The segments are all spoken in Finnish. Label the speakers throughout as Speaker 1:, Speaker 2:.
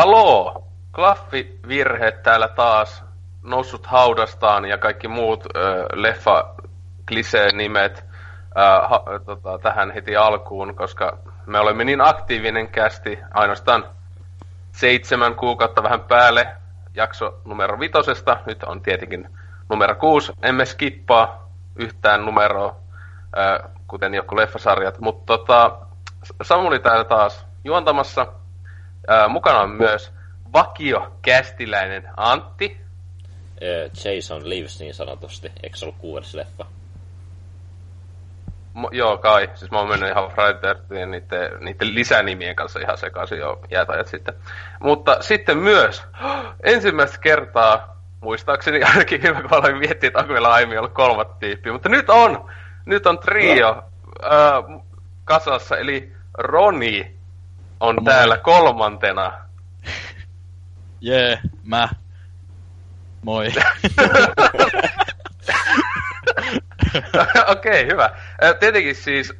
Speaker 1: Haloo! Klaffivirhe täällä taas noussut haudastaan ja kaikki muut ö, leffa nimet ö, ha, tota, tähän heti alkuun, koska me olemme niin aktiivinen kästi ainoastaan seitsemän kuukautta vähän päälle jakso numero vitosesta. Nyt on tietenkin numero kuusi. Emme skippaa yhtään numeroa, ö, kuten joku leffasarjat, mutta tota, Samuli täällä taas juontamassa. Ö, mukana on myös vakio kästiläinen Antti.
Speaker 2: Jason Lives niin sanotusti. Eikö se ollut kuudes leffa?
Speaker 1: Mo, joo, kai. Siis mä oon mennyt ihan Friday niiden, niiden lisänimien kanssa ihan sekaisin jo jäätäjät sitten. Mutta sitten myös ensimmäistä kertaa, muistaakseni ainakin hyvä, kun aloin miettiä, että onko meillä aiemmin ollut kolmat tyyppiä. Mutta nyt on! Nyt on trio no. äh, kasassa, eli Roni on Moi. täällä kolmantena.
Speaker 3: Jee, yeah, mä. Moi.
Speaker 1: Okei, okay, hyvä. Tietenkin siis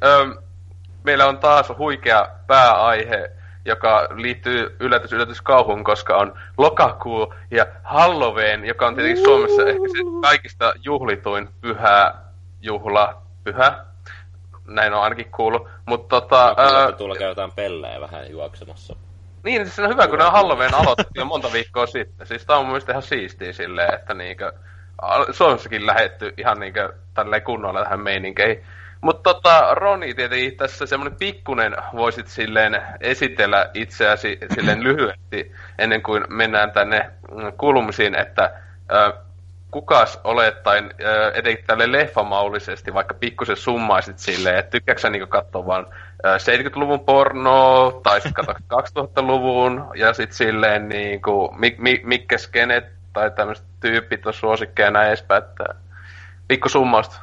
Speaker 1: meillä on taas huikea pääaihe, joka liittyy yllätys yllätys kauhun, koska on lokakuu ja Halloween, joka on tietenkin Suomessa ehkä se kaikista juhlituin pyhä juhla, pyhä, näin on ainakin kuullut. Mutta tota...
Speaker 2: No, ää... tulla käytetään pellejä vähän juoksemassa.
Speaker 1: Niin, siis se on hyvä, kun ne on Halloween aloitettu jo monta viikkoa sitten. Siis tää on mun mielestä ihan siistiä silleen, että niinkö... Suomessakin lähetty ihan niinkö tälleen kunnolla tähän meininkeihin. Mutta tota, Roni tietenkin tässä semmonen pikkunen voisit silleen esitellä itseäsi silleen lyhyesti ennen kuin mennään tänne kulmisiin, että ö, kukas olet, tai äh, edes tälle leffamaulisesti, vaikka pikkusen summaisit silleen, että tykkääksä niinku katsoa vaan äh, 70-luvun porno, tai sitten 2000-luvun, ja sitten silleen niinku, mi, mi, mitkä skenet tai tämmöiset tyypit on suosikkeja näin edespäin, että pikku summausta.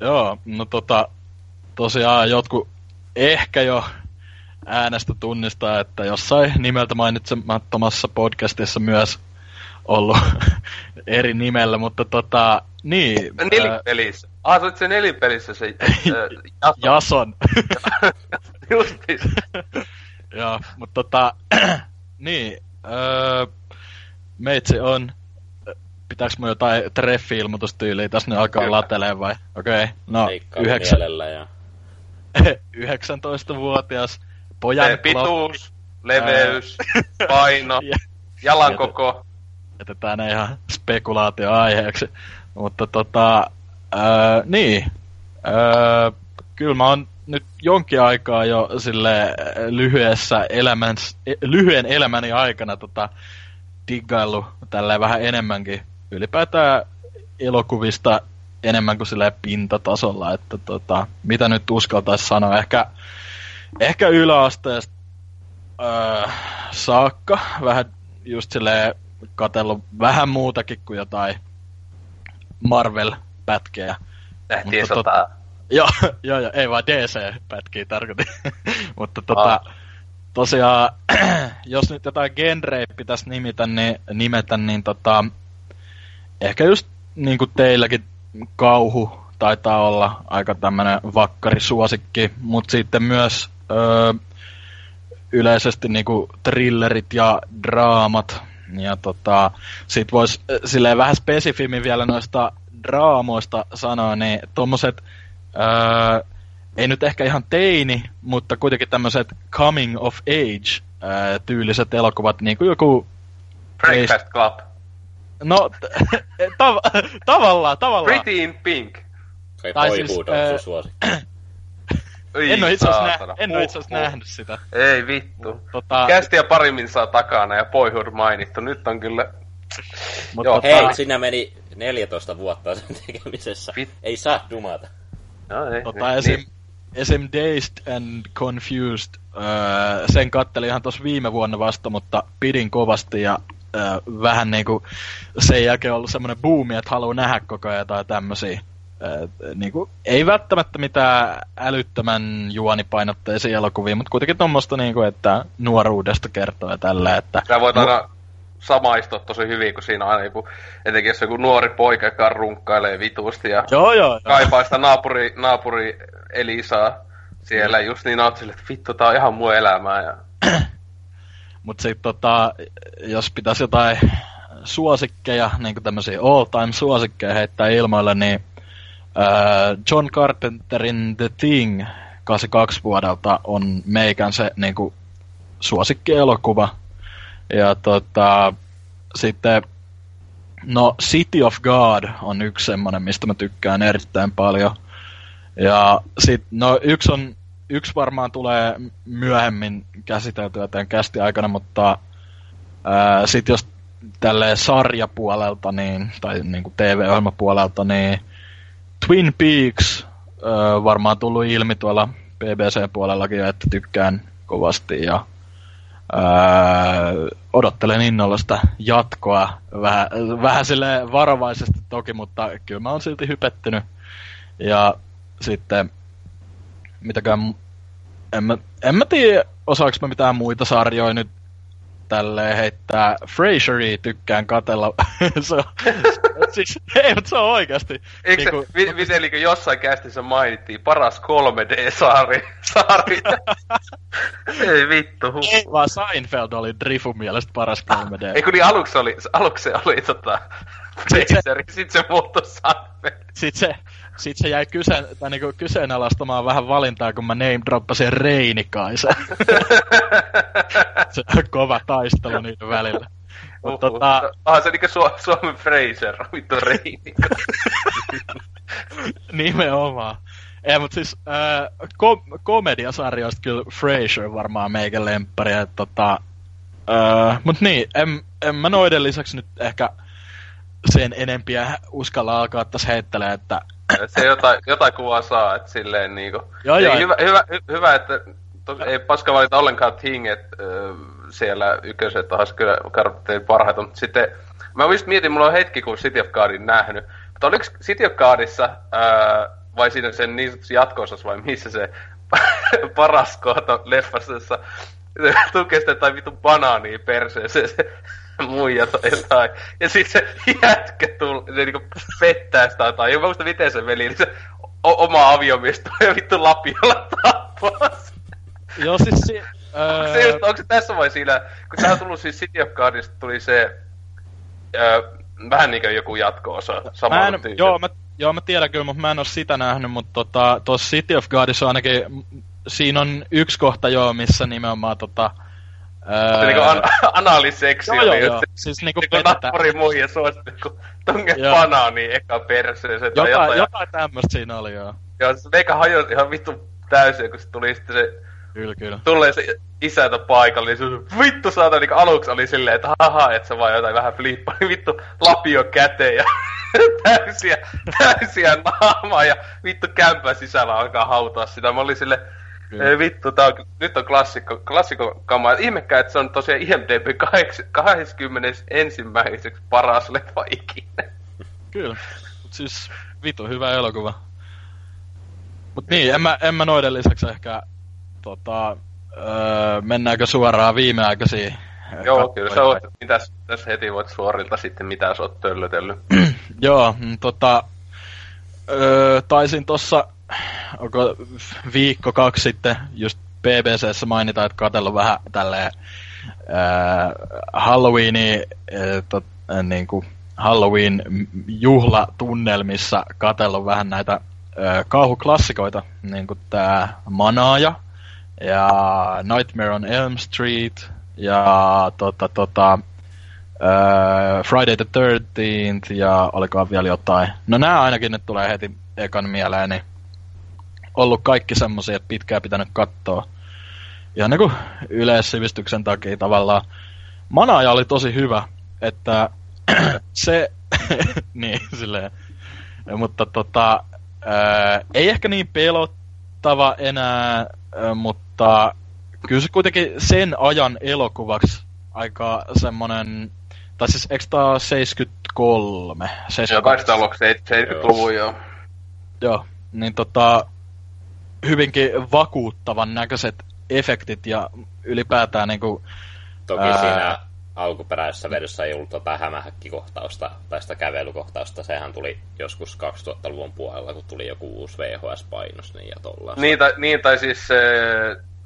Speaker 3: Joo, no tota, tosiaan jotkut ehkä jo äänestä tunnistaa, että jossain nimeltä mainitsemattomassa podcastissa myös ollut eri nimellä, mutta tota, niin.
Speaker 1: Nelipelissä. Ah, se se nelipelissä se
Speaker 3: äh, Jason.
Speaker 1: Jason. Justis.
Speaker 3: Joo, mutta tota, niin, öö, meitsi on, pitääkö mun jotain treffi-ilmoitustyyliä, tässä ne alkaa Kyllä. lateleen vai? Okei, okay. no,
Speaker 2: yhdeksän... ja...
Speaker 3: 19-vuotias pojan
Speaker 1: Pituus, leveys, paino, jalan koko
Speaker 3: jätetään ne ihan spekulaatioaiheeksi. Mutta tota, ää, niin, ää, kyllä mä oon nyt jonkin aikaa jo sille lyhyessä elämän, lyhyen elämäni aikana tota, diggaillut tälleen vähän enemmänkin ylipäätään elokuvista enemmän kuin sille pintatasolla, että tota, mitä nyt uskaltaisi sanoa, ehkä, ehkä yläasteesta öö, saakka, vähän just silleen katsellut vähän muutakin kuin jotain Marvel-pätkejä.
Speaker 1: Tähtien Mutta tota,
Speaker 3: joo, joo, joo, ei vaan DC-pätkiä tarkoitin. Mutta tota, ah. tosiaan, jos nyt jotain genreä pitäisi nimitä, niin, nimetä, niin tota, ehkä just niin kuin teilläkin kauhu taitaa olla aika tämmönen vakkarisuosikki, mutta sitten myös öö, yleisesti niinku thrillerit ja draamat ja tota, sit vois äh, silleen vähän spesifimmin vielä noista draamoista sanoa, niin tommoset, öö, ei nyt ehkä ihan teini, mutta kuitenkin tämmöiset coming of age öö, tyyliset elokuvat, niin kuin joku...
Speaker 1: Breakfast Club.
Speaker 3: No, tav- tavallaan, tavallaan.
Speaker 1: Pretty in Pink.
Speaker 2: Kai tai siis, äh,
Speaker 3: en ole itse asiassa, nä- en itse asiassa nähnyt sitä.
Speaker 1: Ei vittu. Tota... Kästiä parimmin saa takana ja Boyhood mainittu. Nyt on kyllä...
Speaker 2: Mut Joo, tota... Hei, sinä meni 14 vuotta sen tekemisessä. Fit... Ei saa dumata.
Speaker 3: No, ei, tota, ei, esim, niin. esim. Dazed and Confused, öö, sen kattelin ihan tuossa viime vuonna vasta, mutta pidin kovasti ja öö, vähän niinku sen jälkeen ollut semmoinen buumi, että haluaa nähdä koko ajan jotain tämmöisiä niin kuin, ei välttämättä mitään älyttömän juonipainotteisia elokuvia, mutta kuitenkin tuommoista, niin kuin, että nuoruudesta kertoo ja tällä. Että,
Speaker 1: Sä voit aina samaistua tosi hyvin, kun siinä on aina joku, etenkin jos joku nuori poika, joka runkkailee vitusti ja
Speaker 3: joo, joo,
Speaker 1: kaipaa sitä naapuri, naapuri Elisaa siellä, mm. just niin oot sille, että vittu, tää on ihan muu elämää. Ja...
Speaker 3: Mutta sitten tota, jos pitäisi jotain suosikkeja, niin kuin tämmöisiä all-time suosikkeja heittää ilmoille, niin John Carpenterin The Thing 82 vuodelta on meikän se niin kuin, suosikkielokuva. Ja tota, sitten, no City of God on yksi semmonen, mistä mä tykkään erittäin paljon. Ja sit, no yksi on, yksi varmaan tulee myöhemmin käsiteltyä tämän kästi aikana, mutta ää, sit jos tälle sarjapuolelta, niin, tai niin kuin TV-ohjelmapuolelta, niin Twin Peaks ää, varmaan tullut ilmi tuolla BBC-puolellakin, että tykkään kovasti ja ää, odottelen innolla sitä jatkoa. Vähän, vähän sille varovaisesti toki, mutta kyllä mä oon silti hypettynyt. Ja sitten, mitäkään, en mä, en mä tiedä, osaaks mä mitään muita sarjoja nyt tälleen heittää. Fraseri tykkään katella. se on, siis, ei, mutta se on oikeasti.
Speaker 1: Eikö niinku, se, Vitelikö jossain kästissä mainittiin paras 3D-saari? Saari. ei vittu. Huh.
Speaker 3: Ei, vaan Seinfeld oli Drifun mielestä paras 3D.
Speaker 1: Eikö niin aluksi oli, aluksi oli tota, Fraseri, sit se muuttui Seinfeld.
Speaker 3: Sit se, sit se jäi kyseen, tai niinku kyseenalaistamaan vähän valintaa, kun mä name droppasin Reinikaisen. se on kova taistelu niiden välillä.
Speaker 1: Mut, uh, tota... Ah, se niinku Su- Suomen Fraser, vittu Reinika.
Speaker 3: Nimenomaan. Ei, mutta siis äh, kom- komediasarjoista kyllä Frasier varmaan meikän lemppari. Tota, äh, mut niin, en, en mä noiden lisäksi nyt ehkä sen enempiä uskalla alkaa tässä heittelee, että...
Speaker 1: Se jotain, jotain kuvaa saa, että silleen niinku... Joo, joo. Hyvä, hyvä, hyvä, että tos, ei paska valita ollenkaan Tinget äh, siellä ykköset taas kyllä karttein parhaita, mutta sitten... Mä just mietin, mulla on hetki, kun City of Godin nähnyt, mutta oliko City of Godissa, äh, vai siinä sen niin sanotussa jatko vai missä se paras kohta leffassa, jossa tukee sitä tai vitun banaania perseeseen se muija tai jotain. Ja sitten se jätkä tull, se niinku pettää sitä tai en muista miten se veli, niin se o- oma aviomies tulee ja vittu lapiolla tappaa
Speaker 3: Joo siis si-
Speaker 1: Öö... Se just, onko se tässä vai siinä, kun sehän on tullut siis City of Godista, tuli se öö, vähän niin kuin joku jatko-osa
Speaker 3: mä en, joo, mä, joo, mä tiedän kyllä, mutta mä en ole sitä nähnyt, mutta tota, tuossa City of Godissa ainakin, siinä on yksi kohta joo, missä nimenomaan tota,
Speaker 1: Öö... Niinku an- analiseksi
Speaker 3: joo. Joo, joo. Siis niinku
Speaker 1: niinku nappari muija suositti, kun tunge banaani eka perseeseen.
Speaker 3: Jotain, jotain, jotain tämmöstä siinä oli, joo.
Speaker 1: Joo, se meikä hajosi ihan vittu täysin, kun se tuli sitten se...
Speaker 3: Kyllä, kyllä.
Speaker 1: Tulee se isäntä paikalle, niin se vittu saata, niin aluksi oli silleen, että haha, että se vaan jotain vähän flippaa, niin vittu lapio käteen ja täysiä, täysiä naamaa ja vittu kämpää sisällä alkaa hautaa sitä. Mä olin silleen, ei vittu, tää on, nyt on klassikko, klassikko kama. Ihmekään, että se on tosiaan IMDB 21. paras leffa ikinä.
Speaker 3: Kyllä, mut siis vittu hyvä elokuva. Mut niin, en mä, en mä noiden lisäksi ehkä tota, öö, mennäänkö suoraan viimeaikaisiin
Speaker 1: Joo, kyllä sä voit, mitäs, tässä heti voit suorilta sitten, mitä sä oot töllötellyt.
Speaker 3: Joo, mm, tota, öö, taisin tossa onko viikko kaksi sitten just BBCssä mainitaan, että katsellut vähän tälleen äh, Halloweeni, äh, tot, äh, niin kuin Halloween juhlatunnelmissa katsellut vähän näitä äh, kauhuklassikoita, niin kuin tää Manaaja ja Nightmare on Elm Street ja tota, tota, äh, Friday the 13th ja olikohan vielä jotain. No nämä ainakin nyt tulee heti ekan mieleeni. Niin ollut kaikki semmoisia, että pitkään pitänyt katsoa. Ja niin kuin yleissivistyksen takia tavallaan. Manaaja oli tosi hyvä, että se, niin silleen, mutta tota, ää, ei ehkä niin pelottava enää, ää, mutta kyllä se kuitenkin sen ajan elokuvaksi aika semmonen, tai siis eikö tää 73? 73.
Speaker 1: Joo, kai sitä 70-luvun joo.
Speaker 3: Joo, niin tota, hyvinkin vakuuttavan näköiset efektit ja ylipäätään niinku...
Speaker 2: Toki ää... siinä alkuperäisessä vedossa ei ollut tota hämähäkkikohtausta tai sitä kävelykohtausta. Sehän tuli joskus 2000-luvun puolella, kun tuli joku uusi VHS-painos niin ja tollaista.
Speaker 1: Niin tai, niin, tai siis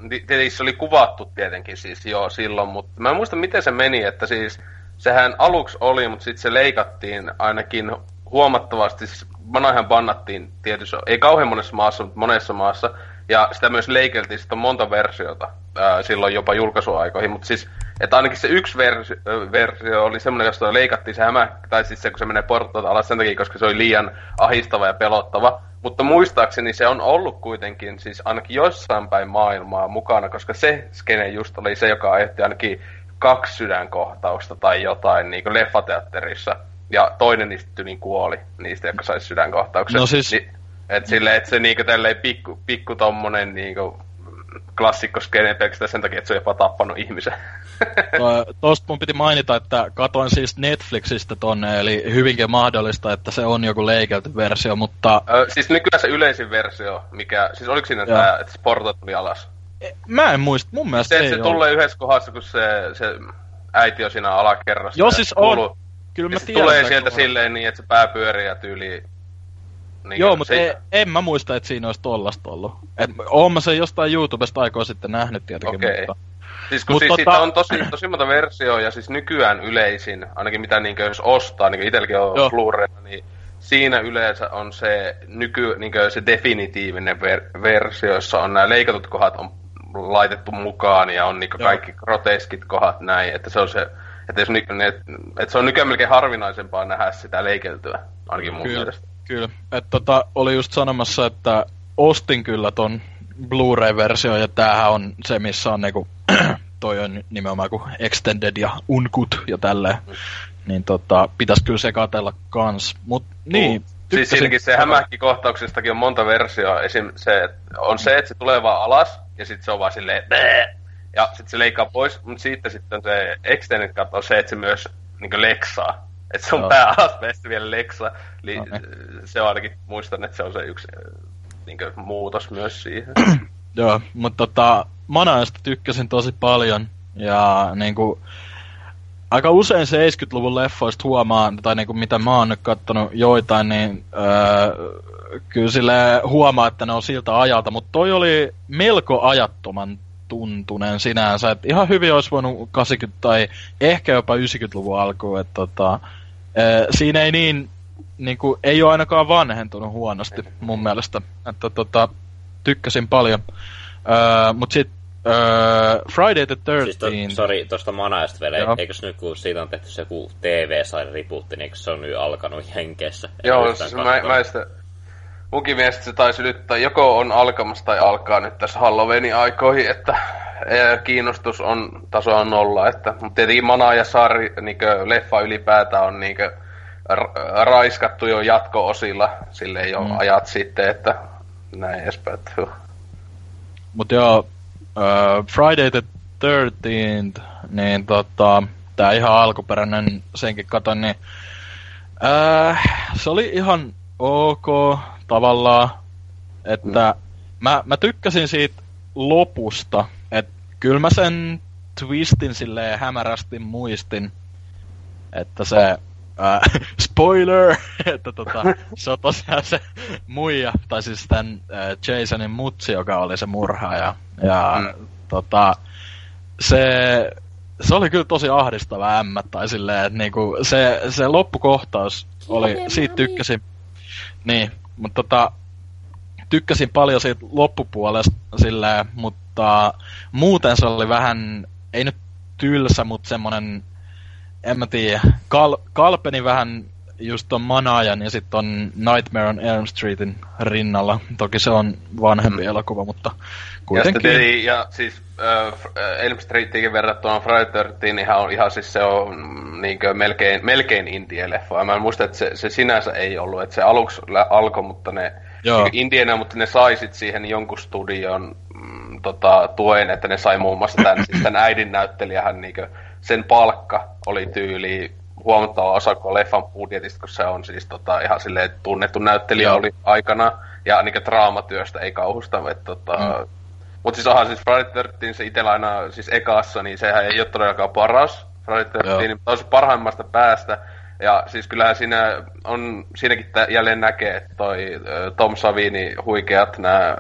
Speaker 1: tietenkin se oli kuvattu tietenkin siis jo silloin, mutta mä en muista miten se meni, että siis sehän aluksi oli, mutta sitten se leikattiin ainakin huomattavasti, siis Manahan bannattiin tietysti, ei kauhean monessa maassa, mutta monessa maassa, ja sitä myös leikeltiin sitten monta versiota ää, silloin jopa julkaisuaikoihin, mutta siis, että ainakin se yksi versio, versio oli semmoinen, josta leikattiin se hämä, tai siis se, kun se menee portoilta alas sen takia, koska se oli liian ahistava ja pelottava, mutta muistaakseni se on ollut kuitenkin siis ainakin jossain päin maailmaa mukana, koska se skene just oli se, joka aiheutti ainakin kaksi sydänkohtausta tai jotain niin kuin leffateatterissa. Ja toinen niistä niin kuoli, niistä, jotka saisi sydänkohtauksen.
Speaker 3: No siis... Ni,
Speaker 1: et sille, et se niinku tälleen pikku, pikku tommonen niinku klassikko skene pelkästään sen takia, että se on jopa tappanut ihmisen.
Speaker 3: Tuosta mun piti mainita, että katoin siis Netflixistä tonne, eli hyvinkin mahdollista, että se on joku leikelty versio, mutta...
Speaker 1: Ö, siis nykyään se yleisin versio, mikä... Siis oliko siinä tämä, että Sporta tuli alas?
Speaker 3: E, mä en muista, mun mielestä
Speaker 1: se, ei se tulee yhdessä kohdassa, kun se, se äiti on siinä alakerrassa.
Speaker 3: Joo, siis on. Kyllä mä
Speaker 1: tiedän. tulee sieltä kohdassa. silleen niin, että se pää pyörii ja tyyli
Speaker 3: niin Joo, mutta ei, en mä muista, että siinä olisi tollasta ollut. Et, oon mä sen jostain YouTubesta aikoa sitten nähnyt tietenkin,
Speaker 1: okay. mutta... Siis kun Mut siis tota... siitä on tosi, tosi monta versioa ja siis nykyään yleisin, ainakin mitä niin jos ostaa, niin itselläkin on blu niin siinä yleensä on se nyky, niin se definitiivinen ver- versio, jossa on nämä leikatut kohdat on laitettu mukaan ja on niin kaikki groteskit kohdat näin, että se on se, että, jos, että, että se on nykyään melkein harvinaisempaa nähdä sitä leikeltyä, ainakin mun Kyllä. mielestä.
Speaker 3: Kyllä, että tota, oli just sanomassa, että ostin kyllä ton Blu-ray-versio, ja tämähän on se, missä on niinku, toi on nimenomaan kuin Extended ja Unkut ja tälleen. Niin tota, pitäis kyllä se katella kans. Mut niin, uh.
Speaker 1: Siis siinäkin se hämähäkkikohtauksestakin on monta versioa. Esim. se, on se, että se tulee vaan alas, ja sitten se on vaan silleen! Ja sitten se leikkaa pois, mutta sitten sitten se extended cut on se, että se myös niin leksaa. Että se on no. pääasteessa vielä leksa. Eli no, se on ainakin, muistan, että se on se yksi niin kuin, muutos myös siihen.
Speaker 3: Joo, mutta tota, Manaista tykkäsin tosi paljon. Ja niin kuin, aika usein 70-luvun leffoista huomaa, tai niin kuin, mitä mä oon nyt kattonut joitain, niin öö, kyllä sille huomaa, että ne on siltä ajalta, mutta toi oli melko ajattoman tuntunen sinänsä. Et ihan hyvin olisi voinut 80- tai ehkä jopa 90-luvun alkuun. Että tota, siinä ei niin, niin kuin, ei ole ainakaan vanhentunut huonosti mun mielestä. Että tota, tykkäsin paljon. Öö, mut sit öö, Friday the 13 Siis to,
Speaker 2: sorry, tosta Manaista vielä, Joo. eikös nyt kun siitä on tehty se joku TV-sarja ripuutti, niin eikö se on nyt alkanut Jenkeissä?
Speaker 1: Joo, siis mä, mä sitä, munkin mielestä se taisi nyt, tai joko on alkamassa tai alkaa nyt tässä Halloweenin aikoihin, että kiinnostus on taso on nolla, että, mutta tietenkin Mana ja Sari, niin leffa ylipäätään on niin ra- raiskattu jo jatko-osilla, sille jo mm. ajat sitten, että näin edespäin.
Speaker 3: Mutta joo, uh, Friday the 13th, niin tota, tää ihan alkuperäinen, senkin katon, niin uh, se oli ihan ok tavallaan, että mm. mä, mä tykkäsin siitä lopusta, että kyllä mä sen twistin silleen hämärästi muistin, että se, äh, spoiler, että tota, se on tosiaan se muija, tai siis tämän äh, Jasonin mutsi, joka oli se murhaaja. Ja mm. tota, se, se oli kyllä tosi ahdistava ämmä, tai silleen, että niinku, se, se loppukohtaus oli, siitä tykkäsin. Niin, mutta tota, tykkäsin paljon siitä loppupuolesta silleen, mutta muuten se oli vähän, ei nyt tylsä, mutta semmonen, en mä tiedä, kal, kalpeni vähän just ton Manajan ja sitten on Nightmare on Elm Streetin rinnalla. Toki se on vanhempi mm. elokuva, mutta kuitenkin.
Speaker 1: Ja, sitten, ja siis äh, Elm Streetiinkin verrattuna Friday 13 ihan, on, ihan siis se on niinkö melkein, melkein indie-leffa. Mä en muista, että se, se sinänsä ei ollut, että se aluksi alkoi, mutta ne Joo. Niin indienä, mutta ne saisit siihen jonkun studion mm, tota, tuen, että ne sai muun muassa tämän, siis tämän äidin näyttelijähän niin sen palkka oli tyyli huomattava osa kuin leffan budjetista, kun se on siis tota, ihan silleen tunnettu näyttelijä Joo. oli aikana, ja niin draamatyöstä ei kauhusta, että tota, mm. Mutta siis onhan siis Friday 13 se itsellä aina siis ekassa, niin sehän ei ole todellakaan paras Friday 13, mutta on se parhaimmasta päästä. Ja siis kyllähän siinä on, siinäkin jälleen näkee, että toi Tom Savini huikeat nämä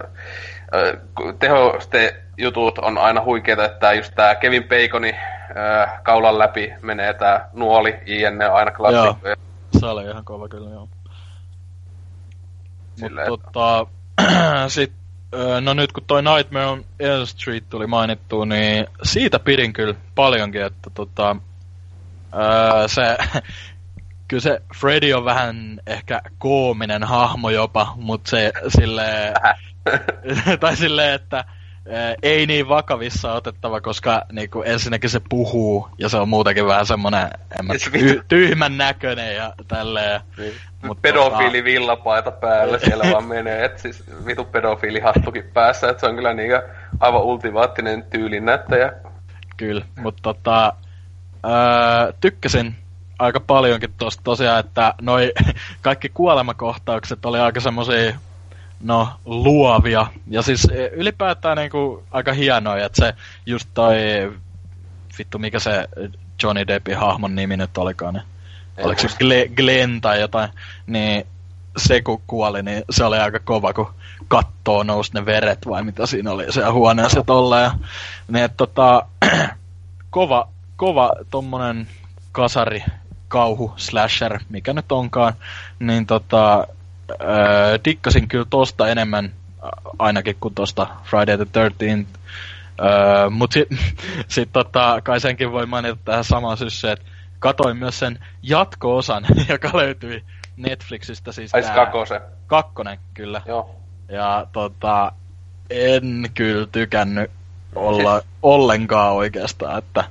Speaker 1: tehoste jutut on aina huikeita, että just tää Kevin Baconi kaulan läpi menee tää nuoli, on aina klassikko.
Speaker 3: Joo. Se oli ihan kova kyllä, joo. Mutta tota, sit, ö, no nyt kun toi Nightmare on Elm Street tuli mainittu, niin siitä pidin kyllä paljonkin, että tota, öö, se, kyllä se Freddy on vähän ehkä koominen hahmo jopa, mutta se silleen, tai silleen, että ei niin vakavissa otettava, koska niinku, ensinnäkin se puhuu, ja se on muutenkin vähän semmonen en mä,
Speaker 1: Se
Speaker 3: ty- tyhmän näköinen ja tälleen.
Speaker 1: Niin.
Speaker 3: Mut
Speaker 1: pedofiili villapaita päällä siellä vaan menee, et siis vitu pedofiili hattukin päässä, että se on kyllä niinkö aivan ultimaattinen tyylinnäyttäjä.
Speaker 3: Kyllä, mutta tota, öö, tykkäsin aika paljonkin tosta tosiaan, että noi kaikki kuolemakohtaukset oli aika semmosia, no, luovia. Ja siis e, ylipäätään niinku aika hienoja, että se just toi, vittu mikä se Johnny Deppin hahmon nimi nyt olikaan, niin oliko se. Glenn, Glenn tai jotain, niin se kun kuoli, niin se oli aika kova, kun kattoo nousi ne veret vai mitä siinä oli siellä huoneessa tolleen. Niin että tota, kova, kova tommonen kasari, kauhu, slasher, mikä nyt onkaan, niin tota, öö, dikkasin kyllä tosta enemmän ainakin kuin tosta Friday the 13th. Öö, mut sit, sit tota, kai senkin voi mainita tähän samaan syssyyn, että katoin myös sen jatko-osan, joka löytyi Netflixistä, siis
Speaker 1: Ai
Speaker 3: tää
Speaker 1: kakose.
Speaker 3: kakkonen kyllä.
Speaker 1: Joo.
Speaker 3: Ja tota, en kyllä tykännyt olla ollenkaan oikeastaan, että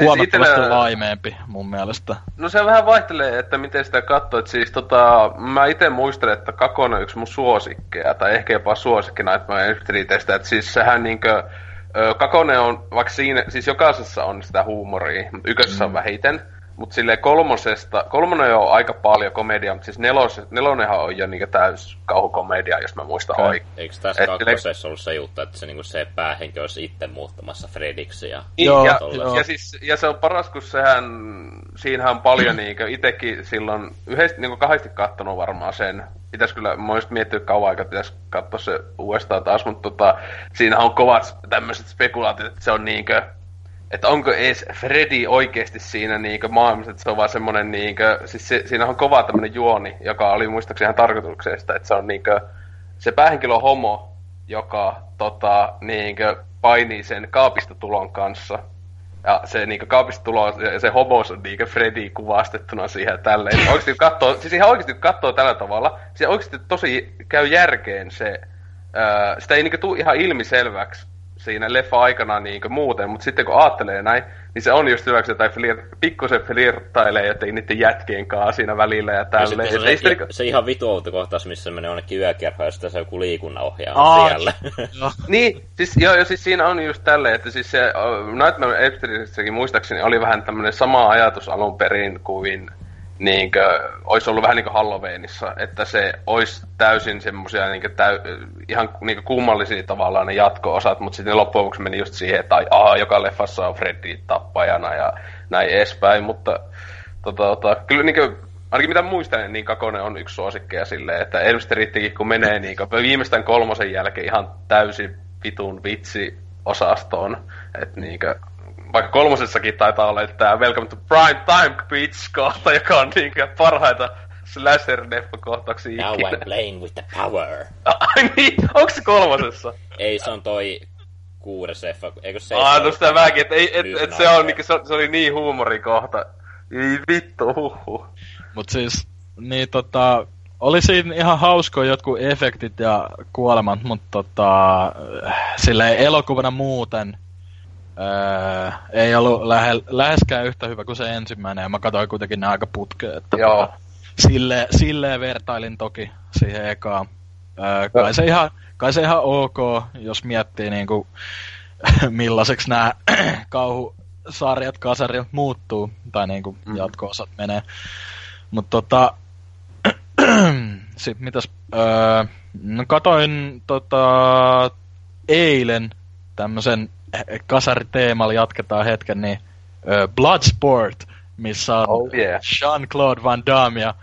Speaker 3: huomattavasti
Speaker 1: itellä-
Speaker 3: laimeempi mun mielestä.
Speaker 1: No se vähän vaihtelee, että miten sitä katsoo. Et siis tota, mä itse muistelen, että Kakone on yksi mun suosikkeja, tai ehkä jopa suosikki Nightmare Streetistä. Että siis sehän niinkö, Kakone on, vaikka siinä, siis jokaisessa on sitä huumoria, mutta ykkösessä on vähiten. Mutta silleen kolmosesta, kolmonen on aika paljon komediaa, mutta siis nelos, nelonenhan on jo niinkö täys kauhukomedia, jos mä muistan
Speaker 3: Okei.
Speaker 1: oikein.
Speaker 2: Eikö tässä
Speaker 1: Et-
Speaker 2: kakkosessa ollut se juttu, että se, niinku se päähenkilö olisi itse muuttamassa Frediksi ja...
Speaker 1: Niin,
Speaker 3: Joo,
Speaker 1: ja,
Speaker 3: joo.
Speaker 1: ja, siis, ja se on paras, kun sehän, siinähän on paljon niinkö, itekin silloin yhdesti, niinku kahdesti kattonut varmaan sen. Pitäis kyllä, mä olisin miettinyt kauan aikaa, pitäis katsoa se uudestaan taas, mutta tota, siinä on kovat tämmöiset spekulaatiot, että se on niinkö, että onko edes Freddy oikeasti siinä niinkö maailmassa, että se on vaan semmonen niinkö, siis se, siinä on kova tämmönen juoni, joka oli muistaakseni ihan tarkoituksesta, että se on niinkö, se päähenkilö homo, joka tota, niinkö, painii sen kaapista tulon kanssa. Ja se niinkö kaapista tulo, ja se homous on niinkö Freddy kuvastettuna siihen tälleen. Oikeesti kattoo, siis ihan oikeesti kattoo tällä tavalla, se oikeesti tosi käy järkeen se, ää, sitä ei niinkö tuu ihan ilmiselväksi siinä leffa aikana niinkö muuten, mutta sitten kun ajattelee näin, niin se on just hyväksi, että flir, pikkusen flirttailee joten niiden jätkien kanssa siinä välillä ja
Speaker 2: Ja
Speaker 1: tälleen.
Speaker 2: se, se,
Speaker 1: niinku-
Speaker 2: se, ihan vitu outo kohtaus, missä se menee jonnekin yökerhoon ja sitten se joku liikunnanohjaaja
Speaker 3: Aa,
Speaker 2: siellä.
Speaker 3: Joo.
Speaker 1: Niin, siis, joo, joo, siis siinä on just tälleen, että siis se Nightmare Epsteinissäkin muistaakseni oli vähän tämmöinen sama ajatus alun perin kuin niinkö, olisi ollut vähän niin kuin Halloweenissa, että se olisi täysin semmoisia niinkö täy, ihan niinkö kummallisia tavallaan ne jatko-osat, mutta sitten loppujen lopuksi meni just siihen, että ai, aa, joka leffassa on Freddy tappajana ja näin edespäin, mutta tota, tota, kyllä niinkö, ainakin mitä muistan, niin Kakone on yksi suosikkeja silleen, että Elm Streetikin kun menee niin viimeistään kolmosen jälkeen ihan täysin vitun vitsi osastoon, että niinkö, vaikka kolmosessakin taitaa olla että tämä Welcome to Prime Time Bitch kohta, joka on niinkö parhaita slasher kohtauksia
Speaker 2: Now
Speaker 1: ikinä.
Speaker 2: I'm playing with the power.
Speaker 1: Ai niin, onko se kolmosessa?
Speaker 2: Ei, se on toi kuudes leffa. Eikö se
Speaker 1: Aa, no sitä mäkin, että et, et, et se, on, niinku, se, se oli niin huumorikohta. Ei vittu, huhhuh.
Speaker 3: Mut siis, niin tota, oli siinä ihan hauskoja jotkut efektit ja kuolemat, mutta tota, silleen elokuvana muuten öö, ei ollut lähe, läheskään yhtä hyvä kuin se ensimmäinen, ja mä katsoin kuitenkin ne aika putkeen, että
Speaker 1: Joo.
Speaker 3: sille, silleen vertailin toki siihen ekaan. Öö, kai, se ihan, kai se ihan ok, jos miettii niinku, millaiseksi nämä kauhusarjat, kasarjat muuttuu, tai niinku
Speaker 1: Mm.
Speaker 3: jatko-osat menee. Mutta tota, sit mitäs, öö, no katoin tota, eilen tämmösen kasariteemalla jatketaan hetken, niin Bloodsport, missä on
Speaker 1: Oh yeah.
Speaker 3: Jean-Claude Van Damme ja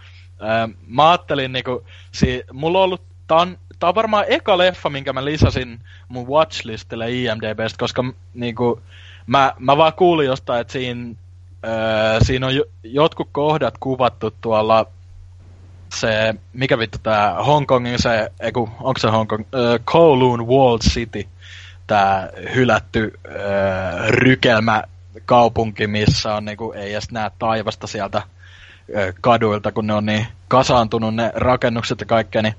Speaker 3: mä ajattelin niinku, si, mulla on ollut, tää on tää on varmaan eka leffa, minkä mä lisäsin mun watchlistille IMDBstä, koska niinku, mä, mä vaan kuulin jostain, että siinä, öö, siinä on jo, jotkut kohdat kuvattu tuolla se, mikä vittu tää Hongkongin se, eiku, onko se Hongkong, Kowloon Wall City, tää hylätty öö, rykelmä kaupunki, missä on niinku, ei edes näe taivasta sieltä öö, kaduilta, kun ne on niin kasaantunut ne rakennukset ja kaikkea, niin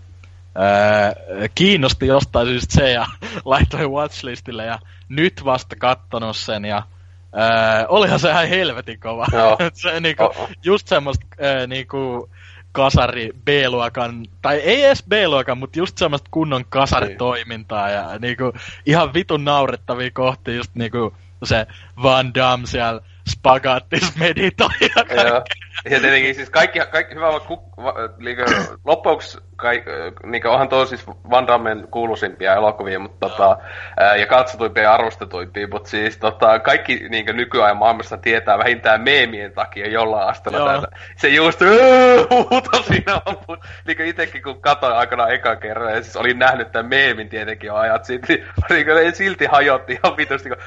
Speaker 3: öö, kiinnosti jostain syystä se ja laittoi watchlistille ja nyt vasta kattonut sen ja öö, olihan se ihan helvetin kova. Se niinku, just semmoista öö, niinku, kasari B-luokan, tai ei edes B-luokan, mutta just semmoista kunnon kasaritoimintaa ja niinku ihan vitun naurettavia kohtia, just niinku se Van Damme siellä spagattis meditoi ja kaikkea.
Speaker 1: Joo. Ja tietenkin siis kaikki, kaikki hyvä, liikö, loppuksi kaik, niin onhan tuo siis Van Dammen kuuluisimpia elokuvia, mutta tota, ja katsotuimpia ja arvostetuimpia, mutta siis tota, kaikki niin nykyajan maailmassa tietää vähintään meemien takia jollain asteella tätä. Se just huuto siinä on, niin itsekin kun katsoin aikanaan ekan kerran, ja siis olin nähnyt tämän meemin tietenkin jo ajat sitten, niin, niin silti hajotti ihan vitusti, kun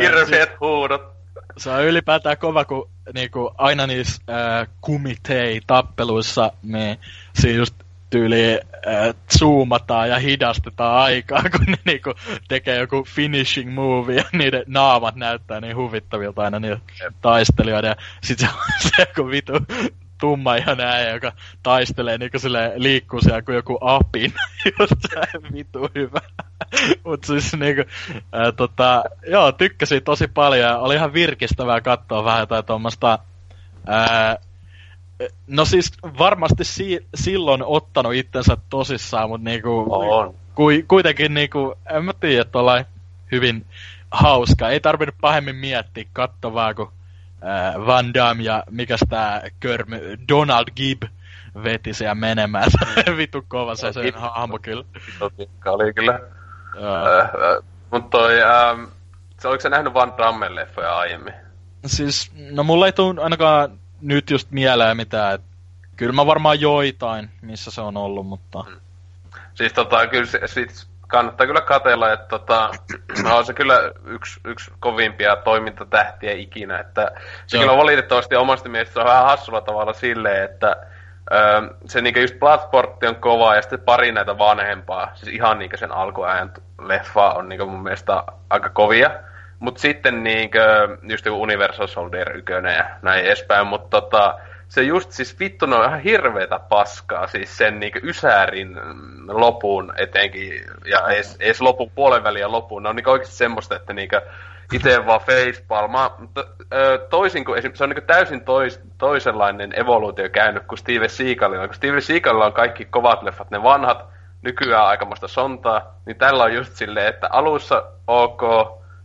Speaker 1: Hirveet huudot.
Speaker 3: Se on ylipäätään kova, kun niinku, aina niissä äh, kumitei-tappeluissa me siinä just tyyli äh, zoomataan ja hidastetaan aikaa, kun ne niinku, tekee joku finishing move ja niiden naamat näyttää niin huvittavilta aina niitä taistelijoita. Ja sit se on se joku vitu tumma ihan äijä, joka taistelee niinku sille liikkuu siellä kuin joku apin. Se vitu hyvä. Mut siis niinku, ää, tota, joo, tykkäsin tosi paljon ja oli ihan virkistävää katsoa vähän jotain tuommoista ää, No siis varmasti si- silloin ottanut itsensä tosissaan, mutta niinku,
Speaker 1: On.
Speaker 3: Ku, kuitenkin niinku, en mä tiedä, että hyvin hauska. Ei tarvinnut pahemmin miettiä, katso vaan, kun äh, Van Damme ja mikäs tää körmy, Donald Gibb veti siellä menemään. Vitu kova se sen hahmo kyllä.
Speaker 1: Totikka oli kyllä. Äh, äh, Mutta toi, ähm, se, oliko sä nähnyt Van Dammen leffoja aiemmin?
Speaker 3: Siis, no mulla ei tuu ainakaan nyt just mieleen mitään, kyllä mä varmaan joitain, missä se on ollut, mutta... Hmm.
Speaker 1: Siis tota, kyllä se, sit kannattaa kyllä katella, että tota, on se kyllä yksi, yksi kovimpia toimintatähtiä ikinä, että se kyllä valitettavasti omasta mielestä on vähän hassulla tavalla silleen, että öö, se niinku just Bloodsport on kova ja sitten pari näitä vanhempaa, siis ihan niinku sen alkuajan leffa on niinku mun mielestä aika kovia. Mutta sitten niinku, just joku Universal Soldier 1 ja näin edespäin, mutta tota, se just siis vittu on ihan hirveetä paskaa, siis sen niinku Ysäärin lopun etenkin, ja edes, edes lopun puolen väliä lopun, ne on niinku oikeasti semmoista, että niinku itse vaan facepalma. To, toisin kuin se on niinku täysin tois, toisenlainen evoluutio käynyt kuin Steve Seagalilla, kun Steve Seagalilla on kaikki kovat leffat, ne vanhat, nykyään aikamoista sontaa, niin tällä on just silleen, että alussa ok,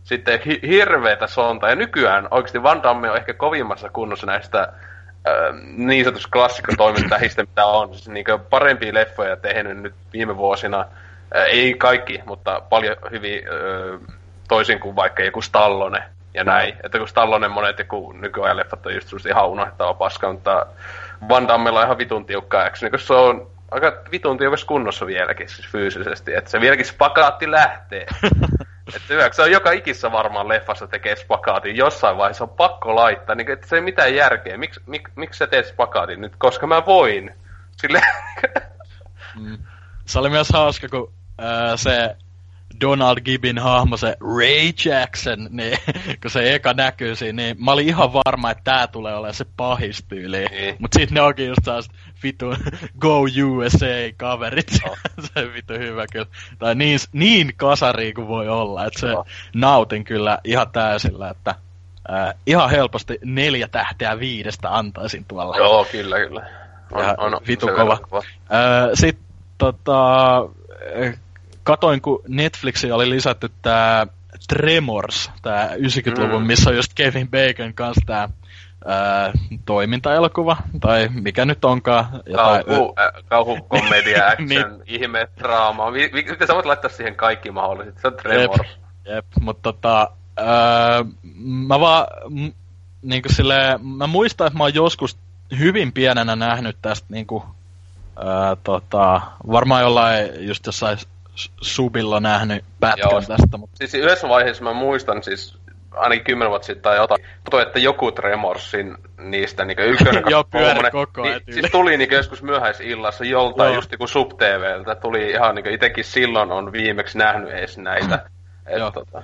Speaker 1: sitten hi- hirveetä sontaa, ja nykyään oikeasti Van Damme on ehkä kovimmassa kunnossa näistä niin sanotusti klassikkotoimintähistä, mitä on. Siis niin parempia leffoja tehnyt nyt viime vuosina. Ei kaikki, mutta paljon hyvin toisin kuin vaikka joku Stallone ja näin. Että kun Stallone monet joku nykyajan leffat on just ihan unohtava paska, mutta Van Dammella on ihan vitun tiukka action, se on aika vitun tiukassa kunnossa vieläkin siis fyysisesti, että se vieläkin spakaatti lähtee. Että se on joka ikissä varmaan leffassa tekee spakaatin. Jossain vaiheessa on pakko laittaa, niin että se ei mitään järkeä. Miks, mik, miksi sä teet spakaatin nyt? Koska mä voin. Sille...
Speaker 3: mm. Se oli myös hauska, kun äh, se Donald Gibbin hahmo, se Ray Jackson, niin kun se eka näkyy siinä, niin mä olin ihan varma, että tää tulee olemaan se pahis tyyli. Niin. Mut sit ne onkin just sellaiset vitu Go USA-kaverit. Oh. se on vitu hyvä kyllä. Tai niin, niin kasari kuin voi olla, että se oh. nautin kyllä ihan täysillä, että äh, ihan helposti neljä tähteä viidestä antaisin tuolla.
Speaker 1: Joo, kyllä, kyllä.
Speaker 3: On, ja on, vitu kova. kova. Äh, Sitten tota, katoin, kun Netflixi oli lisätty tää Tremors, tää 90-luvun, mm. missä on just Kevin Bacon kanssa tää ää, toimintaelokuva, tai mikä nyt onkaan.
Speaker 1: Kauhu, äh, kauhu, komedia, action, niin. ihme, draama. Miten sä voit laittaa siihen kaikki mahdolliset? Se on Tremors.
Speaker 3: Jep, jep mutta tota, ää, mä vaan, m, niinku silleen, mä muistan, että mä oon joskus hyvin pienenä nähnyt tästä niinku, Ää, tota, varmaan jollain just jossain subilla nähnyt pätkän Joo. tästä. Mutta...
Speaker 1: Siis yhdessä vaiheessa mä muistan siis ainakin kymmenen vuotta sitten tai jotain, tuo, että joku Tremorsin niistä niin ykkönen
Speaker 3: Joo, pyöri koko ajan.
Speaker 1: Niin, siis tuli niin joskus myöhäisillassa joltain, just niin sub TVltä, tuli ihan niin itekin silloin on viimeksi nähnyt edes näitä.
Speaker 3: Et, tota...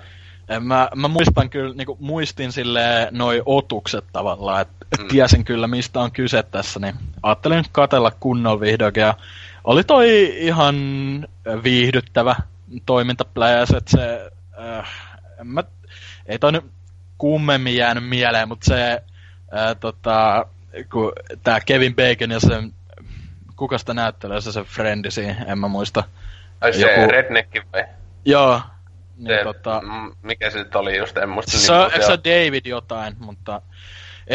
Speaker 3: Mä, mä muistan kyllä, niin kuin, muistin sille noi otukset tavallaan, että mm. tiesin kyllä mistä on kyse tässä, niin ajattelin katella kunnolla vihdoinkin ja oli toi ihan viihdyttävä toimintapläjäs, että se, äh, mä, ei toi nyt kummemmin jäänyt mieleen, mutta se, äh, tota, kun tää Kevin Bacon ja sen, kuka sitä näyttelee, se se friendisi, en mä muista.
Speaker 1: Ai se Joku... Redneck vai?
Speaker 3: Joo,
Speaker 1: niin, se, tota, mikä se nyt oli just, en muista
Speaker 3: se, niin, se on David jotain, mutta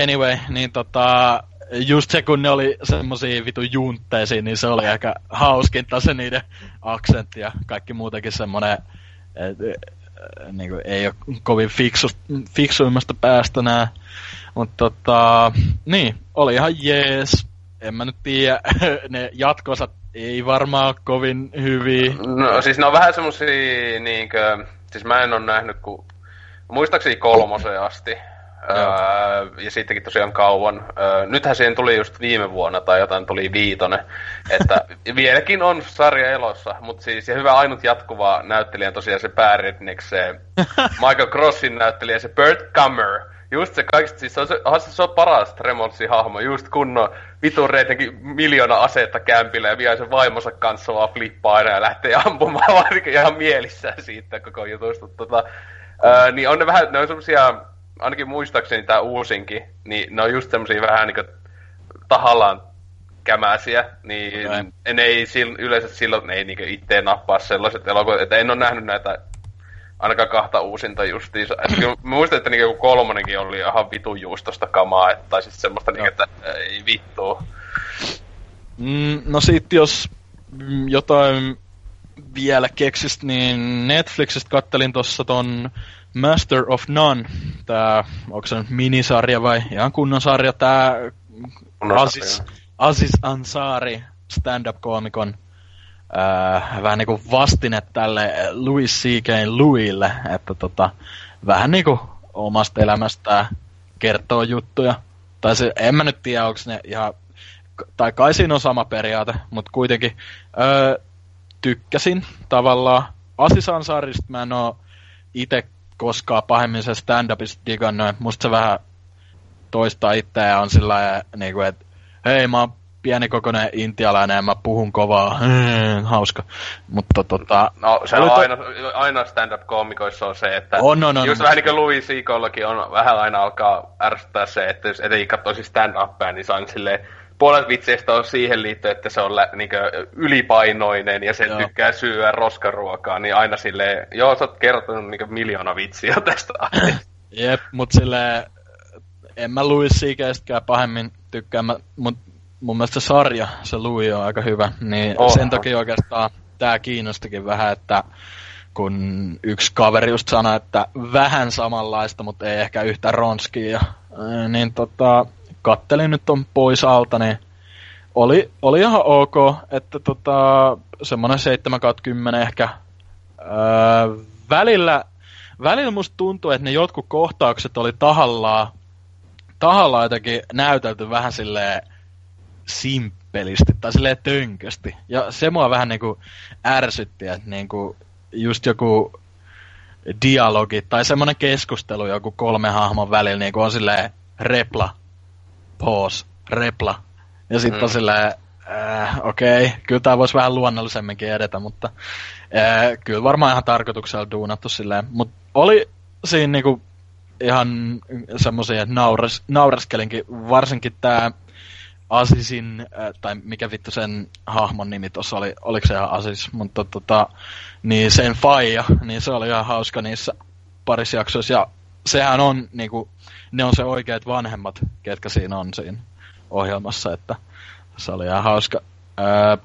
Speaker 3: anyway, niin tota, just se kun ne oli semmosia vitu juntteisia, niin se oli aika hauskinta se niiden aksentti ja kaikki muutenkin semmonen, niin kuin, ei ole kovin fiksu, fiksuimmasta päästä nää. Mutta tota, niin, oli ihan jees. En mä nyt tiedä, ne jatkosat ei varmaan kovin hyviä.
Speaker 1: No siis ne on vähän semmosia niinkö, siis mä en oo nähnyt ku, muistaakseni kolmoseen asti. Öö, ja sittenkin tosiaan kauan. Öö, nythän siihen tuli just viime vuonna tai jotain tuli viitonen. Että vieläkin on sarja elossa, mutta siis ja hyvä ainut jatkuva näyttelijä tosiaan se pääredneck, se Michael Crossin näyttelijä, se Bert Kummer Just se kaikista, siis se on, se, se on paras Tremolsin hahmo, just kunnon vitun reitinkin miljoona aseetta kämpillä ja vie sen vaimonsa kanssa vaan flippaa aina ja lähtee ampumaan ihan mielissään siitä koko jutusta. Tota, ää, niin on ne vähän, ne on semmosia, ainakin muistaakseni tää uusinkin, niin ne on just semmosia vähän niinku tahallaan kämäsiä, niin Näin. ne ei yleensä silloin, ne ei niinku itteen nappaa sellaiset elokuvat, että en ole nähnyt näitä ainakaan kahta uusinta justiinsa. mä muistan, että niinku kolmonenkin oli ihan vitun juustosta kamaa, että, tai siis semmoista, niinku, että ei vittu.
Speaker 3: Mm, no sit jos jotain vielä keksist, niin Netflixistä kattelin tossa ton Master of None, tää, onko se nyt minisarja vai ihan kunnon sarja, tää Aziz, Aziz Ansari, stand-up-koomikon äh, vähän niinku vastine tälle Louis C.K. Louisille, että tota, vähän niinku omasta elämästään kertoo juttuja. Tai se, en mä nyt tiedä, onko ne ihan, tai kai siinä on sama periaate, mutta kuitenkin öö, tykkäsin tavallaan. Asisansaarista mä en oo itse koskaan pahemmin se stand-upista digannut, musta se vähän toistaa itseään on sillä niin kuin, että hei mä oon pienikokoinen intialainen ja mä puhun kovaa. Hmm, hauska. Mutta tota...
Speaker 1: No se on aina, aina stand-up-koomikoissa on se, että
Speaker 3: on, on, on,
Speaker 1: just on. vähän niin kuin Louis Seakollakin on vähän aina alkaa ärsyttää se, että jos etenkin katsoisi stand-upia, niin saa silleen puolet vitseistä on siihen liittyen, että se on lä, niin ylipainoinen ja se joo. tykkää syödä roskaruokaa, niin aina silleen, joo, sä oot kertonut niin miljoona vitsiä tästä
Speaker 3: Jep, mut silleen, en mä Louis Seakästkään pahemmin tykkää, mut mun mielestä se sarja, se Louis on aika hyvä, niin Oha. sen takia oikeastaan tämä kiinnostikin vähän, että kun yksi kaveri just sanoi, että vähän samanlaista, mutta ei ehkä yhtä ronskia, niin tota, kattelin nyt on pois alta, niin oli, oli ihan ok, että tota, semmoinen 7 10 ehkä. Öö, välillä, välillä musta tuntuu, että ne jotkut kohtaukset oli tahallaan, tahallaan jotenkin näytelty vähän silleen simppelisti tai silleen tönkösti. Ja se mua vähän niinku ärsytti, että niinku just joku dialogi tai semmoinen keskustelu joku kolme hahmon välillä niinku on silleen repla, pause, repla. Ja sitten mm. on silleen, äh, okei, okay, kyllä tämä voisi vähän luonnollisemminkin edetä, mutta äh, kyllä varmaan ihan tarkoituksella duunattu silleen. Mutta oli siinä niinku ihan semmoisia, että nauras, nauraskelinkin, varsinkin tämä Asisin, äh, tai mikä vittu sen hahmon nimi tuossa oli, oliko se ihan Asis, mutta tota, niin sen faija, niin se oli ihan hauska niissä parissa jaksoissa, ja sehän on niinku, ne on se oikeat vanhemmat, ketkä siinä on siinä ohjelmassa, että se oli ihan hauska. Ää,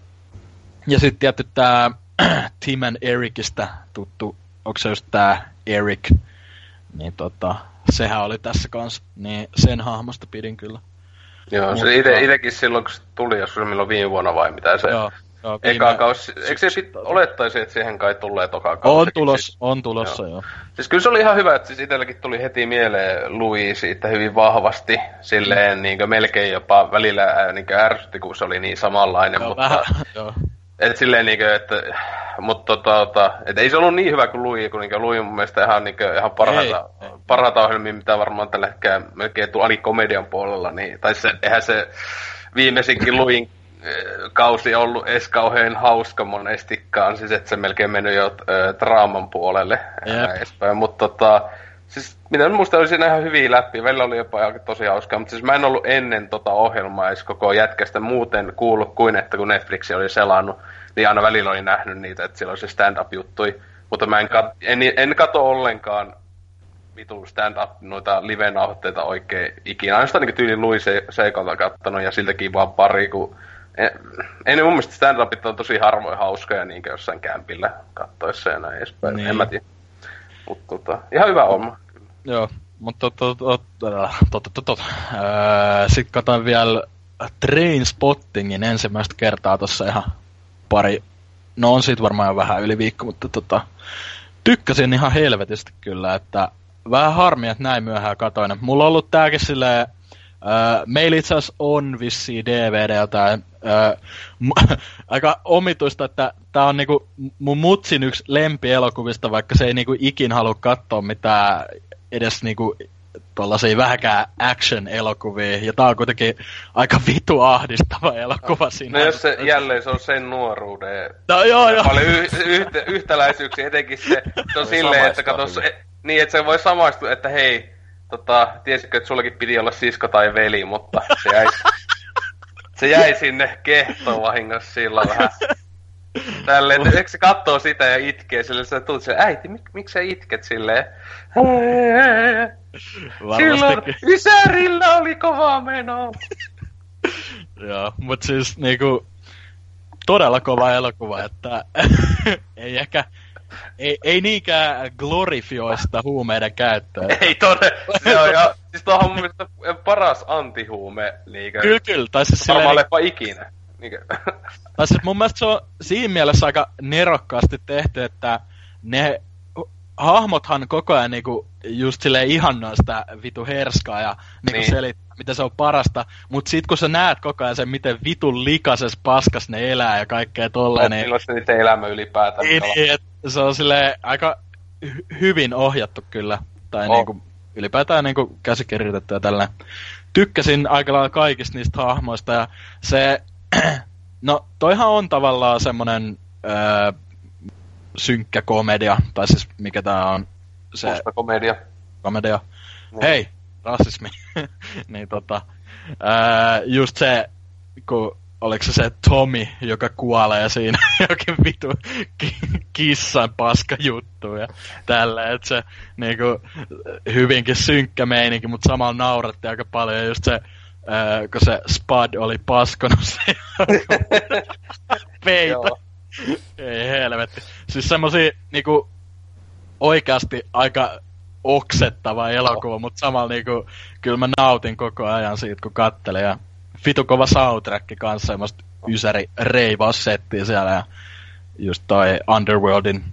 Speaker 3: ja sitten tietty tää Tim and Ericistä tuttu, onko se just tää Eric, niin tota, sehän oli tässä kanssa, niin sen hahmosta pidin kyllä.
Speaker 1: Joo, se ite, itekin silloin, kun se tuli, jos se milloin viime vuonna vai mitä se... Joo. Joo, viime... Eka kausi, eikö se sit olettaisi, että siihen kai tulee toka kausi?
Speaker 3: On, tulos, on tulossa, joo. joo.
Speaker 1: Siis kyllä se oli ihan hyvä, että siis itselläkin tuli heti mieleen Louis siitä hyvin vahvasti, silleen mm. niin melkein jopa välillä niin ärsytti, kun se oli niin samanlainen, joo, mutta... Vähän, joo. Et silleen niinkö, että, mutta tota, et ei se ollut niin hyvä kuin Louis, kun niinkö Louis mun mielestä ihan, niinkö, ihan parhaita, ei, parhaita ohjelmia, mitä varmaan tällä hetkellä melkein tuu komedian puolella, niin, tai se, eihän se viimeisinkin Louisin kausi ollut edes kauhean hauska monestikaan, siis että se melkein mennyt jo äh, draaman puolelle yep. mutta tota, siis minä muista oli siinä ihan hyviä läpi, välillä oli jopa tosi hauskaa, mutta siis mä en ollut ennen tota ohjelmaa edes koko jätkästä muuten kuullut kuin, että kun Netflix oli selannut, niin aina välillä oli nähnyt niitä, että siellä oli se stand-up juttui, mutta mä en, kat, en, en kato ollenkaan vitun stand-up noita live-nauhoitteita oikein ikinä. Aina sitä niin tyyli Louis Seikolta kattonut ja siltäkin vaan pari, kun en, en mun mielestä stand-upit on tosi harvoin hauskoja niin jossain kämpillä kattoissa ja näin edespäin. Niin. En mä tiedä. Mutta tota, ihan hyvä homma.
Speaker 3: Joo, mutta sitten katsoin vielä Train Spottingin ensimmäistä kertaa tuossa ihan pari, no on siitä varmaan jo vähän yli viikko, mutta tota, tykkäsin ihan helvetisti kyllä, että vähän harmi, että näin myöhään katoin. Mulla on ollut tääkin silleen, äh, meillä itse asiassa on vissiin DVDltä Öö, aika omituista, että tämä on niinku mun mutsin yksi lempielokuvista, vaikka se ei niinku ikin halua katsoa mitään edes niinku tuollaisia vähäkään action-elokuvia, ja tää on kuitenkin aika vitu ahdistava elokuva siinä.
Speaker 1: No jos se jälleen se on sen nuoruuden
Speaker 3: no, joo, joo.
Speaker 1: paljon y- yhtä, yhtäläisyyksiä, etenkin se, se on silleen, että kato, se, niin että se voi samaistua, että hei, tota, tiesitkö, että sullakin piti olla sisko tai veli, mutta se jäi se jäi sinne kehtoon vahingossa sillä vähän. Tälleen, eikö se kattoo sitä ja itkee sille, se tuut se, äiti, mik, miksi sä itket silleen? Silloin Ysärillä oli kova meno.
Speaker 3: Joo, mut siis niinku, todella kova elokuva, että ei ehkä ei, ei niinkään glorifioista huumeiden käyttöä.
Speaker 1: Ei todella. Se on jo, siis tuohon mun mielestä paras antihuume liikä.
Speaker 3: Kyllä, kyllä. Tai siis
Speaker 1: silleen... lepa ikinä. Niinkö?
Speaker 3: Tai siis mun mielestä se on siinä mielessä aika nerokkaasti tehty, että ne hahmothan koko ajan niinku just silleen ihannoi sitä vitu herskaa ja niinku niin. selittää, mitä se on parasta. Mut sit kun sä näet koko ajan sen, miten vitun likases paskas ne elää ja kaikkea tolleen,
Speaker 1: niin... Milloin se niiden elämä ylipäätään?
Speaker 3: Niin, niin se on sille aika hy- hyvin ohjattu kyllä. Tai oh. niinku, ylipäätään niinku käsikirjoitettu ja tällä. Tykkäsin aika lailla kaikista niistä hahmoista ja se... no, toihan on tavallaan semmonen öö, synkkä komedia, tai siis mikä tää on?
Speaker 1: Se... Musta komedia.
Speaker 3: Komedia. Niin. Hei, rasismi. niin tota, ää, just se, kun oliko se se Tommy, joka kuolee siinä jokin vitu kissan paska juttu ja tällä, että se niinku, hyvinkin synkkä meininki, mutta samalla nauratti aika paljon ja just se, ää, kun se Spud oli paskonut se peitä. Ei helvetti. Siis semmosia niinku oikeasti aika oksettava elokuva, oh. mutta samalla niinku, kyllä mä nautin koko ajan siitä, kun kattelin. Ja fitu kova soundtrack kanssa, semmoista ysäri reivaussettiä siellä ja just toi Underworldin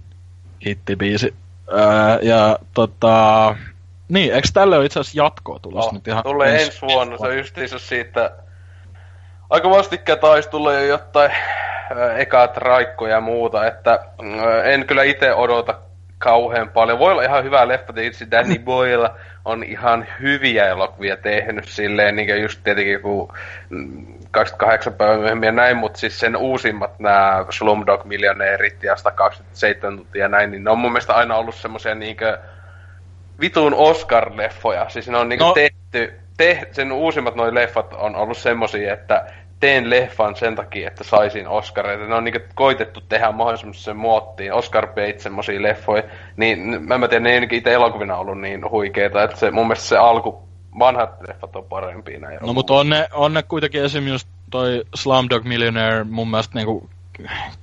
Speaker 3: hittibiisi. Öö, ja tota, niin, eikö tälle ole itse asiassa jatkoa tulossa
Speaker 1: no, nyt ihan Tulee ensi vuonna, se on justiinsa siitä, aika vastikään taisi tulla jo jotain äh, ekat raikkoja ja muuta, että äh, en kyllä itse odota kauhean paljon. Voi olla ihan hyvä leffa, tietysti Danny Boyle on ihan hyviä elokuvia tehnyt silleen, niin kuin just tietenkin joku 28 mm, päivää myöhemmin ja näin, mutta siis sen uusimmat nämä Slumdog Millionairet ja 127 tuntia ja näin, niin ne on mun mielestä aina ollut semmoisia niinkö vitun Oscar-leffoja. Siis ne on niinku no. tehty, te, sen uusimmat noin leffat on ollut semmosia, että teen leffan sen takia, että saisin Oscareita. Ne on niinku koitettu tehdä mahdollisimman sen muottiin, Oscar Bates semmosia leffoja, niin mä en tiedä, ne ei itse elokuvina ollut niin huikeita, että se, mun mielestä se alku, vanhat leffat on parempia näin.
Speaker 3: No mutta on ne, on ne kuitenkin esimerkiksi just toi Slumdog Millionaire mun mielestä niinku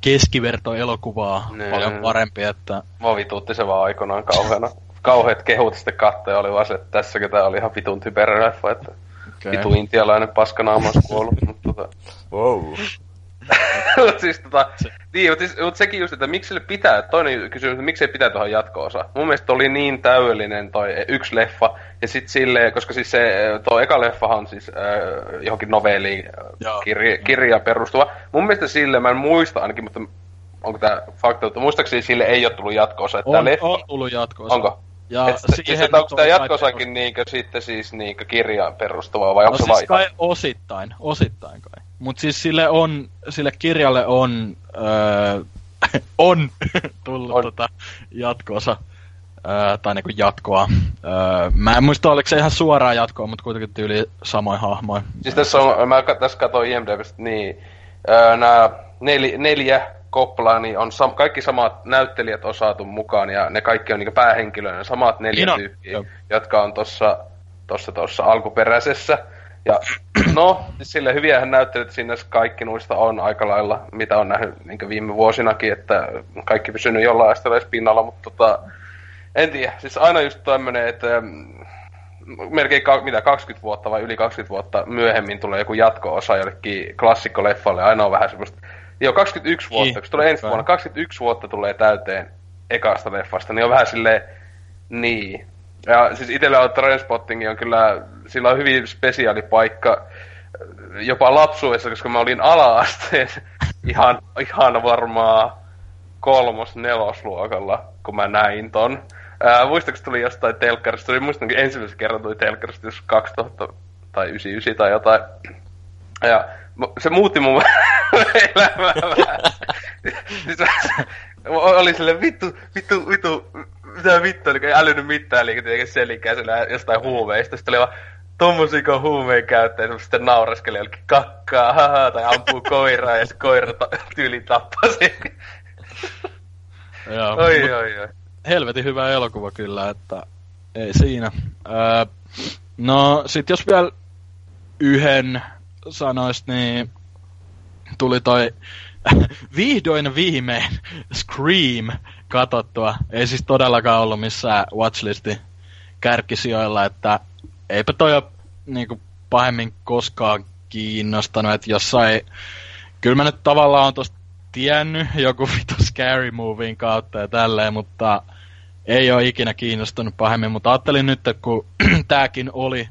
Speaker 3: keskiverto elokuvaa ne. paljon parempi, että...
Speaker 1: Mä vituutti se vaan aikoinaan kauheana. Kauheat kehut sitten kattoja oli vaan se, että tässäkin tää oli ihan vitun typerä leffa, että...
Speaker 3: Okay.
Speaker 1: Vitu intialainen paskanaamaus kuollut, mutta tota...
Speaker 2: Wow.
Speaker 1: siis tota, niin, mutta, siis, mutta sekin just, että miksi sille pitää, toinen kysymys, että miksi se pitää tuohon jatko-osa. Mun mielestä oli niin täydellinen toi yksi leffa, ja sit silleen, koska siis se, tuo eka leffahan on siis äh, johonkin novelliin
Speaker 3: Joo.
Speaker 1: kirja, kirja perustuva. Mun mielestä sille, mä en muista ainakin, mutta onko tää fakta, mutta muistaakseni sille ei ole tullut jatko-osa. Että tää
Speaker 3: On,
Speaker 1: leffa,
Speaker 3: on tullut jatko
Speaker 1: Onko?
Speaker 3: Ja
Speaker 1: Et, siis,
Speaker 3: siihen
Speaker 1: että onko tämä jatkosakin niinkö sitten siis niinkö kirjaan perustuvaa vai
Speaker 3: No
Speaker 1: onko se
Speaker 3: siis kai osittain, osittain kai. Mut siis sille on, sille kirjalle on, öö, on tullut
Speaker 1: On.
Speaker 3: Tota jatkoosa. Öö, tai niinku jatkoa. Öö, mä en muista oliko se ihan suoraan jatkoa, mutta kuitenkin tyyli samoin hahmoin.
Speaker 1: Siis tässä on, mä tässä katsoin IMDbstä, niin öö, nämä nel, neljä koppalaa, niin on sam, kaikki samat näyttelijät on saatu mukaan, ja ne kaikki on niinku päähenkilöinä, samat neljä
Speaker 3: Niin on,
Speaker 1: tyyppiä,
Speaker 3: joo.
Speaker 1: jotka on tossa, tossa, tossa alkuperäisessä. Ja no, sille hyviähän näyttelijät sinne kaikki noista on aika lailla, mitä on nähnyt niin viime vuosinakin, että kaikki pysynyt jollain asteella pinnalla, mutta tota, en tiedä, siis aina just tämmönen, että mm, melkein ka- mitä, 20 vuotta vai yli 20 vuotta myöhemmin tulee joku jatko-osa jollekin klassikkoleffalle. Aina on vähän semmoista... Joo, 21 vuotta,
Speaker 3: Niin,
Speaker 1: kun se tulee ensi vuonna, 21 vuotta tulee täyteen ekasta leffasta, niin on vähän silleen, niin. Ja siis itsellä on Trainspotting on kyllä, sillä on hyvin spesiaali paikka jopa lapsuudessa, koska mä olin ala-asteen ihan, ihan varmaan kolmos, nelosluokalla, kun mä näin ton. Ää, muistaaks tuli jostain telkkarista, tuli muistan, ensimmäisen kerran tuli telkkarista jos 2000 tai 99 tai jotain. Ja se muutti mun elämää vähän. siis oli silleen vittu, vittu, vittu, mitä vittu, eli ei älynyt mitään, eli tietenkin selikää sillä jostain huumeista. Sitten oli vaan tommosiko huumeen käyttäjä, ja sitten naureskeli jollekin kakkaa, haha, tai ampuu koiraa, ja se koira ta- tyyli tappaa sen.
Speaker 3: Joo,
Speaker 1: Oi,
Speaker 3: mut
Speaker 1: oi, oi.
Speaker 3: helvetin hyvä elokuva kyllä, että ei siinä. Öö, no sit jos vielä yhden sanois, niin tuli toi vihdoin viimein Scream katottua. Ei siis todellakaan ollut missään watchlisti kärkisijoilla, että eipä toi ole niinku pahemmin koskaan kiinnostanut, että jossain, kyllä mä nyt tavallaan on tosta tiennyt joku vitu scary movien kautta ja tälleen, mutta ei ole ikinä kiinnostunut pahemmin, mutta ajattelin nyt, että kun tääkin oli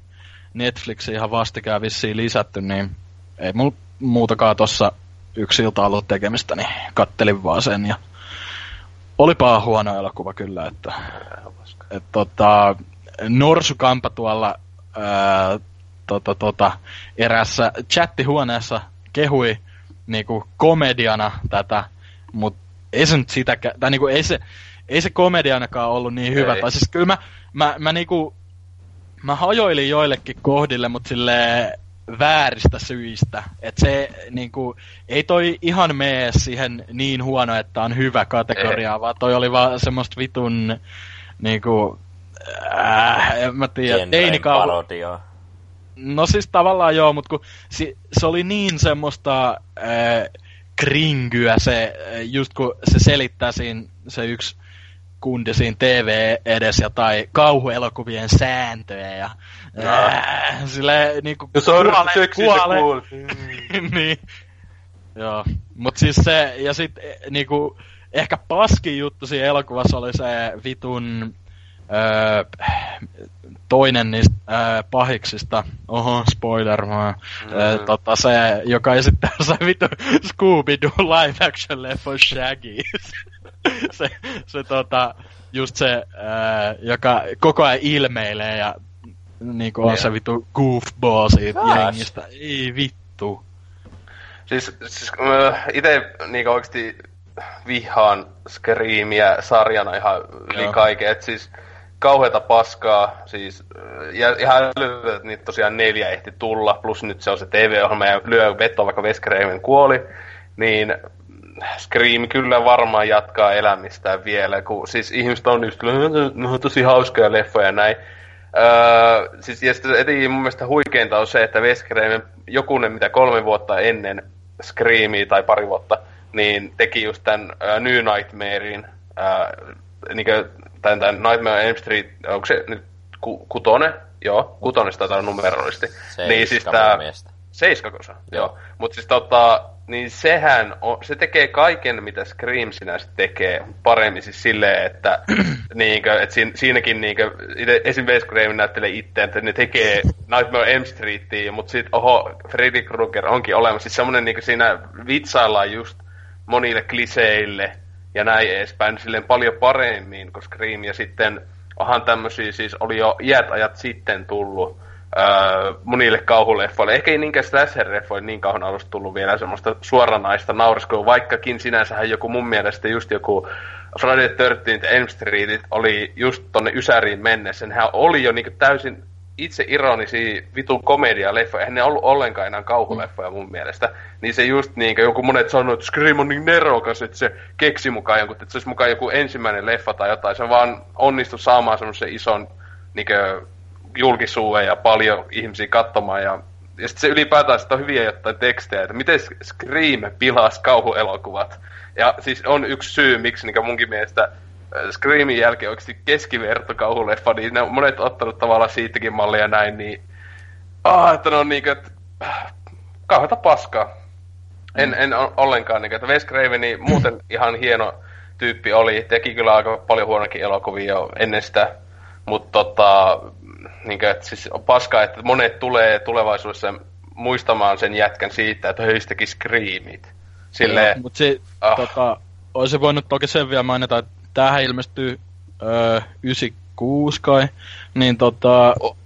Speaker 3: Netflixin ihan vastikään vissiin lisätty, niin ei mulla muutakaan tossa yksi ilta ollut tekemistä, niin kattelin vaan sen ja olipa huono elokuva kyllä, että, että tota, Norsukampa tuolla ää, tota, tota, erässä chattihuoneessa kehui niinku komediana tätä, mutta ei se nyt sitäkään, tai niinku ei se, ei se komedianakaan ollut niin hyvä.
Speaker 1: Ei.
Speaker 3: Tai siis kyllä mä, mä, mä niinku, mä hajoilin joillekin kohdille, mutta sille vääristä syistä. Et se niinku, ei toi ihan mene siihen niin huono, että on hyvä kategoria, vaan toi oli vaan semmoista vitun niinku, äh, en mä tiedä, teinikauhu. No siis tavallaan joo, mutta kun si, se oli niin semmoista äh, kringyä se, äh, just kun se selittää siinä se yksi kundi siinä TV edes jotain kauhuelokuvien sääntöjä ja äh, sille niinku
Speaker 1: Jos on
Speaker 3: kuole-
Speaker 1: seksi, se
Speaker 3: kuole-
Speaker 1: kuul.
Speaker 3: niin. Joo. Mut siis se, ja sit eh, niinku, ehkä paskin juttu siinä elokuvassa oli se vitun öö, toinen niistä öö, pahiksista, oho, spoiler vaan, mm. öö, tota se, joka esittää se vitun Scooby-Doo live action leffa Shaggy. se, se tota, just se, öö, joka koko ajan ilmeilee ja niinku on
Speaker 1: Niin.
Speaker 3: se vittu goofball siitä
Speaker 2: Kas.
Speaker 3: jengistä. Ei vittu.
Speaker 1: Siis, siis äh, itse niin oikeasti vihaan Screamia sarjana ihan yli
Speaker 3: Joo.
Speaker 1: kaiken. Et siis kauheata paskaa, siis äh, ja ihan älytöntä, että niitä tosiaan neljä ehti tulla, plus nyt se on se TV-ohjelma ja lyö vetoa, vaikka Veskereimen kuoli, niin Scream kyllä varmaan jatkaa elämistään vielä, kun siis ihmiset on just, on tosi hauskoja leffoja ja näin. Öö, siis, ja sitten eti mun mielestä huikeinta on se, että Veskereimen jokunen mitä kolme vuotta ennen Screamia tai pari vuotta, niin teki just tämän uh, New Nightmarein, uh, niin tämän, tämän Nightmare on Elm Street, onko se nyt ku, kutonen, joo, kutonen taitaa numerollisesti.
Speaker 2: Seiska
Speaker 1: niin siis
Speaker 2: mielestä.
Speaker 1: Seiskako se?
Speaker 2: Joo.
Speaker 1: Mutta siis tota, niin sehän on, se tekee kaiken, mitä Scream sinänsä tekee paremmin siis silleen, että niinkö, et siinä, siinäkin niinkö, ite, esimerkiksi Scream näyttelee itse, että ne tekee Nightmare on Elm Streetia, mutta sit oho, Freddy Krueger onkin olemassa. Siis semmonen niinkö siinä vitsaillaan just monille kliseille ja näin edespäin, silleen paljon paremmin kuin Scream, ja sitten onhan tämmösiä, siis oli jo iät ajat sitten tullut monille kauhuleffoille. Ehkä ei niinkään slasher-leffoille niin kauan alusta tullut vielä semmoista suoranaista nauraskua, vaikkakin sinänsähän joku mun mielestä just joku Friday the 13th Elm Streetit oli just tonne Ysäriin mennessä. Nehän oli jo niinku täysin itse ironisia vitun komedialeffoja. Eihän ne ollut ollenkaan enää kauhuleffoja mun mielestä. Niin se just niinkö joku monet sanoo, että Scream on niin nerokas, että se keksi mukaan jonkun, että se olisi mukaan joku ensimmäinen leffa tai jotain. Se vaan onnistui saamaan semmoisen ison niinkö julkisuuden ja paljon ihmisiä katsomaan ja ja sitten se ylipäätään sit on hyviä jotain tekstejä, että miten Scream pilas kauhuelokuvat. Ja siis on yksi syy, miksi niin munkin mielestä äh, Screamin jälkeen oikeasti keskiverto kauhuleffa, niin ne on monet ottanut tavallaan siitäkin mallia näin, niin ah, että ne on niinkö, että äh, kauheata paskaa. En, en o- ollenkaan, niin, että Wes Craveni muuten ihan hieno tyyppi oli, teki kyllä aika paljon huonokin elokuvia jo ennen sitä, mutta tota, niin kuin, että siis on paskaa, että monet tulee tulevaisuudessa muistamaan sen jätkän siitä, että hei, se teki Screamit. Silleen,
Speaker 3: Mutta se,
Speaker 1: Ah.
Speaker 3: tota, olisi voinut toki sen vielä mainita, että tämähän ilmestyy öö, 96 kai, niin tota,
Speaker 1: O-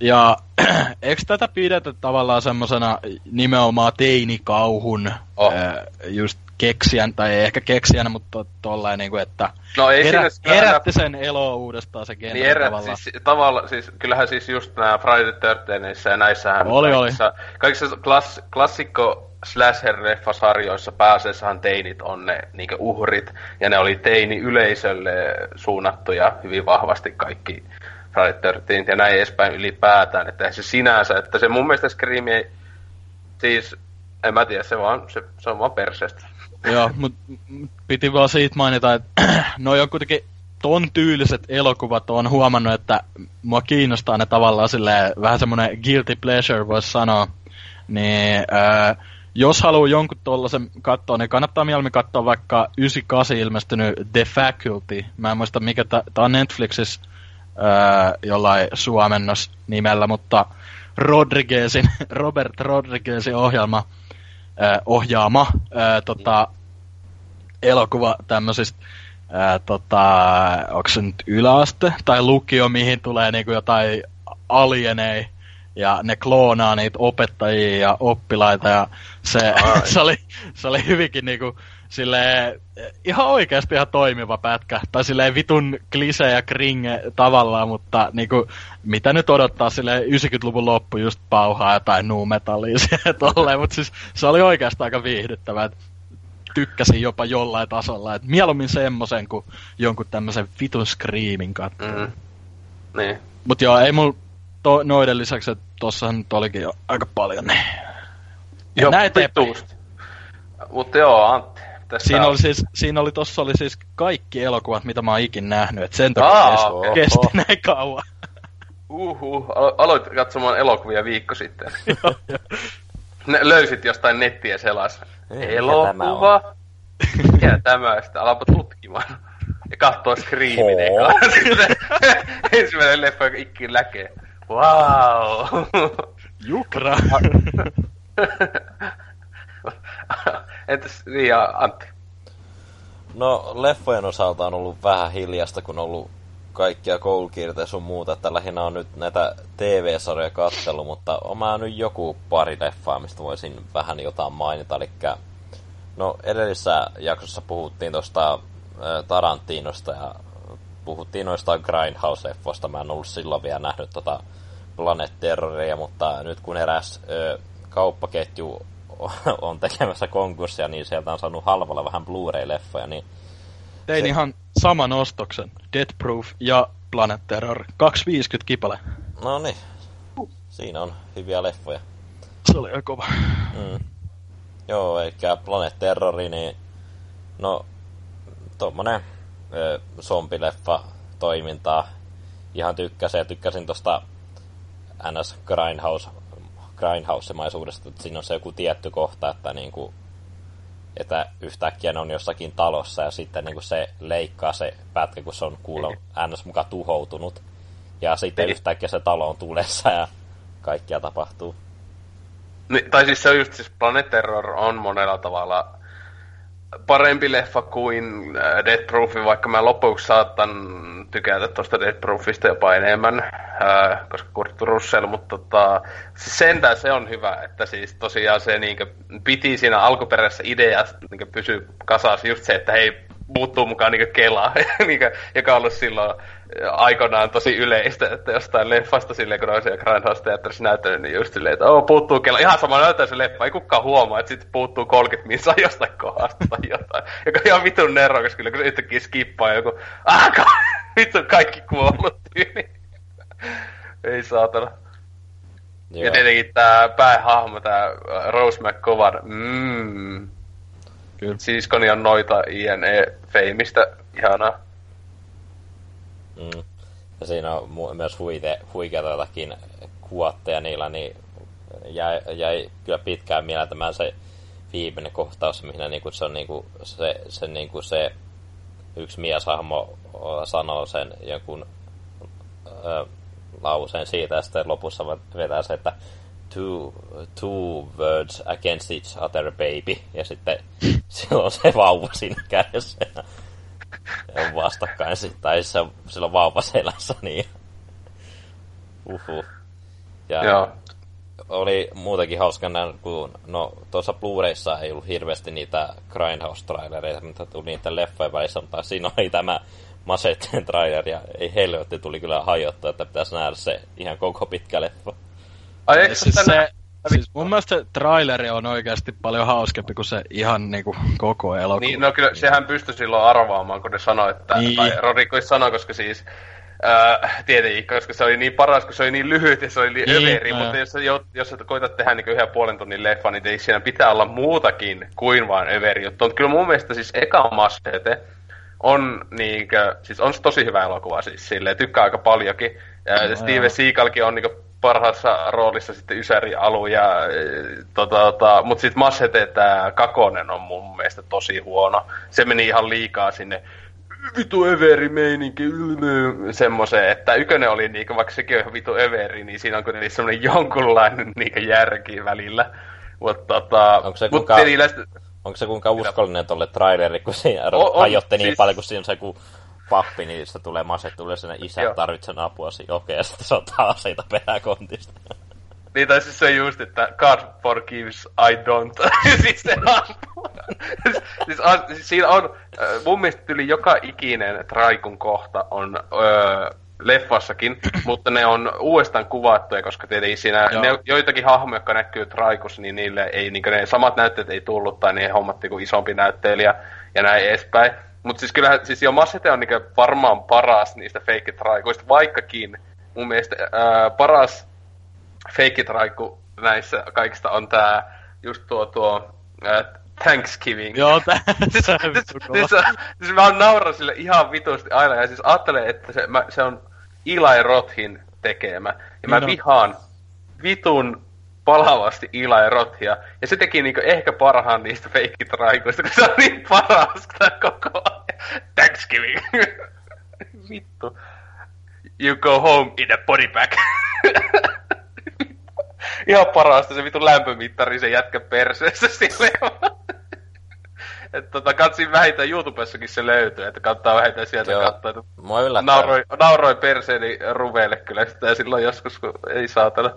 Speaker 3: ja eikö tätä pidetä tavallaan semmosena nimenomaan teinikauhun
Speaker 1: Oh.
Speaker 3: öö, just keksijän, tai ei ehkä keksijänä, mutta to, tollain niinku, että
Speaker 1: no ei
Speaker 3: herä,
Speaker 1: siinä
Speaker 3: herätti sen eloa uudestaan se genre
Speaker 1: Niin erät,
Speaker 3: tavallaan.
Speaker 1: siis, tavalla, siis, kyllähän siis just nämä Friday the 13 ja näissähän
Speaker 3: Oli, oli.
Speaker 1: kaikissa, kaikissa klass, klassikko slasher-leffasarjoissa pääasiassahan teinit on ne niinkö uhrit, ja ne oli teini-yleisölle suunnattuja hyvin vahvasti kaikki 13 ja näin edespäin ylipäätään, että se sinänsä, että se mun mielestä Scream ei, siis en mä tiedä, se, vaan, se, se on vaan perseestä.
Speaker 3: Joo, mutta piti vaan siitä mainita, että no on kuitenkin ton tyyliset elokuvat on huomannut, että mua kiinnostaa ne tavallaan silleen, vähän semmonen guilty pleasure voisi sanoa. Niin ää, jos haluaa jonkun tollasen katsoa, niin kannattaa mieluummin katsoa vaikka 98 ilmestynyt The Faculty. Mä en muista mikä tää on Netflixissä ää, jollain suomennos nimellä, mutta Rodriguezin, Robert Rodriguezin ohjelma, ää, ohjaama ää, tota, elokuva tämmöisistä ää, tota, onko se nyt yläaste tai lukio, mihin tulee niinku jotain alienei ja ne kloonaa niitä opettajia ja oppilaita ja se, se, oli, se oli hyvinkin niinku silleen, ihan oikeasti ihan toimiva pätkä. Tai silleen vitun klise ja kringe tavallaan, mutta niinku, mitä nyt odottaa sille 90-luvun loppu just pauhaa jotain nu metallia ja tolleen, mutta siis se oli oikeastaan aika viihdyttävää. Et tykkäsin jopa jollain tasolla, että mieluummin semmoisen kuin jonkun tämmöisen vitun screamin katto.
Speaker 1: Mm. Niin.
Speaker 3: Mut joo, ei mulla to, noiden lisäksi, että tossahan nyt olikin jo aika paljon ne.
Speaker 1: Joo,
Speaker 3: Näin.
Speaker 1: Mutta joo, Antti. Tässä
Speaker 3: Siinä
Speaker 1: on-
Speaker 3: oli, siis, siinä oli, tossa oli siis kaikki elokuvat, mitä mä oon ikin nähnyt, et sen takia
Speaker 1: Aa,
Speaker 3: kesti,
Speaker 1: oho.
Speaker 3: kesti näin kauan.
Speaker 1: Uhu, alo- aloit katsomaan elokuvia viikko sitten. ne löysit jostain nettiä selas. Elokuva? Mikä tämä? Sitten alapa tutkimaan. Ja kattoo Screamin eka. Ensimmäinen leffa, joka ikkin läkee. Wow!
Speaker 3: Jukra.
Speaker 1: Entäs niin ja Antti?
Speaker 2: No, leffojen osalta on ollut vähän hiljasta, kun on ollut kaikkia koulukirjoja sun muuta, että lähinnä on nyt näitä TV-sarjoja katsellut, mutta on nyt joku pari leffaa, mistä voisin vähän jotain mainita, eli no edellisessä jaksossa puhuttiin tuosta Tarantinosta ja puhuttiin noista Grindhouse-leffoista, mä en ollut silloin vielä nähnyt tota Planet Terroria, mutta nyt kun eräs ö, kauppaketju on tekemässä konkurssia, niin sieltä on saanut halvalla vähän Blu-ray-leffoja, niin
Speaker 3: Tein
Speaker 2: Se-
Speaker 3: ihan saman ostoksen. Death Proof ja Planet Terror. 250 kipale.
Speaker 2: no niin, siinä on hyviä leffoja.
Speaker 3: Se oli aika kova.
Speaker 2: Mm. Joo, eikä Planet Terrori, niin no, tommonen ö, zombileffa toimintaa ihan tykkäsin ja tykkäsin tosta NS Grindhouse, Grindhouse-maisuudesta, että siinä on se joku tietty kohta, että niinku, että yhtäkkiä ne on jossakin talossa ja sitten niin kuin se leikkaa se pätkä, kun se on kuulla ns. mukaan tuhoutunut. Ja sitten niin. yhtäkkiä se talo on tulessa ja kaikkia tapahtuu.
Speaker 1: Niin, tai siis se on just siis Planet Terror on monella tavalla parempi leffa kuin äh, Dead Proof, vaikka mä lopuksi saatan tykätä tuosta Dead Proofista jopa enemmän, äh, koska Kurt Russell, mutta tota, siis sentään se on hyvä, että siis tosiaan se niinkö, piti siinä alkuperäisessä ideassa niinkö, pysyä kasassa just se, että hei, muuttuu mukaan niinku Kela, niinku, joka on ollut silloin aikoinaan tosi yleistä, että jostain leffasta silleen, kun on siellä Grindhouse Theaterissa näyttänyt, niin just silleen, että oo, puuttuu Kela. Ihan sama näyttää se leffa, ei kukaan huomaa, että sitten puuttuu 30 minsa jostain kohdasta tai jotain. Joka on ihan vitun nerokas kyllä, kun se yhtäkkiä skippaa joku, ah, vittu kaikki kuollut tyyli. ei saatana. Joo. Ja tietenkin tää päähahmo, tää Rose McCovan, mmm, Kyllä. Siskoni on noita INE Feimistä, ihanaa.
Speaker 2: Mm. Ja siinä on myös huite, huikeata jotakin kuotteja niillä, niin jäi, jäi kyllä pitkään mieltämään se viimeinen kohtaus, mihin niinku se on niinku se, se, niinku se yksi mieshahmo sanoo sen jonkun ö, lauseen siitä, ja sitten lopussa vetää se, että two, two words against each other, baby. Ja sitten silloin on se vauva siinä kädessä. Ja, on vastakkain sitten, tai se on silloin vauva selässä, niin uhu. Ja Joo. oli muutenkin hauska näin, kun no tuossa Blu-rayssa ei ollut hirveästi niitä Grindhouse-trailereita, mitä tuli niitä leffojen välissä, mutta siinä oli tämä Masetten trailer, ja ei helvetti tuli kyllä hajottua, että pitäisi nähdä se ihan koko pitkä leffa.
Speaker 3: Ai eikö siis tänne... se, siis mun mielestä se traileri on oikeasti paljon hauskempi kuin se ihan niinku koko elokuva.
Speaker 1: Niin, no kyllä sehän pystyi silloin arvaamaan, kun ne sanoi, että... Niin. Tai Rodriguez sanoi, koska siis... Äh, tietenkin, koska se oli niin paras, kun se oli niin lyhyt ja se oli niin, överi, no. mutta jos, jos sä koitat tehdä niin yhden puolen tunnin leffa, niin siinä pitää olla muutakin kuin vain överi juttu. Mutta kyllä mun mielestä siis eka Machete on niinkö, siis on tosi hyvä elokuva siis silleen, tykkää aika paljonkin. Ja no, Steve Seagalkin on niinkö parhaassa roolissa sitten Ysäri Alu ja e, tota, tota, mutta sitten Machete tämä Kakonen on mun mielestä tosi huono. Se meni ihan liikaa sinne vitu överi meininki, semmoiseen, että ykönen oli niinku, vaikka sekin on ihan vitu överi, niin siinä on kuitenkin semmoinen jonkunlainen niinku järki välillä. Mutta tota,
Speaker 2: onko se kuinka, mut onko se kuinka uskollinen tolle traileri, kun siinä on, hajotte niin siis... paljon, kun siinä on se kun pappi, niin se tulee mase, tulee sinne isä, Joo. tarvitsen apua, okei, ja sitten se ottaa aseita peräkontista.
Speaker 1: Niin, tai siis se just, että God forgives, I don't. siis se ampuu. siis, siis, siis, siinä on, mun mielestä yli joka ikinen Traikun kohta on öö, leffassakin, mutta ne on uudestaan kuvattuja, koska tietenkin siinä ne, joitakin hahmoja, jotka näkyy Traikussa, niin niille ei, niin ne samat näytteet ei tullut, tai ne hommattiin kuin isompi näyttelijä, ja näin edespäin. Mutta siis kyllähän, siis jo Massete on niinku varmaan paras niistä fake traikoista, vaikkakin mun mielestä ää, paras fake traiku näissä kaikista on tää just tuo tuo ää, Thanksgiving.
Speaker 3: Joo,
Speaker 1: siis, siis, siis, siis, mä nauran sille ihan vitusti aina, ja siis ajattelen, että se, mä, se on Eli Rothin tekemä. Ja mä niin vihaan vitun palavasti Eli Rothia. Ja se teki niinku ehkä parhaan niistä feikkitraikoista, kun se on niin paras koko ajan. Thanksgiving. Vittu. You go home in a body bag. Ihan parasta se vittu lämpömittari se jätkä perseessä silleen. että tota, katsin vähintään YouTubessakin se löytyy, että kannattaa vähintään sieltä Joo, katsoa. Että nauroi, nauroi perseeni ruveille kyllä sitä silloin joskus, kun ei saatana.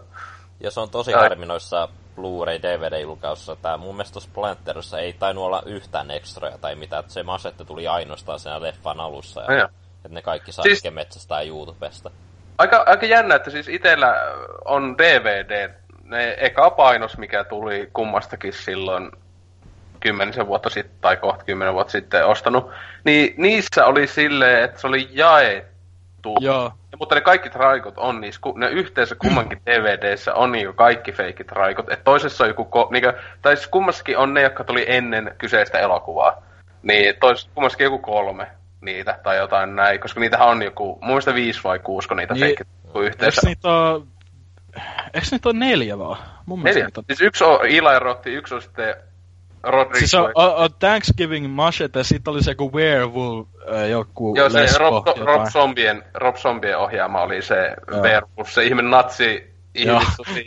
Speaker 2: Ja se on tosi harmi noissa Blu-ray DVD-julkaisussa. Tää mun mielestä tuossa Splinterissa ei tainnut olla yhtään extroja tai mitä, että se masette tuli ainoastaan siinä leffan alussa. Ja, ja. Että ne kaikki saa siis, metsästää YouTubesta.
Speaker 1: Aika, aika jännä, että siis itellä on DVD, ne eka painos, mikä tuli kummastakin silloin kymmenisen vuotta sitten tai kohta kymmenen vuotta sitten ostanut, niin niissä oli silleen, että se oli jaettu.
Speaker 3: Joo.
Speaker 1: Ja, mutta ne kaikki traikot on niissä, ne yhteensä kummankin DVDssä on niinku kaikki feikit raikot. Että toisessa on joku, ko, niinku, tai siis kummassakin on ne, jotka tuli ennen kyseistä elokuvaa. Niin toisessa kummassakin joku kolme. niitä tai jotain näin, koska niitähän on joku, mun mielestä viisi vai kuusi, kun niitä
Speaker 3: Niin,
Speaker 1: niin, yhteensä.
Speaker 3: Eikö niitä oo... Eikö niitä ole neljä vaan? Mun
Speaker 1: Neljä.
Speaker 3: on...
Speaker 1: Siis yksi on Eli Rotti, yksi on sitten Rodrigo.
Speaker 3: Siis on, on, on Thanksgiving Machete, sitten oli se joku Werewolf, äh, joku
Speaker 1: Joo, se
Speaker 3: lesbo,
Speaker 1: Rob, Rob,
Speaker 3: jotain.
Speaker 1: Zombien, Rob Zombien ohjaama oli se
Speaker 3: Joo.
Speaker 1: Werewolf, se ihme natsi ihmissusi.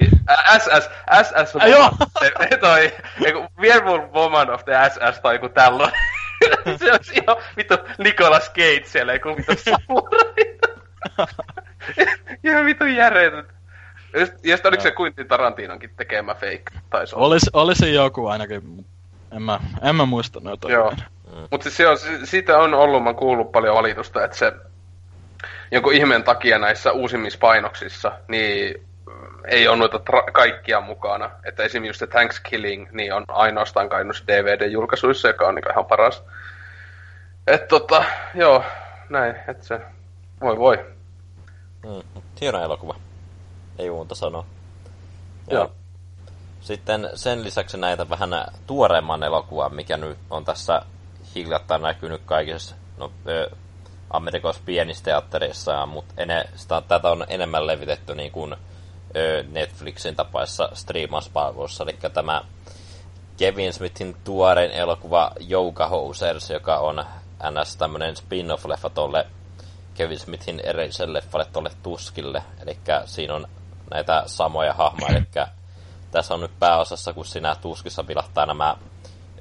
Speaker 1: SS, SS
Speaker 3: Ai joo.
Speaker 1: se, toi, eiku, Werewolf Woman of the SS tai joku tällöin. se olisi ihan vittu Nicolas Cage siellä, eiku vittu samurai. ihan vittu järjetön. Ja sit- Ja sitten oliko se Quentin Tarantinonkin tekemä fake? Taisi olla.
Speaker 3: Olis, olisi joku ainakin, mut en mä, en mä muista noita.
Speaker 1: Joo. Mutta siis se on, si- siitä on ollut, mä kuullut paljon valitusta, että se jonkun ihmeen takia näissä uusimmissa painoksissa, niin ei ole noita tra- kaikkia mukana. Että esimerkiksi just se Thanksgiving, niin on ainoastaan kai DVD-julkaisuissa, joka on niin ihan paras. Et tota, joo, näin, että se, voi voi.
Speaker 2: Mm, hieno elokuva. Ei muuta sanoa. Ja
Speaker 1: Joo.
Speaker 2: Sitten sen lisäksi näitä vähän tuoreemman elokuvan, mikä nyt on tässä hiljattain näkynyt kaikissa no, ö, Amerikassa pienissä teattereissa, mutta ene, sitä, tätä on enemmän levitetty niin kuin ö, Netflixin tapaissa striimauspalveluissa, eli tämä Kevin Smithin tuorein elokuva Yoga Hosers, joka on ns. tämmönen spin-off-leffa tolle Kevin Smithin edelliselle leffalle tolle Tuskille. Eli siinä on näitä samoja hahmoja, eli tässä on nyt pääosassa, kun siinä Tuskissa vilahtaa nämä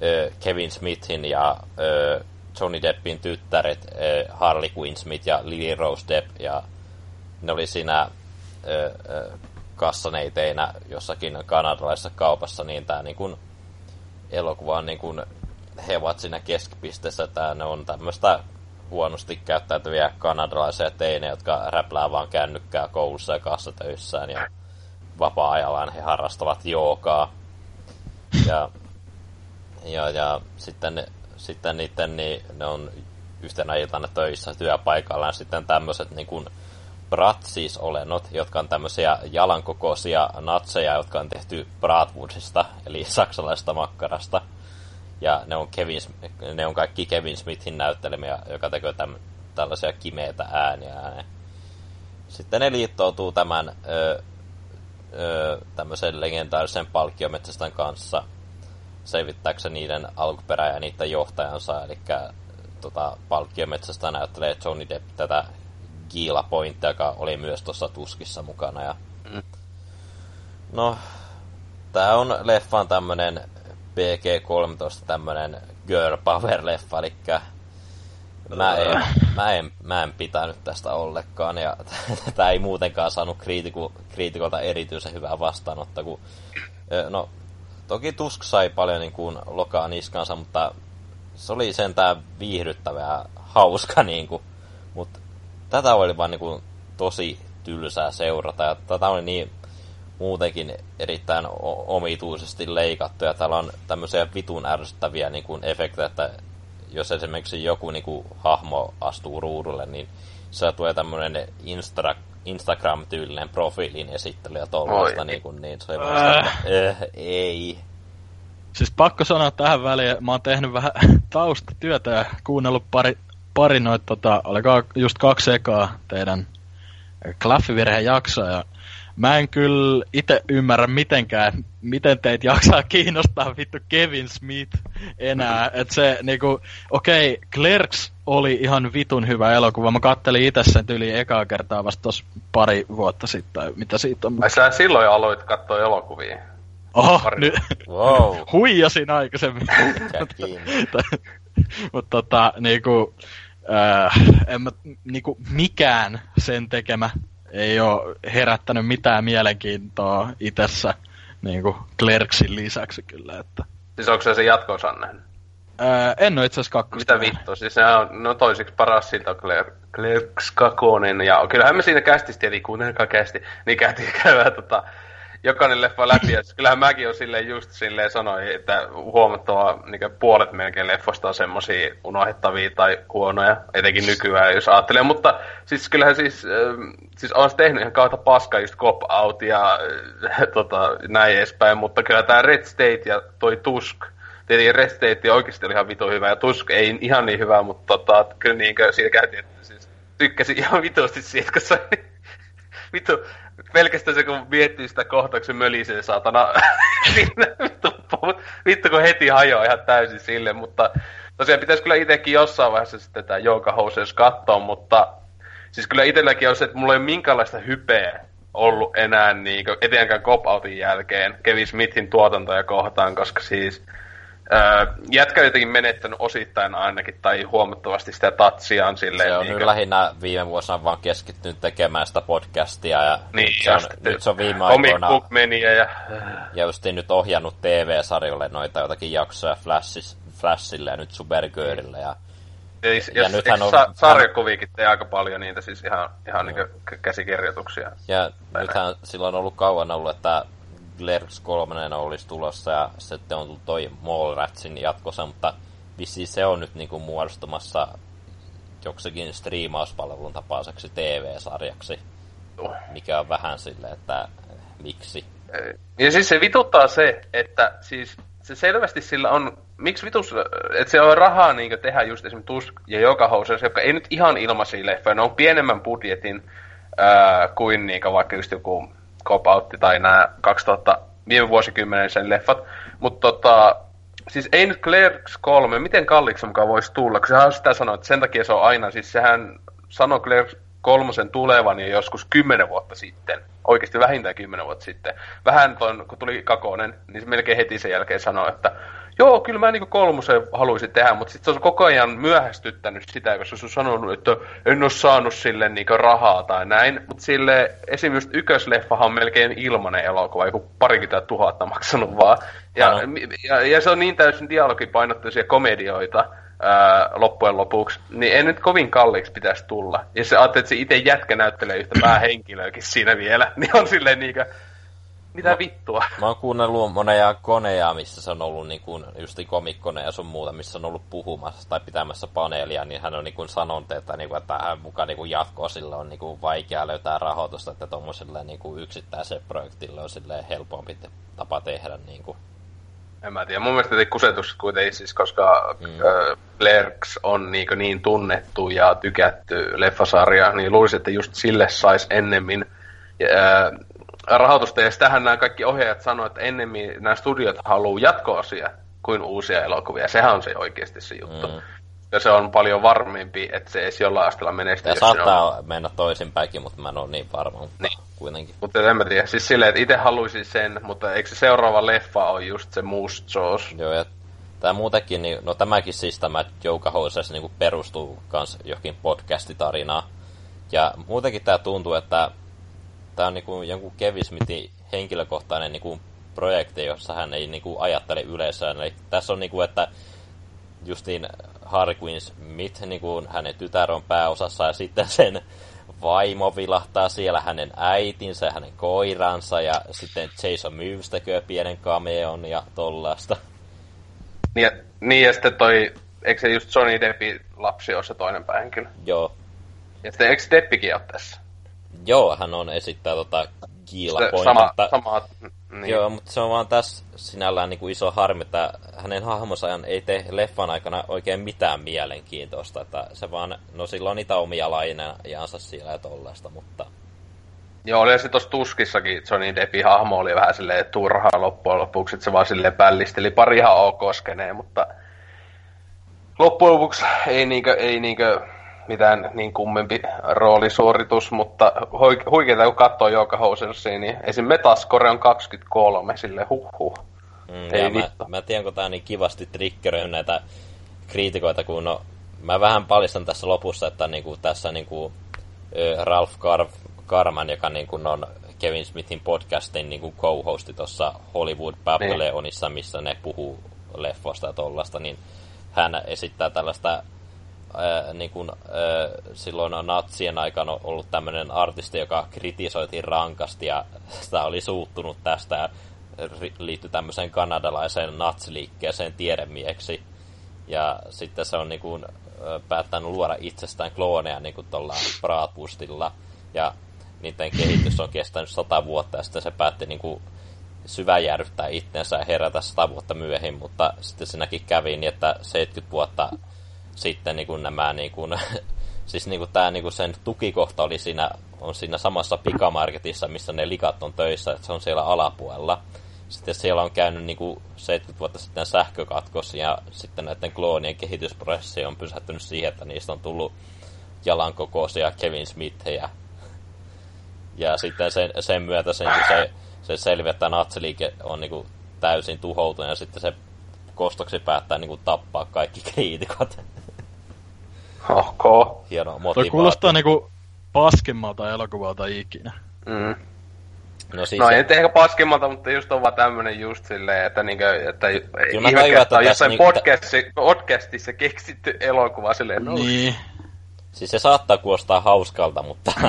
Speaker 2: ö, Kevin Smithin ja ö, Johnny Deppin tyttäret, ö, Harley Quinn Smith ja Lily Rose Depp, ja ne oli siinä ö, ö, kassaneiteinä jossakin kanadalaisessa kaupassa, niin tämä niin kun, elokuva on niin kun, he ovat siinä keskipisteessä, että ne on tämmöistä huonosti käyttäytyviä kanadalaisia teinejä, jotka räplää vaan kännykkää koulussa ja kassatöissään ja vapaa-ajallaan he harrastavat joogaa. Ja, ja, ja sitten, sitten niiden, niin ne on yhtenä iltana töissä työpaikallaan sitten tämmöiset niin kuin bratsis-olennot, jotka on tämmöisiä jalankokoisia natseja, jotka on tehty bratwurstista, eli saksalaisesta makkarasta. Ja ne on, Kevin, ne on kaikki Kevin Smithin näyttelemiä, joka tekee täm, tällaisia kimeitä ääniä. Sitten ne liittoutuu tämän ö, ö, tämmöisen legendaarisen palkkiometsästän kanssa selvittääkseen niiden alkuperä ja niiden johtajansa, eli tota, palkkiometsästä näyttelee Johnny Depp tätä Gila Pointia, joka oli myös tuossa Tuskissa mukana. Ja...
Speaker 1: Mm.
Speaker 2: No, tää on leffan tämmönen PG-13 tämmönen girl power-leffa, eli mä en, mä, en, mä en pitänyt tästä ollenkaan, ja tätä ei muutenkaan saanut kriitiku, kriitikolta erityisen hyvää vastaanottoa, kun no, toki Tusk sai paljon niin kuin lokaa niskansa, mutta se oli sentään viihdyttävä ja hauska, niin kuin, mutta tätä oli vaan niin kuin, tosi tylsää seurata, ja tätä oli niin muutenkin erittäin omituisesti leikattu, ja täällä on tämmöisiä vitun ärsyttäviä niin kuin, efektejä, että jos esimerkiksi joku niin kuin, hahmo astuu ruudulle, niin se tulee tämmöinen Instra- Instagram-tyylinen profiilin esittely ja tollaista, niin, kuin, niin se oli äh. äh, ei.
Speaker 3: Siis pakko sanoa tähän väliin, mä oon tehnyt vähän taustatyötä ja kuunnellut pari, pari noita, tota, oliko just kaksi ekaa teidän klaffivirheen jaksoa ja mä en kyllä itse ymmärrä mitenkään, miten teitä jaksaa kiinnostaa vittu Kevin Smith enää. Et se niinku, okei, okay, Clerks oli ihan vitun hyvä elokuva. Mä kattelin itse sen tyli ekaa kertaa vasta tos pari vuotta sitten, mitä siitä on.
Speaker 1: Ai sä silloin aloit katsoa elokuvia.
Speaker 3: Oho,
Speaker 1: pari-
Speaker 3: nyt
Speaker 2: Wow,
Speaker 3: huijasin aikaisemmin. Mutta tota, niinku, äh, en mä, niinku, mikään sen tekemä ei ole herättänyt mitään mielenkiintoa itsessä niinku Clerksin lisäksi kyllä. Että.
Speaker 1: Siis onko se se jatko-osan nähnyt?
Speaker 3: Äh, en ole itse asiassa kakkosta.
Speaker 1: Mitä vittua, siis se on no toisiksi paras siltä on Clerks Kakonen, ja kyllähän me siinä kästisti, eli kuunnelkaa kästi, niin käytiin käydä tota, jokainen leffa läpi, ja siis kyllähän mäkin on silleen just silleen sanoin, että huomattava niin puolet melkein leffosta on semmosia unohdettavia tai huonoja, etenkin nykyään, jos ajattelee, mutta siis kyllähän siis, ähm, siis on tehnyt ihan kautta paskaa, just Cop Out ja äh, tota, näin edespäin, mutta kyllä tää Red State ja toi Tusk, tietenkin Resteetti oikeasti oli ihan vitu hyvä ja Tusk ei ihan niin hyvä, mutta tota, kyllä niinkö siinä käytiin, että siis tykkäsin ihan vitusti siitä, kun oli vittu, pelkästään se kun miettii sitä kohtaa, kun se mölisee saatana. Vittu, vittu, kun heti hajoaa ihan täysin sille, mutta tosiaan pitäisi kyllä itsekin jossain vaiheessa sitten tätä Joukahouses katsoa, mutta siis kyllä itselläkin on se, että mulla ei ole minkäänlaista hypeä ollut enää niin etenkään cop-outin jälkeen Kevin Smithin tuotantoja kohtaan, koska siis Öö, jätkä jotenkin menettänyt osittain ainakin, tai huomattavasti sitä tatsiaan silleen.
Speaker 2: Se on
Speaker 1: niin
Speaker 2: nyt lähinnä viime vuosina vaan keskittynyt tekemään sitä podcastia, ja
Speaker 1: niin,
Speaker 2: nyt, se on, nyt se on viime aikoina...
Speaker 1: meni ja...
Speaker 2: Ja just nyt ohjannut TV-sarjolle noita jotakin jaksoja Flashis, Flashille ja nyt Supergirlille, ja
Speaker 1: ja, ja jos, nythän on... Sa- sarjakuviikin tee aika paljon niitä, siis ihan, ihan niin käsikirjoituksia.
Speaker 2: Ja nythän silloin on ollut kauan ollut, että Clerks 3 olisi tulossa ja sitten on tullut toi Mallratsin jatkossa, mutta vissiin se on nyt niinku muodostumassa joksikin striimauspalvelun tapaiseksi TV-sarjaksi, mikä on vähän sille, että miksi.
Speaker 1: Ja siis se vituttaa se, että siis se selvästi sillä on, miksi vitus, että se on rahaa niin tehdä just esimerkiksi Tusk ja Joka Housers, jotka ei nyt ihan ilmaisia leffoja, ne on pienemmän budjetin ää, kuin niin vaikka just joku Cop Out tai nämä 2000 viime vuosikymmenen sen leffat. Mutta tota, siis ei nyt Clerks 3, miten kalliiksi mukaan voisi tulla, kun sehän sitä sanoa, että sen takia se on aina, siis sehän sanoi Clerks kolmosen tulevan jo joskus kymmenen vuotta sitten. Oikeasti vähintään kymmenen vuotta sitten. Vähän ton, kun tuli Kakonen, niin se melkein heti sen jälkeen sanoi, että joo, kyllä mä niin kolmosen haluaisin tehdä, mutta sitten se on koko ajan myöhästyttänyt sitä, koska se on sanonut, että en ole saanut sille niin rahaa tai näin. Mutta sille esimerkiksi ykkösleffahan on melkein ilmanen elokuva, joku parikymmentä tuhatta maksanut vaan. Ja, ja, ja, se on niin täysin dialogipainotteisia komedioita, ää, loppujen lopuksi, niin ei nyt kovin kalliiksi pitäisi tulla. Ja se ajattelee, että se itse jätkä näyttelee yhtä päähenkilöäkin siinä vielä, niin on silleen niinkö, mitä mä, vittua?
Speaker 2: Mä oon kuunnellut monia koneja, missä se on ollut niin kuin, justi komikkoneja ja sun muuta, missä on ollut puhumassa tai pitämässä paneelia, niin hän on niin kuin sanonut, että, niin kuin, että hän mukaan niin jatkoa sillä on niin kuin vaikea löytää rahoitusta, että tuommoiselle niin kuin yksittäiselle projektille on helpompi tapa tehdä. Niin kuin.
Speaker 1: En mä tiedä. Mun mielestä kusetus kuitenkin siis, koska mm. Clerks on niin, niin tunnettu ja tykätty leffasarja, niin luulisin, että just sille saisi ennemmin rahoitusta. Ja sitähän nämä kaikki ohjaajat sanoivat, että ennemmin nämä studiot haluaa jatkoasia kuin uusia elokuvia. Sehän on se oikeasti se juttu. Mm. Ja se on paljon varmempi, että se edes jollain asteella menestyy.
Speaker 2: Ja saattaa on... mennä toisinpäinkin, mutta mä en ole niin varma. Mutta niin. kuitenkin.
Speaker 1: Mutta en mä tiedä. Siis silleen, että itse haluaisin sen, mutta eikö se seuraava leffa ole just se Moose Jaws?
Speaker 2: Joo, ja tämä muutenkin, niin, no tämäkin siis tämä Jouka Hoses niin perustuu kans johonkin podcastitarinaan. Ja muutenkin tämä tuntuu, että tämä on niin kuin jonkun Kevin Smithin henkilökohtainen niin kuin projekti, jossa hän ei niin kuin ajattele yleisöön. Eli tässä on niin kuin, että justiin Harry Quinn Smith, niin kuin hänen tytär on pääosassa, ja sitten sen vaimo vilahtaa siellä, hänen äitinsä ja hänen koiransa, ja sitten Jason Mewes tekee pienen cameon ja tollaista.
Speaker 1: Niin ja, niin ja sitten toi, eikö se just Johnny Deppin lapsi ole se toinen päähenkilö?
Speaker 2: Joo.
Speaker 1: Ja sitten eikö Deppikin ole tässä?
Speaker 2: Joo, hän on esittää tota Kiila
Speaker 1: sama, sama,
Speaker 2: niin. Joo, mutta se on vaan tässä sinällään niin kuin iso harmi, että hänen hahmonsa ei tee leffan aikana oikein mitään mielenkiintoista. Että se vaan, no sillä on niitä omia lainejansa siellä ja tollaista, mutta...
Speaker 1: Joo, oli se tuossa Tuskissakin Johnny Deppin hahmo oli vähän silleen turha loppujen lopuksi, että se vaan silleen pällisteli pari ihan ok mutta loppujen lopuksi ei niinkö, ei niinkö mitään niin kummempi roolisuoritus, mutta huikeeta kun katsoo Joka Housensia, niin esim. Metascore on 23, sille huh
Speaker 2: Mm, Ei mä, mä, tiedän, kun tää niin kivasti triggeröi näitä kriitikoita, kun no, mä vähän paljastan tässä lopussa, että niinku, tässä niinku, Ralph Car- Carman, joka niinku on Kevin Smithin podcastin niinku co-hosti tuossa Hollywood Babylonissa, niin. missä ne puhuu leffosta ja tollasta, niin hän esittää tällaista ää, niin kun, ää, silloin natsien aikana ollut tämmöinen artisti, joka kritisoitiin rankasti ja sitä oli suuttunut tästä ja liittyi tämmöiseen kanadalaiseen natsiliikkeeseen tiedemieksi. Ja sitten se on niin kun, päättänyt luoda itsestään klooneja niin kuin tuolla Bratwurstilla. Ja niiden kehitys on kestänyt sata vuotta ja sitten se päätti niin kuin, syväjärryttää itsensä ja herätä sata vuotta myöhemmin, mutta sitten sinäkin kävi niin, että 70 vuotta sitten niin kuin nämä niin kuin, siis niin kuin tämä niin kuin sen tukikohta oli siinä, on siinä samassa pikamarketissa, missä ne likat on töissä, että se on siellä alapuolella. Sitten siellä on käynyt niin kuin 70 vuotta sitten sähkökatkos ja sitten näiden kloonien kehitysprosessi on pysähtynyt siihen, että niistä on tullut jalan kokoisia Kevin Smithejä. Ja sitten sen, sen myötä sen, se, se selviää, että natsiliike on niin kuin täysin tuhoutunut ja sitten se kostoksi päättää niin kuin tappaa kaikki kriitikot.
Speaker 1: Ohko.
Speaker 2: Hieno
Speaker 3: Toi
Speaker 2: motivaatio.
Speaker 3: kuulostaa niinku paskimmalta elokuvalta ikinä.
Speaker 1: Mm.
Speaker 2: No siis
Speaker 1: No
Speaker 2: se-
Speaker 1: ei nyt ehkä paskimmalta, mutta just on vaan tämmönen just silleen, että niinkö, että
Speaker 2: mä
Speaker 1: ihme,
Speaker 2: tajuan, että
Speaker 1: on
Speaker 2: tässä
Speaker 1: jossain
Speaker 2: niinku-
Speaker 1: podcastissa, podcastissa keksitty elokuva silleen, no
Speaker 3: Niin.
Speaker 2: Siis se saattaa kuulostaa hauskalta, mutta...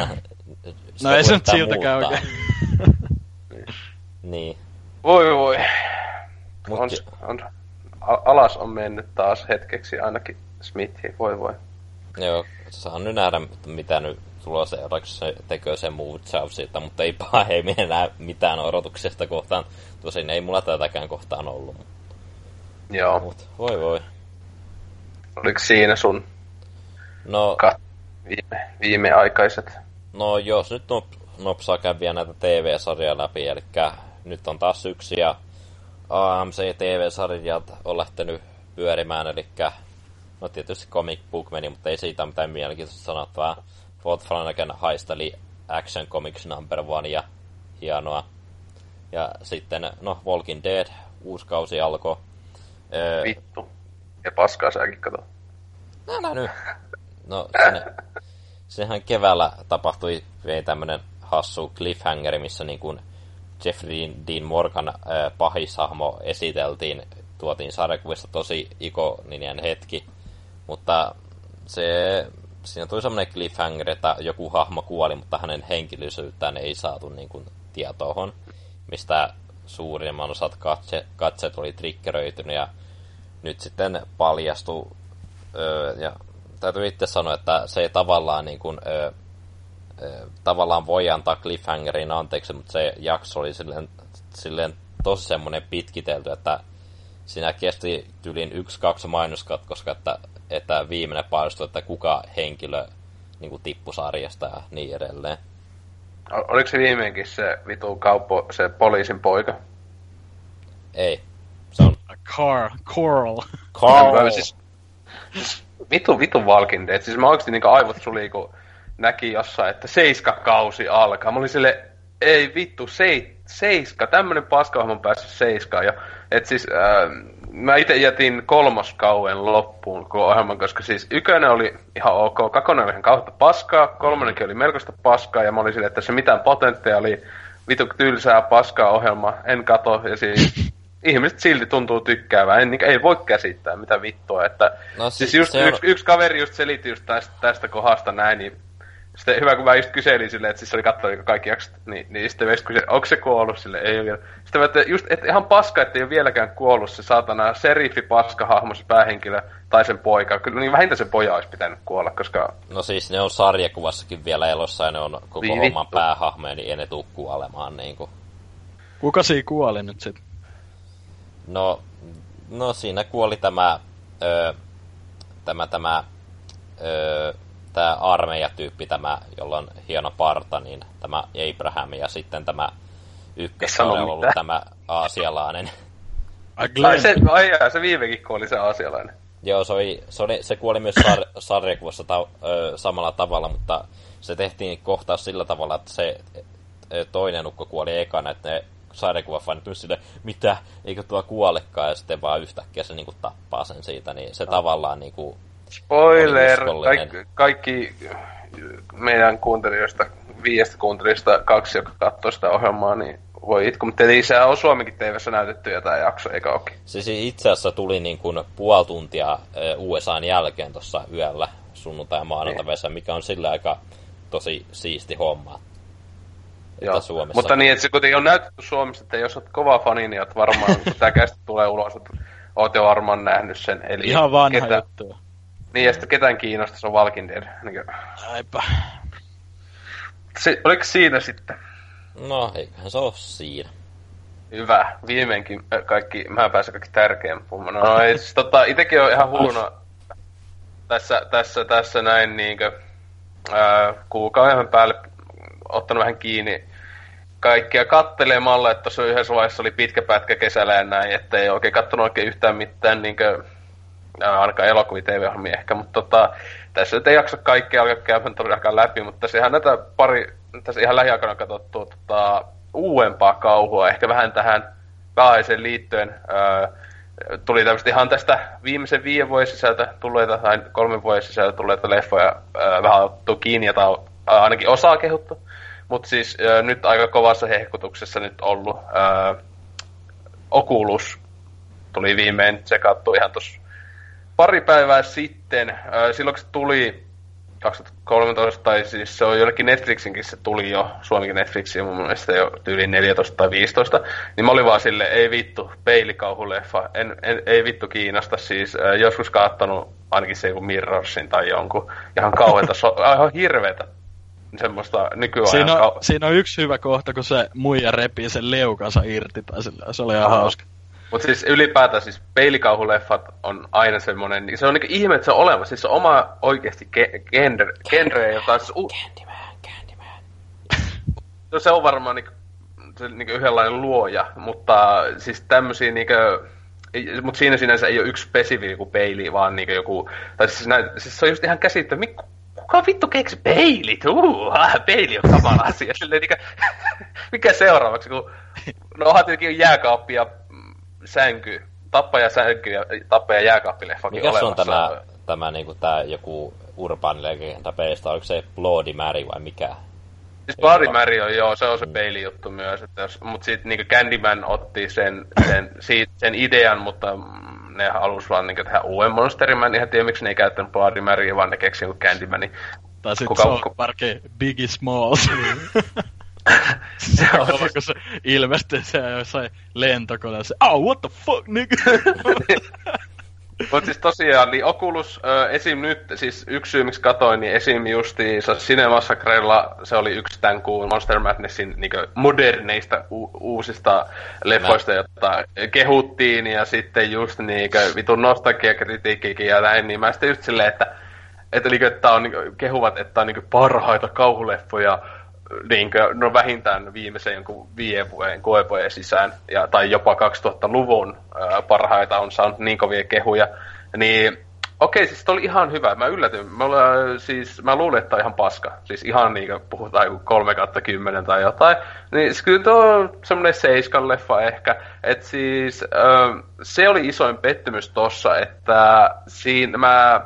Speaker 3: No ei se nyt siltäkään oikein.
Speaker 2: Niin.
Speaker 1: voi voi.
Speaker 2: Mut,
Speaker 1: On, on, alas on mennyt taas hetkeksi ainakin Smithi, voi voi.
Speaker 2: Joo, saan nyt nähdä, mitä nyt tulee seuraavaksi se tekee se Move siitä, mutta ei pahemmin enää mitään odotuksesta kohtaan. Tosin ei mulla tätäkään kohtaan ollut,
Speaker 1: Joo.
Speaker 2: mutta voi voi.
Speaker 1: Oliko siinä sun
Speaker 2: No,
Speaker 1: kat- viime, viimeaikaiset?
Speaker 2: no jos nyt nop, nopsaa käviä näitä TV-sarjoja läpi, eli nyt on taas yksi ja AMC TV-sarjat on lähtenyt pyörimään, eli no tietysti Comic Book meni, mutta ei siitä mitään mielenkiintoista sanottavaa. Walt Flanagan haisteli Action Comics number one ja hienoa. Ja sitten, no, Walking Dead, uusi kausi alkoi. Öö,
Speaker 1: Vittu. Ja paskaa säkin kato.
Speaker 2: No, no nyt. No, sinne, sehän keväällä tapahtui vielä tämmönen hassu cliffhangeri, missä niin kuin Jeffrey Dean Morgan äh, pahishahmo esiteltiin, tuotiin sarjakuvista tosi ikoninen hetki, mutta se, siinä tuli semmoinen cliffhanger, että joku hahmo kuoli, mutta hänen henkilöisyyttään ei saatu niin kuin, tietoon, mistä suurimman osat katse, katseet oli triggeröitynyt ja nyt sitten paljastui öö, ja täytyy itse sanoa, että se ei tavallaan niin kuin, öö, öö, tavallaan voi antaa cliffhangerin anteeksi, mutta se jakso oli silleen, silleen tosi semmoinen pitkitelty, että siinä kesti tyylin yksi-kaksi mainoskatkoska, että, että viimeinen paljastui, että kuka henkilö niin kuin tippui sarjasta ja niin edelleen.
Speaker 1: Oliko se viimeinkin se vitu kauppo, se poliisin poika?
Speaker 2: Ei. Se on
Speaker 3: Car, Coral.
Speaker 2: Carl.
Speaker 1: Mä Siis, siis, vitu, vitu Walking Dead. Siis mä oikeesti niinku aivot suli, kun näki jossain, että seiska kausi alkaa. Mä olin sille, ei vittu, sei, seiska, tämmönen paskahmo on päässyt seiskaan. Ja, et siis, ää, mä itse jätin kolmoskauen loppuun koko ohjelman, koska siis ykönen oli ihan ok, kakonen oli ihan kautta paskaa, kolmonenkin oli melkoista paskaa, ja mä olin sille, että se mitään potentiaalia, vitu tylsää paskaa ohjelma, en kato, ja siis ihmiset silti tuntuu tykkäävän. En, ei voi käsittää mitä vittua. Että,
Speaker 2: No siis
Speaker 1: siis just
Speaker 2: on-
Speaker 1: yksi, yksi, kaveri just selitti just tästä, tästä kohdasta näin, niin sitten hyvä, kun mä just kyselin silleen, että siis se oli katsonut kaikki jaksot, niin, niin sitten mä just kyselin, onko se kuollut sille, ei ole vielä. Sitten mä, että just, että ihan paska, että ei ole vieläkään kuollut se saatana seriffi paskahahmo, se päähenkilö, tai sen poika. Kyllä niin vähintään se poja olisi pitänyt kuolla, koska
Speaker 2: No siis ne on sarjakuvassakin vielä elossa ja ne on koko
Speaker 1: Niin
Speaker 2: homman
Speaker 1: vittu.
Speaker 2: päähahmoja, niin ei ne tuu kuolemaan niin kuin.
Speaker 3: Kuka siinä kuoli nyt sit?
Speaker 2: No, no siinä kuoli tämä, ö, tämä, tämä, ö, tämä armeijatyyppi, tämä, jolla on hieno parta, niin tämä Abraham ja sitten tämä ykköskaudella ollut
Speaker 1: mitään.
Speaker 2: tämä aasialainen.
Speaker 3: Ai
Speaker 1: ai, se, ai, jaa, se viimekin kuoli se asialainen.
Speaker 2: Joo, se, oli, se, oli, se kuoli myös sar, sarjakuvassa ta, ö, samalla tavalla, mutta se tehtiin kohtaus sillä tavalla, että se ö, toinen ukko kuoli ekana, että ne sarjakuvafanit nyt sille, mitä, eikö tuo kuolekaan, ja sitten vaan yhtäkkiä se niinku tappaa sen siitä, niin se tavallaan niinku,
Speaker 1: Spoiler! Kaikki, kaikki meidän kuuntelijoista, viiestä kuuntelijasta kaksi, joka katsoo sitä ohjelmaa, niin voi itku. Mutta eli se on Suomenkin TVssä näytetty jotain jakso, eikä ookin.
Speaker 2: se siis itse asiassa tuli niin kuin puoli tuntia ö, USAn jälkeen tuossa yöllä sunnuntai ja välissä, mikä on sillä aika tosi siisti homma. Että Suomessa.
Speaker 1: Mutta niin, että se kuitenkin on näytetty Suomessa, että jos oot kova fani, niin oot varmaan, kun kästi tulee ulos, että oot jo varmaan nähnyt sen. Eli
Speaker 3: Ihan vanha
Speaker 1: ketä,
Speaker 3: juttu.
Speaker 1: Niin, ja sitten ketään kiinnostaa, se on Walking Dead. Niin,
Speaker 3: Aipä.
Speaker 1: se, oliko siinä sitten?
Speaker 2: No, eiköhän se ole siinä.
Speaker 1: Hyvä. Viimeinkin kaikki, mä pääsen kaikki tärkeän puhumaan. No, ei, siis, tota, itekin on ihan huono tässä, tässä, tässä näin niinkö, ää, kuukauden päälle ottanut vähän kiinni kaikkia kattelemalla, että tuossa yhdessä vaiheessa oli pitkä pätkä kesällä ja näin, että ei oikein kattonut oikein yhtään mitään niinkö, ainakaan elokuvia tv ehkä, mutta tota, tässä nyt ei jaksa kaikkea alkaa käymään todellakaan läpi, mutta sehän näitä pari, tässä ihan lähiaikana katsottu tota, uudempaa kauhua, ehkä vähän tähän pääaiseen liittyen. Öö, tuli tämmöistä ihan tästä viimeisen viiden vuoden sisältä tulleita, tai kolmen vuoden sisältä tulleita leffoja öö, vähän ottu kiinni, on ainakin osaa kehuttu. Mutta siis öö, nyt aika kovassa hehkutuksessa nyt ollut öö, Oculus tuli viimein tsekattu ihan tuossa pari päivää sitten. Silloin kun se tuli 2013, tai siis se on jollekin Netflixinkin se tuli jo, Suomikin Netflixin mun mielestä jo yli 14 tai 15, niin mä olin vaan sille, ei vittu, peilikauhuleffa, en, en, ei vittu kiinnosta, siis joskus kaattanut ainakin se joku Mirrorsin tai jonkun, ihan kauheita, so, ihan hirveetä semmoista nykyajan...
Speaker 3: Siinä on, kau- siinä on yksi hyvä kohta, kun se muija repii sen leukansa irti, tai sillä, se oli ihan hauska.
Speaker 1: Mutta siis ylipäätään siis peilikauhuleffat on aina semmoinen, niin se on niinku ihme, että se on olemassa. Siis se on oma oikeasti ge- genre, genre jota siis... U-
Speaker 2: Candyman, Candyman.
Speaker 1: no se on varmaan niinku, se, niinku yhdenlainen luoja, mutta siis tämmöisiä niinku... Mutta siinä sinänsä ei ole yksi spesifi joku peili, vaan niinku joku... Tai siis, näin, siis se on just ihan käsittämätöntä, kuka vittu keksi peilit? Uh, peili on kamala asia. Silleen, niinku, mikä seuraavaksi, kun... No onhan tietenkin jääkaappi ja sänky, tappaja sänky ja tappaja jääkaappileffa
Speaker 2: Mikä olemassa. on tämä, tämä niinku, tää joku urbaani legenda peistä? Oliko se Bloody Mary vai mikä?
Speaker 1: Siis Bloody Mary on joo, se on se peilijuttu myös. Että jos, mut sit niinku Candyman otti sen, sen, siitä, sen idean, mutta ne halusi vaan niinku tehdä uuden Monsterin. Mä en ihan tiedä, miksi ne ei käyttänyt Bloody Marya, vaan ne keksi joku Candymanin.
Speaker 3: Tai sit Kuka, South Parkin Biggie Smalls. se on siis... kun se ilmestyy se jossain lentokoneessa. Oh, what the fuck, nigga?
Speaker 1: Mutta siis tosiaan, niin Oculus äh, esim. nyt, siis yksi syy miksi katoin, niin esim. justiinsa Cinemassacrella se oli yksi tämän kuun Monster Madnessin niin moderneista u- uusista leffoista, mä... joita kehuttiin, ja sitten just niin vitun nostalgia-kritiikkikin ja näin, niin mä sitten just silleen, että että, niin, että on, niin, kehuvat, että on niin, parhaita kauhuleffoja niin kuin, no vähintään viimeisen jonkun viiden vuoden koevuoden sisään, ja, tai jopa 2000-luvun ää, parhaita on saanut niin kovia kehuja, niin okei, siis oli ihan hyvä. Mä yllätyin. Mä, siis, mä luulin, että on ihan paska. Siis ihan niin kuin puhutaan joku 3 kautta 10 tai jotain. Niin siis kyllä tuo semmoinen seiskan leffa ehkä. Et siis se oli isoin pettymys tossa, että siinä mä...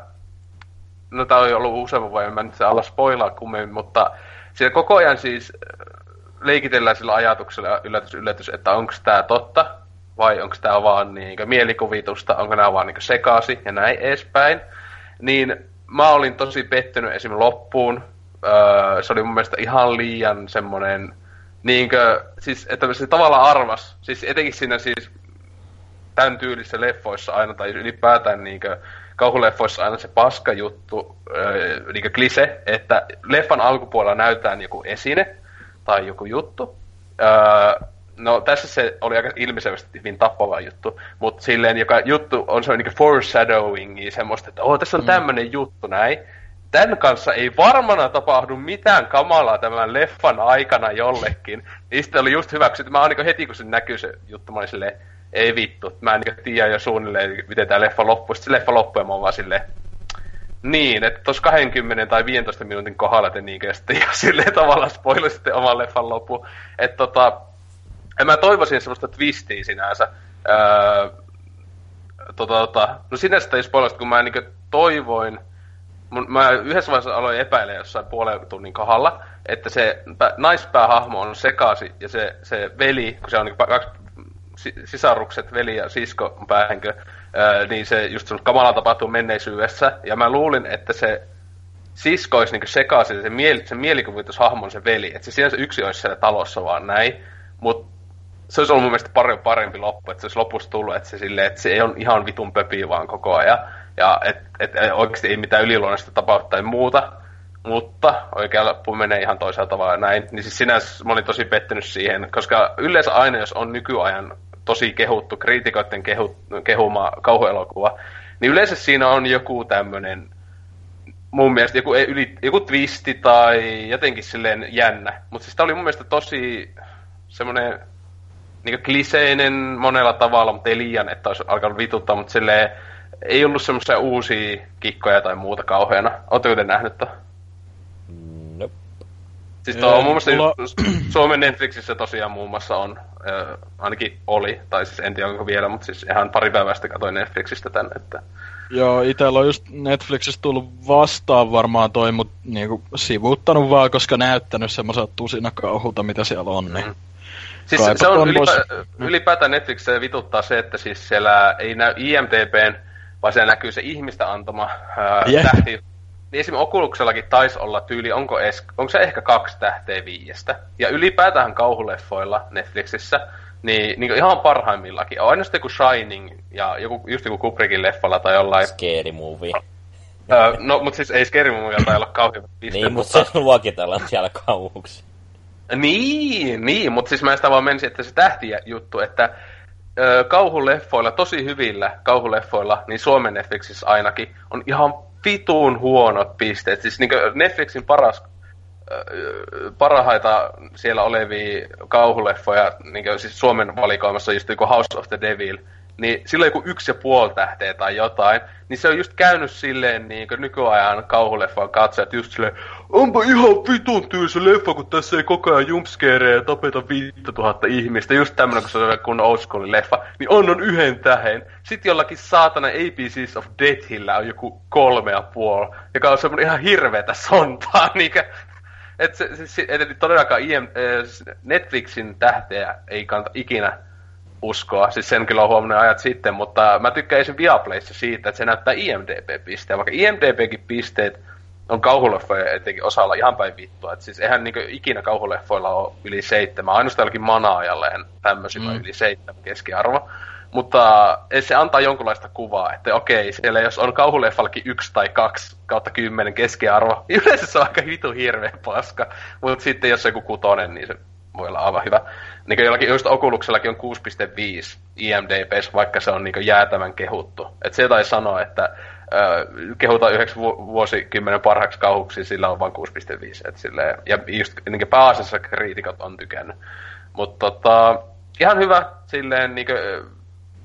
Speaker 1: No tää on ollut useamman vuoden, mä nyt se alla spoilaa kummemmin, mutta siellä koko ajan siis äh, leikitellään sillä ajatuksella yllätys, yllätys, että onko tämä totta vai onko tämä vaan niin mielikuvitusta, onko nämä vaan niin sekasi ja näin edespäin. Niin mä olin tosi pettynyt esim. loppuun. Öö, se oli mun mielestä ihan liian semmonen, niinkö, siis että se tavallaan arvas, siis etenkin siinä siis tämän tyylissä leffoissa aina, tai ylipäätään niinkö, kauhuleffoissa aina se paska juttu, äh, niin klise, että leffan alkupuolella näytetään joku esine tai joku juttu. Äh, no tässä se oli aika ilmiselvästi hyvin tappava juttu, mutta silleen joka juttu on se niin foreshadowing, semmoista, että oh, tässä on mm. tämmöinen juttu näin. Tämän kanssa ei varmana tapahdu mitään kamalaa tämän leffan aikana jollekin. Niin sitten oli just hyväksytty. Mä niin heti kun se näkyy se juttu, mä olin silleen, ei vittu, mä en tiedä jo suunnilleen, miten tämä leffa loppuu. Sitten leffa loppuu ja mä oon vaan silleen, niin, että tuossa 20 tai 15 minuutin kohdalla te niinkö sitten ja silleen tavallaan spoilasitte oman leffan loppu. Että tota, mä toivoisin semmoista twistiä sinänsä. Öö, tota, tota, no sinänsä ei spoilasta, kun mä niinkö toivoin, mun, mä yhdessä vaiheessa aloin epäillä jossain puolen tunnin kohdalla, että se naispäähahmo on sekasi ja se, se veli, kun se on niin kaksi sisarukset, veli ja sisko päähenkö, ää, niin se just sun kamala tapahtuu menneisyydessä. Ja mä luulin, että se sisko olisi niin sekaisin, se, mieli, se mielikuvitushahmon se veli. Että se siellä yksi olisi siellä talossa vaan näin. Mutta se olisi ollut mun mielestä paljon parempi loppu, että se olisi lopussa tullut, että se, sille, että se ei ole ihan vitun pöpi vaan koko ajan. Ja että et, oikeasti ei mitään yliluonnollista tapahtua tai muuta. mutta oikealla lappu menee ihan toisella tavalla näin. Niin siis sinänsä mä olin tosi pettynyt siihen, koska yleensä aina jos on nykyajan tosi kehuttu, kriitikoiden kehu, kehuma kauhuelokuva, niin yleensä siinä on joku tämmönen mun mielestä joku, yli, joku twisti tai jotenkin silleen jännä. Mutta siis tää oli mun mielestä tosi semmonen niin kliseinen monella tavalla, mutta ei liian, että olisi alkanut vituttaa, mutta silleen ei ollut semmoisia uusia kikkoja tai muuta kauheana. Oletteko te nähnyt tämän? Siis tuo on muun muassa mulla... Suomen Netflixissä tosiaan muun muassa on, äh, ainakin oli, tai siis en tiedä onko vielä, mutta siis ihan pari päivästä katsoin Netflixistä tänne, että...
Speaker 3: Joo, itellä on just Netflixistä tullut vastaan varmaan toi, mutta niinku sivuuttanut vaan, koska näyttänyt semmoiselta tusina kauhulta, mitä siellä on, niin... Mm.
Speaker 1: Siis se on ylipä, pois... ylipäätään Netflixissä vituttaa se, että siis siellä ei näy IMDBn, vaan siellä näkyy se ihmistä antama ää, yeah. tähti. Niin esimerkiksi Oculuksellakin taisi olla tyyli, onko, es, onko se ehkä kaksi tähteä viiestä. Ja ylipäätään kauhuleffoilla Netflixissä, niin, niin ihan parhaimmillakin. On aina sitten joku Shining ja joku, just joku Kubrickin leffalla tai jollain...
Speaker 2: Scary movie.
Speaker 1: Öö, no, mutta siis ei Scary movie tai olla kauhean
Speaker 2: piste, Niin, mutta se luokitellaan siellä kauhuksi.
Speaker 1: Niin, niin, mutta siis mä sitä vaan menisin, että se tähtiä juttu, että kauhuleffoilla, tosi hyvillä kauhuleffoilla, niin Suomen Netflixissä ainakin, on ihan vituun huonot pisteet. Siis niin Netflixin paras, ö, parhaita siellä olevia kauhuleffoja, niin siis Suomen valikoimassa just joku House of the Devil, niin sillä on joku yksi ja puoli tähteä tai jotain, niin se on just käynyt silleen niin kuin nykyajan kauhuleffan katsojat just silleen, onpa ihan vitun tyysä leffa, kun tässä ei koko ajan jumpscareja ja tapeta tuhatta ihmistä, just tämmönen, kun se on kun old school leffa, niin on on yhden tähen. Sitten jollakin saatana ABCs of Deathillä on joku kolme ja puoli, joka on semmonen ihan hirveetä sontaa, niinkö, et se, se, se, et todellakaan IM, äh, Netflixin tähteä ei kannata ikinä uskoa. Siis sen kyllä on huomannut ajat sitten, mutta mä tykkäisin Viaplayssa siitä, että se näyttää IMDB-pisteen. Vaikka IMDBkin pisteet on kauhuleffoja etenkin osalla ihan päin vittua. Et siis eihän niinku ikinä kauhuleffoilla ole yli seitsemän. Ainoastaan jollakin manaajalleen tämmöisillä mm. yli seitsemän keskiarvo. Mutta se antaa jonkunlaista kuvaa, että okei, siellä jos on kauhuleffallakin yksi tai kaksi kautta kymmenen keskiarvo, yleensä se on aika vitu hirveä paska. Mutta sitten jos se joku kutonen, niin se voi olla aivan hyvä. Niin jollakin, just Oculuksellakin on 6.5 IMDb, vaikka se on niin jäätävän kehuttu. Et se jotain sanoa, että äh, kehutaan yhdeksi vu- vuosikymmenen parhaaksi kauhuksi, sillä on vain 6.5. Et silleen, ja just niin pääasiassa kriitikot on tykännyt. Mutta tota, ihan hyvä, silleen niin kuin,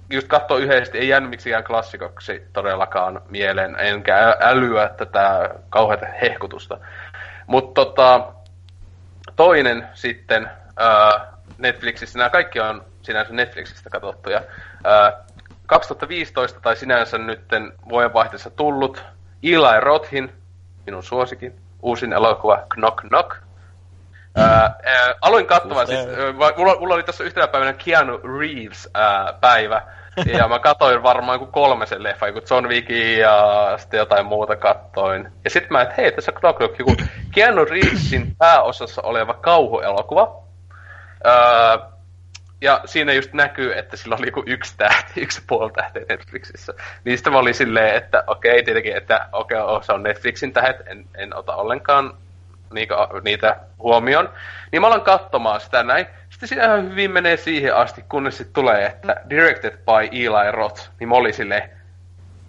Speaker 1: just katsoa yhdesti, ei jäänyt miksikään klassikoksi todellakaan mieleen, enkä älyä tätä kauheata hehkutusta. Mutta tota, toinen sitten uh, Netflixissä, nämä kaikki on sinänsä Netflixistä katsottuja. Uh, 2015 tai sinänsä nytten vuodenvaihteessa tullut Eli Rothin, minun suosikin, uusin elokuva Knock Knock. Uh, uh, aloin katsomaan, siis, uh, mulla, mulla oli tässä yhtenä päivänä Keanu Reeves uh, päivä, ja mä katoin varmaan kuin kolmesen leffa, joku John Wickin ja sitten jotain muuta kattoin. Ja sitten mä, että hei, tässä on Knock Knock, joku Keanu Reevesin pääosassa oleva kauhuelokuva. Öö, ja siinä just näkyy, että sillä oli joku yksi tähti, yksi puoli tähteä Netflixissä. Niistä mä olin silleen, että okei, okay, tietenkin, että okei, okay, oh, se on Netflixin tähet, en, en ota ollenkaan niitä, niitä huomioon. Niin mä alan katsomaan sitä näin. Sitten siinä ihan hyvin menee siihen asti, kunnes sitten tulee, että directed by Eli Roth. Niin mä olin silleen,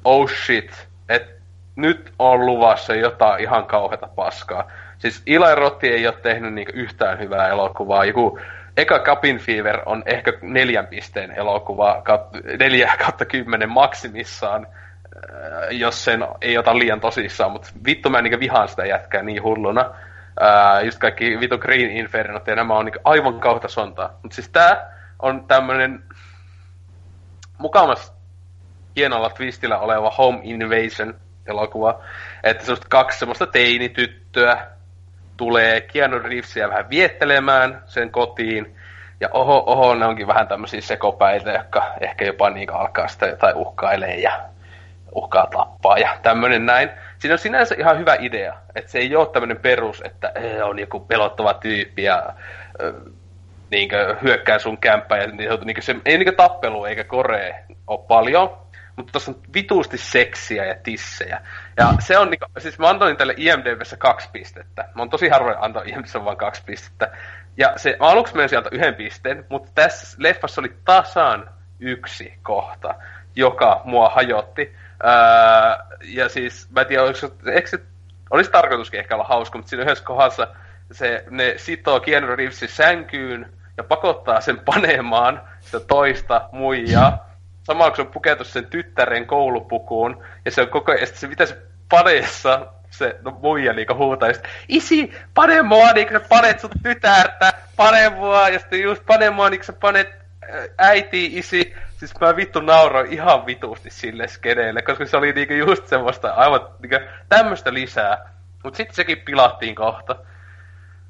Speaker 1: oh shit, että nyt on luvassa jotain ihan kauheata paskaa. Siis Eli Roth ei ole tehnyt niinku yhtään hyvää elokuvaa. Joku eka Cabin Fever on ehkä neljän pisteen elokuva, neljä kautta kymmenen maksimissaan, äh, jos sen ei ota liian tosissaan, mutta vittu mä niinku vihaan sitä jätkää niin hulluna. Uh, just kaikki vitu Green Infernot ja nämä on niinku aivan kauheita sontaa. Mutta siis tää on tämmönen mukamas hienolla twistillä oleva Home Invasion elokuva. Että semmoista kaksi semmoista teinityttöä, tulee Keanu Reevesia vähän viettelemään sen kotiin. Ja oho, oho, ne onkin vähän tämmöisiä sekopäitä, jotka ehkä jopa niin alkaa sitä jotain uhkailee ja uhkaa tappaa ja tämmöinen näin. Siinä on sinänsä ihan hyvä idea, että se ei ole tämmöinen perus, että on joku pelottava tyyppi ja niin hyökkää sun kämppää ja niin, niin se ei niin tappelu eikä koree ole paljon, mutta tuossa on vituusti seksiä ja tissejä. Ja se on niinku, siis mä antoin tälle IMDBssä kaksi pistettä. Mä oon tosi harvoin antanut IMDBssä vain kaksi pistettä. Ja se, mä aluksi menin sieltä yhden pisteen, mutta tässä leffassa oli tasan yksi kohta, joka mua hajotti. Öö, ja siis, mä en tiedä, oliko, eikö se, olisi tarkoituskin ehkä olla hauska, mutta siinä yhdessä kohdassa se, ne sitoo Keanu Reevesin sänkyyn ja pakottaa sen panemaan sitä toista muijaa. Samalla se on pukeutunut sen tyttären koulupukuun, ja se on koko ajan, se mitä se paneessa se no, muija niinku huutaa, ja isi, pane mua, niin sä panet sun tytärtä, pane mua, ja sitten just pane mua, niin sä panet äiti, isi, siis mä vittu nauroin ihan vitusti sille skeneelle, koska se oli niinku just semmoista aivan niinku tämmöistä lisää. Mut sitten sekin pilattiin kohta.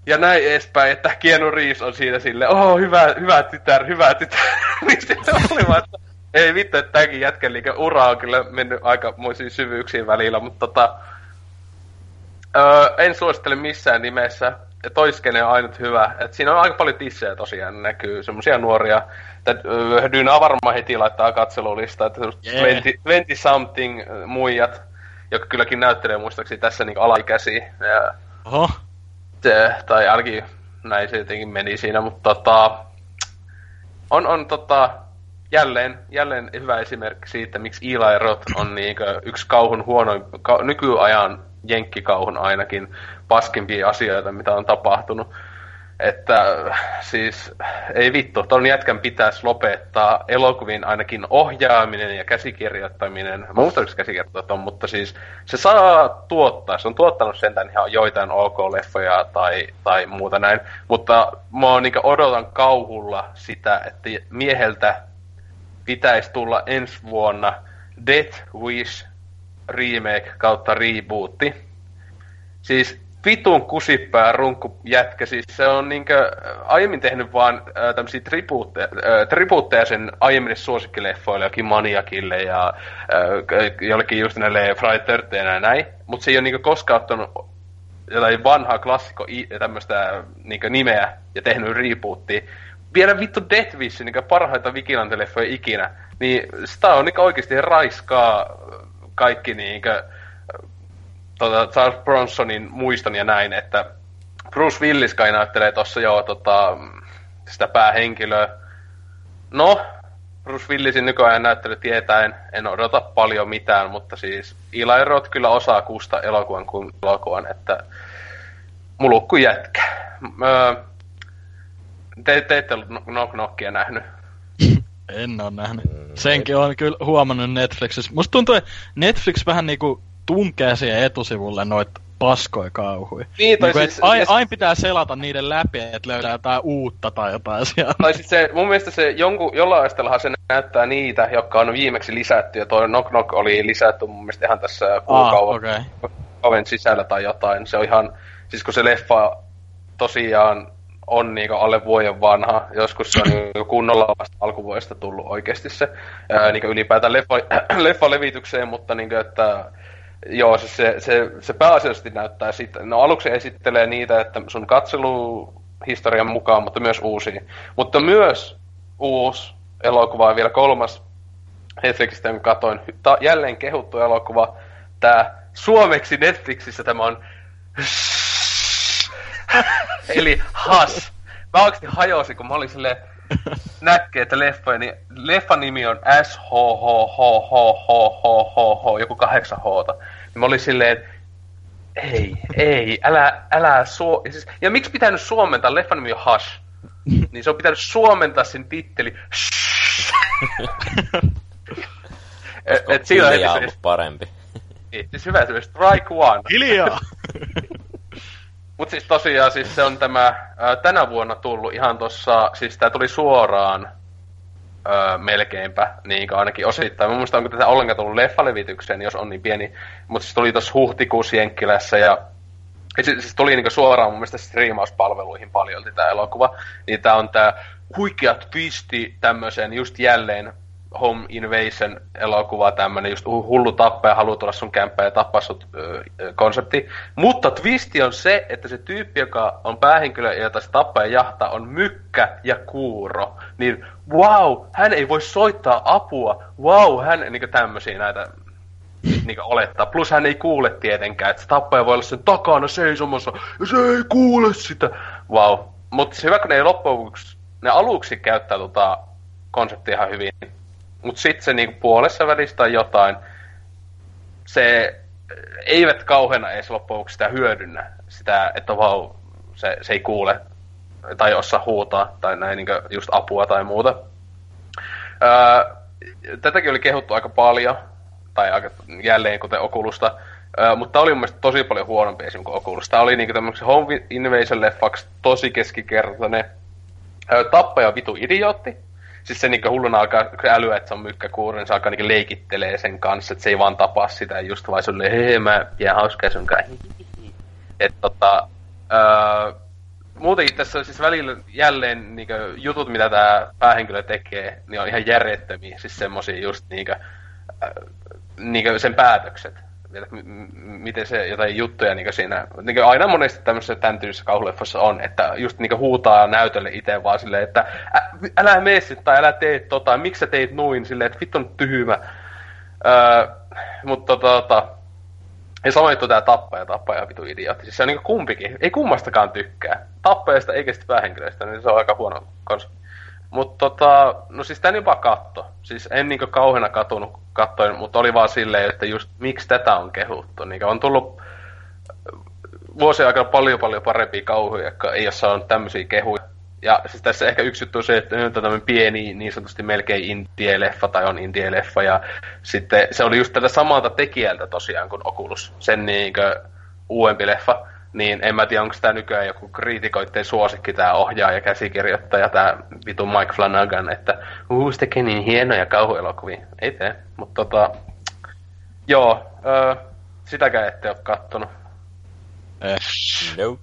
Speaker 1: Ja näin edespäin, että Keanu Reeves on siinä silleen, oh hyvä, hyvä tytär, hyvä tytär. niin sitten oli vaan, että ei vittu, että tämäkin jätken niin ura on kyllä mennyt aikamoisiin syvyyksiin välillä, mutta tota, öö, en suosittele missään nimessä. Toiskene on ainut hyvä. Et siinä on aika paljon tissejä tosiaan näkyy, semmosia nuoria. Öö, Dyna varmaan heti laittaa katselulista, että yeah. 20, 20 something muijat, jotka kylläkin näyttelee muistaakseni tässä niin alaikäisiä. Ja,
Speaker 3: Oho.
Speaker 1: Se, tai ainakin näin se jotenkin meni siinä, mutta tota, on, on tota, jälleen, jälleen hyvä esimerkki siitä, miksi Eli Roth on niinkö yksi kauhun huonoin, ka, nykyajan jenkkikauhun ainakin paskimpia asioita, mitä on tapahtunut. Että siis ei vittu, ton jätkän pitäisi lopettaa elokuvin ainakin ohjaaminen ja käsikirjoittaminen. Mä muistan, käsikirjoittajat on, mutta siis se saa tuottaa. Se on tuottanut sentään ihan joitain OK-leffoja tai, tai muuta näin. Mutta mä niin odotan kauhulla sitä, että mieheltä pitäisi tulla ensi vuonna Death Wish remake kautta rebootti. Siis vitun kusipää runkku jätkä, siis se on niinkö aiemmin tehnyt vaan äh, tämmösiä tribuutteja, äh, tribuutteja sen aiemmin suosikkileffoille, jokin Maniakille ja äh, jollekin just näille Friday ja näin, mutta se ei ole niinkö koskaan ottanut jotain vanhaa klassikko tämmöistä niinkö nimeä ja tehnyt rebootia. Vielä vittu Death Wish, niinkö parhaita Vigilanteleffoja ikinä, niin sitä on niinkö oikeesti raiskaa kaikki niinkö tota, Charles Bronsonin muiston ja näin, että Bruce Willis kai näyttelee tossa jo tota, sitä päähenkilöä. No, Bruce Willisin nykyajan näyttely tietäen en odota paljon mitään, mutta siis Eli Roth kyllä osaa kusta elokuvan kuin elokuvan, että mulukku jätkä. Öö, te, te ette ollut Knock Knockia nähnyt.
Speaker 3: En ole nähnyt. Senkin on kyllä huomannut Netflixissä. Musta tuntuu, että Netflix vähän niinku tunkee siihen etusivulle noit paskoja kauhui. Niin, niin siis, aina ain pitää selata niiden läpi, että löydää jotain uutta tai jotain sieltä.
Speaker 1: Tai siis se, mun mielestä se jonkun, jollain aistellahan se näyttää niitä, jotka on viimeksi lisätty, ja toi Knock Knock oli lisätty mun mielestä ihan tässä kuukauden ah, okay. sisällä tai jotain. Se on ihan, siis kun se leffa tosiaan on niinku alle vuoden vanha. Joskus se on niinku kunnolla vasta alkuvuodesta tullut oikeasti se ää, niinku ylipäätään leffa, leffalevitykseen, mutta niinku, että Joo, siis se, se, se pääasiallisesti näyttää sitten, no aluksi esittelee niitä, että sun katseluhistorian mukaan, mutta myös uusia. Mutta myös uusi elokuva vielä kolmas Netflixistä, kun katoin, ta, jälleen kehuttu elokuva, tämä suomeksi Netflixissä tämä on Eli has. Mä oikeesti hajosin, kun mä olin silleen, näkee, että leffa, niin leffan nimi on s h h h h h h h joku kahdeksan h Niin mä olin silleen, ei, ei, älä, älä suo... Ja, siis, ja miksi pitänyt suomentaa, leffan nimi on hush niin se on pitänyt suomentaa sen titteli
Speaker 2: et, et siinä on parempi.
Speaker 1: Niin, siis hyvä esimerkiksi Strike One.
Speaker 3: Hiljaa!
Speaker 1: Mut siis tosiaan siis se on tämä ää, tänä vuonna tullut ihan tossa, siis tää tuli suoraan ää, melkeinpä, niin ainakin osittain. Mä muistan, onko tätä ollenkaan tullut leffalevitykseen, jos on niin pieni. Mutta siis tuli tossa huhtikuussa Jenkkilässä ja siis, siis tuli niinku suoraan mun mielestä striimauspalveluihin paljon tämä elokuva. Niin tää on tää huikea twisti tämmöiseen just jälleen Home Invasion elokuva, tämmönen just hullu tappaja haluaa tulla sun kämppään ja tappaa sut ö, konsepti. Mutta twisti on se, että se tyyppi, joka on päähenkilö, jota se tappaja jahtaa, on mykkä ja kuuro. Niin wow, hän ei voi soittaa apua. Wow, hän, niin tämmöisiä näitä niin olettaa. Plus hän ei kuule tietenkään, että se tappaja voi olla sen takana seisomassa, ja se ei kuule sitä. Wow. Mutta se hyvä, kun ne ei ne aluksi käyttää tota konseptia ihan hyvin, mutta sitten se niinku puolessa välissä tai jotain, se eivät kauheena edes loppujen sitä hyödynnä. Sitä, että vau, se, se ei kuule tai osaa huutaa tai näin niin just apua tai muuta. Öö, tätäkin oli kehuttu aika paljon, tai aika jälleen kuten Okulusta, öö, mutta tämä oli mun mielestä tosi paljon huonompi esimerkiksi kuin Oculus. Tämä oli niinku tämmöisen Home Invasion-leffaksi tosi keskikertainen. Öö, tappaja vitu idiootti, siis se niinku hulluna alkaa älyä, että se on mykkäkuuri, niin se alkaa niinku leikittelee sen kanssa, että se ei vaan tapaa sitä just vai sulle, hei mä jää hauskaa sun kanssa. että tota, öö, muutenkin tässä siis välillä jälleen niinku, jutut, mitä tämä päähenkilö tekee, niin on ihan järjettömiä. Siis semmosia just niinku, äh, niinku sen päätökset että miten se jotain juttuja niin siinä, niin aina monesti tämmöisessä tämän tyylisessä kauhuleffassa on, että just niin huutaa näytölle itse vaan silleen, että älä mene tai älä tee tota, miksi sä teit noin, silleen, että vittu on tyhmä. Öö, mutta tota, tota, ja samoin juttu tää tappaja, tappaja vitu idiootti. Siis se on niinku kumpikin, ei kummastakaan tykkää. Tappajasta eikä sitten päähenkilöistä, niin se on aika huono konsepti. Mutta tota, no siis tän jopa katto. Siis en niinku kauheena katunut kattoin, mutta oli vaan silleen, että just miksi tätä on kehuttu. Niin on tullut vuosien aikana paljon paljon parempia kauhuja, jotka ei ole saanut tämmöisiä kehuja. Ja siis tässä ehkä yksi juttu on se, että nyt on tämmöinen pieni, niin sanotusti melkein indie-leffa tai on indie-leffa. Ja sitten se oli just tätä samalta tekijältä tosiaan kuin Oculus, sen niinkö uudempi leffa niin en mä tiedä, onko tämä nykyään joku kriitikoitteen suosikki, tämä ohjaaja, käsikirjoittaja, tämä vitu Mike Flanagan, että uu, se tekee niin hienoja kauhuelokuvia. Ei tee, mutta tota, joo, öö, sitäkään ette ole kattonut.
Speaker 2: Eh. Nope.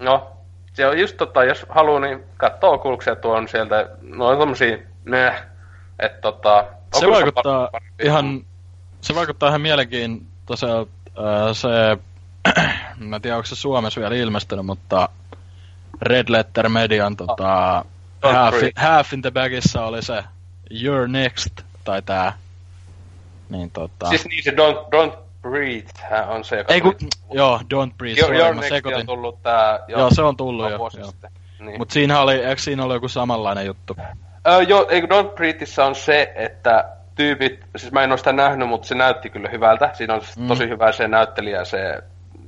Speaker 1: No, se on just tota, jos haluaa, niin katsoo kuluksia tuon sieltä, no on tommosia, että tota...
Speaker 3: Se vaikuttaa ihan, se vaikuttaa ihan mielenkiintoiselta, se mä en tiedä, onko se Suomessa vielä ilmestynyt, mutta Red Letter Median tota, oh, half, half in the Bagissa oli se You're Next, tai tää. Niin tota...
Speaker 1: Siis niin se Don't, don't Breathe on se, joka
Speaker 3: Ei kun, joo, Don't Breathe,
Speaker 1: Your, Your Next sekoitin. on tullut tää...
Speaker 3: Jo, joo, se on tullut jo. jo. Niin. Mut siinä oli, eikö siinä ollut joku samanlainen juttu?
Speaker 1: Öö, joo, ei Don't Breatheissä on se, että tyypit, siis mä en ole sitä nähnyt, mutta se näytti kyllä hyvältä. Siinä on mm. tosi hyvä se näyttelijä, se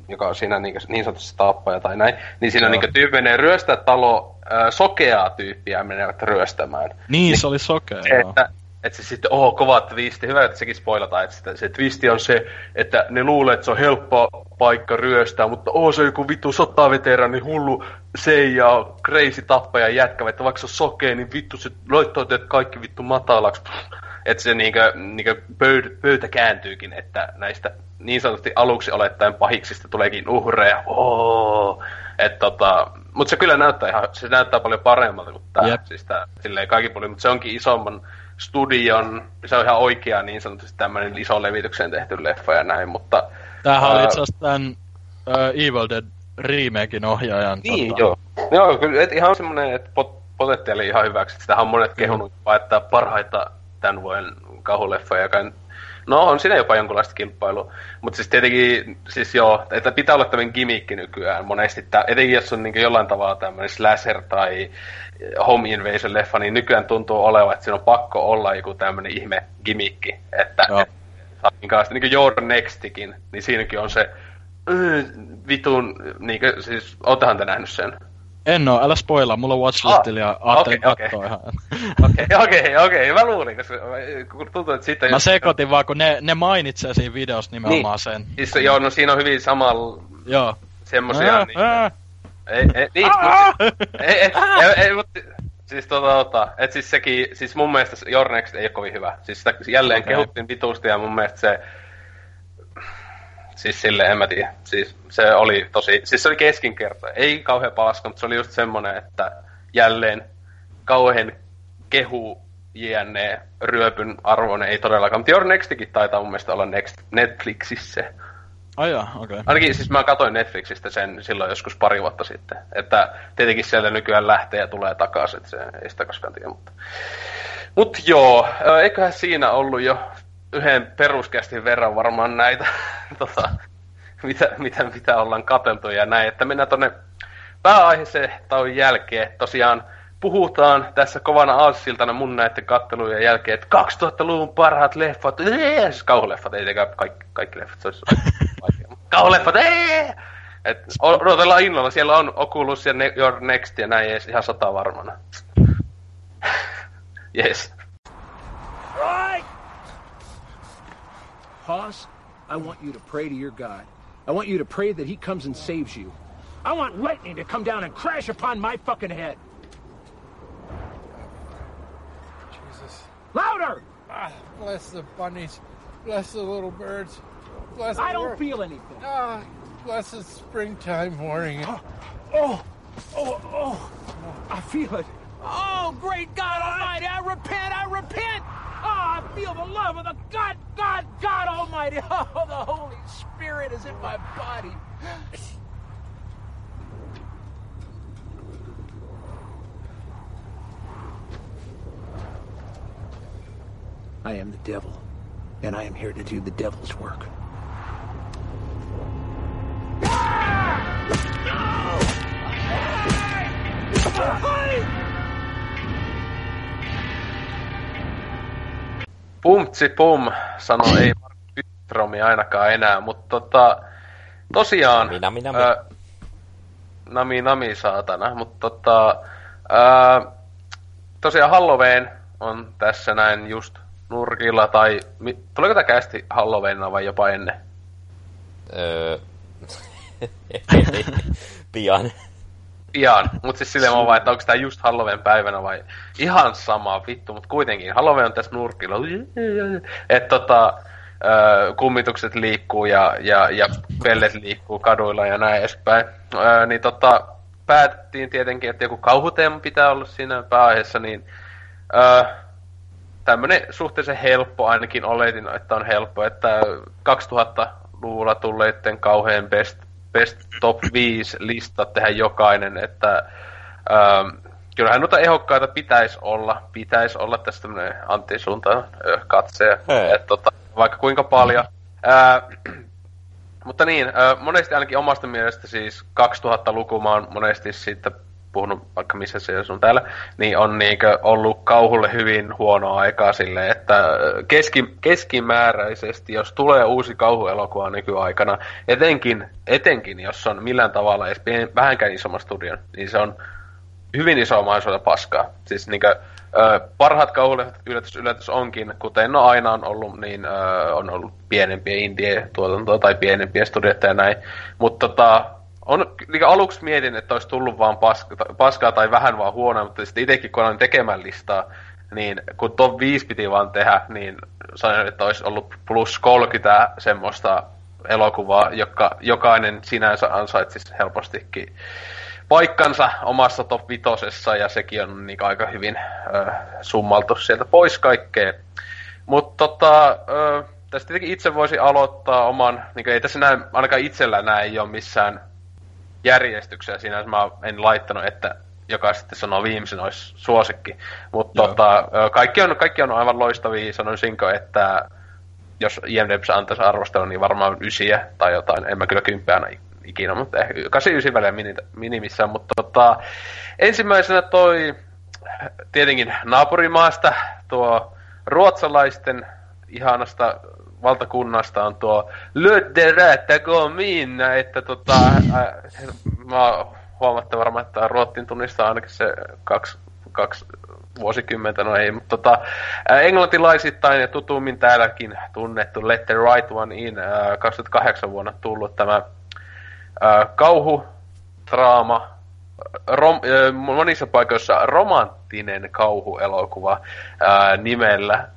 Speaker 1: joka on siinä niin, niin sanotusti tappaja tai näin, niin siinä niin tyyppi menee ryöstää talo, äh, sokeaa tyyppiä menevät ryöstämään. Niin,
Speaker 3: niin se oli sokea,
Speaker 1: se, että, että se sitten, oh, kova twisti, hyvä, että sekin spoilataan, että sitä, se twisti on se, että ne luulee, että se on helppo paikka ryöstää, mutta oh, se on joku vittu sotaveteraani, hullu seija, crazy tappaja jätkä, että vaikka se on sokea, niin vittu se laittaa teidät kaikki vittu matalaksi. Että se niinkö, niinkö pöytä, pöytä kääntyykin, että näistä niin sanotusti aluksi olettaen pahiksista tuleekin uhreja. Et tota, mutta se kyllä näyttää ihan, se näyttää paljon paremmalta kuin tämä. Yep. Siis tää, silleen kaikki puolin, mutta se onkin isomman studion, se on ihan oikea niin sanotusti tämmöinen iso levitykseen tehty leffa ja näin, mutta...
Speaker 3: Tämähän oli itse asiassa tämän uh, Evil Dead remakein ohjaajan.
Speaker 1: Niin, tota... joo. Joo, kyllä, et ihan semmoinen, että pot, potentiaali ihan hyväksi. Sitähän on monet kehunut, mm. että parhaita tämän vuoden kauhuleffoja, joka No on siinä jopa jonkunlaista kilpailua. Mutta siis tietenkin, siis joo, että pitää olla tämmöinen gimmickki nykyään monesti. Tää, etenkin jos on niin jollain tavalla tämmöinen slasher tai home invasion leffa, niin nykyään tuntuu olevan, että siinä on pakko olla joku tämmöinen ihme gimmickki. Että et, minkälaista, niin kuin Your Nextikin, niin siinäkin on se vitun, niin kuin, siis, ootahan te nähnyt sen?
Speaker 3: En oo, älä spoilaa, mulla on watchlistilla ah, ja ajattelin okay, okay. ihan.
Speaker 1: Okei, okei, okei, mä luulin, koska tuntuu, että sitten...
Speaker 3: Mä sekoitin vaan, kun ne, ne mainitsee siinä videossa nimenomaan niin. sen.
Speaker 1: Siis, joo, no siinä on hyvin samalla...
Speaker 3: Joo.
Speaker 1: Semmosia, ää, niin... Ää. Ei, ei, niin, mutta... ei, ei, ei, ei, mutta... Siis tota, tota, et siis sekin, siis mun mielestä Your Next ei ole kovin hyvä. Siis sitä jälleen okay. kehuttiin vitusti ja mun mielestä se Siis sille en mä tiedä. Siis se oli tosi, siis se oli keskinkerta. Ei kauhean paska, mutta se oli just semmonen, että jälleen kauhean kehu JNE ryöpyn arvoinen, ei todellakaan. Mutta Your Nextikin taitaa mun mielestä olla Next, Netflixissä.
Speaker 3: Ai okei. Okay.
Speaker 1: Ainakin siis mä katsoin Netflixistä sen silloin joskus pari vuotta sitten. Että tietenkin sieltä nykyään lähtee ja tulee takaisin, että se ei sitä koskaan tiedä. Mutta, Mut joo, eiköhän siinä ollut jo yhden peruskästin verran varmaan näitä, tota, mitä, mitä, mitä ollaan kateltu ja näin. Että mennään tonne pääaiheeseen tauon jälkeen. Tosiaan puhutaan tässä kovana aasisiltana mun näiden kattelujen jälkeen, että 2000-luvun parhaat leffat, yes! kauhuleffat, ei kaikki, kaikki leffat, se olisi kauhuleffat, ei! Et odotellaan innolla, siellä on Oculus ja ne- Your Next ja näin ees ihan sata varmana. yes.
Speaker 4: Right! Hoss, I want you to pray to your God. I want you to pray that he comes and saves you. I want lightning to come down and crash upon my fucking head.
Speaker 5: Jesus.
Speaker 4: Louder!
Speaker 5: Ah, bless the bunnies. Bless the little birds. Bless
Speaker 4: I don't feel anything.
Speaker 5: Ah, bless the springtime morning.
Speaker 4: Oh, oh, oh, I feel it. Oh, great God Almighty, I repent, I repent. Oh, I feel the love of the God, God, God Almighty. Oh, the Holy Spirit is in my body. I am the devil, and I am here to do the devil's work. Ah!
Speaker 1: Pumtsi pum, sanoi ei Mark Pytromi ainakaan enää, mutta tota, tosiaan...
Speaker 2: Nami, nami, nami.
Speaker 1: Ää, nami, nami, saatana, mutta tota, ää, tosiaan Halloween on tässä näin just nurkilla, tai mi, tuleeko tämä kästi Halloweenina vai jopa ennen?
Speaker 2: Öö... Pian.
Speaker 1: Pian, mutta siis silleen mä vaan, että onko tää just Halloween päivänä vai ihan sama vittu, mutta kuitenkin Halloween on tässä nurkilla. Että tota, kummitukset liikkuu ja, ja, ja pellet liikkuu kaduilla ja näin edespäin. Niin tota, päätettiin tietenkin, että joku kauhuteema pitää olla siinä pääaiheessa, niin ö, tämmönen suhteellisen helppo, ainakin oletin, että on helppo, että 2000-luvulla tulleiden kauheen best, best top 5 listat tehdä jokainen, että ähm, kyllähän noita ehokkaita pitäisi olla, pitäisi olla tästä tämmönen antisuuntaan katse,
Speaker 2: Hei.
Speaker 1: että tota, vaikka kuinka paljon. Ää, mutta niin, ö, monesti ainakin omasta mielestä siis 2000-luku mä oon monesti siitä puhunut vaikka missä se on täällä, niin on niinkö ollut kauhulle hyvin huonoa aikaa sille, että keski, keskimääräisesti, jos tulee uusi kauhuelokuva nykyaikana, etenkin, etenkin jos on millään tavalla edes vähänkään isomman studion, niin se on hyvin iso maisuutta paskaa. Siis niinkö, ö, parhaat kauhuleffat yllätys, yllätys onkin, kuten no aina on ollut, niin ö, on ollut pienempiä indie-tuotantoa tai pienempiä studioita ja näin. Mutta tota, on, niin aluksi mietin, että olisi tullut vaan paska, paskaa tai vähän vaan huonoa, mutta sitten itsekin kun aloin tekemään listaa, niin kun top 5 piti vaan tehdä, niin sanoin, että olisi ollut plus 30 semmoista elokuvaa, joka jokainen sinänsä ansaitsisi helpostikin paikkansa omassa top vitosessa ja sekin on niin aika hyvin ö, summaltu sieltä pois kaikkea. Mutta tota, tästä tietenkin itse voisi aloittaa oman, niin ei tässä näin, ainakaan itsellä näin ei ole missään järjestyksessä sinänsä mä en laittanut, että joka sitten sanoo viimeisen olisi suosikki. Mutta tota, kaikki, on, kaikki on aivan loistavia, sanoisinko, että jos IMDb antaisi arvostelun, niin varmaan ysiä tai jotain. En mä kyllä kymppiä aina ikinä, mutta ehkä 89 väliä mini, minimissään. Mutta tota, ensimmäisenä toi tietenkin naapurimaasta tuo ruotsalaisten ihanasta valtakunnasta on tuo Lödderätä Gominna, että tota, ää, mä oon huomatta varmaan, että Ruottin tunnistaa ainakin se kaksi, kaksi vuosikymmentä, no ei, mutta tota, englantilaisittain ja tutummin täälläkin tunnettu Let the Right One In, ää, 2008 vuonna tullut tämä ää, kauhu, draama, rom, monissa paikoissa romanttinen kauhuelokuva ää, nimellä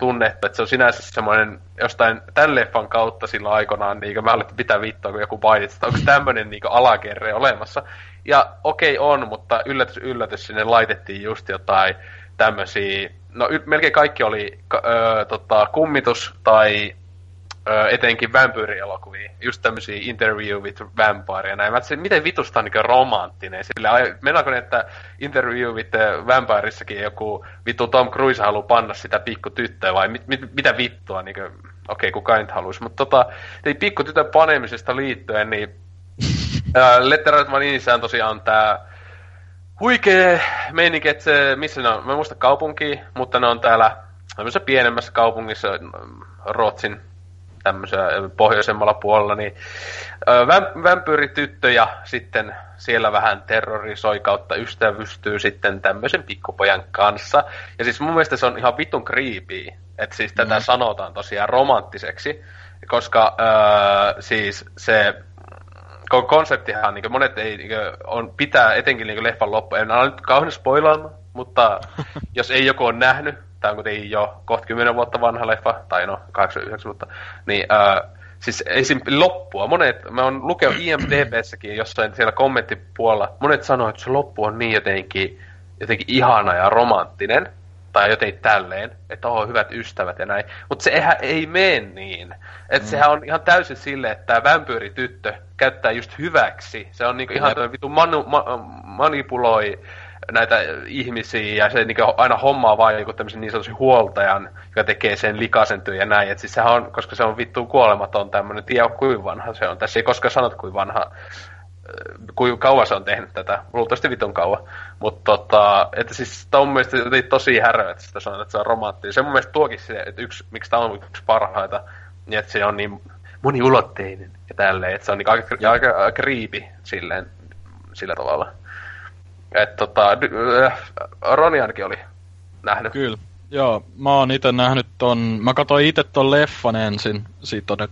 Speaker 1: tunnettu, että se on sinänsä semmoinen jostain tämän leffan kautta silloin aikanaan, niin mä alettiin pitää vittua, kun joku mainitsi, että onko tämmöinen niin alakerre olemassa. Ja okei okay, on, mutta yllätys yllätys sinne laitettiin just jotain tämmöisiä, no y- melkein kaikki oli ö, tota, kummitus tai etenkin vampyyrielokuvia, just tämmöisiä interview with vampire ja näin. Mä ajattelin, miten vitusta on niin romanttinen. Sillä ne, että interview with vampireissakin joku vittu Tom Cruise haluaa panna sitä pikkutyttöä vai mit, mit, mitä vittua, niin okei, okay, kuka nyt haluaisi. Mutta tota, pikkutytön panemisesta liittyen, niin Letteralist Maninissa on tosiaan tää huikee meininki, että se, missä ne on, mä en muista kaupunki, mutta ne on täällä tämmöisessä pienemmässä kaupungissa Ruotsin tämmöisellä pohjoisemmalla puolella, niin väm, vampyyrityttö ja sitten siellä vähän terrorisoi kautta ystävystyy sitten tämmöisen pikkupojan kanssa. Ja siis mun mielestä se on ihan vitun creepy, että siis tätä mm. sanotaan tosiaan romanttiseksi, koska äh, siis se konseptihan, niin monet ei, niin on, pitää etenkin niin leffan loppu. En ala nyt kauhean spoilaamaan, mutta jos ei joku on nähnyt, tämä on kuitenkin jo kohta 10 vuotta vanha leffa, tai no 89 vuotta, niin äh, siis esim. loppua, monet, mä oon lukenut IMDBssäkin jossain siellä kommenttipuolella, monet sanoo, että se loppu on niin jotenkin, jotenkin ihana ja romanttinen, tai jotenkin tälleen, että on hyvät ystävät ja näin. Mutta se eihän, ei mene niin. Että mm. sehän on ihan täysin silleen, että tämä vampyyrityttö käyttää just hyväksi. Se on niinku ihan vitu manu, ma, manipuloi näitä ihmisiä ja se niinku aina hommaa vaan joku tämmöisen niin sanotusti huoltajan, joka tekee sen likaisen työn ja näin. Et siis sehän on, koska se on vittu kuolematon tämmöinen, tiedä kuinka vanha se on. Tässä ei koskaan sanot kuinka vanha kuinka kauan se on tehnyt tätä, luultavasti vitun kauan. Mutta tota, että siis tämä on mun mielestä tosi härö, että sitä sanotaan, että se on romanttinen. Se mun mielestä tuokin se, että yksi, miksi tämä on yksi parhaita, niin että se on niin moniulotteinen ja tälleen, että se on niin aika, aika, aika creepy silleen, sillä tavalla. Että tota, äh, Roni ainakin oli nähnyt.
Speaker 3: Kyllä. Joo, mä oon itse nähnyt ton, mä katsoin itse ton leffan ensin, siitä on äh,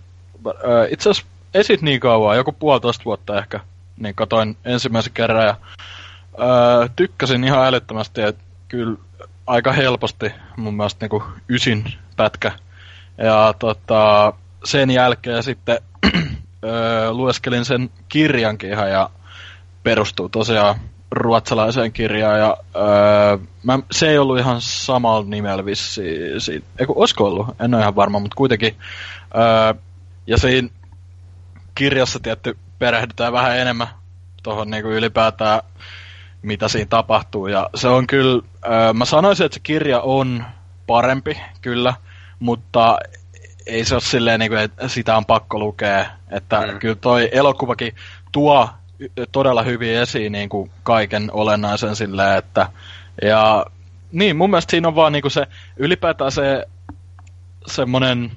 Speaker 3: itse asiassa esit niin kauan, joku puolitoista vuotta ehkä, niin katoin ensimmäisen kerran ja öö, tykkäsin ihan älyttömästi, että kyllä aika helposti mun mielestä niinku ysin pätkä. Ja tota, sen jälkeen sitten öö, lueskelin sen kirjankin ihan ja perustuu tosiaan ruotsalaiseen kirjaan ja öö, mä, se ei ollut ihan samalla nimellä vissiin, eiku, olisiko ollut, en ole ihan varma, mutta kuitenkin öö, ja siinä kirjassa tietty perehdytään vähän enemmän tuohon niin ylipäätään, mitä siinä tapahtuu. Ja se on kyllä, öö, mä sanoisin, että se kirja on parempi, kyllä, mutta ei se ole silleen, niin kuin, että sitä on pakko lukea. Että mm. kyllä toi elokuvakin tuo todella hyvin esiin niin kuin kaiken olennaisen silleen, että ja niin, mun mielestä siinä on vaan niin kuin se, ylipäätään se semmonen,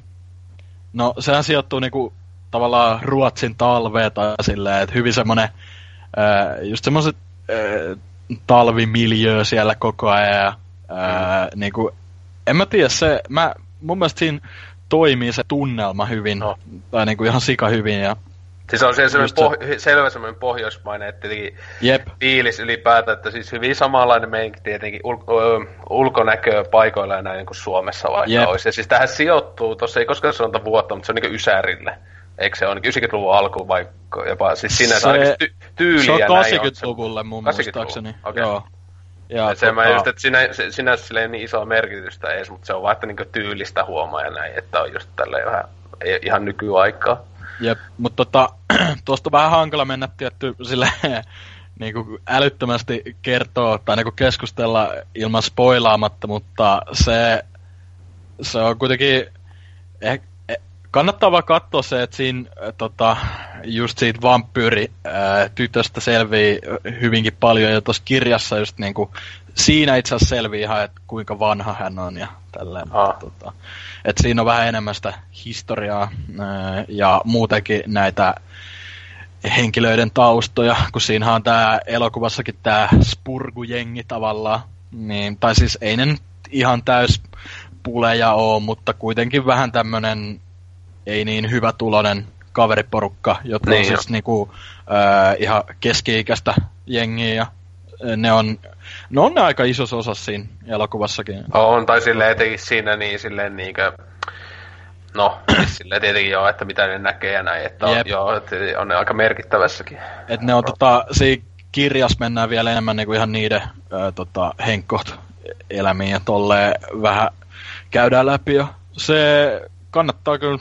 Speaker 3: no sehän sijoittuu niin kuin tavallaan Ruotsin talvea tai silleen, että hyvin semmoinen just semmoiset talvimiljö siellä koko ajan ja mm. niin kuin, en mä tiedä, se, mä, mun mielestä siinä toimii se tunnelma hyvin, no. tai niin kuin ihan sika hyvin ja
Speaker 1: Siis on siellä semmoinen poh- selvä semmoinen pohjoismainen, että Jep. fiilis ylipäätään, että siis hyvin samanlainen meininki tietenkin ul- ulkonäkö paikoilla ja näin kuin Suomessa vaikka Jep. olisi. Ja siis tähän sijoittuu, tuossa ei koskaan sanota vuotta, mutta se on niin Ysärille. Eikö se on 90-luvun alku vai jopa siis sinä se, ty- tyyliä
Speaker 3: Se on 80-luvulle mun 80 muistaakseni.
Speaker 1: Okay. Joo. Ja, se tota... mä just, että sinä, se, sinä silleen niin isoa merkitystä edes, mutta se on että niin tyylistä huomaa ja näin, että on just tälleen vähän ihan nykyaikaa.
Speaker 3: Jep, mutta tota, tuosta on vähän hankala mennä tietty sille niin kuin älyttömästi kertoa tai niin kuin keskustella ilman spoilaamatta, mutta se, se on kuitenkin eh, kannattaa vaan katsoa se, että siinä äh, tota, just siitä vampyyri äh, tytöstä selvii hyvinkin paljon, ja tuossa kirjassa just niinku, siinä itse asiassa selvii ihan, että kuinka vanha hän on ja tälleen. Ah. Tota, et siinä on vähän enemmän sitä historiaa ja muutenkin näitä henkilöiden taustoja, kun siinä on tämä elokuvassakin tämä spurgujengi tavallaan, niin, tai siis ei ne nyt ihan täys puleja oo, mutta kuitenkin vähän tämmönen ei niin hyvä tulonen kaveriporukka, jotka niin on siis niinku, äh, ihan keski-ikäistä jengiä ja ne on, ne on ne aika isossa osassa siinä elokuvassakin.
Speaker 1: On, tai silleen etenkin siinä niin silleen niinkö... No, siis silleen tietenkin joo, että mitä ne näkee ja näin, että on,
Speaker 3: Jep.
Speaker 1: joo, että on ne aika merkittävässäkin.
Speaker 3: Et ne on tota, siinä kirjas mennään vielä enemmän niinku ihan niiden ää, tota, henkkot elämiin ja tolleen vähän käydään läpi ja se kannattaa kyllä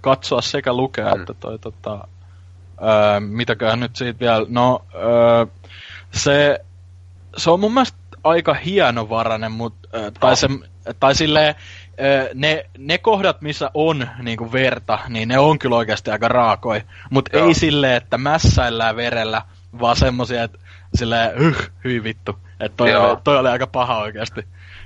Speaker 3: katsoa sekä lukea
Speaker 1: Mm.
Speaker 3: että toi tota, ää, mitäköhän nyt siitä vielä, no ää, se, se on mun mielestä aika hienovarainen, mut, ää, tai, se, tai silleen, ää, ne, ne kohdat, missä on niinku verta, niin ne on kyllä oikeasti aika raakoi, mutta ei silleen, että mässäillään verellä, vaan semmosia, että silleen, yh, hyi vittu. Että toi,
Speaker 1: Joo.
Speaker 3: oli, toi oli aika paha oikeasti.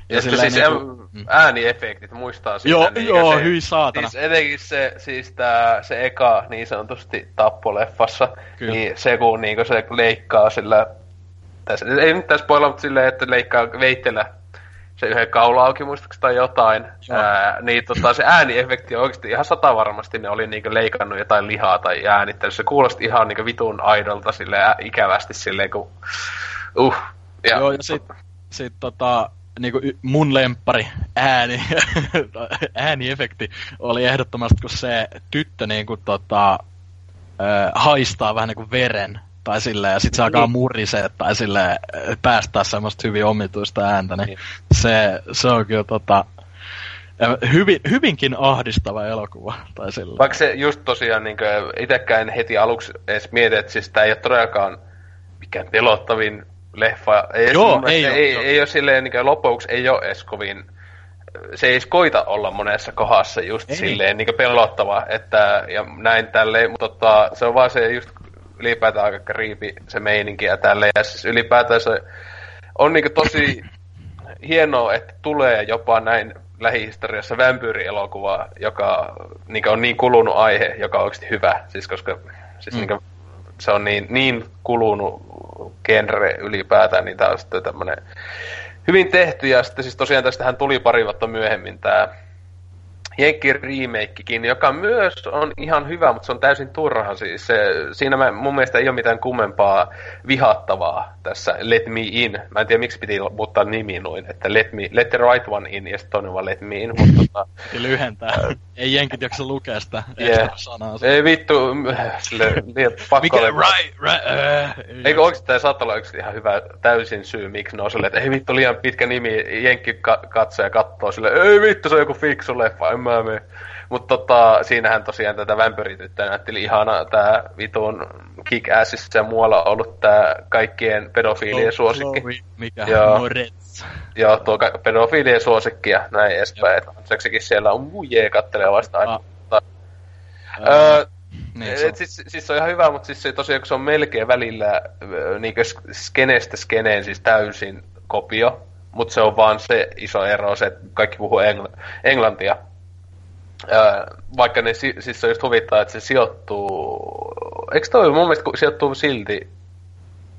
Speaker 1: Ja,
Speaker 3: silleen
Speaker 1: siis
Speaker 3: niinku-
Speaker 1: niinku, ääniefektit muistaa sitä.
Speaker 3: Joo,
Speaker 1: niin
Speaker 3: joo,
Speaker 1: se,
Speaker 3: hyi saatana.
Speaker 1: Siis etenkin se, siis tää, se eka niin sanotusti tappoleffassa,
Speaker 3: Kyllä.
Speaker 1: niin se kun niinku se leikkaa sillä, tässä, ei nyt tässä spoilla, mutta silleen, että leikkaa veitellä se yhden kaula auki muistaakseni tai jotain,
Speaker 3: Joo.
Speaker 1: ää, niin tota, se ääniefekti on oikeasti ihan satavarmasti ne oli niinku leikannut jotain lihaa tai äänittänyt. Se kuulosti ihan niinku vitun aidolta silleen ä- ikävästi silleen, kun uh. Ja,
Speaker 3: Joo, ja sit, sit tota, niinku mun lemppari ääni, ääniefekti oli ehdottomasti, kun se tyttö niinku tota, haistaa vähän niinku veren, tai silleen, ja sit se alkaa
Speaker 1: Niin.
Speaker 3: murisee, tai silleen ö, päästää semmoista hyvin omituista ääntä, niin
Speaker 1: Niin.
Speaker 3: se, se on kyllä tota, ö, hyvin, hyvinkin ahdistava elokuva, tai silleen.
Speaker 1: Vaikka se just tosiaan niin itsekään en heti aluksi edes mieti, että siis tää ei ole todellakaan mikään pelottavin leffa. Ei,
Speaker 3: Joo,
Speaker 1: mun
Speaker 3: ei
Speaker 1: ei,
Speaker 3: oo,
Speaker 1: ei, ei ole silleen, niin loppuksi ei ole edes kovin se ei edes koita olla monessa kohdassa just
Speaker 3: ei.
Speaker 1: silleen niin pelottava, että, ja näin tälleen, mutta tota, se on vaan se just ylipäätään aika kriipi se meininki ja tälleen, ja siis ylipäätään se on niin tosi hienoa, että tulee jopa näin lähihistoriassa vampyyrielokuva, joka niin on niin kulunut aihe, joka on oikeasti hyvä, siis koska siis
Speaker 3: Mm.
Speaker 1: mm. niin se on niin, niin kulunut genre ylipäätään, niin tämä on sitten tämmöinen hyvin tehty, ja sitten siis tosiaan tästähän tuli pari vuotta myöhemmin tämä Jenkki remakekin, joka myös on ihan hyvä, mutta se on täysin turha. Siis se, siinä mä, mun mielestä ei ole mitään kummempaa vihattavaa tässä Let Me In. Mä en tiedä, miksi piti muuttaa nimi noin, että Let, me, let the right one in ja sitten toinen vaan Let Me In, mutta tota,
Speaker 3: lyhentää. ei jenkit jaksa lukea sitä
Speaker 1: Yeah.
Speaker 3: sanaa.
Speaker 1: ei vittu, sille, niin, pakko
Speaker 3: Mikä,
Speaker 1: oli-
Speaker 3: right, right, äh, ei
Speaker 1: Eikö oikeasti tämä saattaa olla yksi ihan hyvä täysin syy, miksi ne on silleen, että ei vittu liian pitkä nimi, jenkki ka- katsoja katsoo sille, ei vittu se on joku fiksu leffa, en mä mene. Mutta tota, siinähän tosiaan tätä vampyrityttöä näytteli ihana tää vitun kick-assissa ja muualla ollut tää kaikkien pedofiilien suosikki.
Speaker 3: Chloe, Mikä?
Speaker 1: Joo.
Speaker 3: Moretz.
Speaker 1: Joo, tuo pedofiilien suosikki ja näin edespäin. että Seksikin siellä on mujee kattelee vasta aina.
Speaker 3: Ah.
Speaker 1: Öö,
Speaker 3: niin, se on.
Speaker 1: siis, siis se on ihan hyvä, mutta siis se tosiaan, kun se on melkein välillä niin skeneestä skeneen siis täysin kopio, mutta se on vaan se iso ero, se, että kaikki puhuu engl- englantia. Öö, vaikka ne, si- siis se on just huvittaa, että se sijoittuu... Eikö toi mun mielestä sijoittuu silti...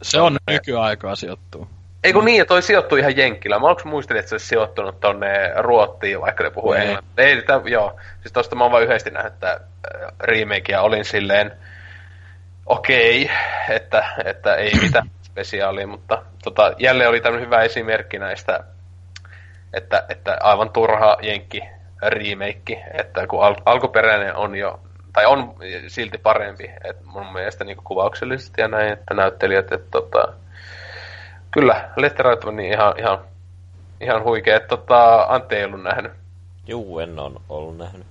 Speaker 3: Se on nykyaikaa sijoittuu.
Speaker 1: Ei kun niin, ja toi sijoittuu ihan Jenkkilä. Mä aluksi muistelin, että se olisi sijoittunut tonne Ruottiin, vaikka ne puhuu
Speaker 3: Ei.
Speaker 1: englantia. Ei, sitä, joo. Siis tosta mä oon vaan yhdesti nähnyt että remakea. Olin silleen, okei, okay, että, että ei mitään spesiaalia, mutta tota, jälleen oli tämmöinen hyvä esimerkki näistä, että, että aivan turha Jenkki remake, että kun al- alkuperäinen on jo, tai on silti parempi, että mun mielestä niin kuvauksellisesti ja näin, että näyttelijät, että tota, kyllä, on niin ihan, ihan, ihan huikea, että tota, Antti ei ollut nähnyt.
Speaker 2: Juu, en on ollut nähnyt.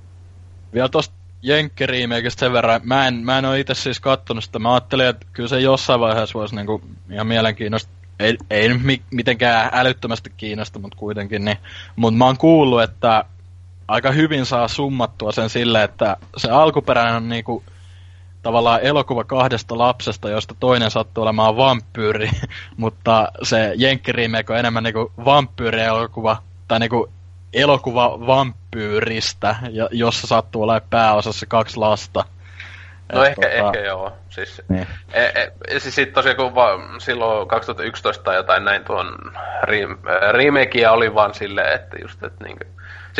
Speaker 3: Vielä tosta Jenkki-remakeista sen verran, mä en, mä en ole itse siis kattonut sitä, mä ajattelin, että kyllä se jossain vaiheessa voisi niinku ihan mielenkiinnosta, ei, ei nyt mi- mitenkään älyttömästi kiinnosta, mutta kuitenkin, niin, mutta mä oon kuullut, että aika hyvin saa summattua sen sille, että se alkuperäinen on niinku tavallaan elokuva kahdesta lapsesta, josta toinen sattuu olemaan vampyyri, mutta se Jenkki remake on enemmän niinku vampyyri-elokuva, tai niinku elokuva vampyyristä, ja- jossa sattuu olemaan pääosassa kaksi lasta.
Speaker 1: No
Speaker 3: Et
Speaker 1: ehkä,
Speaker 3: tota,
Speaker 1: ehkä joo. Siis,
Speaker 3: Niin.
Speaker 1: e, e, siis sit tosiaan kun va, silloin 2011 tai jotain näin tuon rem, remakeä oli vaan silleen, että just, että niinkö,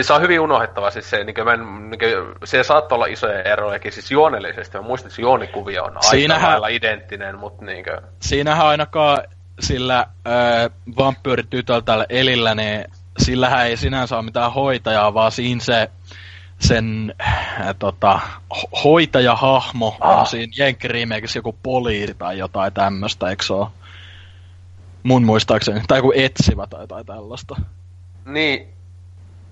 Speaker 1: Siis se on hyvin unohdettava, siis se, niinkö, mä en, niinkö, se saattaa olla isoja erojakin, siis juonellisesti, mä muistan, että juonikuvio on aika
Speaker 3: Siinähän-
Speaker 1: lailla identtinen, mutta niinkö,
Speaker 3: Siinähän ainakaan sillä äh, vampyyritytöltä Elillä, niin sillähän ei sinänsä ole mitään hoitajaa, vaan siinä se sen äh, tota, ho- hoitajahahmo ah. on siinä Jenkkiriimeekissä joku poliisi tai jotain tämmöistä, eikö se ole? Mun muistaakseni. Tai joku etsivä tai jotain tällaista.
Speaker 1: Niin,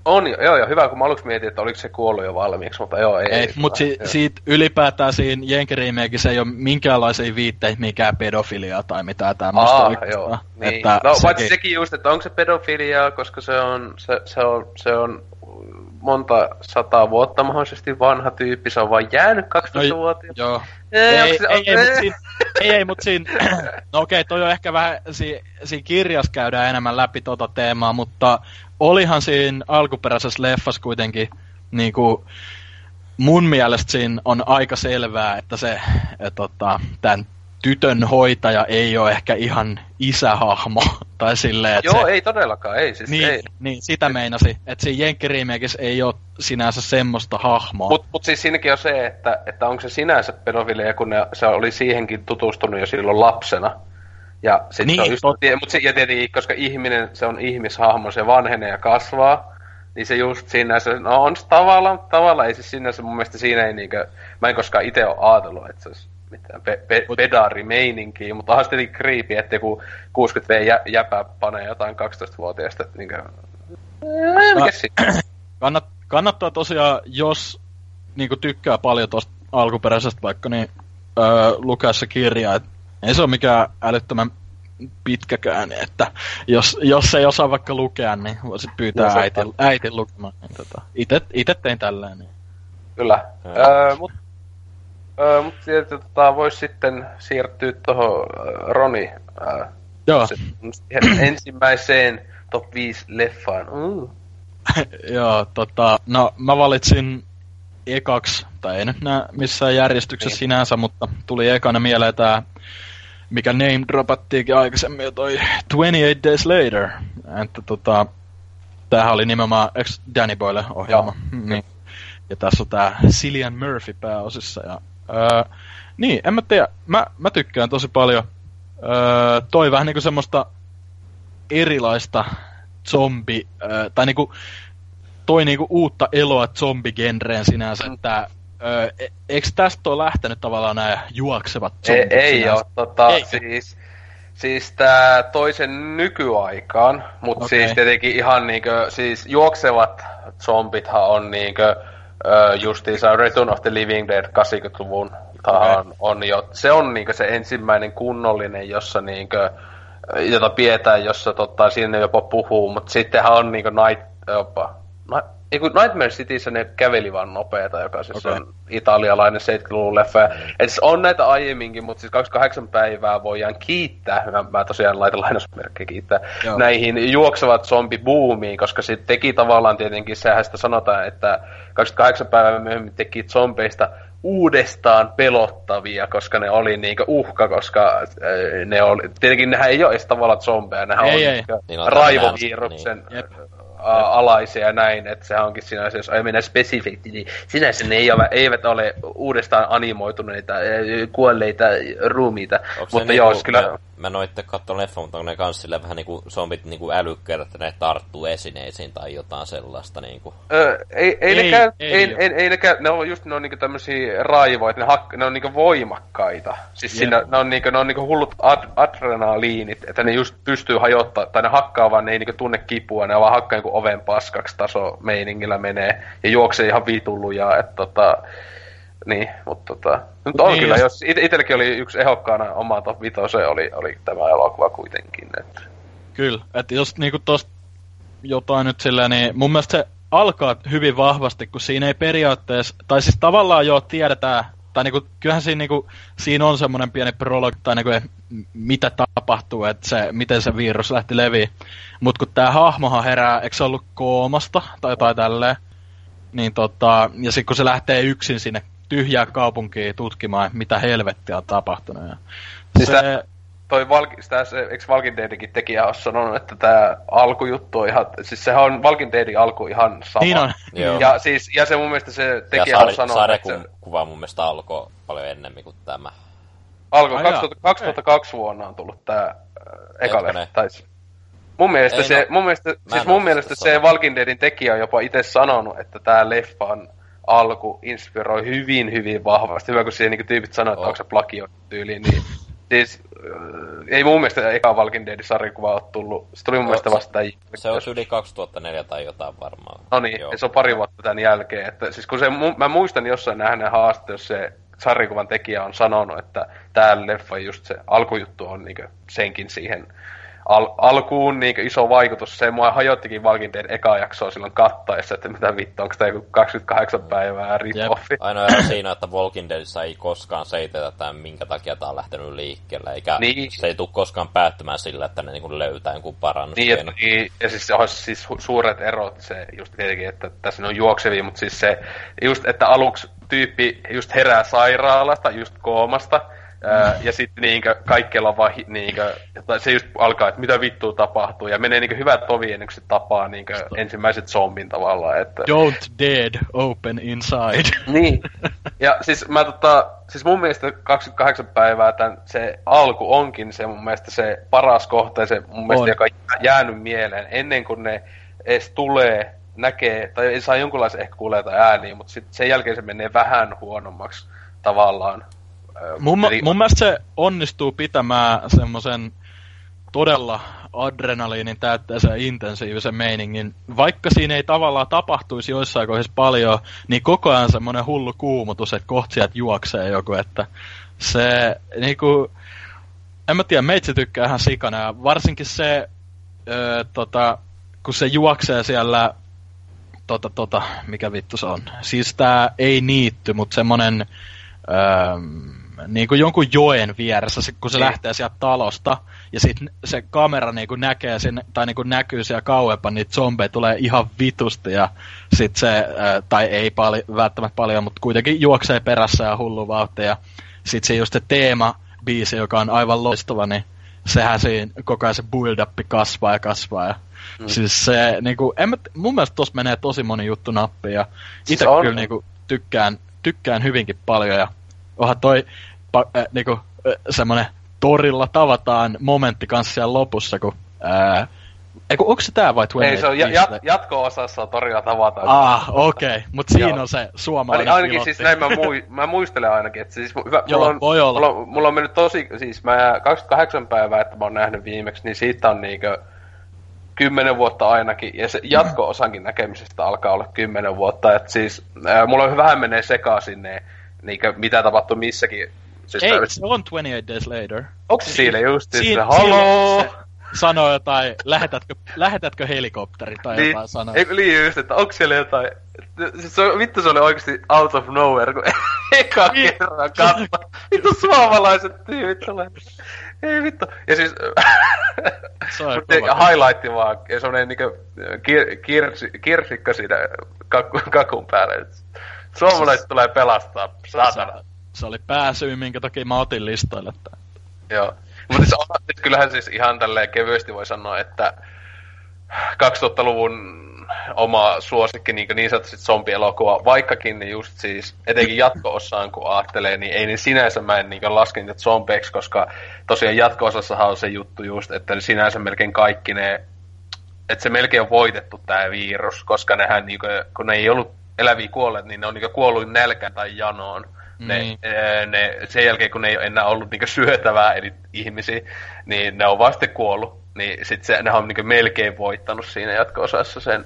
Speaker 1: on, joo, joo, hyvä, kun mä aluksi mietin, että oliko se kuollut jo valmiiksi, mutta joo, ei.
Speaker 3: ei mutta si- siitä ylipäätään siinä Jenkiriimeekissä ei ole minkäänlaisia viitteitä mikään pedofiliaa tai mitään tämmöistä.
Speaker 1: Ah, joo. Niin. Että no, sekin... paitsi sekin just, että onko se pedofiliaa, koska se on, se, se on, se on monta sataa vuotta mahdollisesti vanha tyyppi, se on vain jäänyt 12-vuotias.
Speaker 3: No, joo. Ei, ei, ei, ei, mutta siinä, ei, ei, mut siinä, no okei, toi on ehkä vähän, si, siinä kirjassa käydään enemmän läpi tota teemaa, mutta olihan siinä alkuperäisessä leffassa kuitenkin niin kuin, mun mielestä siinä on aika selvää, että se, et, tota, tämän tytön hoitaja ei ole ehkä ihan isähahmo. Tai silleen, että
Speaker 1: Joo,
Speaker 3: se,
Speaker 1: ei todellakaan, ei. Siis
Speaker 3: niin,
Speaker 1: ei.
Speaker 3: niin, sitä meinasi. Että siinä Jenkkiriimekissä ei ole sinänsä semmoista hahmoa.
Speaker 1: Mutta mut siis siinäkin on se, että, että onko se sinänsä pedofilia, kun ne, se oli siihenkin tutustunut jo silloin lapsena. Ja sit
Speaker 3: Niin,
Speaker 1: se on just,
Speaker 3: totta.
Speaker 1: mutta se, ja tietenkin, koska ihminen, se on ihmishahmo, se vanhenee ja kasvaa, niin se just sinänsä, no on se tavallaan, tavallaan ei siis sinänsä mun mielestä siinä ei niinkö, mä en koskaan itse ole ajatellut, että se olisi mitään pe- pe- pedarimeininkiä, mutta onhan se tietenkin creepy, että joku 60V jä- jäpä panee jotain 12-vuotiaista, että niinkö, Eh, mikä?
Speaker 3: Kannat, kannattaa tosiaan, jos niinku tykkää paljon tuosta alkuperäisestä vaikka, niin öö, lukea se kirja. Et ei se ole mikään älyttömän pitkäkään, että jos, jos ei osaa vaikka lukea, niin voisit pyytää
Speaker 1: se-
Speaker 3: äitin, äitin lukemaan. Niin tota, ite, ite tein tälleen. Niin.
Speaker 1: Kyllä. Öö, mut, öö, mut sieltä tota, vois sitten siirtyä tuohon Roni öö,
Speaker 3: Joo,
Speaker 1: se, ensimmäiseen top 5 leffaan. Mm.
Speaker 3: joo tota, no mä valitsin ekaksi, tai ei nyt nää missään järjestyksessä
Speaker 1: Niin.
Speaker 3: sinänsä, mutta tuli ekana mieleen tää, mikä name dropattiinkin aikaisemmin toi 28 Days Later. Että tota, tämähän oli nimenomaan ex Danny Boyle ohjelma. Niin. Ja tässä on tää Cillian Murphy pääosissa. Ja, öö, niin, en mä tiedä. Mä, mä tykkään tosi paljon. Öö, toi vähän niinku semmoista erilaista zombi, öö, tai niinku toi niinku uutta eloa zombigenreen sinänsä,
Speaker 1: Mm.
Speaker 3: että öö, e- eikö tästä ole lähtenyt tavallaan nämä juoksevat
Speaker 1: Ei,
Speaker 3: zombit
Speaker 1: ei
Speaker 3: sinänsä?
Speaker 1: oo, tota,
Speaker 3: Ei.
Speaker 1: siis, siis tää toisen nykyaikaan, mutta
Speaker 3: Okei.
Speaker 1: siis tietenkin ihan niinkö, siis juoksevat zombithan on niinkö, ö, justiinsa Return of the Living Dead 80-luvun tahan on jo, se on niinkö se ensimmäinen kunnollinen, jossa niinkö, jota pidetään, jossa tota, sinne jopa puhuu, mutta sittenhän on niinkö Night, jopa, na, ei kun Nightmare Cityssä ne käveli vaan nopeeta, joka siis
Speaker 3: Okei.
Speaker 1: on italialainen 70-luvun leffa. Ja, et siis on näitä aiemminkin, mutta siis 28 päivää voidaan kiittää, mä, mä tosiaan laitan lainausmerkkejä kiittää,
Speaker 3: Joo.
Speaker 1: näihin juoksevat zombiboomiin, koska se teki tavallaan tietenkin, sehän sitä sanotaan, että 28 päivää myöhemmin teki zombeista uudestaan pelottavia, koska ne oli niinkö uhka, koska äh, ne oli, tietenkin nehän ei ole edes tavallaan zombeja, nehän
Speaker 3: Ei,
Speaker 1: on
Speaker 3: ei.
Speaker 1: niinkö
Speaker 2: Niin on
Speaker 1: raivoviruksen
Speaker 3: niin.
Speaker 1: Alaisia ja näin, että sehän onkin sinänsä, jos ei mennä spesifiksi, niin sinänsä ne ei ole, eivät ole uudestaan animoituneita, kuolleita ruumiita.
Speaker 2: Onko se
Speaker 1: Mutta joo,
Speaker 2: niinku,
Speaker 1: siis kyllä...
Speaker 2: Mä, noitte katsoa leffa, mutta ne kans silleen vähän niinku zombit niinku älykkäät, että ne tarttuu esineisiin tai jotain sellaista niinku.
Speaker 1: Ö, ei, ei,
Speaker 3: Ei,
Speaker 1: ne käy,
Speaker 3: ei
Speaker 1: ei,
Speaker 3: oo.
Speaker 1: ei, ei, ne käy, ne on just ne on niinku tämmösiä raivoja, että ne, hak, ne on niinku voimakkaita. Siis
Speaker 3: Jep.
Speaker 1: siinä, ne on niinku, ne on niinku hullut ad, adrenaliinit, että ne just pystyy hajottaa, tai ne hakkaa vaan, ne ei niinku tunne kipua, ne vaan hakkaa niinku oven paskaksi taso meiningillä menee, ja juoksee ihan vitulluja, että tota, niin, mutta tota, nyt on
Speaker 3: Niin,
Speaker 1: kyllä,
Speaker 3: jos-
Speaker 1: it, itselläkin oli yksi ehokkaana oma top 5, oli, oli tämä elokuva kuitenkin, että
Speaker 3: Kyllä, että jos niinku tosta jotain nyt silleen, niin mun mielestä se alkaa hyvin vahvasti, kun siinä ei periaatteessa, tai siis tavallaan jo tiedetään, tai niinku, kyllähän siinä, niinku, siinä on semmoinen pieni prologi, tai niinku, et m- mitä tapahtuu, että se, miten se virus lähti leviä. Mutta kun tämä hahmohan herää, eikö se ollut koomasta, tai jotain tälleen, niin tota, ja sitten kun se lähtee yksin sinne tyhjää kaupunkiin tutkimaan, mitä helvettiä on tapahtunut. Ja
Speaker 1: Siis
Speaker 3: se,
Speaker 1: toi Valki, sitä, se, eikö Walking Deadikin tekijä ole sanonut, että tämä alkujuttu on ihan, siis sehän on Walking Deadin alku ihan sama.
Speaker 3: niin on.
Speaker 2: Joo.
Speaker 1: Ja, siis, ja se mun mielestä se
Speaker 2: Ja
Speaker 1: tekijä on sanonut,
Speaker 2: sarja
Speaker 1: että se,
Speaker 2: ku- kuva mun mielestä alkoi paljon ennemmin kuin tämä.
Speaker 1: Alkoi
Speaker 3: Ai
Speaker 1: 2000,
Speaker 3: jaa,
Speaker 1: 2002 vuonna on tullut tää äh, eka leffa. Tai mun mielestä
Speaker 2: Ei,
Speaker 1: se,
Speaker 2: no,
Speaker 1: mun mielestä, siis mun mielestä se. Walking Deadin tekijä on jopa itse sanonut, että tää leffan alku inspiroi hyvin, hyvin vahvasti. Hyvä, kun siihen niin tyypit sanoo, että
Speaker 2: Oh.
Speaker 1: onko se plagio tyyli, niin siis äh, ei mun mielestä eka Walking Deadin sarjakuva ole tullut. Se tuli mun
Speaker 2: No,
Speaker 1: mielestä vasta
Speaker 2: Se on yli 2004 tai jotain varmaan.
Speaker 1: No niin,
Speaker 2: Joo.
Speaker 1: se on pari vuotta tämän jälkeen. Että, siis kun se, mä muistan jossain nähneen haaste, jos se sarjakuvan tekijä on sanonut, että tää leffa just se alkujuttu on niinku senkin siihen al- alkuun niinku iso vaikutus. Se mua hajottikin Walking Dead eka jaksoa silloin kattaessa, että mitä vittu, onko tää joku 28 päivää rip-offi.
Speaker 2: Ainoa ero siinä, että Walking Deadissä ei koskaan seitetä tämän, minkä takia tämä on lähtenyt liikkeelle, eikä
Speaker 1: Niin.
Speaker 2: se ei tule koskaan päättymään sillä, että ne niin löytää jonkun
Speaker 1: Niin,
Speaker 2: parannuskeino.
Speaker 1: että, niin, ja siis se olisi siis su- suuret erot, se just tietenkin, että tässä on juoksevia, mutta siis se, just, että aluksi tyyppi just herää sairaalasta, just koomasta, ää, ja sitten niinkö kaikkialla on vaan niinkö, tai se just alkaa, että mitä vittua tapahtuu, ja menee niinkö hyvät tovi ennen kuin se tapaa niinkö ensimmäiset zombin tavallaan, että...
Speaker 3: Don't dead, open inside.
Speaker 1: Niin. Ja siis mä tota, siis mun mielestä 28 päivää tän, se alku onkin se mun mielestä se paras kohta ja se mun mielestä,
Speaker 3: On.
Speaker 1: joka on jäänyt mieleen ennen kuin ne edes tulee, näkee, tai ei saa jonkunlaisen ehkä kuuleta ääniä, mutta sit sen jälkeen se menee vähän huonommaksi tavallaan. Ö,
Speaker 3: Mun,
Speaker 1: eli-
Speaker 3: mun mielestä se onnistuu pitämään semmoisen todella adrenaliinin täytteisen ja intensiivisen meiningin. Vaikka siinä ei tavallaan tapahtuisi joissain kohdissa paljon, niin koko ajan semmoinen hullu kuumutus, että kohta sieltä juoksee joku, että se niinku, en mä tiedä, meitsi tykkää ihan sikana ja varsinkin se, ö, tota, kun se juoksee siellä tota, tota, mikä vittu se on? Siis tää ei niitty, mutta semmonen öö, niin kuin jonkun joen vieressä, kun se
Speaker 1: Niin.
Speaker 3: lähtee sieltä talosta, ja sitten se kamera niin kuin näkee sen, tai niin kuin näkyy siellä kauempana, niitä zombeja tulee ihan vitusti, ja sit se, tai ei pali, välttämättä paljon, mutta kuitenkin juoksee perässä ja hullu vauhtia, ja sit se just se teema, biisi, joka on aivan loistava, niin sehän siinä koko ajan se build-up kasvaa ja kasvaa, ja Mm. Siis se, niinku, en mä, mun mielestä tossa menee tosi moni juttu nappiin ja
Speaker 1: Siis
Speaker 3: itse
Speaker 1: on.
Speaker 3: kyllä niinku, tykkään, tykkään hyvinkin paljon ja onhan toi äh, niinku, äh, semmonen torilla tavataan momentti kanssa siellä lopussa, kun äh, Eiku, onko se tää vai 28
Speaker 1: ei, se on ja,
Speaker 3: Days?
Speaker 1: ja, jatko-osassa on torilla tavataan.
Speaker 3: Ah, okei. Okay. Mut siinä
Speaker 1: Joo.
Speaker 3: on se
Speaker 1: Ain,
Speaker 3: suomalainen
Speaker 1: ainakin
Speaker 3: pilotti.
Speaker 1: siis näin mä, mui, mä muistelen ainakin, että siis hyvä,
Speaker 3: Joo,
Speaker 1: mulla, on,
Speaker 3: voi olla.
Speaker 1: Mulla, on, mulla on mennyt tosi, siis mä 28 päivää, että mä oon nähnyt viimeksi, niin siitä on niinkö 10 vuotta ainakin, ja se jatko-osankin näkemisestä alkaa olla 10 vuotta, että siis ää, mulla vähän menee sekaisin ne, niinkö, mitä tapahtui missäkin. Siis
Speaker 3: Ei,
Speaker 1: tää-
Speaker 3: se on 28 Days Later.
Speaker 1: onko siinä just siis se,
Speaker 3: Siin-
Speaker 1: haloo?
Speaker 3: se sanoo jotain, lähetätkö, lähetätkö helikopteri tai
Speaker 1: Niin,
Speaker 3: jotain sanoo.
Speaker 1: ei, niin just, että onko siellä jotain... Siis se, vittu se oli oikeesti out of nowhere, kun eka
Speaker 3: Niin.
Speaker 1: kerran katso. Vittu suomalaiset tyypit tulee. Ei vittu. Ja siis...
Speaker 3: Se on
Speaker 1: Mut
Speaker 3: kova.
Speaker 1: highlight vaan, ja semmonen niinku kir, kirsi, kirsikka siinä kakun päällä. Et Suomalaiset tulee pelastaa, saatana.
Speaker 3: Se, oli pääsyy, minkä takia mä otin listoille.
Speaker 1: Joo. Mutta siis, on- siis kyllähän siis ihan tälleen kevyesti voi sanoa, että 2000-luvun oma suosikki niin, niin sanotusti zombielokuva, vaikkakin niin just siis, etenkin jatko-osaan kun ajattelee, niin ei niin sinänsä mä en niin laske niitä zombeiksi, koska tosiaan jatko-osassahan on se juttu just, että sinänsä melkein kaikki ne, että se melkein on voitettu tämä virus, koska nehän niin kuin, kun ne ei ollut eläviä kuolleet, niin ne on niin kuollut nälkään tai janoon. Ne,
Speaker 3: Niin.
Speaker 1: ää, ne, sen jälkeen, kun ne ei ole enää ollut niin syötävää eli ihmisiä, niin ne on vasta kuollut. Niin sit se, ne on niin melkein voittanut siinä jatko-osassa sen,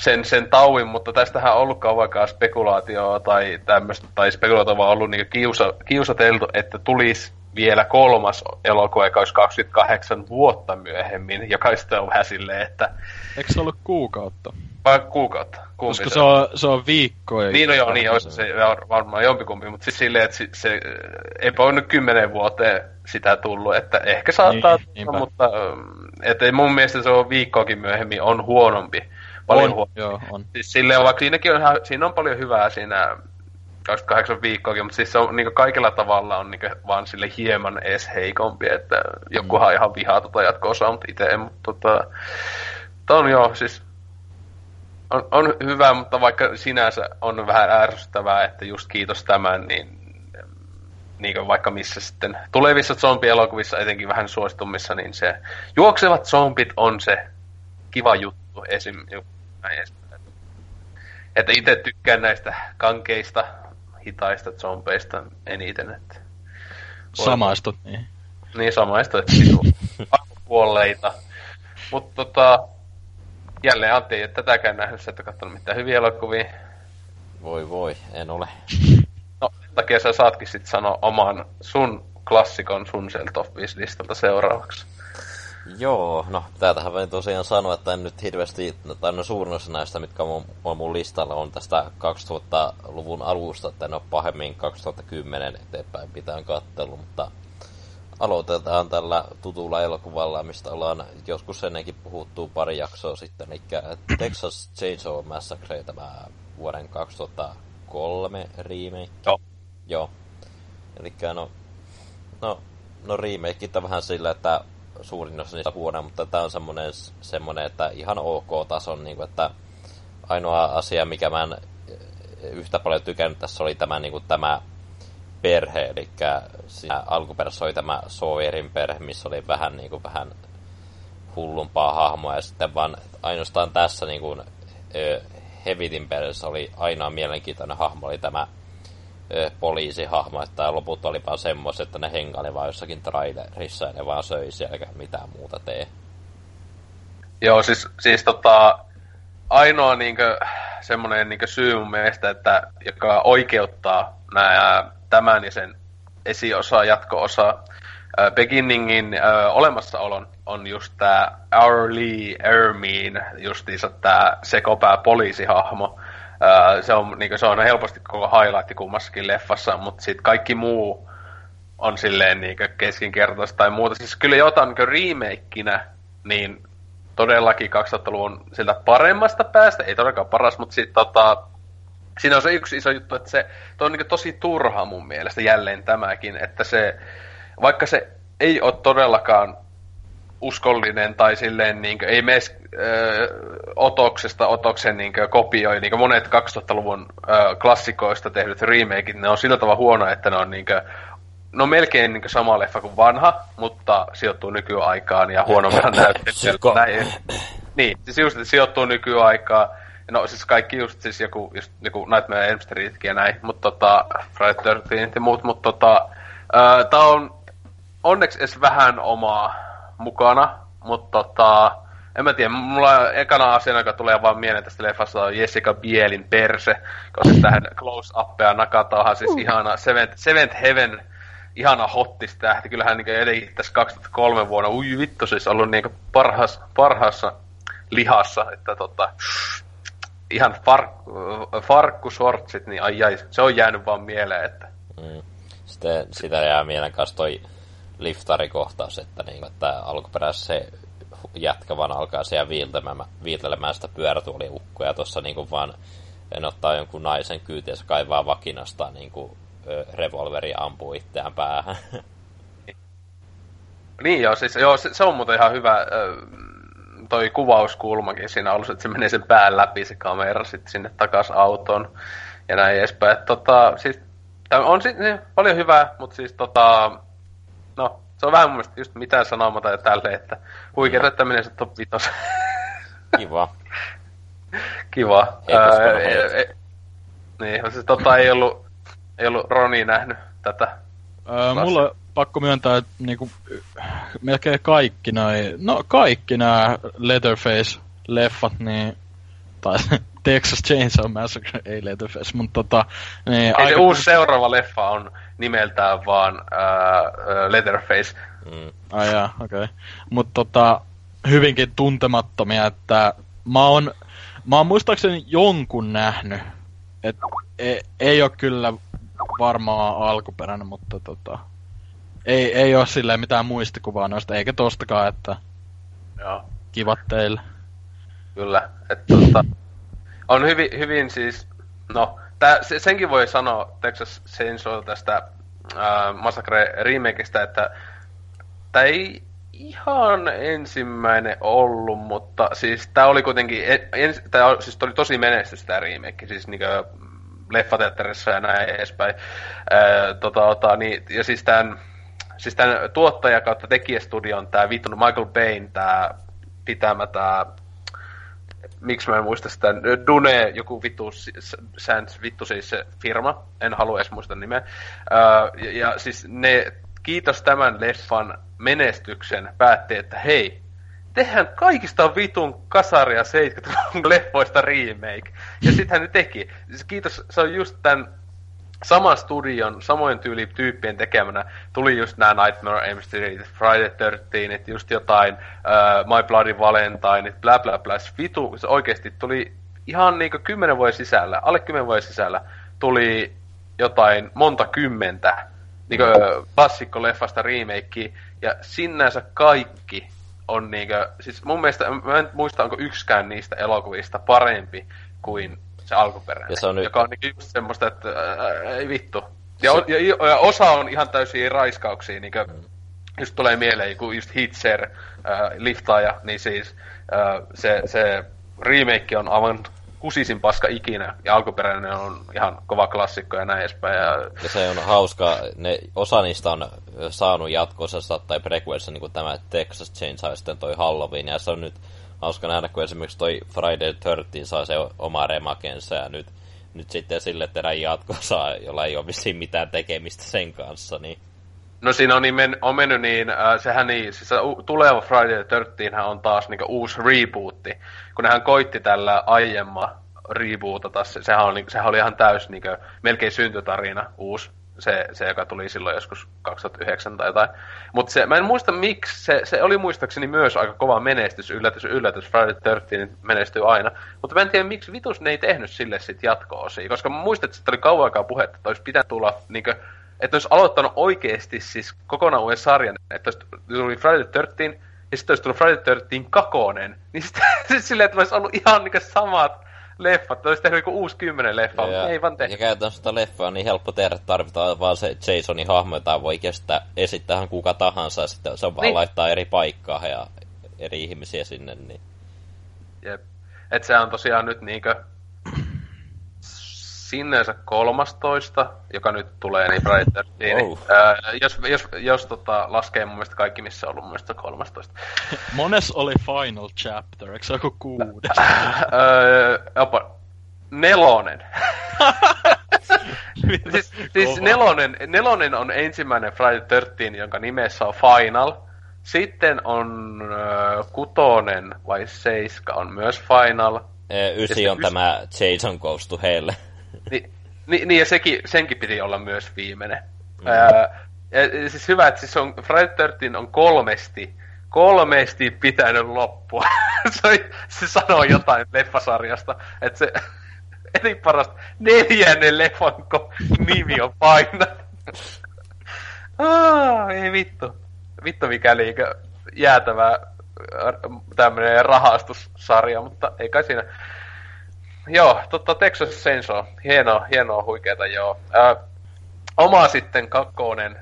Speaker 1: sen, sen tauin, mutta tästähän on ollut kauan aikaa spekulaatioa tai tämmöistä, tai spekulaatioa on ollut niin kiusa, kiusateltu, että tulisi vielä kolmas elokuva, joka olisi 28 vuotta myöhemmin, joka sitten on vähän silleen, että
Speaker 3: Eikö se ollut kuukautta?
Speaker 1: Vai kuukautta. Kumpi
Speaker 3: Koska se on, se on viikko. ja-
Speaker 1: Niin, no joo, niin olisi se varmaan jompikumpi, mutta siis silleen, että se, se eipä ole nyt kymmenen vuoteen sitä tullut, että ehkä saattaa
Speaker 3: Niin,
Speaker 1: tulla, mutta ähm, et ei mun mielestä se on viikkoakin myöhemmin on huonompi. Paljon
Speaker 3: on,
Speaker 1: huonompi.
Speaker 3: joo, on.
Speaker 1: Siis silleen, vaikka siinäkin on, siinä on paljon hyvää siinä 28 viikkoakin, mutta siis se on niin kaikilla tavalla on niin vaan sille hieman edes heikompi, että jokuhan ihan vihaa tota jatko-osaa, mutta itse en, mutta tota, on joo, siis on, on hyvä, mutta vaikka sinänsä on vähän ärsyttävää, että just kiitos tämän, niin niin vaikka missä sitten tulevissa zombielokuvissa, etenkin vähän suositummissa, niin se juoksevat zombit on se kiva juttu esim. Näin että itse tykkään näistä kankeista, hitaista zombeista eniten. Että
Speaker 3: Samaistut, niin.
Speaker 1: Niin, samaistut, että sisu. kuolleita. Mutta tota, jälleen Antti ei ole tätäkään nähnyt, että katsonut mitään hyviä elokuvia.
Speaker 2: Voi voi, en ole.
Speaker 1: No, sen takia sä saatkin sit sanoa oman sun klassikon sun sieltä top 5 listalta seuraavaksi.
Speaker 2: Joo, no täältähän voi tosiaan sanoa, että en nyt hirveästi, tai no suurin osa näistä, mitkä on, on mun listalla, on tästä 2000-luvun alusta, että en ole pahemmin 2010 eteenpäin pitää kattelu, mutta aloitetaan tällä tutulla elokuvalla, mistä ollaan joskus ennenkin puhuttu pari jaksoa sitten, eli Texas Chainsaw Massacre, tämä vuoden 2003 remake.
Speaker 1: Joo.
Speaker 2: Joo. Eli no, no, no remake on vähän sillä, että suurin osa niistä huonoja, mutta tämä on semmoinen, semmoinen, että ihan ok tason, niin kuin, että ainoa asia, mikä mä en yhtä paljon tykännyt tässä oli tämä, niin kuin, tämä perhe, eli siinä alkuperässä oli tämä Sawyerin perhe, missä oli vähän, niin kuin, vähän hullumpaa hahmoa, ja sitten vaan ainoastaan tässä niin kuin, Hevitin perheessä oli ainoa mielenkiintoinen hahmo, oli tämä poliisihahmo, että loput oli vaan semmoiset, että ne hengaili vaan jossakin trailerissa ja ne vaan söi siellä eikä mitään muuta tee.
Speaker 1: Joo, siis, siis tota, ainoa niinkö, semmoinen niinkö syy mun mielestä, että, joka oikeuttaa nää, tämän ja sen esiosa, jatko-osa, äh, Beginningin äh, olemassaolon on just tää Our Lee Ermine, justiinsa tää sekopää poliisihahmo, se, on, niin kuin, se on helposti koko highlight kummassakin leffassa, mutta sitten kaikki muu on silleen niin keskinkertaista tai muuta. Siis kyllä jotain niin remakeina, niin todellakin 2000-luvun siltä paremmasta päästä, ei todellakaan paras, mutta sitten tota, siinä on se yksi iso juttu, että se on niin tosi turha mun mielestä jälleen tämäkin, että se, vaikka se ei ole todellakaan uskollinen tai silleen niin kuin, ei mene äh, otoksesta otoksen niin kuin, kopioi niin kuin monet 2000-luvun äh, klassikoista tehdyt remakeit, ne on sillä tavalla huono, että ne on niin kuin, no melkein niin sama leffa kuin vanha, mutta sijoittuu nykyaikaan ja huonommalla näyttelyllä. Niin, siis just, että sijoittuu nykyaikaan. No siis kaikki just siis joku, just, joku Nightmare Elm Streetkin ja näin, mutta tota, Friday 13 ja muut, mutta tota, tää on onneksi edes vähän omaa mukana, mutta tota, en mä tiedä, mulla ekana asiana, joka tulee vaan mieleen tästä leffasta, on Jessica Bielin perse, koska tähän close-uppea nakataan siis uh. ihana Seventh, Seventh Heaven, ihana hottis tähti. Kyllähän niin etenkin tässä 2003 vuonna, ui vittu, siis ollut niin parhaassa, parhaassa lihassa, että tota, ihan far, farkkusortsit, niin ai ai, se on jäänyt vaan mieleen, että...
Speaker 2: Mm. Sitten sitä jää mieleen kanssa toi liftarikohtaus, että, niin, että alkuperäisessä se jätkä vaan alkaa siellä viiltelemään, viiltelemään sitä pyörätuoliukkoa ja tuossa niin vaan en ottaa jonkun naisen kyytiä, se kaivaa vakinasta niin kuin, revolveri ampuu itseään päähän.
Speaker 1: Niin joo, siis joo, se, se on muuten ihan hyvä toi kuvauskulmakin siinä alussa, että se menee sen pään läpi se kamera sitten sinne takas autoon ja näin edespäin. Että, tota, siis, on siis, niin, paljon hyvää, mutta siis tota, no, se on vähän mun mielestä just mitään sanomatta ja tälleen, että huikeeta, että menee se top 5.
Speaker 2: Kiva.
Speaker 1: Kiva. Ää, e, e, niin, siis tota ei ollut, ei ollut Roni nähnyt tätä.
Speaker 3: Öö, mulla pakko myöntää, että niinku, melkein kaikki näin, no kaikki nämä Leatherface-leffat, niin, tai Texas Chainsaw Massacre, ei Leatherface, mutta tota... Niin,
Speaker 1: ei aika... se uusi seuraava leffa on nimeltään vaan uh, Leatherface.
Speaker 3: Mm. Ai jaa, okei. Okay. Mutta tota, hyvinkin tuntemattomia, että mä oon, mä oon muistaakseni jonkun nähnyt. Et ei, ei ole kyllä varmaan alkuperäinen, mutta tota, ei, ei ole silleen mitään muistikuvaa noista, eikä tostakaan, että
Speaker 1: Joo.
Speaker 3: kivat teille.
Speaker 1: Kyllä, että tota, on hyvin, hyvin siis, no, tää, senkin voi sanoa Texas Chainsaw tästä äh, Massacre remakeista, että tämä ei ihan ensimmäinen ollut, mutta siis tämä oli kuitenkin, en, tää, siis oli tosi menestys tämä remake, siis niinkö leffateatterissa ja näin edespäin. Ää, tota, tota, niin, ja siis tämän, siis tämän tuottaja kautta tekijästudio on tämä vitun Michael Bain, tämä pitämä tämä miksi mä en muista sitä, Dune, joku vittu, Sands, vittu siis se firma, en halua edes muista nimeä. Ja, ja siis ne, kiitos tämän leffan menestyksen, päätti, että hei, tehdään kaikista vitun kasaria 70-luvun leffoista remake. Ja sitten ne teki. Siis kiitos, se on just tämän saman studion, samoin tyyli tyyppien tekemänä tuli just nämä Nightmare on Street, Friday 13, just jotain uh, My Bloody Valentine, bla bla bla. Vitu, se oikeasti tuli ihan niinku kymmenen vuoden sisällä, alle kymmenen vuoden sisällä tuli jotain monta kymmentä niinku klassikko-leffasta remake, ja sinänsä kaikki on niinku, siis mun mielestä, mä en muista onko yksikään niistä elokuvista parempi kuin se alkuperäinen. Ja se on nyt... Joka on niin just semmoista, että ää, ei vittu. Ja, se... ja, ja, osa on ihan täysin raiskauksia, niin kuin, just tulee mieleen joku just Hitser, äh, liftaaja, niin siis äh, se, se remake on aivan kusisin paska ikinä, ja alkuperäinen on ihan kova klassikko ja näin edespäin. Ja...
Speaker 2: ja se on hauska, ne, osa niistä on saanut jatkossa tai prequelissa, niin kuin tämä Texas Chainsaw ja sitten toi Halloween, ja se on nyt hauska nähdä, kun esimerkiksi toi Friday 13 saa se oma remakensa ja nyt, nyt sitten sille terän jatko saa, jolla ei ole vissiin mitään tekemistä sen kanssa, niin
Speaker 1: No siinä on, niin men, on mennyt niin, äh, sehän niin, siis tuleva Friday the 13 on taas niin uusi rebootti. Kun nehän koitti tällä aiemma rebootata, se, sehän, oli, sehän oli ihan täys niin kuin, melkein syntytarina uusi se, se, joka tuli silloin joskus 2009 tai jotain. Mutta mä en muista miksi, se, se oli muistaakseni myös aika kova menestys, yllätys, yllätys, Friday 13 menestyy aina. Mutta mä en tiedä, miksi vitus ne ei tehnyt sille sit jatko-osia, koska mä muistan, että oli kauan aikaa puhetta, että olisi pitänyt tulla niinkö, että olisi aloittanut oikeasti siis kokonaan uuden sarjan, että olisi tuli Friday 13, ja sitten olisi tullut Friday 13 kakonen, niin sitten silleen, että olisi ollut ihan niinkö samat leffat. Olisi tehnyt joku uusi kymmenen leffa, mutta ei vaan tehnyt.
Speaker 2: Ja käytännössä sitä leffaa on niin helppo tehdä, tarvitaan vaan se Jasonin hahmo, jota voi kestää esittää kuka tahansa, ja sitten se on vaan niin. laittaa eri paikkaa ja eri ihmisiä sinne. Niin.
Speaker 1: Jep. Et se on tosiaan nyt niinkö sinneensä 13, joka nyt tulee, niin Brighter, niin, oh. ää, jos, jos, jos tota, laskee mun mielestä kaikki, missä on ollut mun mielestä 13.
Speaker 3: Mones oli Final Chapter, eikö se joku kuudes?
Speaker 1: jopa nelonen. siis, siis nelonen, nelonen on ensimmäinen Friday 13, jonka nimessä on Final. Sitten on äh, kutonen vai seiska on myös Final.
Speaker 2: Ysi on ys... tämä Jason Goes to Hell.
Speaker 1: Ni, niin, niin, ja sekin, senkin piti olla myös viimeinen. Mm. Ää, ja, siis hyvä, että siis on, Friday 13 on kolmesti, kolmesti pitänyt loppua. se, se sanoo jotain leffasarjasta, että se eli parasta neljännen leffan nimi on paina. ah, ei vittu. Vittu mikä liikä jäätävä tämmönen rahastussarja, mutta ei kai siinä joo, totta Texas Chainsaw. Hienoa, hienoa huikeeta, joo. Ää, oma sitten kakkonen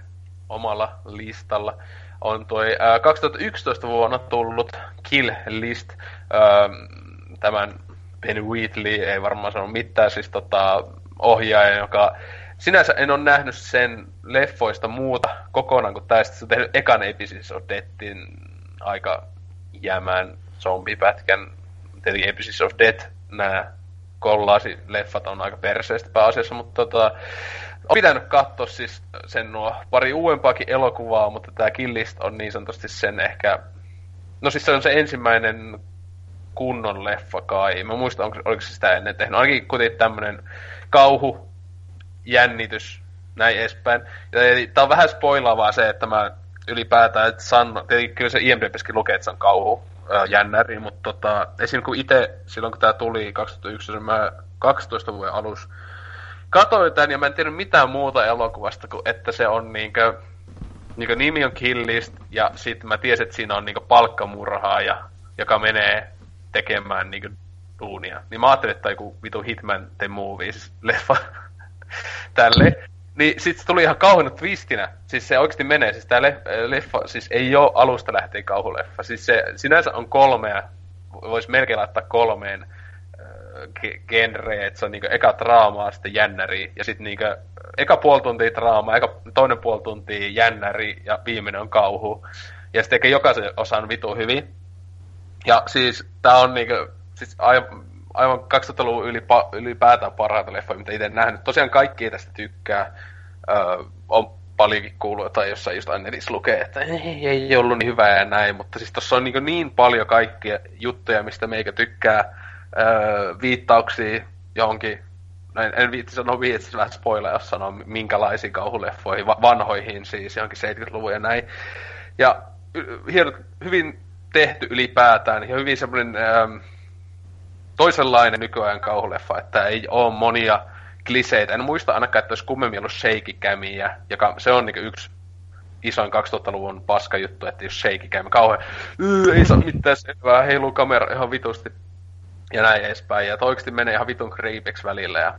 Speaker 1: omalla listalla on tuo ää, 2011 vuonna tullut Kill List. Ää, tämän Ben Wheatley ei varmaan sano mitään, siis tota, ohjaaja, joka sinänsä en ole nähnyt sen leffoista muuta kokonaan kuin tästä. Se on tehnyt ekan Episodes of Deathin aika jämään zombipätkän. Tietenkin Episodes of Death, nämä kollaasi-leffat on aika perseestä pääasiassa, mutta tota, on pitänyt katsoa siis sen nuo pari uudempaakin elokuvaa, mutta tämä Killist on niin sanotusti sen ehkä... No siis se on se ensimmäinen kunnon leffa kai. Mä muistan, onko, oliko se sitä ennen tehnyt. Ainakin kuitenkin tämmönen kauhu, jännitys, näin edespäin. Ja, tää on vähän spoilaavaa se, että mä ylipäätään, että San, kyllä se IMDbskin lukee, että se on kauhu, jännäri, mutta tota, esim. kun itse, silloin kun tämä tuli 2001, niin mä 12 vuoden alus katoin tämän ja mä en tiedä mitään muuta elokuvasta kuin että se on niinkö, niinkö nimi on Killist ja sitten mä tiesin, että siinä on niinkö palkkamurhaaja, joka menee tekemään niinkö duunia. Niin mä ajattelin, että joku vitu Hitman The Movies leffa tälle. Niin sit se tuli ihan kauheena twistinä. Siis se oikeasti menee. Siis tää leffa siis ei ole alusta lähtien kauhuleffa. Siis se sinänsä on kolmea, voisi melkein laittaa kolmeen ge- genre, että se on niinku eka draamaa, sitten jännäri, ja sitten niinku eka puoli tuntia draamaa, eka toinen puoli tuntia jännäri, ja viimeinen on kauhu. Ja sitten tekee jokaisen osan vitu hyvin. Ja siis tää on niinku, siis aivan, aivan 2000-luvun ylipa, ylipäätään parhaita leffoja, mitä itse nähnyt. Tosiaan kaikki tästä tykkää. Öö, on paljonkin kuullut tai jossain just netissä lukee, että ei, ei ollut niin hyvää ja näin, mutta siis tossa on niin, niin paljon kaikkia juttuja, mistä meikä tykkää, öö, viittauksia johonkin, no en, en viitti sanoa viitsi vähän spoilla, jos sanoo minkälaisiin kauhuleffoihin, va- vanhoihin siis, johonkin 70-luvun ja näin. Ja hieno, hyvin tehty ylipäätään ja hyvin semmoinen öö, toisenlainen nykyajan kauhuleffa, että ei ole monia kliseitä. En muista ainakaan, että olisi kummemmin ollut shaky joka se on niin yksi isoin 2000-luvun paska juttu, että jos cam kauhean, ei saa mitään selvää, heiluu kamera ihan vitusti ja näin edespäin. Ja oikeasti menee ihan vitun creepiksi välillä ja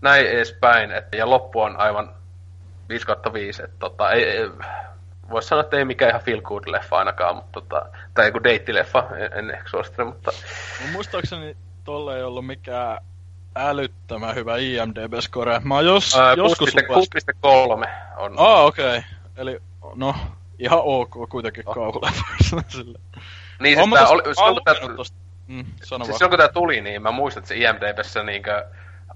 Speaker 1: näin edespäin. Että, ja loppu on aivan 5 5, että tota, ei, ei, voisi sanoa, että ei mikään ihan feel good leffa ainakaan, mutta tota, tai joku deitti-leffa, en, en ehkä suosittele, mutta...
Speaker 3: Mun muistaakseni tolle ei ollut mikään älyttömän hyvä IMDb-score. Mä oon jos,
Speaker 1: Ää,
Speaker 3: joskus
Speaker 1: 6.3 on.
Speaker 3: Ah, okei. Okay. Eli, no, ihan ok kuitenkin oh. kauhuleffoissa.
Speaker 1: Niin, siis tää oli,
Speaker 3: silloin, kun tää, tosta, mm,
Speaker 1: siis silloin kun tää tuli, niin mä muistan, että se IMDbssä niinkö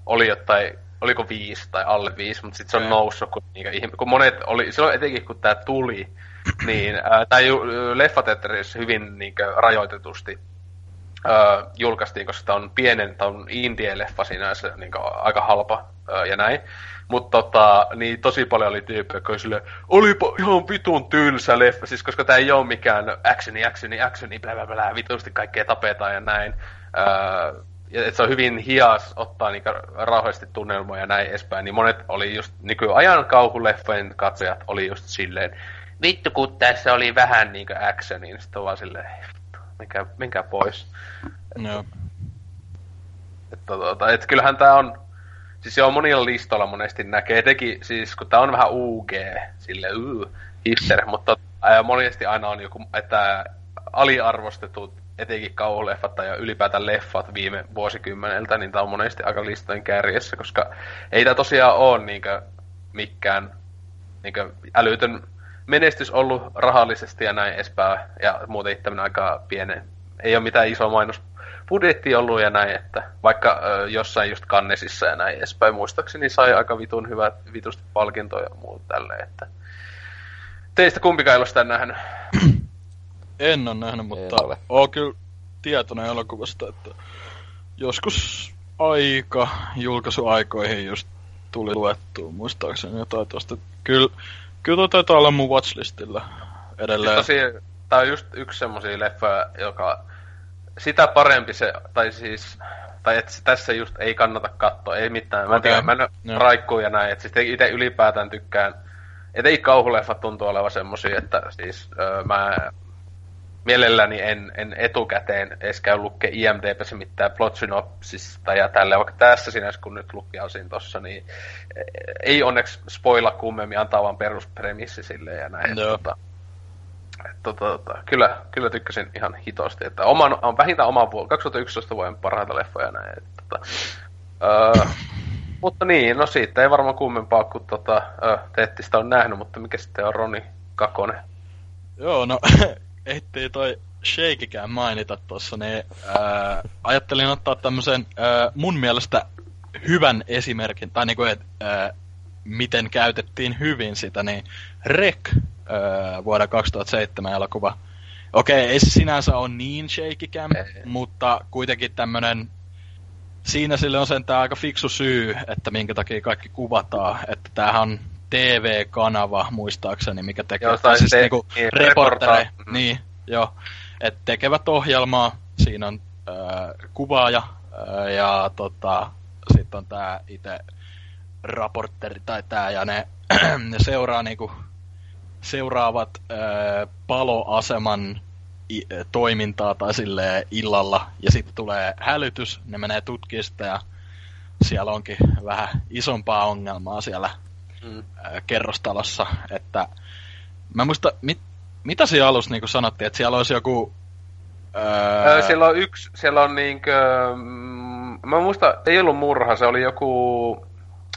Speaker 1: oli jotain, oliko viisi tai alle viisi, mutta sitten se on noussut, kun, niinkö, kun monet oli, silloin etenkin kun tää tuli, niin ää, tää leffateatterissa hyvin niinkö rajoitetusti öö, julkaistiin, koska tämä on pienen, tämä on indie-leffa sinänsä, niin aika halpa öö, ja näin. Mutta tota, niin tosi paljon oli tyyppejä, jotka oli silleen, olipa ihan vitun tylsä leffa, siis koska tämä ei ole mikään actioni, actioni, actioni, blä, blä, blä, vitusti kaikkea tapetaan ja näin. Öö, että se on hyvin hias ottaa niinku rauhallisesti tunnelmoja ja näin edespäin, niin monet oli just nykyajan kauhuleffojen katsojat oli just silleen, vittu kun tässä oli vähän niinku actionia, niin sitten vaan silleen, menkää, menkää pois.
Speaker 3: Joo.
Speaker 1: Että, tuota, et kyllähän tää on, siis on monilla listoilla monesti näkee, teki, siis kun tää on vähän UG, sille uh, hipster, mutta ää, monesti aina on joku, että aliarvostetut etenkin kauhuleffat tai ylipäätään leffat viime vuosikymmeneltä, niin tää on monesti aika listojen kärjessä, koska ei tää tosiaan ole niinkö mikään niinkö älytön menestys ollut rahallisesti ja näin edespäin, ja muuten itse aika pienen. Ei ole mitään isoa mainos budjetti ollut ja näin, että vaikka ö, jossain just kannesissa ja näin edespäin, muistaakseni sai aika vitun hyvät vitusti palkintoja ja muut tälleen, että teistä kumpikaan ei ole sitä nähnyt?
Speaker 3: En ole nähnyt, mutta ole. oon kyllä tietoinen elokuvasta, että joskus aika julkaisuaikoihin just tuli luettua muistaakseni jotain tosta. Kyllä Kyllä taitaa olla mun watchlistilla edelleen.
Speaker 1: Tosi, tää on just yksi semmosia leffoja, joka sitä parempi se, tai siis, tai että tässä just ei kannata katsoa, ei mitään. Mä okay. tiedä, mä en no. raikkuu ja näin, että siis itse ylipäätään tykkään, että ei kauhuleffat tuntuu olevan semmosia, että siis öö, mä mielelläni en, en etukäteen edes käy lukke IMDBssä mitään plot synopsista ja tälle, vaikka tässä sinänsä kun nyt lukiasin tossa, niin e, ei onneksi spoila kummemmin, antaa vaan peruspremissi silleen ja näin. No. Tota, tota, tota, kyllä, kyllä tykkäsin ihan hitosti, että oman, on vähintään oman vuoden, 2011 vuoden parhaita leffoja näin. Et, tota, öö, mutta niin, no siitä ei varmaan kummempaa kuin tota, öö, Teettistä on nähnyt, mutta mikä sitten on Roni Kakonen?
Speaker 3: Joo, no ettei toi Shakekään mainita tuossa, niin ää, ajattelin ottaa tämmöisen ää, mun mielestä hyvän esimerkin, tai niinku, että miten käytettiin hyvin sitä, niin Rek ää, vuoden 2007 elokuva. Okei, ei se sinänsä ole niin cam, mutta kuitenkin tämmönen siinä sille on sentään aika fiksu syy, että minkä takia kaikki kuvataan. Että tämähän on TV-kanava, muistaakseni, mikä tekee joo, tai siis te- niinku niin, reportere, mm. niin, joo, että tekevät ohjelmaa, siinä on äh, kuvaaja äh, ja tota, sitten on tämä itse raporteri tai tämä ja ne, ne seuraa niinku, seuraavat äh, paloaseman i, toimintaa tai sille illalla ja sitten tulee hälytys, ne menee tutkista ja siellä onkin vähän isompaa ongelmaa siellä mm. kerrostalossa, että mä muista, mit, mitä siellä alussa niin sanottiin, että siellä olisi joku...
Speaker 1: Öö... Siellä on yksi, siellä on niinkö, mä muista, ei ollut murha, se oli joku...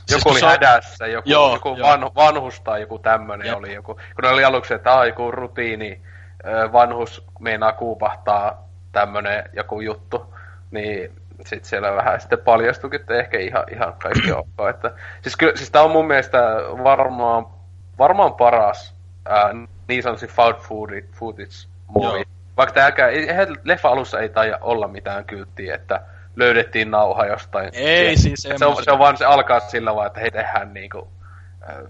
Speaker 3: Siis
Speaker 1: Joku
Speaker 3: kun
Speaker 1: oli
Speaker 3: on-
Speaker 1: hädässä, joku,
Speaker 3: Joo,
Speaker 1: joku
Speaker 3: joo.
Speaker 1: Van, vanhus tai joku tämmönen
Speaker 3: Jep.
Speaker 1: oli joku. Kun ne oli aluksi, että aah, joku rutiini, vanhus meinaa kuupahtaa tämmönen joku juttu. Niin sit siellä vähän sitten paljastuikin, että ehkä ihan, ihan kaikki ok. Että, siis, kyllä, siis tää on mun mielestä varmaan, varmaan paras ää, niin sanotusti found footage, footage movie. Vaikka tääkään, ei, eihän leffa alussa ei taida olla mitään kylttiä, että löydettiin nauha jostain.
Speaker 3: Ei
Speaker 1: Tien-
Speaker 3: siis
Speaker 1: se on, se on vaan, se alkaa sillä vaan, että hei tehdään niinku,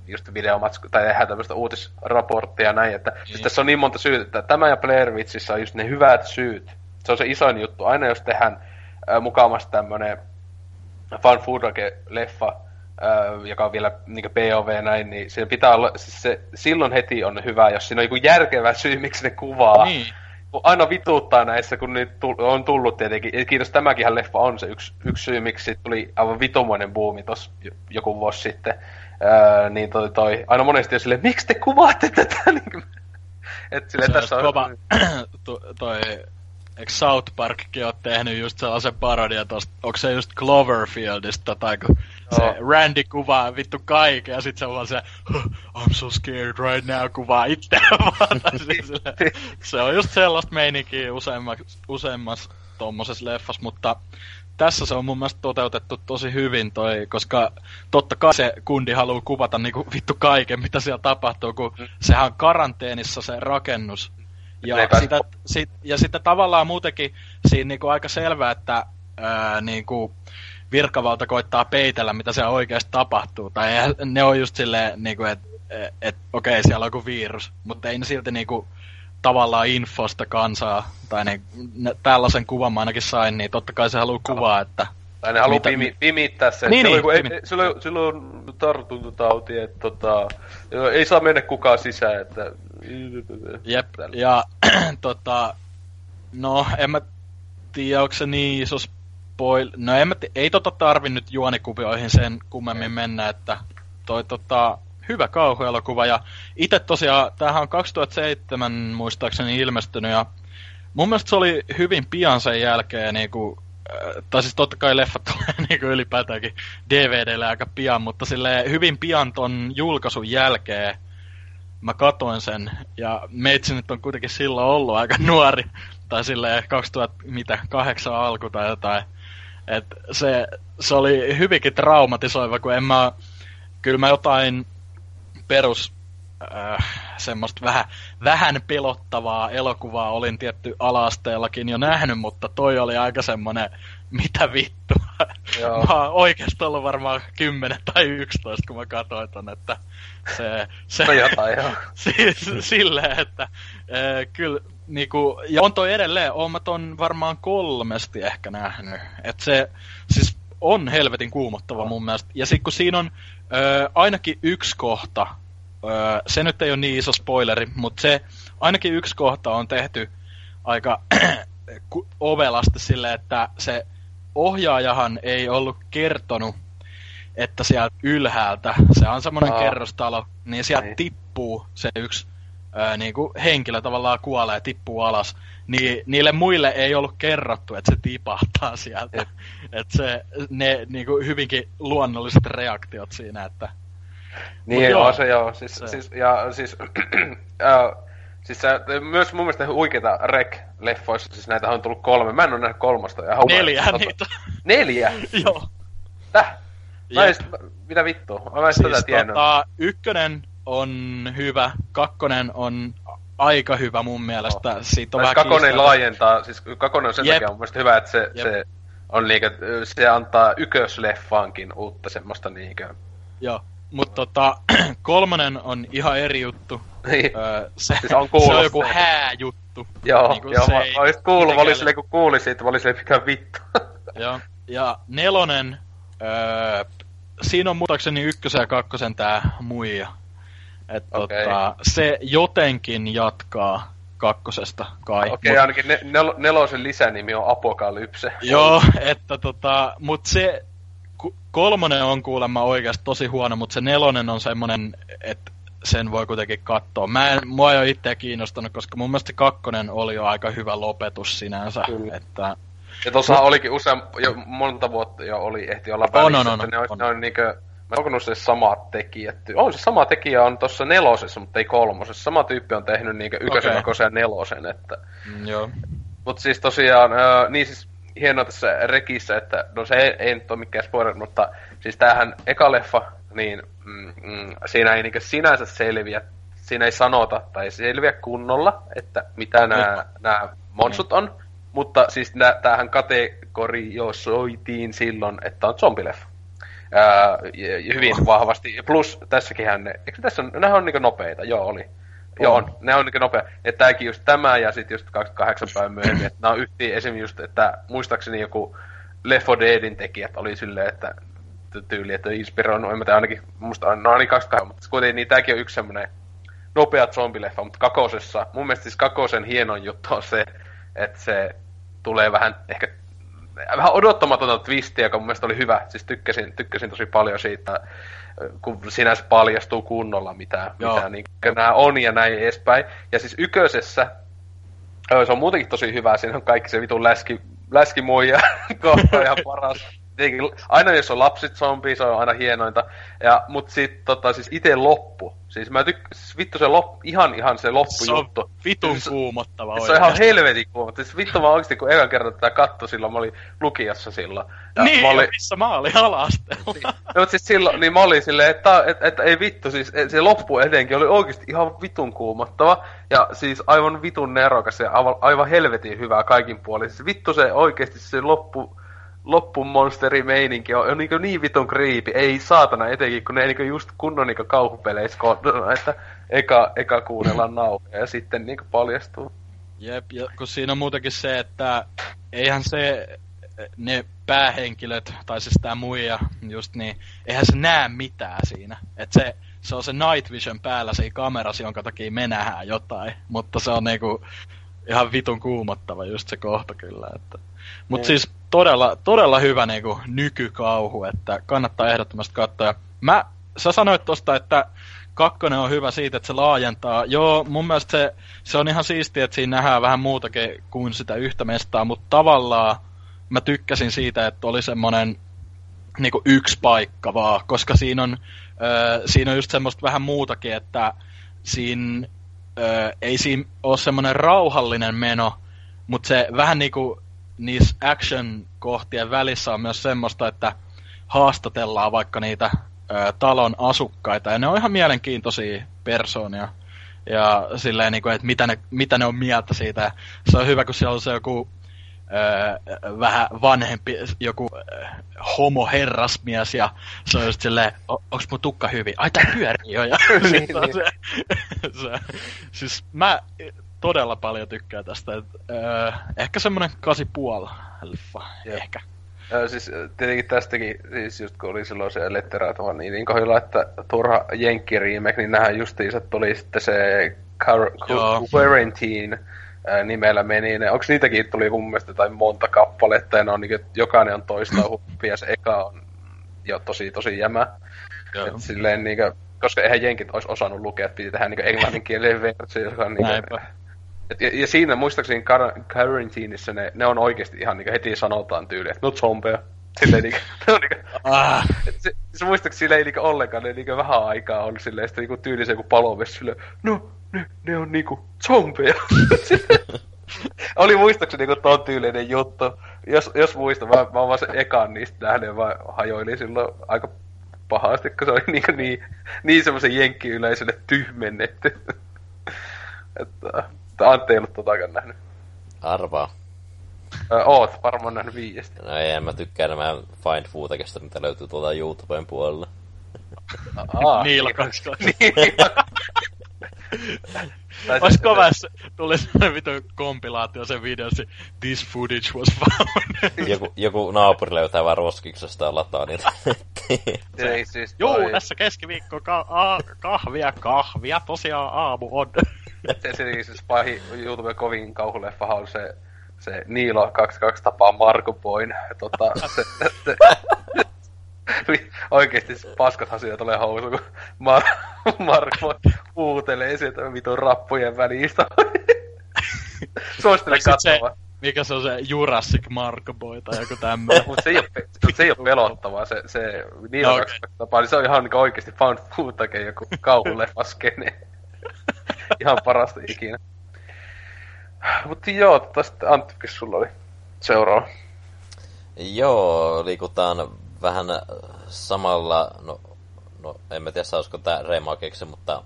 Speaker 1: just videomatsku, tai tehdään tämmöistä uutisraporttia ja näin, että siis tässä on niin monta syytä, että tämä ja Blair Witchissä on just ne hyvät syyt. Se on se isoin juttu. Aina jos tehdään äh, mukamassa tämmönen fan leffa äh, joka on vielä niin POV ja näin, niin siinä pitää olla, siis se, silloin heti on hyvä, jos siinä on joku järkevä syy, miksi ne kuvaa.
Speaker 3: Niin.
Speaker 1: Kun aina vituuttaa näissä, kun tull- on tullut tietenkin. Ja Kiitos, tämäkin leffa on se yksi, yksi syy, miksi tuli aivan vitumoinen buumi tuossa joku vuosi sitten. Öö, niin toi, toi, aina monesti on silleen, miksi te kuvaatte tätä? Niin et silleen,
Speaker 3: Se
Speaker 1: tässä
Speaker 3: on kova, toi, eikö South Parkkin ole tehnyt just sellaisen parodian tosta, onko se just Cloverfieldista, tai kun se
Speaker 1: Joo.
Speaker 3: Randy kuvaa vittu kaiken, ja sit se on vaan se, "Huh, I'm so scared right now, kuvaa itseään vaan. Tai siis se on just sellaista meininkiä useammas, useammas tommosessa leffassa, mutta tässä se on mun mielestä toteutettu tosi hyvin toi, koska totta kai se kundi haluaa kuvata niinku vittu kaiken, mitä siellä tapahtuu, kun sehän on karanteenissa se rakennus. Ja,
Speaker 1: ei pääse
Speaker 3: sitä, sit, ja sitten tavallaan muutenkin siinä niinku aika selvää, että ää, niinku virkavalta koittaa peitellä, mitä siellä oikeasti tapahtuu. Tai ne on just silleen, niinku, että et, okei, siellä on joku virus, mutta ei ne silti niinku, tavallaan infosta kansaa, tai ne, ne, tällaisen kuvan mä ainakin sain, niin totta kai se haluaa kuvaa, että
Speaker 1: Tai ne haluaa pimi, pimittää sen.
Speaker 3: Niin,
Speaker 1: silloin,
Speaker 3: niin,
Speaker 1: kun ei, silloin, silloin tartuntatauti, että tota, ei saa mennä kukaan sisään, että...
Speaker 3: Jep,
Speaker 1: Tällä.
Speaker 3: ja tota, no en mä tiedä, onko se niin iso spoil... No en mä ti- ei tota tarvi nyt juonikuvioihin sen kummemmin mennä, että toi tota, hyvä kauhuelokuva, ja itse tosiaan, tämähän on 2007 muistaakseni ilmestynyt, ja mun mielestä se oli hyvin pian sen jälkeen, niinku, äh, tai siis totta kai leffat tulee niinku ylipäätäänkin DVDlle aika pian, mutta sille hyvin pian ton julkaisun jälkeen mä katoin sen, ja meitsi nyt on kuitenkin silloin ollut aika nuori, tai silleen 2008 alku tai jotain. Et se, se oli hyvinkin traumatisoiva, kun en mä, kyllä mä jotain perus äh, semmoista vähän, vähän pelottavaa elokuvaa olin tietty alaasteellakin jo nähnyt, mutta toi oli aika semmonen, mitä vittua.
Speaker 1: Joo.
Speaker 3: Mä oon oikeesti ollut varmaan 10 tai 11, kun mä katsoin ton, että se, se,
Speaker 1: No jotain, joo.
Speaker 3: siis silleen, että äh, kyllä niinku, ja on toi edelleen, oon mä ton varmaan kolmesti ehkä nähnyt. Et se siis on helvetin kuumottava mun mielestä. Ja sit kun siinä on ö, ainakin yksi kohta, ö, se nyt ei ole niin iso spoileri, mutta se ainakin yksi kohta on tehty aika ovelasti silleen, että se ohjaajahan ei ollut kertonut, että sieltä ylhäältä, se on semmoinen
Speaker 1: Aa.
Speaker 3: kerrostalo, niin sieltä
Speaker 1: Niin.
Speaker 3: tippuu se yksi ää, niinku henkilö tavallaan kuolee ja tippuu alas. Niin niille muille ei ollut kerrottu, että se tipahtaa sieltä. että se, ne niinku hyvinkin luonnolliset reaktiot siinä, että
Speaker 1: Niin
Speaker 3: Mut
Speaker 1: joo,
Speaker 3: joo,
Speaker 1: se joo. Siis,
Speaker 3: se-
Speaker 1: siis, ja siis, äh, siis se, myös mun mielestä huikeita rek-leffoissa, siis näitä on tullut kolme. Mä en ole nähnyt kolmasta. Ja
Speaker 3: neljä
Speaker 1: tota-
Speaker 3: niitä.
Speaker 1: Neljä?
Speaker 3: Joo.
Speaker 1: Täh? Mä en mitä vittua? Mä en siis, tätä tiennyt.
Speaker 3: tota, ykkönen on hyvä, kakkonen on aika hyvä mun mielestä.
Speaker 1: No.
Speaker 3: Siitä on vähän
Speaker 1: Kakonen
Speaker 3: kiistelty.
Speaker 1: laajentaa, siis Kakonen on sen
Speaker 3: Jep.
Speaker 1: takia mun mielestä hyvä, että se,
Speaker 3: Jep.
Speaker 1: se on niinkö, se antaa ykösleffaankin uutta semmoista niinkö.
Speaker 3: Joo, mutta tota, kolmonen on ihan eri juttu.
Speaker 1: Niin.
Speaker 3: Öö, se,
Speaker 1: Siis on
Speaker 3: se on joku hääjuttu.
Speaker 1: Joo,
Speaker 3: Niinku
Speaker 1: joo,
Speaker 3: se
Speaker 1: mä, mä olisin kuullut, mä olin silleen, kun kuulin siitä, mä olin silleen, mikä vittu.
Speaker 3: Joo. Ja nelonen, öö, siinä on muistaakseni ykkösen ja kakkosen tää muija. Et
Speaker 1: Okei.
Speaker 3: tota, se jotenkin jatkaa kakkosesta kai.
Speaker 1: Okei,
Speaker 3: Mut-
Speaker 1: ainakin ne, nel, nelosen lisänimi on Apokalypse.
Speaker 3: Joo, että tota, mut se kolmonen on kuulemma oikeasti tosi huono, mutta se nelonen on semmonen, että sen voi kuitenkin katsoa. Mä en, mua ei ole itseä kiinnostanut, koska mun mielestä kakkonen oli jo aika hyvä lopetus sinänsä.
Speaker 1: Kyllä.
Speaker 3: Että,
Speaker 1: Ja tuossa olikin usein, jo monta vuotta jo oli, ehti olla välissä,
Speaker 3: On, on, on,
Speaker 1: että ne, on,
Speaker 3: on.
Speaker 1: ne on niinkö, mä se samat tekijät. On se sama tekijä on tuossa nelosessa, mutta ei kolmosessa. Sama tyyppi on tehnyt niinkö ykkösen, okay. ja nelosen, että...
Speaker 3: Mm, joo.
Speaker 1: Mutta siis tosiaan, öö, niin siis hienoa tässä rekissä, että no se ei, ei nyt ole mikään spoiler, mutta siis tämähän eka leffa, niin mm, mm, siinä ei niinkö sinänsä selviä, siinä ei sanota tai ei selviä kunnolla, että mitä nämä, nämä monsut on, mutta siis nää, tämähän kategorisoitiin silloin, että on zombileffa. Ää, hyvin vahvasti. Plus tässäkin ne, eikö tässä on, on niinku nopeita, joo oli. Joo, on. Ne on niinku nopea. Että tääkin just tämä ja sitten just 28 päivän myöhemmin. Että nämä on yhtiin esim. just, että muistaakseni joku Left 4 Deadin tekijät oli silleen, että ty- tyyli, että inspiroinut, en mä tiedä, ainakin, musta no ainakin 28, mutta kuitenkin niin tääkin on yksi semmonen nopea zombileffa, mutta kakosessa, mun mielestä siis kakosen hienon juttu on se, että se tulee vähän ehkä vähän odottamatonta twistiä, joka mun mielestä oli hyvä. Siis tykkäsin, tykkäsin tosi paljon siitä, kun sinänsä paljastuu kunnolla, mitä,
Speaker 3: Joo.
Speaker 1: mitä niin nämä on ja näin edespäin. Ja siis yköisessä, se on muutenkin tosi hyvä, siinä on kaikki se vitun läski, läskimuija kohta ihan paras. Tietenkin, aina jos on lapsit zombi, se on aina hienointa. Ja, mut sit tota, siis itse loppu. Siis mä tykkään, siis vittu se loppu, ihan ihan se
Speaker 3: Se on
Speaker 1: loppujuttu.
Speaker 3: vitun
Speaker 1: Siis-
Speaker 3: kuumottava
Speaker 1: Se on ihan helvetin kuuma. Siis vittu mä oikeesti kun ekan kerran tätä katto silloin, mä olin lukiossa silloin. Ja
Speaker 3: Niin,
Speaker 1: mä
Speaker 3: olin... missä mä olin ala-asteella.
Speaker 1: no, mutta siis silloin, niin mä olin silleen, että, että, että ei vittu, siis se loppu etenkin oli oikeesti ihan vitun kuumottava. Ja siis aivan vitun nerokas ja aivan, aivan helvetin hyvää kaikin puolin. Siis vittu se oikeesti se loppu, loppumonsteri meininki on, on niin, niin vitun kriipi. Ei saatana etenkin, kun ne ei niin just kunnon niin kauhupeleissä kohdalla, että eka, eka kuunnellaan nauhoja ja sitten niin paljastuu.
Speaker 3: Jep, ja kun siinä on muutenkin se, että eihän se, ne päähenkilöt, tai siis tää muija, just niin, eihän se näe mitään siinä. Et se, se on se night vision päällä siinä kamerassa, jonka takia me nähdään jotain. Mutta se on niinku ihan vitun kuumottava just se kohta kyllä. Että. Mut
Speaker 1: Niin.
Speaker 3: siis todella, todella hyvä niinku nykykauhu, että kannattaa ehdottomasti katsoa. Mä, sä sanoit tosta, että kakkonen on hyvä siitä, että se laajentaa. Joo, mun mielestä se, se on ihan siistiä, että siinä nähdään vähän muutakin kuin sitä yhtä mestaa, mutta tavallaan mä tykkäsin siitä, että oli semmonen niinku yksi paikka vaan, koska siinä on, ö, siinä on just semmoista vähän muutakin, että siinä ö, ei siinä ole semmoinen rauhallinen meno, mutta se vähän niinku niissä action-kohtien välissä on myös semmoista, että haastatellaan vaikka niitä ö, talon asukkaita, ja ne on ihan mielenkiintoisia persoonia. Ja silleen, niin kuin, että mitä ne, mitä ne on mieltä siitä. Ja Se on hyvä, kun siellä on se joku öö, vähän vanhempi, joku öö, homoherrasmies, ja se on just silleen, "O- onks mun tukka hyvin? Ai tää pyörii jo, ja
Speaker 1: Niin,
Speaker 3: on se, se, siis mä todella paljon tykkään tästä, et, öö, ehkä semmonen 8,5 leffa,
Speaker 1: Jep.
Speaker 3: ehkä.
Speaker 1: Ö, siis tietenkin tästäkin, siis just kun oli silloin se Letteraatava, niin, niin kohdilla, että turha Jenkki remake, niin nähdään justiinsa tuli sitten se Car-
Speaker 3: Joo.
Speaker 1: Quarantine nimellä meni. Ne, onks niitäkin tuli mun mielestä tai monta kappaletta, ja ne on niin, jokainen on toista huppia, se eka on jo tosi tosi jämä. Et silleen niinkö, koska eihän jenkit olisi osannut lukea, että piti tehdä niinkö englanninkielinen versio, joka on niinkö,
Speaker 3: Näinpä.
Speaker 1: Et, ja, ja, siinä muistaakseni Car- Quarantineissa ne, ne on oikeasti ihan niinkö heti sanotaan tyyli, että no zombeja. Silleen niinkö, ne on niinkö,
Speaker 3: Ah,
Speaker 1: se, se muistaakseni sille ei niinkö ollenkaan, ne niinkö vähän aikaa on silleen, sitten niinku tyyli se joku palovesi silleen, no, ne, ne on niinku zombeja. Oli muistaakseni niinku ton tyylinen juttu. Jos, jos muistan, mä, mä oon vaan sen ekan niistä nähnyt ja mä hajoilin silloin aika pahasti, kun se oli niin, niin, niin semmoisen jenkkiyleisölle tyhmennetty. että, että Antti ei ollut totakaan nähnyt.
Speaker 2: Arvaa.
Speaker 1: Ö, oot varmaan nähnyt viidestä.
Speaker 2: No ei, en mä tykkää enemmän Find Footekista, mitä löytyy tuolta YouTuben puolella.
Speaker 1: Aa,
Speaker 3: Niillä kaksi.
Speaker 1: Tai
Speaker 3: Ois
Speaker 1: se-
Speaker 3: kova, jos tuli semmonen vitu kompilaatio sen videossa, this footage was found.
Speaker 2: Joku, joku naapuri löytää vaan roskiksesta ja lataa niitä
Speaker 1: siis
Speaker 3: Juu,
Speaker 1: toi-
Speaker 3: tässä keskiviikko ka- a- kahvia, kahvia, tosiaan aamu on.
Speaker 1: Se, se siis pahin YouTuben kovin kauhuleffahan on se, se Niilo 22 tapaa Marko Boyn. Tota, se, se, oikeesti paskat asiat tulee housu, kun Mar- Marko huutelee sieltä vitun rappujen välistä. Suosittelen katsomaan.
Speaker 3: mikä se on se Jurassic Mark Boy tai joku tämmöinen.
Speaker 1: Mutta se ei ole, se ei ole pelottavaa, se, se niillä
Speaker 3: No,
Speaker 1: okay. tapaa, niin se on ihan niin oikeesti found footage joku kauhuleffaskene. Ihan parasta ikinä. Mutta joo, tota sitten Anttikin sulla oli seuraava.
Speaker 2: Joo, liikutaan vähän samalla, no, no en mä tiedä saisiko tää remakeksi, mutta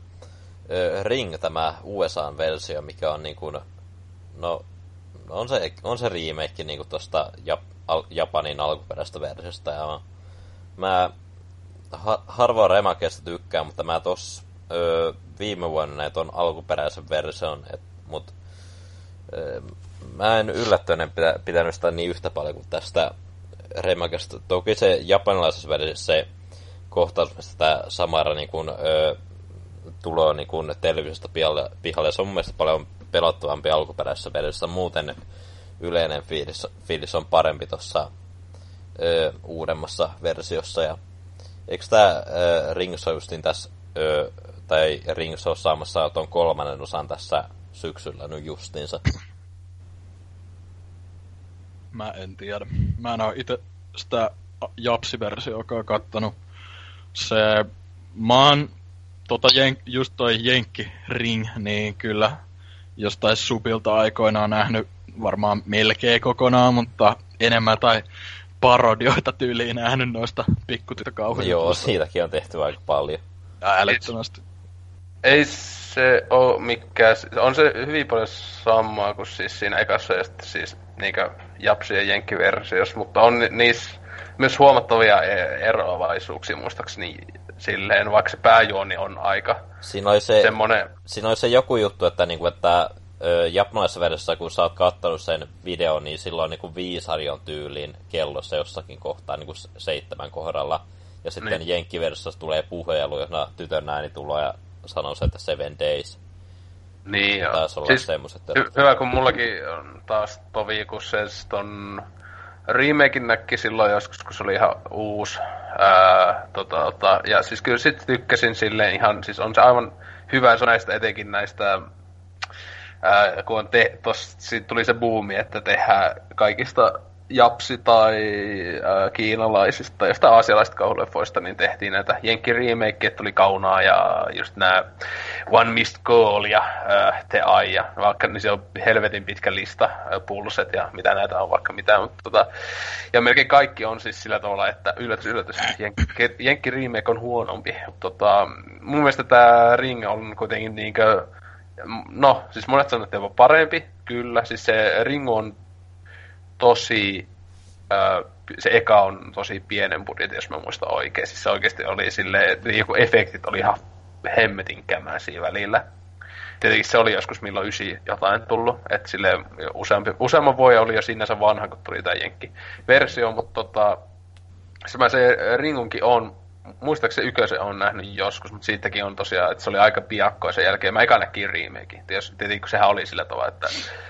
Speaker 2: ö, Ring, tämä USA-versio, mikä on niin kuin, no, on se, on se remake niin kuin tosta Jap, al, Japanin alkuperäisestä versiosta, ja mä ha, harvoin remakeista tykkään, mutta mä tos ö, viime vuonna ton alkuperäisen version, et, mut ö, mä en yllättyneen pitä, pitänyt sitä niin yhtä paljon kuin tästä remakesta. Toki se japanilaisessa versiossa se kohtaus, mistä tämä Samara niin kun, ö, tulee niin kun televisiosta pihalle, pihalle. Se on mun mielestä paljon pelottavampi alkuperäisessä versiossa. Muuten yleinen fiilis, fiilis on parempi tuossa uudemmassa versiossa. Ja, eikö tämä Rings ole justiin tässä, ö, tai Rings ole saamassa tuon kolmannen osan tässä syksyllä nyt justiinsa?
Speaker 3: Mä en tiedä. Mä en oo itse sitä Japsi-versioakaan kattonut. Se, mä oon tota jen, just toi Jenkki Ring, niin kyllä jostain Subilta aikoinaan nähnyt varmaan melkein kokonaan, mutta enemmän tai parodioita tyyliin nähnyt noista pikkutyttökauhuista.
Speaker 2: Joo, siitäkin on tehty aika paljon.
Speaker 3: Ja älyttömästi.
Speaker 1: Ei se oo mikään, on se hyvin paljon samaa kuin siis siinä ekassa ja sitten siis niinkö Japsi ja Jenkki-versiossa, mutta on ni- niissä myös huomattavia e- eroavaisuuksia muistaakseni silleen, vaikka se pääjuoni on aika
Speaker 2: Siinä oli se,
Speaker 1: semmonen,
Speaker 2: siinä oli se joku juttu, että, niinku, että japanilaisessa versiossa, kun sä oot kattonut sen videon, niin silloin niinku viisari on tyyliin kellossa jossakin kohtaa niinku seitsemän kohdalla. Ja sitten
Speaker 1: Niin.
Speaker 2: niin. jenkkiversiossa tulee puhelu, jossa tytön ääni tulee ja sanoo se, että seven days.
Speaker 1: niin joo.
Speaker 2: Taisi olla
Speaker 1: Siis,
Speaker 2: semmoset.
Speaker 1: hy- hyvä, kun mullakin on taas tovi, kun se ton remakein näki silloin joskus, kun se oli ihan uusi. Ää, tota, tota, ja siis kyllä sit tykkäsin silleen ihan, siis on se aivan hyvä, se näistä etenkin näistä ää, kun on te, tos, siitä tuli se buumi, että tehdään kaikista japsi- tai ää, kiinalaisista tai jostain aasialaisista kauhuleffoista, niin tehtiin näitä jenkki tuli kaunaa ja just nämä One Missed Call ja ää, The Eye, ja vaikka niin se on helvetin pitkä lista, ää, pulset ja mitä näitä on vaikka mitä, mutta tota, ja melkein kaikki on siis sillä tavalla, että yllätys, yllätys, jenkki, remake on huonompi. Tota, mun mielestä tämä Ring on kuitenkin niinkö No, siis monet sanoo, että jopa parempi, kyllä. Siis se Ringo on tosi... Se eka on tosi pienen budjetin, jos mä muistan oikein. Siis se oikeasti oli sille joku efektit oli ihan hemmetin kämäisiä välillä. Tietenkin se oli joskus milloin ysi jotain tullut, että sille useampi, useamman vuoden oli jo sinänsä vanha, kun tuli tämä Jenkki-versio, mutta tota, se mä se Ringunkin on, muistaakseni ykösen on nähnyt joskus, mutta siitäkin on tosiaan, että se oli aika piakkoa sen jälkeen. Mä eka näkin remake. Tietenkin kun sehän oli sillä tavalla, että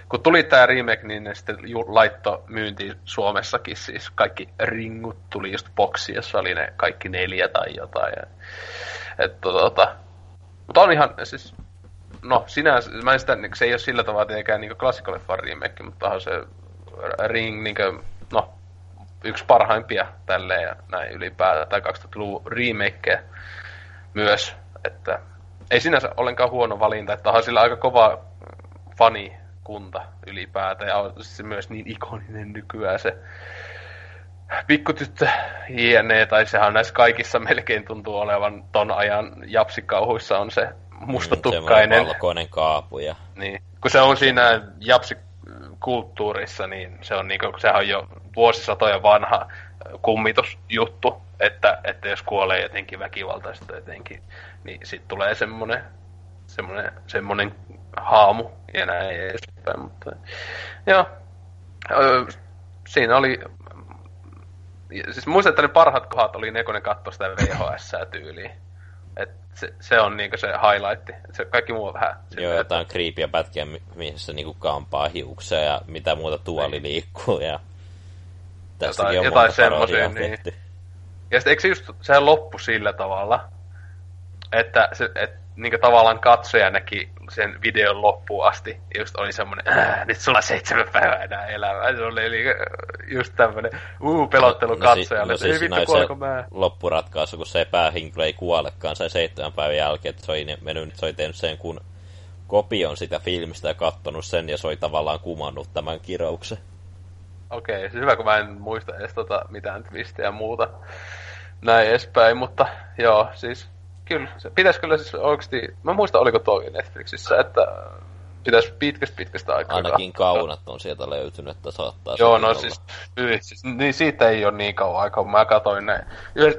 Speaker 1: kun tuli tämä remake, niin ne sitten laitto myyntiin Suomessakin siis kaikki ringut tuli just boksiin, jossa oli ne kaikki neljä tai jotain. Ja, et, tota, mutta on ihan, siis, no sinänsä, mä en sitä, niin se ei ole sillä tavalla tietenkään niin klassikoleffan remake, mutta se Ring, niin kuin, yksi parhaimpia tälleen ja näin ylipäätään, tai 2000-luvun remakeja myös, että ei sinänsä ollenkaan huono valinta, että onhan sillä aika kova fanikunta ylipäätään, ja on se myös niin ikoninen nykyään se pikkutyttö JNE, tai sehän näissä kaikissa melkein tuntuu olevan ton ajan japsikauhuissa on se mustatukkainen.
Speaker 2: Semmoinen valkoinen kaapu ja...
Speaker 1: Niin. Kun se on siinä japsikulttuurissa, niin se on niinku, sehän on jo vuosisatoja vanha kummitusjuttu, että, että jos kuolee jotenkin väkivaltaista jotenkin, niin sitten tulee semmonen, semmonen, semmonen haamu ja näin edespäin. Mutta, joo. Siinä oli siis muistan, että ne parhaat kohdat oli ne, kun ne katsoi sitä VHS-tyyliin. Et se, se on niinku se highlight. Et se kaikki muu on vähän...
Speaker 2: Joo,
Speaker 1: silleen,
Speaker 2: jotain kriipiä pätkiä, mi- missä niinku kampaa hiuksia ja mitä muuta tuoli
Speaker 1: Niin.
Speaker 2: liikkuu ja... Tästäkin
Speaker 1: Jotain- jotain semmosia, niin. Ja sitten eikö se just, sehän loppu sillä tavalla, että, se, et, niin tavallaan katsoja näki sen videon loppuun asti. Just oli semmoinen, äh, nyt sulla seitsemän päivää enää elämää. Se oli eli just tämmöinen uu pelottelu no, katsojalle.
Speaker 2: No, no, siis vittu, kuoliko mä. loppuratkaisu, kun se päähenkilö ei kuolekaan sai seitsemän päivän jälkeen, että se oli mennyt, se oli tehnyt sen kun kopion sitä filmistä ja kattonut sen, ja se oli tavallaan kumannut tämän kirouksen.
Speaker 1: Okei, okay, siis hyvä, kun mä en muista edes tota mitään twistejä ja muuta näin edespäin, mutta joo, siis kyllä, se pitäisi kyllä siis oikeasti, mä muistan oliko tuo Netflixissä, että pitäisi pitkästä pitkästä aikaa
Speaker 2: Ainakin kaunat on sieltä löytynyt, että saattaa
Speaker 1: Joo, no siis, siis, niin siitä ei ole niin kauan aikaa, mä katsoin ne.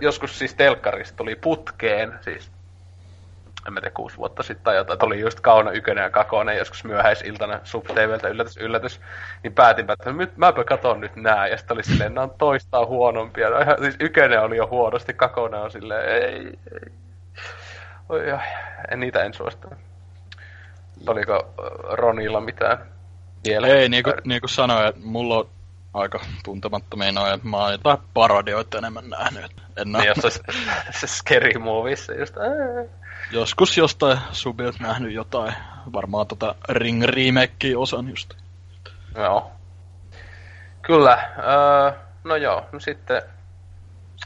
Speaker 1: Joskus siis telkkarista tuli putkeen, siis en mä tiedä, kuusi vuotta sitten tai jotain, oli just Kauna Ykönen ja Kakonen joskus myöhäisiltana sub yllätys, yllätys, niin päätinpä, että nyt mäpä katon nyt nää, ja sitten oli silleen, nämä on toistaan huonompia. No, ihan, siis Ykönen oli jo huonosti, Kakonen on silleen, ei, ei. Oi, oi, en niitä en suosittele. Oliko Ronilla mitään
Speaker 3: vielä? Ei, niin kuin, niin kuin sanoin, että mulla on aika tuntemattomia noin, että mä oon jotain parodioita enemmän nähnyt. En
Speaker 1: niin, jos se, se scary movie, just, ää
Speaker 3: joskus jostain subilta nähnyt jotain. Varmaan tota Ring remake osan just.
Speaker 1: Joo. Kyllä. Öö, no joo, no sitten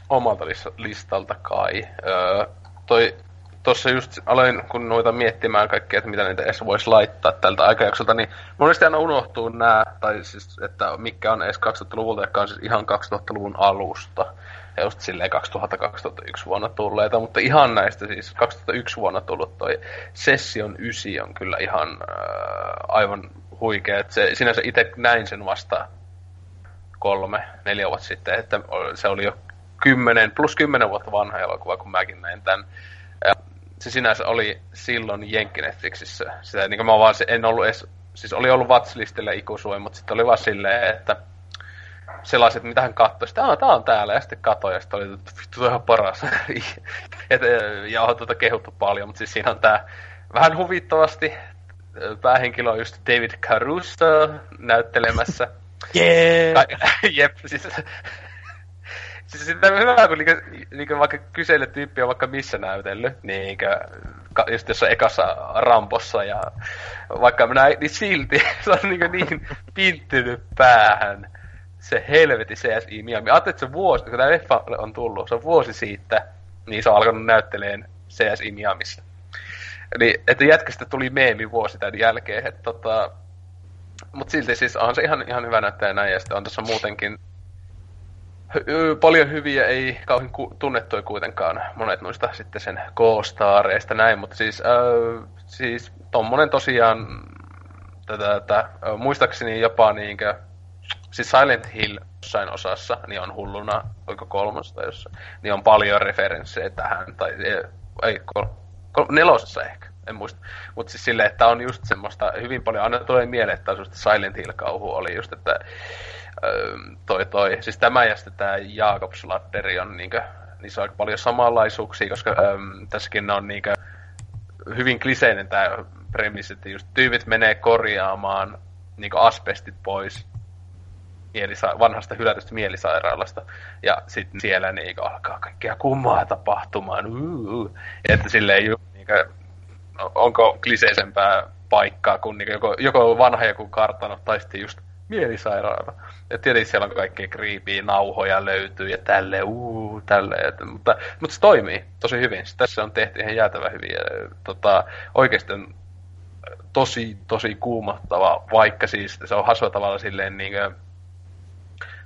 Speaker 1: omalta listalta kai. Öö, toi, tossa just aloin, kun noita miettimään kaikkea, että mitä niitä edes voisi laittaa tältä aikajaksolta, niin monesti aina unohtuu nämä, tai siis, että mikä on edes 2000-luvulta, joka on siis ihan 2000-luvun alusta ja just silleen 2000-2001 vuonna tulleita, mutta ihan näistä siis 2001 vuonna tullut toi Session 9 on kyllä ihan äh, aivan huikea. Et se, sinänsä itse näin sen vasta kolme, neljä vuotta sitten, että se oli jo kymmenen, plus kymmenen vuotta vanha elokuva, kun mäkin näin tämän. Ja se sinänsä oli silloin Jenkkinetfixissä. Sitä, niin mä vaan en ollut edes, siis oli ollut Watchlistille ikuisuin, mutta sitten oli vaan silleen, että sellaiset, mitä hän katsoi. Sitten, tää on täällä, ja sitten katsoi, ja sitten oli, että vittu, ihan paras. Et, ja on tuota kehuttu paljon, mutta siis siinä on tää vähän huvittavasti. Päähenkilö on just David Caruso näyttelemässä.
Speaker 3: Yeah!
Speaker 1: Ka- jep, siis Siis sitä on hyvä, kun niinkö, niinkö vaikka kyseille tyyppi on vaikka missä näytellyt, niinkö, just jossain ekassa Rampossa ja vaikka minä, niin silti se on niinkö niin pinttynyt päähän se helveti CSI Miami. Ajattelin, että se vuosi, kun tämä leffa on tullut, se on vuosi siitä, niin se on alkanut näytteleen CSI Miamissa. Eli että jätkästä tuli meemi vuosi tämän jälkeen. Että tota, mutta silti siis on se ihan, ihan hyvä näyttää näin, ja sitten on tässä muutenkin paljon hyviä, ei kauhean ku- tunnettuja kuitenkaan, monet noista sitten sen K-staareista näin, mutta siis, äh, siis tommonen tosiaan, tätä, tätä, muistaakseni jopa niinkö siis Silent Hill jossain osassa, niin on hulluna, oiko kolmosta jossain, niin on paljon referenssejä tähän, tai ei, kol, kol, nelosessa ehkä, en muista. Mutta siis silleen, että on just semmoista, hyvin paljon, aina tulee mieleen, että Silent Hill-kauhu oli just, että toi toi, siis tämä ja sitten tämä Jakob Slatteri on niinkö, niissä on aika paljon samanlaisuuksia, koska öö, tässäkin on niinkö hyvin kliseinen tämä premissi, että just tyypit menee korjaamaan niin asbestit pois mielisa- vanhasta hylätystä mielisairaalasta. Ja sitten siellä niin alkaa kaikkea kummaa tapahtumaan. Uh, että silleen ju, niin kuin, onko kliseisempää paikkaa kuin niin joko, joko vanha joku kartano tai sitten just mielisairaala. Ja tietysti siellä on kaikkea kriipiä, nauhoja löytyy ja tälleen, uu. Että, mutta, mutta se toimii tosi hyvin. Tässä on tehty ihan jäätävä hyvin. Ja, tota, oikeasti on tosi, tosi kuumottava, vaikka siis se on hasua tavalla silleen niin kuin,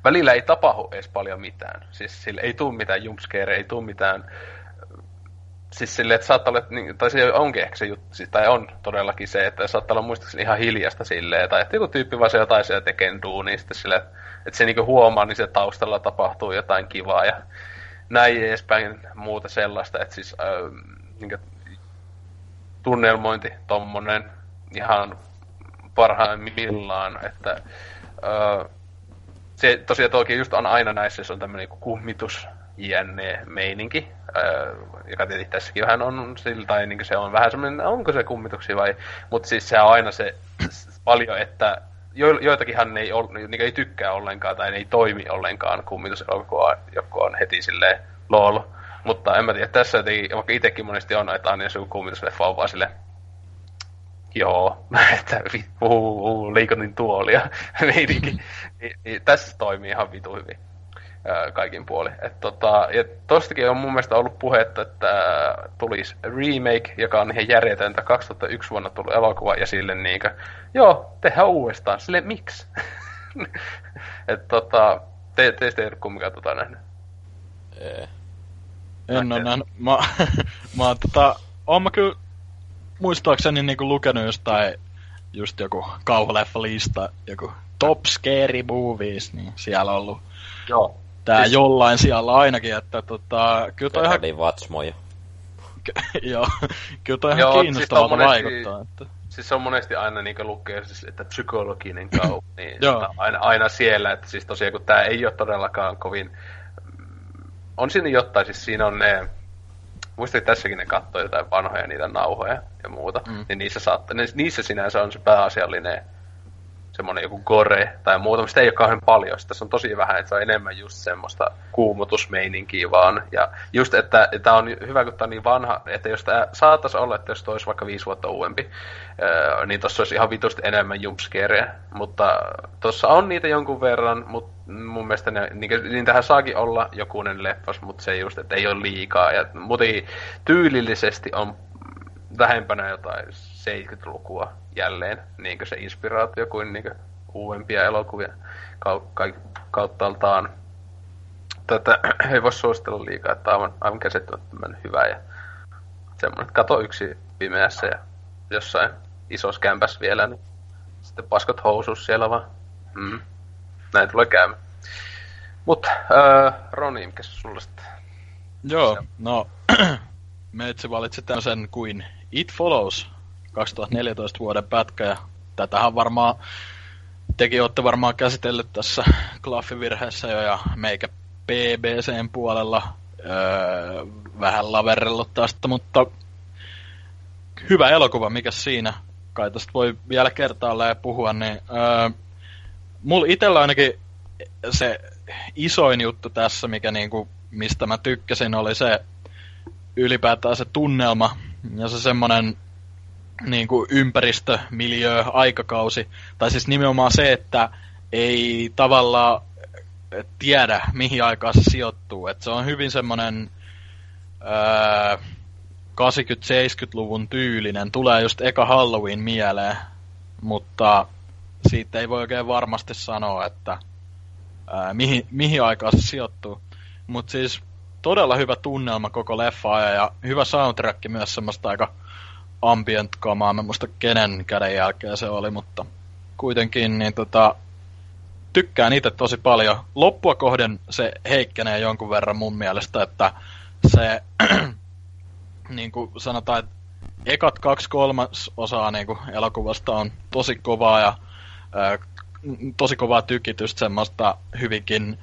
Speaker 1: välillä ei tapahdu edes paljon mitään. Siis sille ei tule mitään jumpscare, ei tule mitään... Siis silleen, että saattaa olla, niin, tai se onkin ehkä se juttu, siis, tai on todellakin se, että saattaa olla muistaakseni ihan hiljasta silleen, tai että joku tyyppi vaan se jotain siellä tekee duunia, sitten silleen, että se niinku huomaa, niin se taustalla tapahtuu jotain kivaa ja näin edespäin muuta sellaista, että siis äh, niin tunnelmointi tommonen ihan parhaimmillaan, että äh, se tosiaan toki just on aina näissä, se on tämmöinen kummitus jänne meininki, öö, joka tietysti tässäkin vähän on sillä, tai niin se on vähän semmoinen, onko se kummituksia vai, mutta siis se on aina se paljon, että jo, joitakinhan ne ei, niin ei tykkää ollenkaan tai ei toimi ollenkaan kummitus, joku on heti silleen lol, Mutta en mä tiedä, tässä jotenkin, vaikka itsekin monesti on, että aina joku kummitusleffa on vaan sille, joo, että uu, liikotin tuolia meininki. niin, niin, tässä toimii ihan vitu hyvin kaikin puoli. Et tota, ja tostakin on mun mielestä ollut puhetta, että tulisi remake, joka on ihan järjetöntä 2001 vuonna tullut elokuva, ja sille niinkö, joo, tehdään uudestaan. Sille miksi? että tota, te, teistä ei ole kumminkaan tota nähnyt.
Speaker 3: Ei. En ole nähnyt. Mä, mä oon tota, oon mä kyllä muistaakseni niinku lukenut jostain just joku kauhuleffa-lista, joku Top Scary Movies, niin siellä on ollut
Speaker 1: Joo.
Speaker 3: Tää siis... jollain siellä ainakin, että tota, kyllä toi ihan...
Speaker 2: Vatsmoja.
Speaker 3: Joo, kyllä toi ihan kiinnostavalta siis monesti... vaikuttaa. Että
Speaker 1: siis se on monesti aina niin lukee, siis, että psykologinen kau, niin aina, aina, siellä, että siis tosiaan kun tämä ei ole todellakaan kovin, on siinä jotain, siis siinä on ne, muistin tässäkin ne katsoi jotain vanhoja niitä nauhoja ja muuta, mm. niin niissä, saatte, niissä sinänsä on se pääasiallinen semmoinen joku gore tai muuta, mistä ei ole kauhean paljon. Sitten tässä on tosi vähän, että se on enemmän just semmoista kuumutusmeininkiä vaan. Ja just, että tämä on hyvä, kun tämä on niin vanha, että jos tämä saattaisi olla, että jos olisi vaikka viisi vuotta uudempi, niin tuossa olisi ihan vitusti enemmän jumpscareja. Mutta tuossa on niitä jonkun verran, mutta mun mielestä ne, niin, niin tähän saakin olla jokunen leffas, mutta se just, että ei ole liikaa. Ja muuten tyylillisesti on vähempänä jotain 70-lukua jälleen niin se inspiraatio kuin, niin kuin uudempia elokuvia kau- kauttaaltaan. Tätä ei voi suositella liikaa, että aivan, aivan käsittämättömän hyvä ja semmoinen, että kato yksi pimeässä ja jossain isossa kämpässä vielä, niin sitten paskot housus siellä vaan. Mm. Näin tulee käymään. Mutta äh, Roni, mikä sulla sitten?
Speaker 3: Joo, no me valitsi tämmöisen kuin It Follows 2014 vuoden pätkä ja tätähän varmaan tekin olette varmaan käsitellyt tässä klaffivirheessä jo ja meikä BBCn puolella öö, vähän laverrellut tästä, mutta hyvä elokuva, mikä siinä? Kai tästä voi vielä kertaalleen puhua, niin öö, mulla itsellä ainakin se isoin juttu tässä, mikä niinku, mistä mä tykkäsin, oli se ylipäätään se tunnelma ja se semmonen niin kuin ympäristö, miljö, aikakausi. Tai siis nimenomaan se, että ei tavallaan tiedä, mihin aikaan se sijoittuu. Et se on hyvin semmoinen 80-70-luvun tyylinen. Tulee just eka Halloween mieleen, mutta siitä ei voi oikein varmasti sanoa, että ää, mihin, mihin aikaan se sijoittuu. Mutta siis todella hyvä tunnelma koko leffa ja hyvä soundtrack myös semmoista aika ambient kamaa. Mä muista kenen käden jälkeen se oli, mutta kuitenkin niin tota, tykkään itse tosi paljon. Loppua kohden se heikkenee jonkun verran mun mielestä, että se niin kuin sanotaan, että ekat kaksi kolmas osaa niin kuin elokuvasta on tosi kovaa ja ää, tosi kovaa tykitystä, semmoista hyvinkin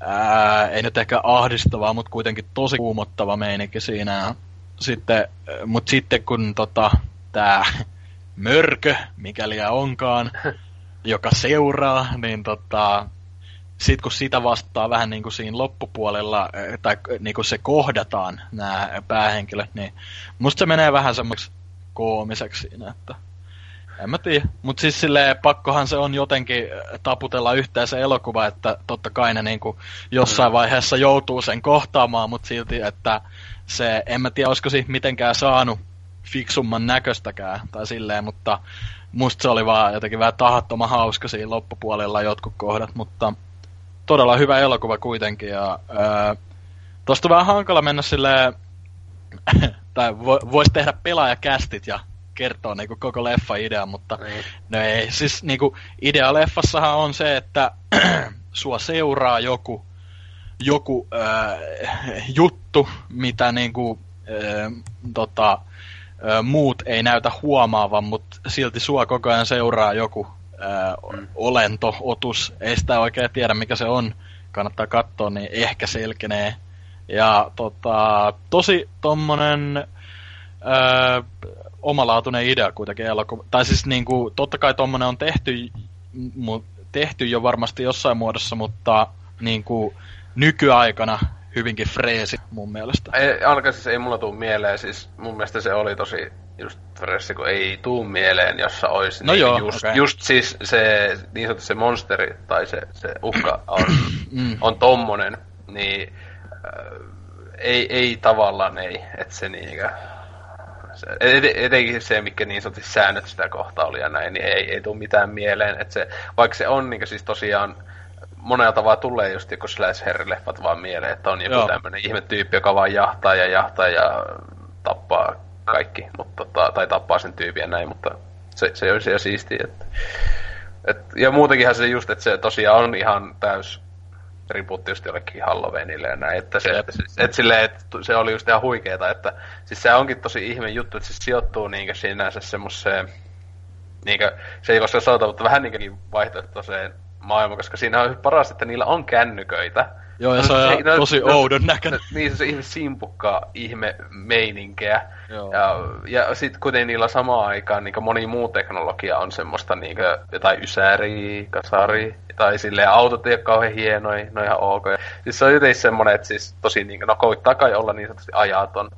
Speaker 3: ää, ei nyt ehkä ahdistavaa, mutta kuitenkin tosi kuumottava meininki siinä sitten, mutta sitten kun tota, tämä mörkö, mikäli onkaan, joka seuraa, niin tota, sitten kun sitä vastaa vähän niin kuin siinä loppupuolella, tai niin kuin se kohdataan, nämä päähenkilöt, niin musta se menee vähän semmoiksi koomiseksi siinä, että en mä tiedä. Mutta siis silleen pakkohan se on jotenkin taputella yhteen se elokuva, että totta kai ne niinku jossain mm. vaiheessa joutuu sen kohtaamaan, mutta silti, että se, en mä tiedä, olisiko siitä mitenkään saanut fiksumman näköstäkään tai silleen, mutta musta se oli vaan jotenkin vähän tahattoman hauska siinä loppupuolella jotkut kohdat, mutta todella hyvä elokuva kuitenkin ja ää, tosta vähän hankala mennä silleen, tai vo, voisi tehdä pelaajakästit ja kertoa niinku koko leffa idea, mutta niin. no ei, siis niinku idea leffassahan on se, että sua seuraa joku joku äh, juttu, mitä niinku, äh, tota, äh, muut ei näytä huomaavan, mutta silti sua koko ajan seuraa joku äh, mm. olento, otus. Ei sitä oikein tiedä, mikä se on. Kannattaa katsoa, niin ehkä selkenee. Ja tota, tosi tommonen äh, omalaatuinen idea kuitenkin elokuva. Tai siis niinku, totta kai tommonen on tehty, mu, tehty jo varmasti jossain muodossa, mutta niinku, nykyaikana hyvinkin freesi mun mielestä.
Speaker 1: Ei, ainakaan siis ei mulla tuu mieleen, siis mun mielestä se oli tosi just freesi, kun ei tuu mieleen, jossa olisi
Speaker 3: No
Speaker 1: niin
Speaker 3: joo,
Speaker 1: just,
Speaker 3: okei.
Speaker 1: just siis se niin sanotusti se monsteri tai se, se uhka on,
Speaker 3: Mm.
Speaker 1: on tommonen, niin äh, ei, ei tavallaan ei, että se niinkö, se, et, etenkin se, mikä niin sanotusti säännöt sitä kohtaa oli ja näin, niin ei, ei tule mitään mieleen, että se, vaikka se on niin siis tosiaan monella tavalla tulee just joku slash leffat vaan mieleen, että on joku
Speaker 3: Joo.
Speaker 1: tämmönen ihme tyyppi, joka vaan jahtaa ja jahtaa ja tappaa kaikki, mutta, tota, tai tappaa sen tyypin ja näin, mutta se, se olisi ihan siistiä. Että, et, ja muutenkinhan se just, että se tosiaan on ihan täys riputti just jollekin Halloweenille ja näin, että se,
Speaker 3: Jep.
Speaker 1: siis- että silleen, että se oli just ihan huikeeta, että siis se onkin tosi ihme juttu, että se sijoittuu niinkö sinänsä semmoseen, niinkö, se ei koska sanotaan, mutta vähän niinkäkin vaihtoehtoiseen maailmaan, koska siinä on paras, että niillä on kännyköitä.
Speaker 3: Joo, ja se on ihan tosi oudon näköinen.
Speaker 1: Niin se on ihme simpukkaa ihme meininkeä.
Speaker 3: Joo.
Speaker 1: Ja, ja sitten kuten niillä samaan aikaan niin moni muu teknologia on semmoista niin jotain ysäriä, kasaria, tai silleen autot ei ole kauhean hienoja, no ihan ok. Siis se on jotenkin semmoinen, että siis tosi niin no koittaa kai olla niin sanotusti ajaton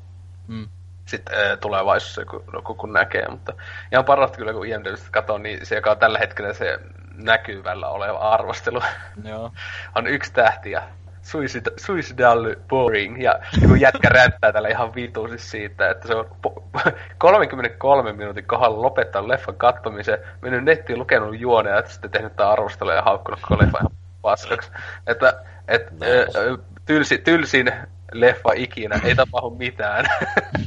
Speaker 3: Mm.
Speaker 1: sitten äh, tulevaisuudessa, kun, no, kun, kun näkee, mutta ihan parasta kyllä, kun IMDbstä katsoo, niin se, joka on tällä hetkellä se näkyvällä oleva arvostelu,
Speaker 3: Joo.
Speaker 1: on yksi tähti ja suicid, suicidal boring, ja joku jätkä rättää tällä ihan vituusti siitä, että se on po- 33 minuutin kohdalla lopettanut leffan kattomisen, mennyt nettiin lukenut juonea, ja sitten tehnyt tämän arvostelua ja haukkunut koko leffa ihan paskaksi. Että et,
Speaker 2: Nice.
Speaker 1: ö, tylsi, tylsin leffa ikinä, ei tapahdu mitään.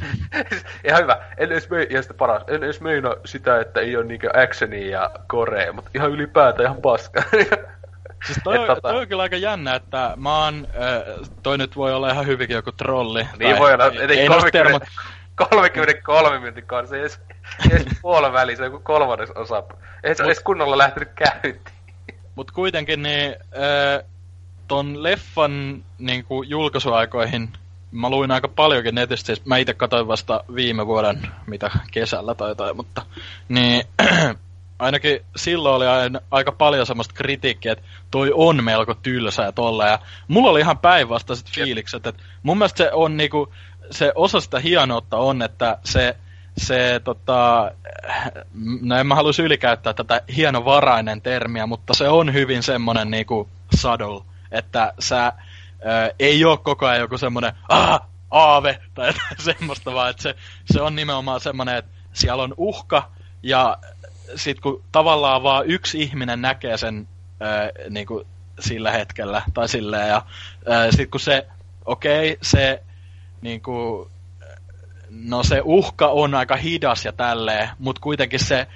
Speaker 1: ihan hyvä. En edes mei, ja sitten paras, en edes meina sitä, että ei ole niinkö actionia ja korea, mutta ihan ylipäätään ihan paska.
Speaker 3: Siis toi,
Speaker 1: Et tota-
Speaker 3: toi on kyllä aika jännä, että mä oon, äh, toi nyt voi olla ihan hyvinkin joku trolli.
Speaker 1: Niin
Speaker 3: tai-
Speaker 1: voi olla, etenkin
Speaker 3: ei noista
Speaker 1: 30,
Speaker 3: termo-
Speaker 1: 33 minuutin kanssa, ei edes, edes puolen väliin, se on joku kolmannes osa. Ei se edes kunnolla lähtenyt käyntiin.
Speaker 3: Mut kuitenkin niin, äh, ton leffan niin kuin julkaisuaikoihin mä luin aika paljonkin netistä, siis mä itse katsoin vasta viime vuoden, mitä kesällä tai jotain, mutta niin ainakin silloin oli aina, aika paljon semmoista kritiikkiä, että toi on melko tylsä ja tolla, ja mulla oli ihan päinvastaiset fiilikset, että mun mielestä se on niinku, se osa sitä hienoutta on, että se, se tota, no en mä haluaisi ylikäyttää tätä hienovarainen termiä, mutta se on hyvin semmonen niinku subtle, että sä ö, ei ole koko ajan joku semmonen ah, aave tai jotain semmoista, vaan että se, se on nimenomaan semmonen, että siellä on uhka ja sit kun tavallaan vaan yksi ihminen näkee sen ö, niinku sillä hetkellä tai silleen ja ö, sit kun se, okei, okay, se niinku no se uhka on aika hidas ja tälleen, mutta kuitenkin se,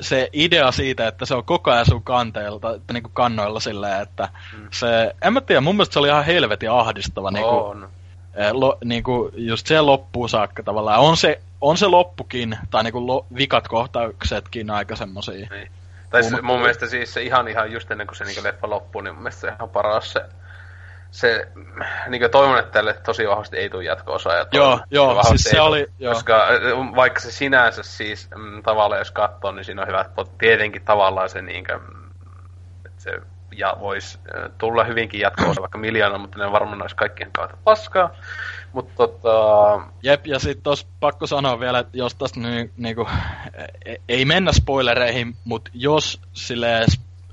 Speaker 3: se idea siitä, että se on koko ajan sun kanteilta, että niinku kannoilla silleen, että mm. se, en mä tiedä, mun mielestä se oli ihan helvetin ahdistava niinku,
Speaker 1: On.
Speaker 3: eh, lo, niinku just se loppuun saakka tavallaan. On se, on se loppukin, tai niinku lo, vikat kohtauksetkin aika semmosia.
Speaker 1: Niin. Tai se,
Speaker 3: Mun-
Speaker 1: mielestä siis se ihan ihan just ennen kuin se niinku leffa loppuu, niin mun mielestä se on ihan paras se, se niinku toivon, että tälle tosi vahvasti ei tule jatko-osaa. Ja
Speaker 3: Joo,
Speaker 1: toivon,
Speaker 3: joo, siis se
Speaker 1: tuu,
Speaker 3: oli- joo.
Speaker 1: Koska äh, vaikka se sinänsä siis mm, tavallaan jos katsoo, niin siinä on hyvät tietenkin tavallaan se niinkö, mm, että se ja voisi äh, tulla hyvinkin jatko vaikka miljoona, mutta ne varmaan olisi kaikkien kautta paskaa. Mutta tota,
Speaker 3: Jep, ja sitten tos pakko sanoa vielä, että jos tästä ny, niinku, e- ei mennä spoilereihin, mutta jos sille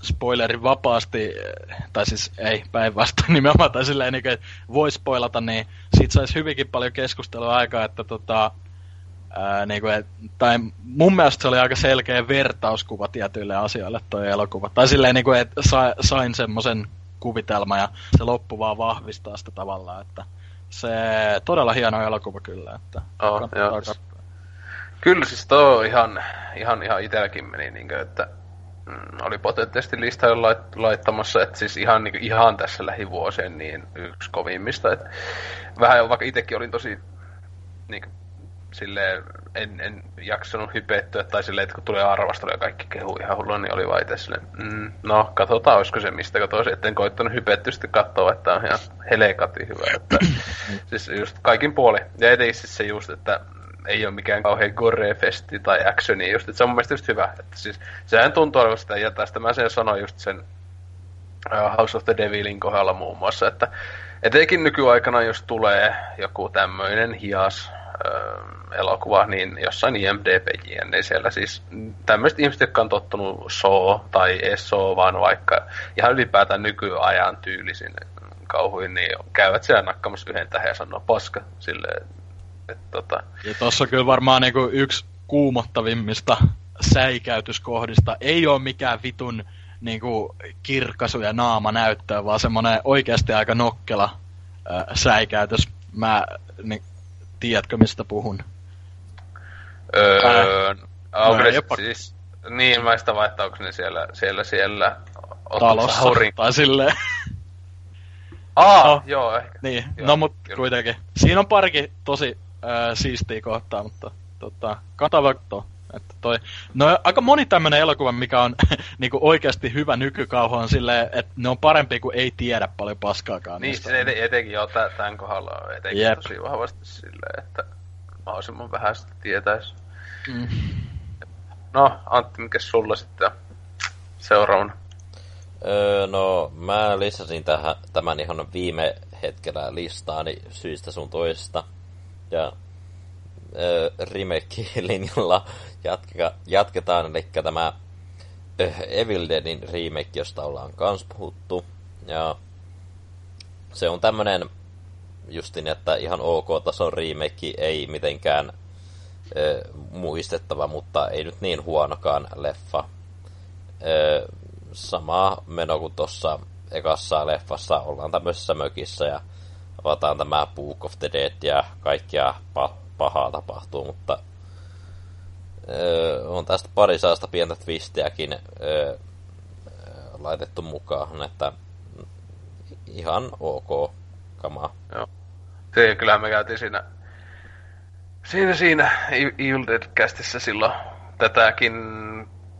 Speaker 3: spoilerin vapaasti, eh, tai siis ei päinvastoin nimenomaan, tai silleen niinku, että voi spoilata, niin siitä saisi hyvinkin paljon keskustelua aikaa, että tota, ää, niinku, et, tai mun mielestä se oli aika selkeä vertauskuva tietyille asioille toi elokuva. Tai silleen, niinku, että sa, sain semmoisen kuvitelma ja se loppu vaan vahvistaa sitä tavallaan, että se todella hieno elokuva kyllä, että
Speaker 1: Oh. Kyllä siis tuo ihan, ihan, ihan itselläkin meni niinkö, että mm, oli potentiaalisesti listoilla lait, laittamassa, että siis ihan, niin ihan tässä lähivuosien niin yksi kovimmista. Että vähän vaikka itsekin olin tosi niin silleen, en, en jaksanut hypettyä, tai silleen, että kun tulee arvostelu ja kaikki kehuu ihan hullua, niin oli vaan itse silleen, mm, no katsotaan, olisiko se mistä, tosi, etten koittanut hypettyä sitten katsoa, että on ihan helekati hyvä, että siis just kaikin puoli. Ja etenkin siis se just, että ei ole mikään kauhean gore-festi tai actioni just, että se on mun mielestä just hyvä. Että siis, sehän tuntuu olevan sitä, ja tästä mä sen sanoin just sen House of the Devilin kohdalla muun muassa, että etenkin nykyaikana, jos tulee joku tämmöinen hias ö, elokuva, niin jossain IMDb niin siellä siis tämmöiset ihmiset, jotka on tottunut so tai ei so, vaan vaikka ihan ylipäätään nykyajan tyylisin kauhuin, niin käyvät siellä nakkamassa yhden tähän ja sanoo paska silleen, että tota...
Speaker 3: Ja tossa kyllä varmaan niinku yksi kuumottavimmista säikäytyskohdista ei ole mikään vitun niinku kirkkasu ja naama näyttöä, vaan semmonen oikeasti aika nokkela äh, säikäytys. Mä, niin, tiedätkö mistä puhun?
Speaker 1: Öö, ne jopa... siis, niin mä sitä että onko ne siellä, siellä, siellä
Speaker 3: talossa tai silleen.
Speaker 1: Aa, no, joo, ehkä.
Speaker 3: Niin, joo, no mut kyllä. kuitenkin. Siinä on parikin tosi äh, siistiä kohtaa, mutta tota, katsoa. Että toi, no aika moni tämmönen elokuva, mikä on niinku oikeasti hyvä nykykauhu on silleen, että ne on parempi kuin ei tiedä paljon paskaakaan.
Speaker 1: Niin, se eten, etenkin jo tämän kohdalla on etenkin Jep. tosi vahvasti silleen, että mahdollisimman vähän sitä tietäisi. Mm. No, Antti, mikä sulla sitten seuraavana?
Speaker 2: Öö, no, mä lisäsin tähän, tämän ihan viime hetkellä listaani syistä sun toista. Ja öö, remake-linjalla jatka, jatketaan, eli tämä öö, Evil Deadin remake, josta ollaan kans puhuttu. Ja se on tämmönen justin, että ihan ok-tason remake, ei mitenkään ö, muistettava, mutta ei nyt niin huonokaan leffa. Ö, sama meno kuin tuossa ekassa leffassa ollaan tämmöisessä mökissä ja avataan tämä Book of the Dead ja kaikkia pa- pahaa tapahtuu, mutta öö, on tästä pari saasta pientä twistiäkin öö, laitettu mukaan, että ihan ok kamaa.
Speaker 1: Joo. Se, kyllähän me käytiin siinä, siinä, siinä Evil Dead-kästissä silloin tätäkin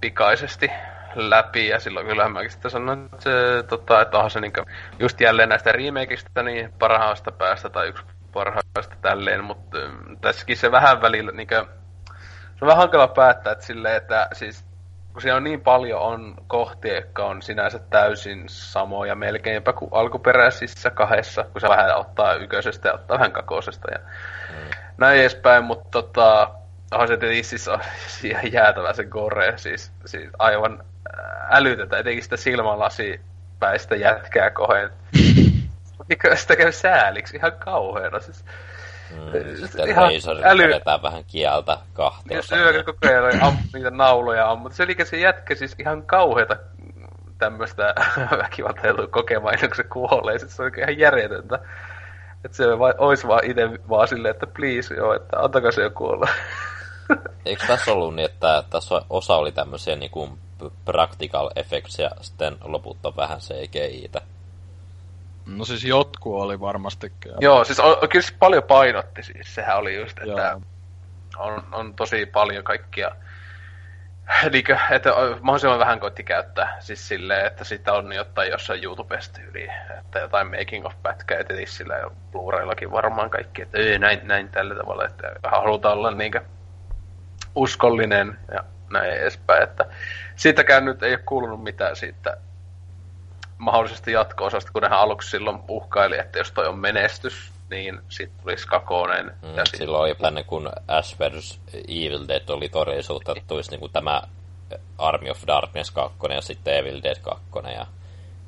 Speaker 1: pikaisesti läpi, ja silloin kyllähän mäkin sitten sanoin, että, se, tota, että onhan se niinku, just jälleen näistä remakeista niin parhaasta päästä tai yksi parhaista tälleen, mutta mm, tässäkin se vähän välillä niinku, se on vähän hankala päättää, että silleen, että siis kun siellä on niin paljon on kohtia, jotka on sinänsä täysin samoja melkeinpä kuin alkuperäisissä kahdessa, kun se vähän ottaa yköisestä ja ottaa vähän kakosesta ja mm. näin edespäin, mutta tota, onhan se tietysti siis ihan jäätävä se gore, siis, siis aivan älytetä, etenkin sitä silmälasipäistä jätkää kohden. Mikä sitä käy sääliksi ihan kauheena. Siis,
Speaker 2: Mm, sitten ihan äly... vähän kieltä kahteen.
Speaker 1: Jos syö koko ajan am, niitä nauloja ammut. Se oli se jätkä siis ihan kauheeta tämmöistä väkivaltailua kokemaan ennen kuin se kuolee. Sitten se on ihan järjetöntä. Että se olisi vaan itse vaan silleen, että please, joo, että antakaa se jo kuolla.
Speaker 2: Eikö tässä ollut niin, että tässä osa oli tämmöisiä niin kuin practical effects ja sitten loput on vähän CGI-tä.
Speaker 3: No siis jotkut oli varmasti.
Speaker 1: Joo, siis on, kyllä se paljon painotti siis. Sehän oli just, että on, on tosi paljon kaikkia Niinkö, että mahdollisimman vähän koitti käyttää siis silleen, että sitä on jotain jossain YouTubesta yli, että jotain making of pätkää ja sillä ja Blu-rayllakin varmaan kaikki, että ei, näin, näin tällä tavalla, että halutaan olla niinkö uskollinen ja näin edespäin, että siitäkään nyt ei ole kuulunut mitään siitä mahdollisesti jatko-osasta, kun nehän aluksi silloin uhkaili, että jos toi on menestys, niin sitten tulisi kakonen.
Speaker 2: Mm, ja sit... Silloin jopa kun Ash vs. Evil Dead oli todellisuutta, että tulisi niin kuin tämä Army of Darkness 2 ja sitten Evil Dead 2 ja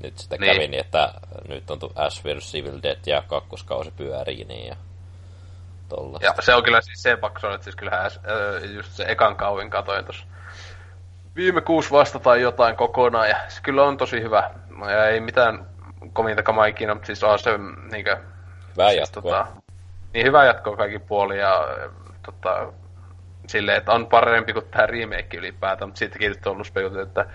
Speaker 2: nyt sitten niin. kävi niin, että nyt on Ash vs. Evil Dead ja kakkoskausi pyörii niin ja tollaista.
Speaker 1: Ja se on kyllä siis se pakko että siis kyllähän äh, just se ekan kauvin katoin tuossa viime kuusi vasta tai jotain kokonaan, ja se kyllä on tosi hyvä. Ja ei mitään kominta kamaa ikinä, mutta siis on se niinkö...
Speaker 2: Hyvä siis, Tota,
Speaker 1: niin hyvä jatkoa kaikki puoli, ja tota, silleen, että on parempi kuin tämä remake ylipäätään, mutta siitäkin on ollut spekuloitu, että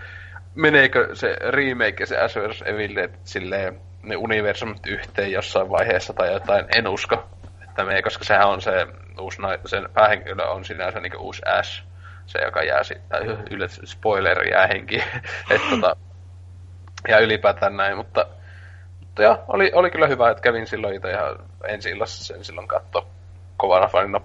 Speaker 1: meneekö se remake ja se Ash vs. Evil Dead silleen ne universumit yhteen jossain vaiheessa tai jotain, en usko, että me, koska sehän on se uusi, sen päähenkilö on sinänsä niin uusi Ash, se, joka jää sitten, yllätys, spoiler jää henki, että tota, ja ylipäätään näin, mutta, mutta ja, oli, oli kyllä hyvä, että kävin silloin itse ihan ensi illassa sen silloin katto kovana fanina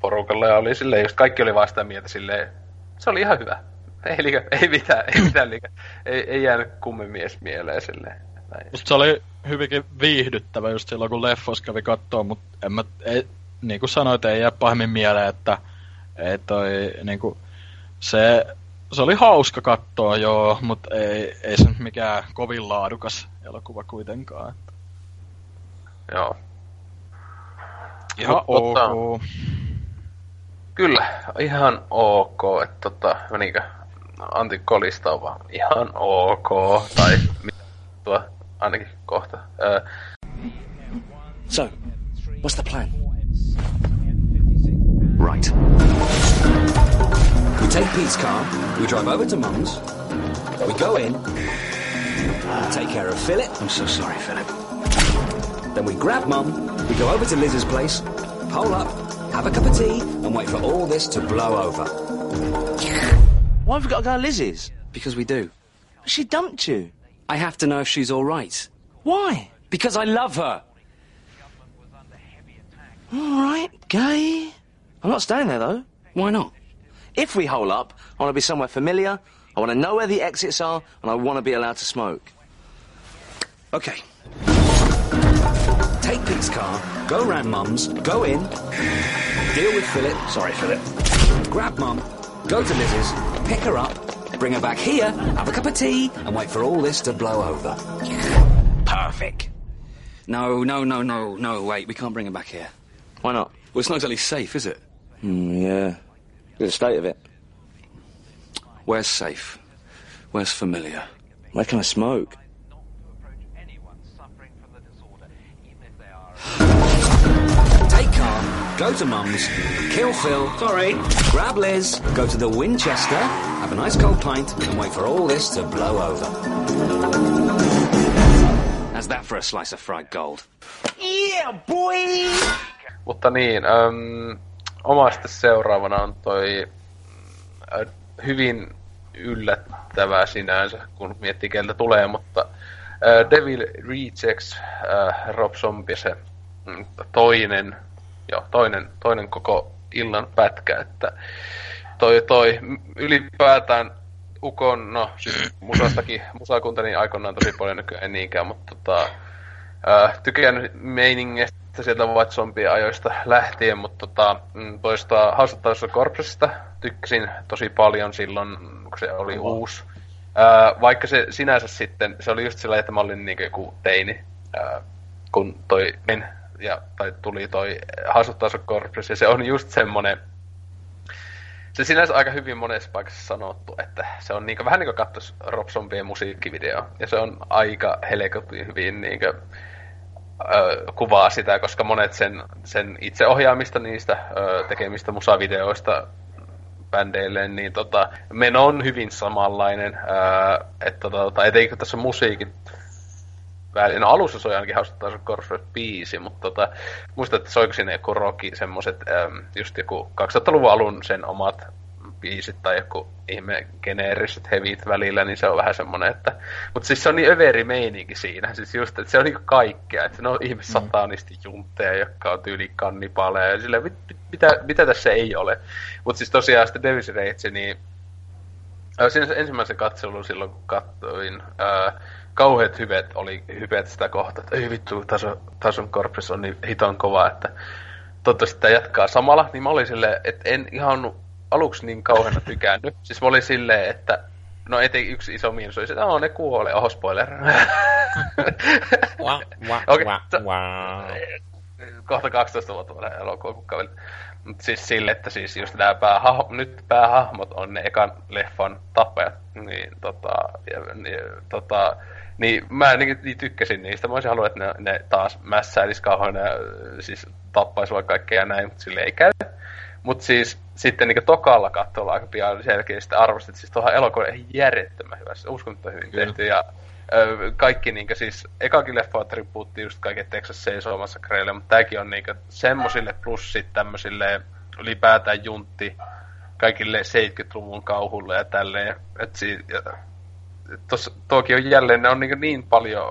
Speaker 1: porukalla ja oli silleen, just kaikki oli vaan sitä mieltä silleen, se oli ihan hyvä. ei, liikä, ei mitään, ei mitään liikä. Ei, ei jäänyt kummemmin edes mieleen silleen. Näin.
Speaker 3: Musta se oli hyvinkin viihdyttävä just silloin, kun leffos kävi kattoo, mutta en mä, ei, niin kuin sanoit, ei jää pahemmin mieleen, että ei toi, niin kuin, se, se oli hauska kattoa, joo, mutta ei, ei se mikään kovin laadukas elokuva kuitenkaan. Että.
Speaker 1: Joo.
Speaker 3: Ihan
Speaker 1: Mut
Speaker 3: ok.
Speaker 1: tota- Kyllä, ihan ok. Että tota, menikö Antti kolistaa vaan ihan ok. Tai mitä tuo ainakin kohta. Öö,
Speaker 6: So, what's the plan? Right. We take Pete's car, we drive over to Mum's, we go in, we take care of Philip. I'm so sorry, Philip. Then we grab Mum, we go over to Liz's place, hole up, have a cup of tea, and wait for all this to blow over.
Speaker 7: Why have we got to go to Liz's?
Speaker 6: Because we do.
Speaker 7: She dumped you.
Speaker 6: I have to know if she's all right.
Speaker 7: Why?
Speaker 6: Because I love her.
Speaker 7: All right, gay. I'm not staying there though.
Speaker 6: Why not?
Speaker 7: If we hole up, I want to be somewhere familiar. I want to know where the exits are, and I want to be allowed to smoke.
Speaker 6: Okay. Take Pete's car, go round Mum's, go in, deal with Philip. Sorry, Philip. Grab Mum, go to Liz's, pick her up, bring her back here, have a cup of tea, and wait for all this to blow over. Perfect. No, no, no, no, no, wait, we can't bring her back here.
Speaker 7: Why not?
Speaker 6: Well, it's not exactly safe, is it?
Speaker 7: Mm, yeah. Look at the state of it.
Speaker 6: Where's safe? Where's familiar?
Speaker 7: Where can I smoke?
Speaker 6: Go to Mum's, kill Phil, sorry, grab Liz, go to the Winchester, have a nice cold pint, and wait for all this to blow over. How's that for a slice of fried gold?
Speaker 1: Mutta niin, äm, omasta seuraavana on toi äh, hyvin yllättävää sinänsä, kun miettii keltä tulee, mutta äh, Devil Rejects, äh, Rob Zombie, se mm, toinen, jo, toinen, toinen koko illan pätkä, että toi, toi ylipäätään Ukon, no siis musastakin, musakuntani aikoinaan tosi paljon nykyään ei niinkään, mutta tota, äh, tykännyt meiningistä sieltä White Zombie ajoista lähtien, mutta tota, mm, toista Haastattelussa Corpsesta tykkäsin tosi paljon silloin, kun se oli uusi. Äh, vaikka se sinänsä sitten, se oli just sillä, että mä olin niin joku teini, äh, kun toi men, ja, tai tuli toi Haastattelussa Corpses, ja se on just semmonen, se sinänsä aika hyvin monessa paikassa sanottu, että se on niinku, vähän niin kuin katsoisi Rob Zombien musiikkivideo. Ja se on aika helkotin hyvin niinku, ö, kuvaa sitä, koska monet sen, sen itse ohjaamista niistä ö, tekemistä musavideoista bändeilleen, niin tota, meno on hyvin samanlainen. Ö, että tota, etenkin kun tässä musiikin välillä, no alussa soi ainakin hauska Corpse biisi, mutta tota, muistan, että soiko sinne joku rocki, semmoset, äm, just joku 2000-luvun alun sen omat biisit tai joku ihme geneeriset hevit välillä, niin se on vähän semmonen, että... Mutta siis se on niin överi meininki siinä, siis just, että se on niinku kaikkea, että ne on ihme satanisti juntteja, jotka on tyyli kannipaleja, ja silleen, mit, mit, mitä, mitä tässä ei ole. Mutta siis tosiaan sitten Devil's Rage, niin Siinä se ensimmäisen katselun silloin, kun katsoin, ää, kauheat hyvet oli hyvet sitä kohtaa, että ei vittu, taso, tason korpus on niin hiton kova, että toivottavasti tämä jatkaa samalla, niin mä olin silleen, että en ihan aluksi niin kauheana tykännyt. Siis mä olin silleen, että no etenkin yksi iso miinus oli se, että no, ne kuolee, oho spoiler.
Speaker 2: Wah, wah,
Speaker 1: Okei,
Speaker 2: wah, wah.
Speaker 1: kohta 12 vuotta vanha elokuva, kun kävelin. Mut siis sille, että siis just nämä päähahmo, nyt päähahmot on ne ekan leffan tappajat, niin tota, ja, niin, tota, niin mä niin, niin tykkäsin niistä. Mä olisin halunnut, että ne, ne taas mässäilis kauhean ja siis tappais vaikka kaikkea ja näin, mutta sille ei käy. Mutta siis sitten niin tokalla katsolla aika pian selkeästi arvostit, siis tuohon elokuva on järjettömän hyvässä, uskomaton hyvin
Speaker 3: Kyllä.
Speaker 1: tehty ja ö, kaikki niinkö siis, ekakin leffa tribuutti just kaiken Texas Chainsaw Massacreille, mutta tääkin on niinkö semmosille plussit tämmösille ylipäätään juntti kaikille 70-luvun kauhulle ja tälleen. Et si, ja, tossa, tuokin on jälleen, ne on niin, niin paljon,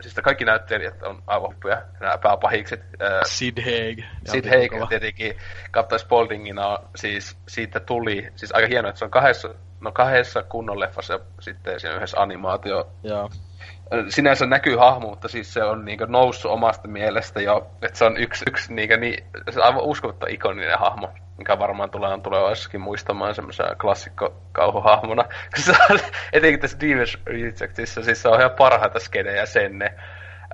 Speaker 1: siis kaikki näyttelijät on aivan huppuja, nämä pääpahikset. ää,
Speaker 3: Sid Haig.
Speaker 1: Sid Haig tietenkin, Captain Spauldingina, siis siitä tuli, siis aika hienoa, että se on kahdessa no kahdessa kunnon leffassa sitten siinä yhdessä animaatio
Speaker 3: Joo.
Speaker 1: Sinänsä näkyy hahmo, mutta siis se on niinku noussut omasta mielestä jo, että se on yksi, yksi niinku niin, se on aivan uskomatta ikoninen hahmo, mikä varmaan tulee tulevaisuudessakin muistamaan semmoisena klassikkokauhuhahmona. Se on, etenkin tässä Demon's Rejectissa, siis se on ihan parhaita skenejä senne.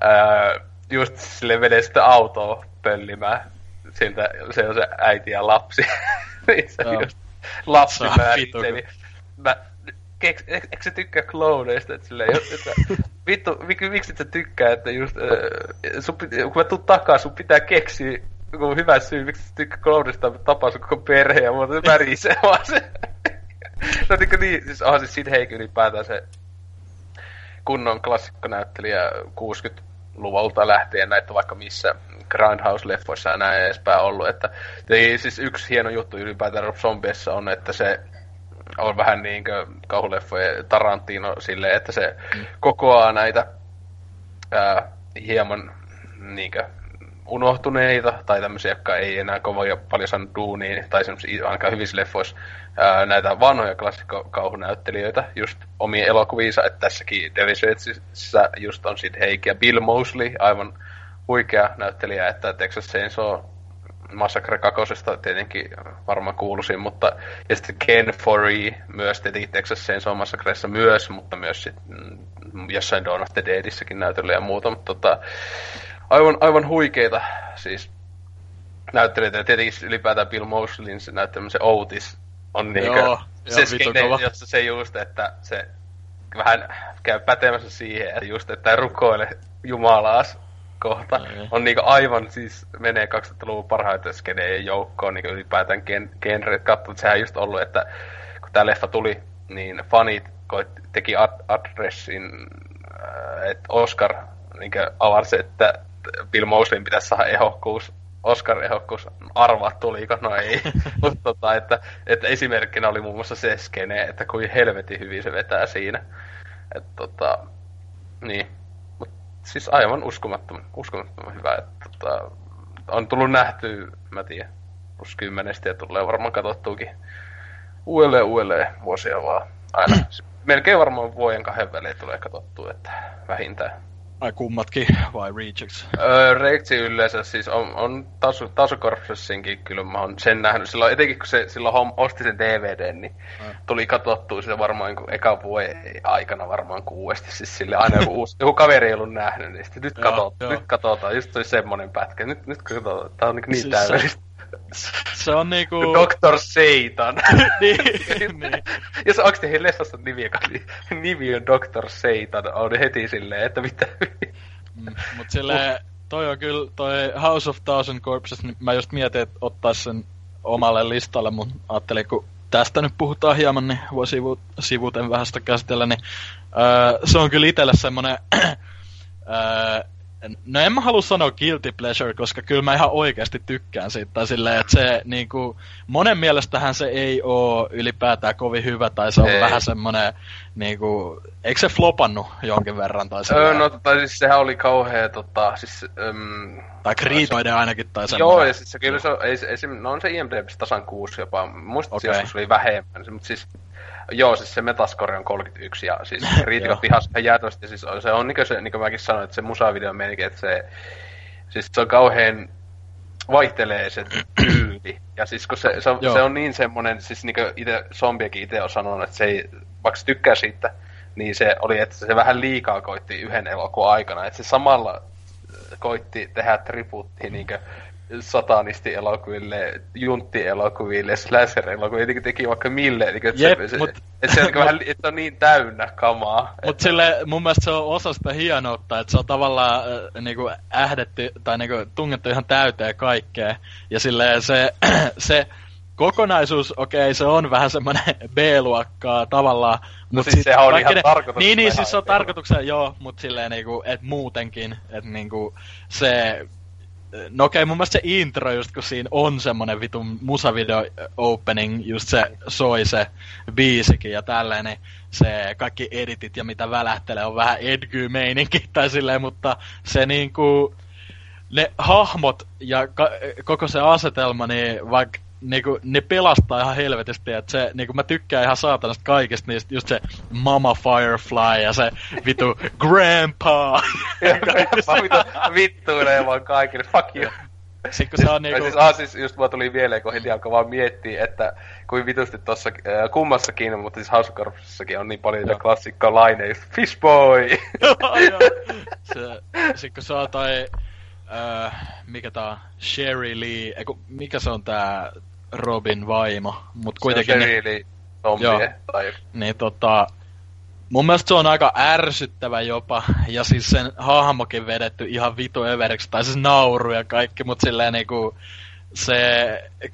Speaker 1: Ää, just sille menee sitten autoa pöllimään. Siltä se on se äiti ja lapsi. se
Speaker 3: Joo.
Speaker 1: just lapsi
Speaker 3: on.
Speaker 1: Niin mä, keks, eikö eikö se tykkää klooneista, että silleen, jos- että, vittu, mik, miksi et sä tykkää, että just, äh, sun, kun mä tuun takaa, sun pitää keksiä joku hyvä syy, miksi sä tykkää klooneista, mutta tapaa sun koko perhe ja muuta, se värisee vaan se. no niin, niin siis onhan siis Sid Haig ylipäätään se kunnon klassikkonäyttelijä 60-luvulta lähtien näitä vaikka missä Grindhouse-leffoissa ja näin edespäin ollut. Että, siis yksi hieno juttu ylipäätään Rob Zombiessa on, että se on vähän niin kuin kauhuleffojen Tarantino silleen, että se kokoaa näitä ää, hieman niin kuin, unohtuneita tai tämmöisiä, jotka ei enää kovin paljon saanut duunia, tai semmoisia ainakaan hyvissä leffoissa, ää, näitä vanhoja klassikkokauhunäyttelijöitä just omien elokuviinsa, että tässäkin Devisetsissä just on Sid Haig ja Bill Mosley, aivan huikea näyttelijä, että Texas Chainsaw Massacre 2 tietenkin varmaan kuuluisin, mutta ja sitten Ken Foree myös tietenkin Texas Chainsaw Massacressa myös, mutta myös sit, mm, jossain Dawn of the Deadissäkin näytellä ja muuta, mutta tota, aivan, aivan huikeita siis näyttelijöitä. Ja tietenkin ylipäätään Bill Mosleyn se näyttelemä se Otis on niinkö
Speaker 3: Joo,
Speaker 1: se skene, jossa se just, että se vähän käy pätemässä siihen, että just, että rukoile Jumalaas kohta.
Speaker 3: Niin.
Speaker 1: On niinku aivan siis, menee 2000-luvun parhaiten skenejen joukkoon niinku ylipäätään gen, genre. Katso, että sehän just ollut, että kun tää leffa tuli, niin fanit koit, teki ad, adressin, äh, että Oscar niinku avarsi, että Bill Mosleyn pitäisi saada ehokkuus Oscar-ehokkuus, arvaa tuliko, no ei. Mutta tota, että, että esimerkkinä oli muun muassa se skene, että kuin helvetin hyvin se vetää siinä. Että tota, niin. Siis aivan uskomattoman, uskomattoman hyvä. Että tota, on tullut nähty, mä tiedän, plus kymmenestä ja tulee varmaan katsottuukin uudelleen uudelleen vuosia vaan. Aina. Melkein varmaan vuoden kahden välein tulee katsottua, että vähintään.
Speaker 3: Ai kummatkin, vai Rejects?
Speaker 1: Öö, Reiksi yleensä siis on, on tasu, tasukorpsessinkin kyllä mä oon sen nähnyt. Silloin, etenkin kun se silloin hom, osti sen DVD, niin tuli katsottua sitä varmaan niin eka vuoden aikana varmaan kuuesti. Siis sille aina joku, uusi, joku kaveri ei ollut nähnyt, niin sitten nyt, katot,
Speaker 3: joo.
Speaker 1: nyt katsotaan. Just toi semmonen pätkä. Nyt, nyt katsotaan. Tää on niin, niin
Speaker 3: Siis
Speaker 1: siis
Speaker 3: se-
Speaker 1: täydellistä.
Speaker 3: Se on niinku...
Speaker 1: Dr. Satan.
Speaker 3: niin, niin.
Speaker 1: Jos onks teihin leffassa nimi, joka nimi on Dr. Satan, on heti silleen, että mitä...
Speaker 3: Mm, mut silleen, toi on kyllä, toi House of Thousand Corpses, niin mä just mietin, että ottais sen omalle listalle, mun ajattelin, kun tästä nyt puhutaan hieman, niin voi sivu, sivuten vähän sitä käsitellä, niin öö, se on kyllä itselle semmonen, öö, no en mä halua sanoa guilty pleasure, koska kyllä mä ihan oikeasti tykkään siitä, tai silleen, että se niinku, monen mielestähän se ei oo ylipäätään kovin hyvä, tai se on
Speaker 1: Ei.
Speaker 3: vähän semmonen, niinku, eikö se flopannut jonkin verran, tai
Speaker 1: Öö, no tota, siis sehän oli kauhea tota, siis... Öm,
Speaker 3: Tai kriitoiden ainakin, tai
Speaker 1: Joo,
Speaker 3: semmoinen.
Speaker 1: ja siis se kyllä se on, ei, se- ei, se, no on se IMDb tasan kuusi jopa. Muista okay. joskus oli vähemmän, mutta siis Joo, siis se Metascore on 31 ja siis kriitikot vihas ihan jäätävästi. Siis on- se on niin kuin, se, niin kuin mäkin sanoin, että se musavideo menikin, että se, siis se on kauhean vaihtelee se tyyli. Ja siis kun se, se, on, se on niin semmonen, siis niin kuin ite, zombiekin itse on sanonut, että se ei, vaikka se tykkää siitä, niin se oli, että se vähän liikaa koitti yhden elokuun aikana. Että se samalla koitti tehdä tributtia niin satanisti-elokuville, juntti-elokuville, slasher-elokuville, jotenkin teki vaikka mille. Niin että
Speaker 3: Jep,
Speaker 1: se,
Speaker 3: mut-
Speaker 1: että se on niin vähän, että on niin täynnä kamaa.
Speaker 3: Mutta sille mun mielestä se on osa sitä hienoutta, että se on tavallaan äh, niinku ähdetty tai niinku tungettu ihan täyteen kaikkea. Ja silleen se, se kokonaisuus, okei, se on vähän semmoinen B-luokkaa tavallaan.
Speaker 1: No
Speaker 3: mut
Speaker 1: siis sehän on ihan tarkoitus
Speaker 3: Niin, niin,
Speaker 1: ihan
Speaker 3: siis se on tarkoituksena, joo, mutta silleen niinku, että muutenkin, että niinku se No okei, mun mielestä se intro just, kun siinä on semmonen vitun musavideo opening, just se soi se biisikin ja tälleen, niin se kaikki editit ja mitä välähtelee on vähän edgy-meininki tai silleen, mutta se niinku, ne hahmot ja ka- koko se asetelma, niin vaikka niinku, ne pelastaa ihan helvetisti, että se, niinku mä tykkään ihan saatanasta kaikesta niistä, just se Mama Firefly ja se vitu Grandpa.
Speaker 1: Mä vitu vittuilee vaan kaikille, fuck you.
Speaker 3: Sitten kun se on niinku...
Speaker 1: Siis, ah, siis just mulla tuli mieleen, kun heti alkoi vaan miettiä, että kuin vitusti tossa äh, kummassakin, mutta siis Corpsessakin on niin paljon niitä klassikkoa laineja. Fishboy!
Speaker 3: Joo, joo. se, sit kun se on toi, äh, mikä tää on, Sherry Lee, eiku, mikä se on tää Robin vaimo, mut kuitenkin...
Speaker 1: Se on Sherry Lee zombie. Tai...
Speaker 3: niin tota, mun mielestä se on aika ärsyttävä jopa, ja siis sen hahmokin vedetty ihan vitu överiksi, tai siis nauru ja kaikki, mut silleen niinku, se,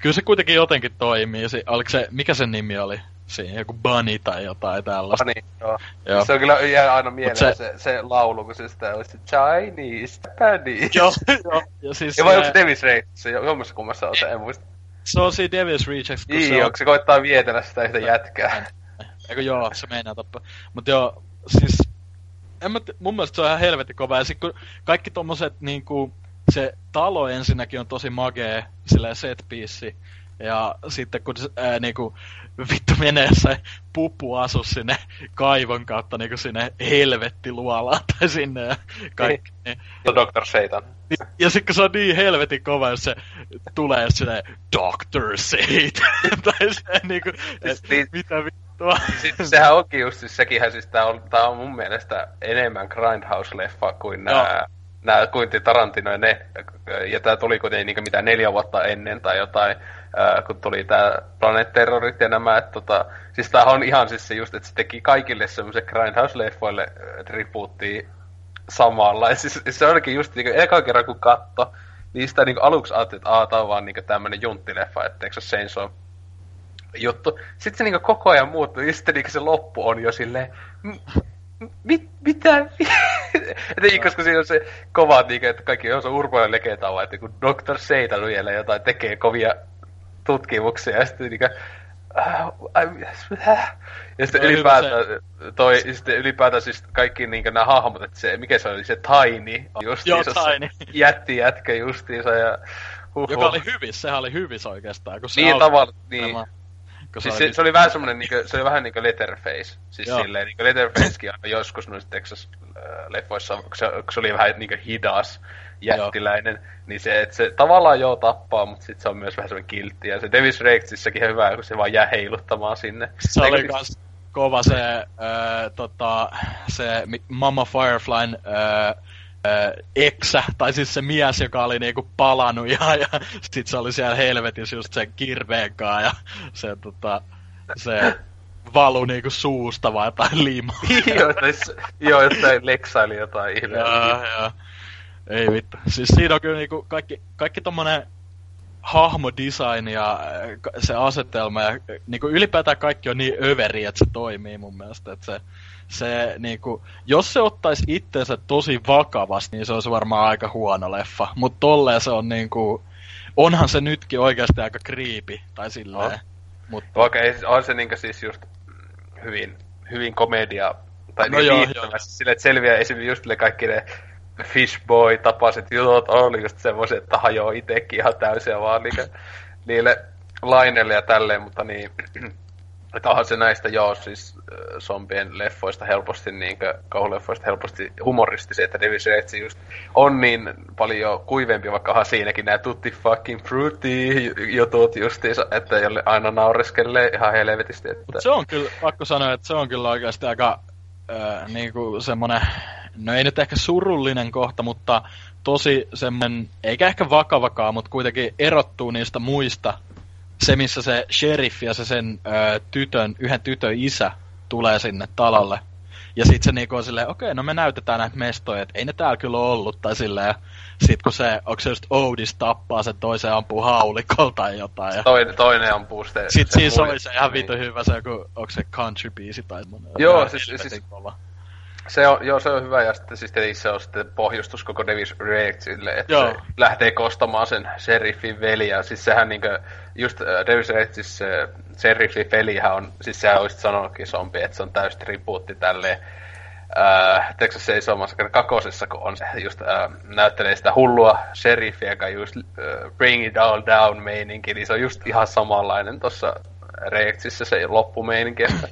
Speaker 3: kyllä se kuitenkin jotenkin toimii, si, oliko se, mikä sen nimi oli? Siinä joku Bunny tai jotain tällaista.
Speaker 1: Funny, joo.
Speaker 3: Joo.
Speaker 1: Se on kyllä jää aina mieleen
Speaker 3: se-
Speaker 1: se, se, laulu, kun se sitä olisi Chinese, Japanese.
Speaker 3: Joo, joo, ja siis
Speaker 1: Ja vai onko
Speaker 3: se,
Speaker 1: Davis Ray? Se jommassa kummassa on se, en muista.
Speaker 3: se on siinä Devil's Rejects, kun se
Speaker 1: Niin,
Speaker 3: on
Speaker 1: se koittaa vietellä sitä yhtä jätkää?
Speaker 3: Eikö joo, se meinaa tappaa. Mut joo, siis... En mä t- mun mielestä se on ihan helvetin kova. Ja sit kun kaikki tommoset niinku... Se talo ensinnäkin on tosi magee, silleen set piece. Ja sitten kun ää, niinku, vittu menee se pupu asu sinne kaivon kautta niinku sinne helvettiluolaan tai sinne ja kaikki. Niin,
Speaker 1: Dr. Satan.
Speaker 3: ja sitten kun se on niin helvetin kova, jos se tulee silleen Doctor Satan. tai se niinku, et,
Speaker 1: Siis niin-
Speaker 3: mitä vittua.
Speaker 1: Sitten sehän onkin just, siis sekinhän siis tää on, tää on mun mielestä enemmän Grindhouse-leffa kuin
Speaker 3: Joo.
Speaker 1: Nää Quentin Tarantino ja ne, ja tää tuli kuitenkin niinku mitä neljä vuotta ennen tai jotain, ää, kun tuli tää Planet Terrorit ja nämä, että tota, siis tää on ihan siis se just, että se teki kaikille semmoisen Grindhouse-leffoille äh, tribuuttia samalla, ja siis se olikin just niinku eka kerran kun katto, niin sitä niinku aluksi ajattelin, että aah, tää on vaan niinku tämmönen junttileffa, että eikö se Chainsaw juttu. Sitten se niinku koko ajan muuttuu, ja sitten niinku se loppu on jo silleen, "M- mit, mitä? että ei, koska siinä on se kova, niinku, että kaikki on se urpoinen legenda, vaan, että kun Dr. Satan vielä jotain tekee kovia tutkimuksia, ja sitten äh, ai- äh. ja sitten
Speaker 3: on
Speaker 1: ylipäätään, toi, sitten ylipäätään siis kaikki niinku nämä hahmot, että se, mikä se oli, se Tiny, justiinsa,
Speaker 3: Joo, Tiny.
Speaker 1: jätti jätkä justiinsa, ja huhhuh.
Speaker 3: Joka oli hyvissä, sehän oli hyvissä oikeastaan. Kun se
Speaker 1: Niin tavallaan, niin.
Speaker 3: Kun
Speaker 1: Siis
Speaker 3: se
Speaker 1: se,
Speaker 3: oli,
Speaker 1: vähän semmonen, niinku, se oli vähän niinku Letterface. Siis
Speaker 3: Joo.
Speaker 1: silleen, niinku Letterfacekin aina joskus noissa Texas-leffoissa, kun se, kun se oli vähän niinku hidas, jättiläinen, niin se, että se tavallaan joo tappaa, mutta sitten se on myös vähän semmoinen kiltti. Ja se Davis Rexissäkin on hyvä, kun se vaan jää heiluttamaan sinne.
Speaker 3: se
Speaker 1: Eikö
Speaker 3: oli kans kova se, öö, tota, se Mama Fireflyn öö, eksä, tai siis se mies, joka oli niinku palannut ja, ja sit se oli siellä helvetissä just sen kirveen kaa ja se tota, se valu niinku suusta vaan jotain limaa.
Speaker 1: joo, siis, joo, jostain leksaili jotain ihmeellistä.
Speaker 3: Joo, joo. Ei vittu. Siis siinä on kyllä niinku kaikki, kaikki tommonen hahmodesign ja äh, se asetelma ja äh, niinku ylipäätään kaikki on niin överi, että se toimii mun mielestä. Että se, se niinku, jos se ottaisi itsensä tosi vakavasti, niin se olisi varmaan aika huono leffa. Mutta tolleen se on niinku, onhan se nytkin oikeasti aika creepy, tai silleen.
Speaker 1: On.
Speaker 3: Mut,
Speaker 1: Vaikka ei, on se niinku siis just hyvin, hyvin komedia, tai
Speaker 3: No
Speaker 1: no
Speaker 3: joo,
Speaker 1: niin viihdyttävästi sille, että selviää esimerkiksi just kaikki ne Fishboy-tapaiset jutut oli just semmoiset, että hajoaa itekin ihan täysin vaan niille, niille laineille ja tälleen, mutta niin, että onhan se näistä joo, siis zombien leffoista helposti, niinkö, kauhuleffoista helposti humoristisia, että David Yates just on niin paljon kuivempi, vaikka onhan siinäkin nämä tutti fucking fruity jutut justiinsa, että jolle aina naureskelee ihan helvetisti. Että...
Speaker 3: Mut se on kyllä, pakko sanoa, että se on kyllä oikeasti aika äh, niinku semmonen, no ei nyt ehkä surullinen kohta, mutta tosi semmonen, eikä ehkä vakavakaan, mutta kuitenkin erottuu niistä muista. Se, missä se sheriff ja se sen äh, tytön, yhden tytön isä tulee sinne talolle. Ja sit se niinku on silleen, okei, no me näytetään näitä mestoja, että ei ne täällä kyllä ollut, tai silleen. Sit kun se, onko se just Oudis tappaa sen toisen ampuu haulikolla tai jotain. Ja...
Speaker 1: Toinen, toinen ampuu sitten.
Speaker 3: Sitten siis
Speaker 1: muija.
Speaker 3: oli se ihan
Speaker 1: Niin.
Speaker 3: vitu hyvä se joku, onko se country-biisi tai semmonen.
Speaker 1: Joo, siis- siis-. Se on, joo, se on hyvä, ja sitten siis se on sitten pohjustus koko Davis Reactsille, että
Speaker 3: Joo.
Speaker 1: se lähtee kostamaan sen sheriffin veliä. Siis sehän niinkö, just äh, Davis Reactsis se sheriffin velihän on, siis sehän olisit sanonutkin zombi, että se on täys tribuutti tälleen äh, Texas Chainsaw Massacre kakosessa, kun on se just äh, näyttelee sitä hullua sheriffiä, joka just äh, bring it all down meininki, niin se on just ihan samanlainen tuossa Reeksissä se loppumeininki, että,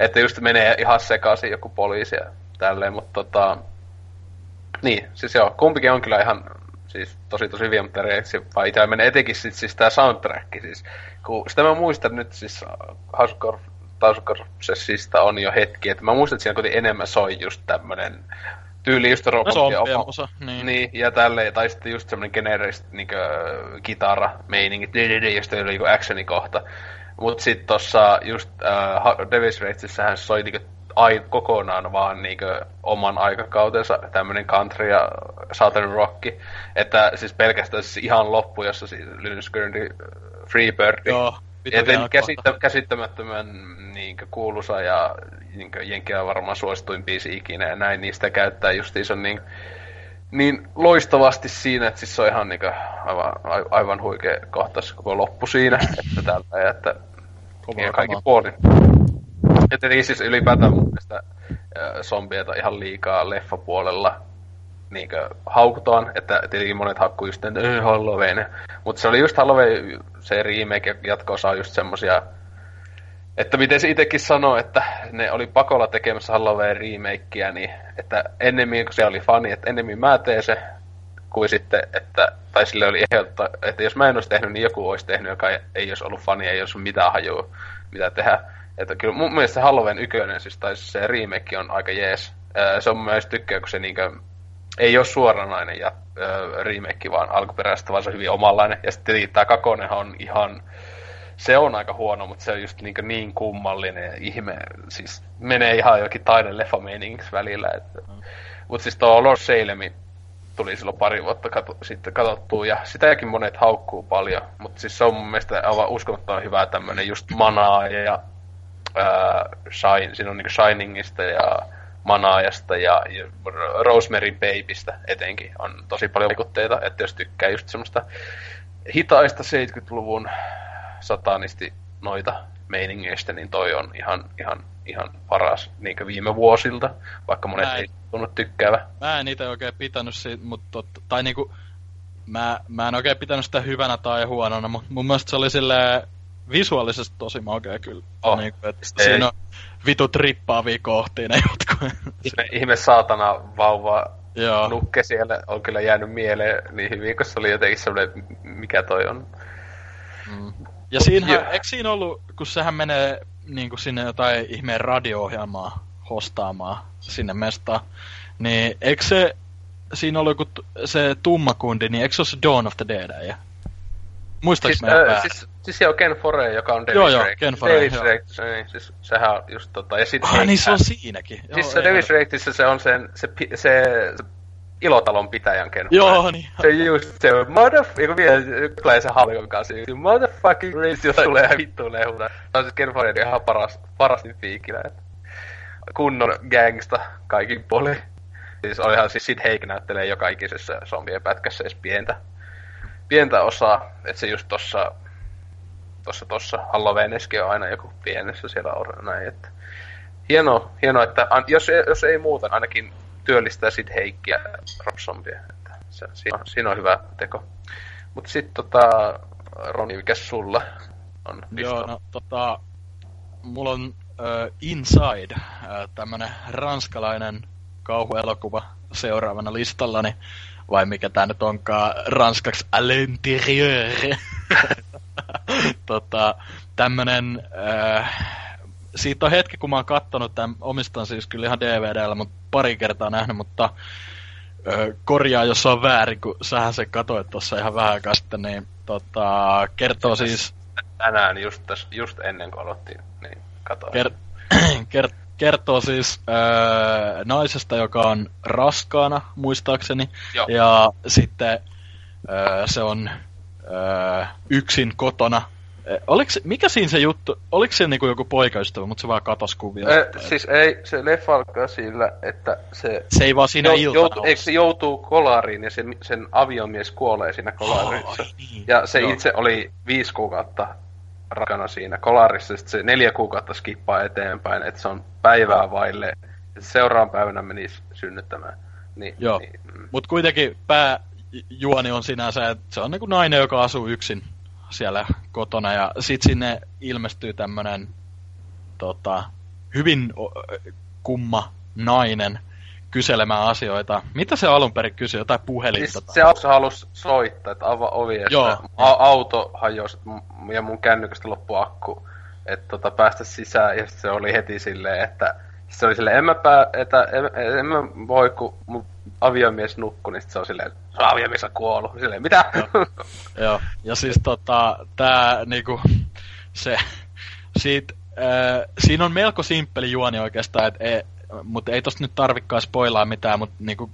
Speaker 1: että just menee ihan sekaisin joku poliisi ja tälleen, mutta tota, niin, siis joo, kumpikin on kyllä ihan siis tosi tosi hyviä, mutta Reeksi vaan itse menee etenkin sit, siis tää soundtrack, siis kun sitä mä muistan nyt siis Housecore Tauskorpsessista on jo hetki, että mä muistan, että siinä kuitenkin enemmän soi just tämmönen tyyli just
Speaker 3: no, osa, niin.
Speaker 1: niin. ja tälleen, tai sitten just semmonen generist niinkö kitara meininki, ja sitten oli joku actionikohta. Mut sit tossa just uh, Devil's Ragesissähän soi niinkö ai, kokonaan vaan niinkö oman aikakautensa tämmönen country ja southern rock. Että siis pelkästään siis ihan loppu, jossa siis Linus Gurley Freebird.
Speaker 3: Joo,
Speaker 1: Joten käsittä, käsittämättömän niin kuuluisa ja niin Jenkiä varmaan suosituin biisi ikinä ja näin, niistä käyttää justiinsa niin, niin loistavasti siinä, että siis se on ihan niin aivan, aivan huikea kohtaus koko loppu siinä, että tältä, että ja kaikki puolin. Että niin siis ylipäätään mun mielestä zombieta ihan liikaa leffapuolella niinkö haukutaan, että tietenkin monet hakkuu just että Halloween. Mutta se oli just Halloween, se remake ja jatko-osa just semmosia, että miten se itsekin sanoi, että ne oli pakolla tekemässä Halloween remakea, niin että ennemmin, kun se oli fani, että ennemmin mä teen se, kuin sitten, että, tai sille oli ehdottaa, että jos mä en olisi tehnyt, niin joku olisi tehnyt, joka ei olisi ollut fani, ei olisi mitään hajua, mitä tehdä. Että kyllä mun mielestä se Halloween ykönen, siis, tai se remake on aika jees. Se on myös tykkää, kun se niinkö ei ole suoranainen ja, remake, vaan alkuperäistä, vaan se on hyvin omanlainen. Ja sitten tämä kakonen on ihan, se on aika huono, mutta se on just niin, niin kummallinen ja ihme, siis menee ihan jokin taiden leffa välillä. Että. Mm. Mutta siis tuo Lord Salemi tuli silloin pari vuotta kato, sitten katsottua, ja sitäkin monet haukkuu paljon, mutta siis se on mun mielestä aivan uskomattoman hyvä tämmöinen just manaa ja ää, shine, siinä on niin Shiningista ja Manaajasta ja, ja Rosemary Babystä etenkin on tosi paljon vaikutteita, että jos tykkää just semmoista hitaista 70-luvun satanisti noita meiningeistä, niin toi on ihan, ihan, ihan paras niin viime vuosilta, vaikka monet ei tunnu tykkäävä.
Speaker 3: Mä en itse oikein pitänyt siitä, mutta tai niinku, mä, mä en oikein pitänyt sitä hyvänä tai huonona, mutta mun mielestä se oli silleen visuaalisesti tosi makea kyllä. Oh, niin, että siinä on vitu trippaavia kohtia ne jotkut.
Speaker 1: Se ihme saatana vauva Joo. nukke siellä on kyllä jäänyt mieleen niin hyvin, kun se oli jotenkin semmoinen, mikä toi on.
Speaker 3: Mm. Ja siinähän, eikö siinä ollut, kun sehän menee niin kuin sinne jotain ihmeen radio-ohjelmaa hostaamaan sinne mestaan, niin eikö se, siinä ollut joku se tummakundi, niin eikö se ole se Dawn of the Dead ja Muistaaks
Speaker 1: siis, äh, siis, siis joo, Ken Foree, joka on Davis
Speaker 3: Joo, joo, Ken Foree,
Speaker 1: Davis joo. niin, siis sehän on just tota, ja sit
Speaker 3: ah, niin se on siinäkin.
Speaker 1: Joo, siis se Davis Rakesissä se on sen, se, se, se ilotalon pitäjän Ken
Speaker 3: Joo, niin.
Speaker 1: Se just se, motherfucker, kun vielä tulee se halkon kanssa, motherfucking race, jota tulee vittuun lehuna. Se on siis Ken Foree ihan paras, paras fiikillä, että kunnon gangsta kaikin puolin. Siis olihan siis Sid Haig näyttelee joka ikisessä zombien pätkässä edes pientä pientä osaa, että se just tossa, tossa, tossa Halloweeniskin on aina joku pienessä siellä on näin, että hieno, hieno että an, jos, jos ei muuta, ainakin työllistää sit Heikkiä Robsombia, että se, siinä, on, siinä on hyvä teko. Mutta sitten tota, Roni, mikä sulla on
Speaker 3: Joo, no tota, mulla on uh, Inside, uh, tämmönen ranskalainen kauhuelokuva seuraavana listallani vai mikä tää nyt onkaan ranskaksi à l'intérieur. tota, tämmönen, äh, siitä on hetki, kun mä oon kattonut tämän, omistan siis kyllä ihan DVDllä, mutta pari kertaa nähnyt, mutta äh, korjaa, jos on väärin, kun sähän se katoit tuossa ihan vähän aikaa sitten, niin tota, kertoo siis...
Speaker 1: Tänään just, täs, just ennen kuin aloittiin, niin katoin. Ker-
Speaker 3: kert- kertoo siis öö, naisesta, joka on raskaana, muistaakseni. Joo. Ja sitten öö, se on öö, yksin kotona. Oliko se, mikä siinä se juttu, oliko se niinku joku poikaystävä, mutta se vaan katos kuvia?
Speaker 1: Ee, siis ei, se leffa alkaa sillä, että se...
Speaker 3: Se ei vaan siinä jo, iltana
Speaker 1: Eikö se joutuu kolariin ja sen, sen aviomies kuolee siinä kolarissa. Oh, niin. Ja se Joo. itse oli viisi kuukautta rakana siinä kolarissa, sitten se neljä kuukautta skippaa eteenpäin, että se on päivää vaille seuraavan päivänä menisi synnyttämään. Niin,
Speaker 3: Joo.
Speaker 1: Niin, mm.
Speaker 3: Mut kuitenkin pääjuoni on sinänsä, että se on niinku nainen, joka asuu yksin siellä kotona ja sit sinne ilmestyy tämmönen tota, hyvin kumma nainen kyselemään asioita. Mitä se alun perin kysyi? Jotain puhelinta?
Speaker 1: Siis
Speaker 3: tai-
Speaker 1: se alussa halusi soittaa, että avaa ovi, että
Speaker 3: Joo.
Speaker 1: auto hajosi ja mun kännykästä loppui akku. Että tota, päästä sisään ja se oli heti silleen, että se oli silleen, en mä, pää, että, en, en mä voi, kun mun aviomies nukkui, niin se on silleen, aviomies on kuollut. Silleen, mitä?
Speaker 3: Joo, ja siis tota, tää niinku, se, siitä, äh, siinä on melko simppeli juoni oikeastaan, et, e, mutta ei tosta nyt tarvikaan spoilaa mitään, mutta niinku,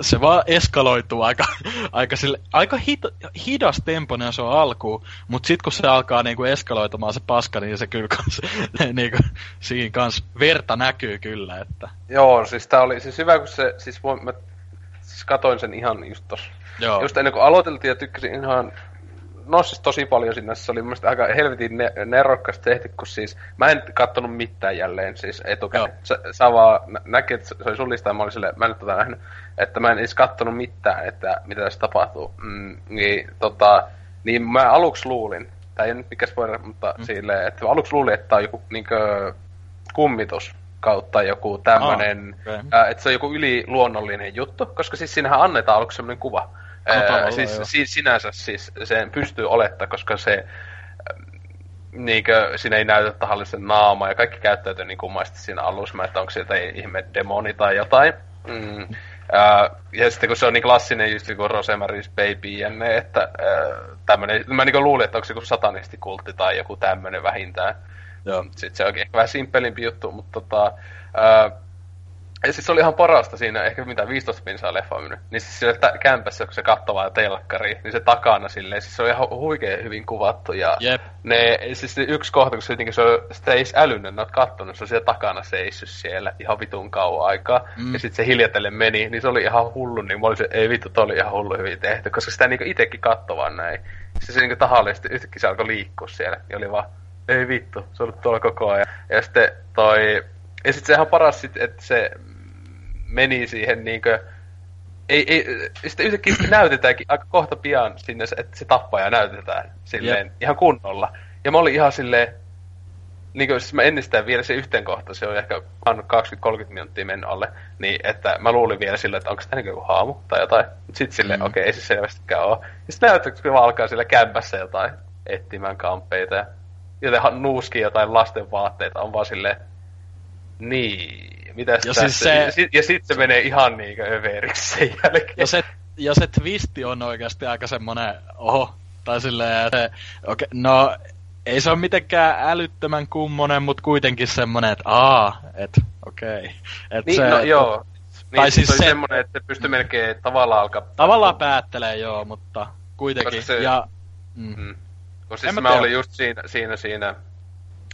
Speaker 3: se vaan eskaloituu aika, aika, sille, aika hit, hidas tempoinen se on alkuun, mutta sitten kun se alkaa niinku eskaloitumaan se paska, niin se kyllä kans, niinku, siinä kans verta näkyy kyllä, että
Speaker 1: Joo, siis tää oli siis hyvä, kun se, siis voin, mä siis katoin sen ihan just tossa.
Speaker 3: joo.
Speaker 1: Just ennen kuin aloiteltiin ja tykkäsin ihan, no siis tosi paljon sinne, se oli mun mielestä aika helvetin ne, nerokkaasti tehty, kun siis mä en kattonut mitään jälleen siis etukäteen.
Speaker 3: Joo.
Speaker 1: Sä, sä vaan nä- että se oli sun lista ja mä olin silleen, mä en tätä nähnyt, että mä en edes kattonut mitään, että mitä tässä tapahtuu. Mm, niin tota, niin mä aluksi luulin, tää ei ole nyt spoiler, mutta mm. silleen, että aluksi luulin, että tää on joku niinkö kummitus kautta joku tämmönen,
Speaker 3: Ah, okei.
Speaker 1: ää, että se on joku yliluonnollinen juttu, koska siis siinähän annetaan aluksi semmoinen kuva. Ää, siis, siis sinänsä siis sen pystyy olettaa, koska se niinkö, siinä ei näytä tahallisen naama ja kaikki käyttäytyy niin kummaisesti siinä alussa, että onko se jotain ihme demoni tai jotain. Mm. Ää, ja sitten kun se on niin klassinen just kuin Rosemary's Baby jenne, että ää, tämmönen, mä niin luulin, että onko se joku satanistikultti tai joku tämmönen vähintään.
Speaker 3: Joo.
Speaker 1: Sitten se onkin ehkä vähän simppelimpi juttu, mutta tota... Ää, ja siis se oli ihan parasta siinä, ehkä mitä 15 pinsaa leffa on mennyt. Niin siis siellä tä- kämpässä, kun se katsoo vaan telkkari, niin se takana silleen, siis se on ihan huikea hyvin kuvattu. Ja
Speaker 3: Jep.
Speaker 1: ne, siis se yksi kohta, kun se, jotenkin, se on, sitä ei edes älynyt, ne oot kattonut, se on siellä takana seissyt siellä ihan vitun kauan aikaa.
Speaker 3: Mm.
Speaker 1: Ja sitten se hiljatellen meni, niin se oli ihan hullu, niin mä olin se, ei vittu, toi oli ihan hullu hyvin tehty, koska sitä niinku itekin katsoi vaan näin. Se, se niinku tahallisesti yhtäkkiä se alkoi liikkua siellä, ja oli vaan, ei vittu, se on ollut tuolla koko ajan. Ja sitten toi, ja sitten se ihan paras sit, että se meni siihen niinkö, ei, ei, sitten yhtäkkiä näytetäänkin aika kohta pian sinne, se- että se tappaja näytetään silleen
Speaker 3: Jep.
Speaker 1: ihan kunnolla. Ja mä olin ihan silleen, niin kuin, siis mä ennestään vielä se yhteen kohtaan, se on ehkä annut 20-30 minuuttia mennyt alle, niin että mä luulin vielä silleen, että onko tämä niin joku haamu tai jotain. Mutta sitten silleen,
Speaker 3: Mm.
Speaker 1: okei, okay, ei se selvästikään ole. Ja sitten näyttää, kun se vaan alkaa siellä kämpässä jotain etsimään kampeita ja joten nuuskii jotain lasten vaatteita, on vaan silleen, niin, mitäs
Speaker 3: Ja siis se-
Speaker 1: Ja, sit, ja sit se menee ihan niinkö överiksi sen jälkeen.
Speaker 3: Ja se, ja se twisti on oikeasti aika semmonen, oho, tai silleen, että okay, no ei se ole mitenkään älyttömän kummonen, mutta kuitenkin semmonen, että aa, että okei. Okay. Et
Speaker 1: Niin,
Speaker 3: se,
Speaker 1: no joo. Niin,
Speaker 3: tai
Speaker 1: siis
Speaker 3: siis
Speaker 1: se
Speaker 3: se-
Speaker 1: semmonen, että se pystyy melkein tavallaan alkaa...
Speaker 3: Tavallaan päättelee joo, mutta kuitenkin.
Speaker 1: Koska se-
Speaker 3: Ja, mm.
Speaker 1: Mm.
Speaker 3: En
Speaker 1: siis
Speaker 3: mä
Speaker 1: mä, olin just siinä, siinä, siinä...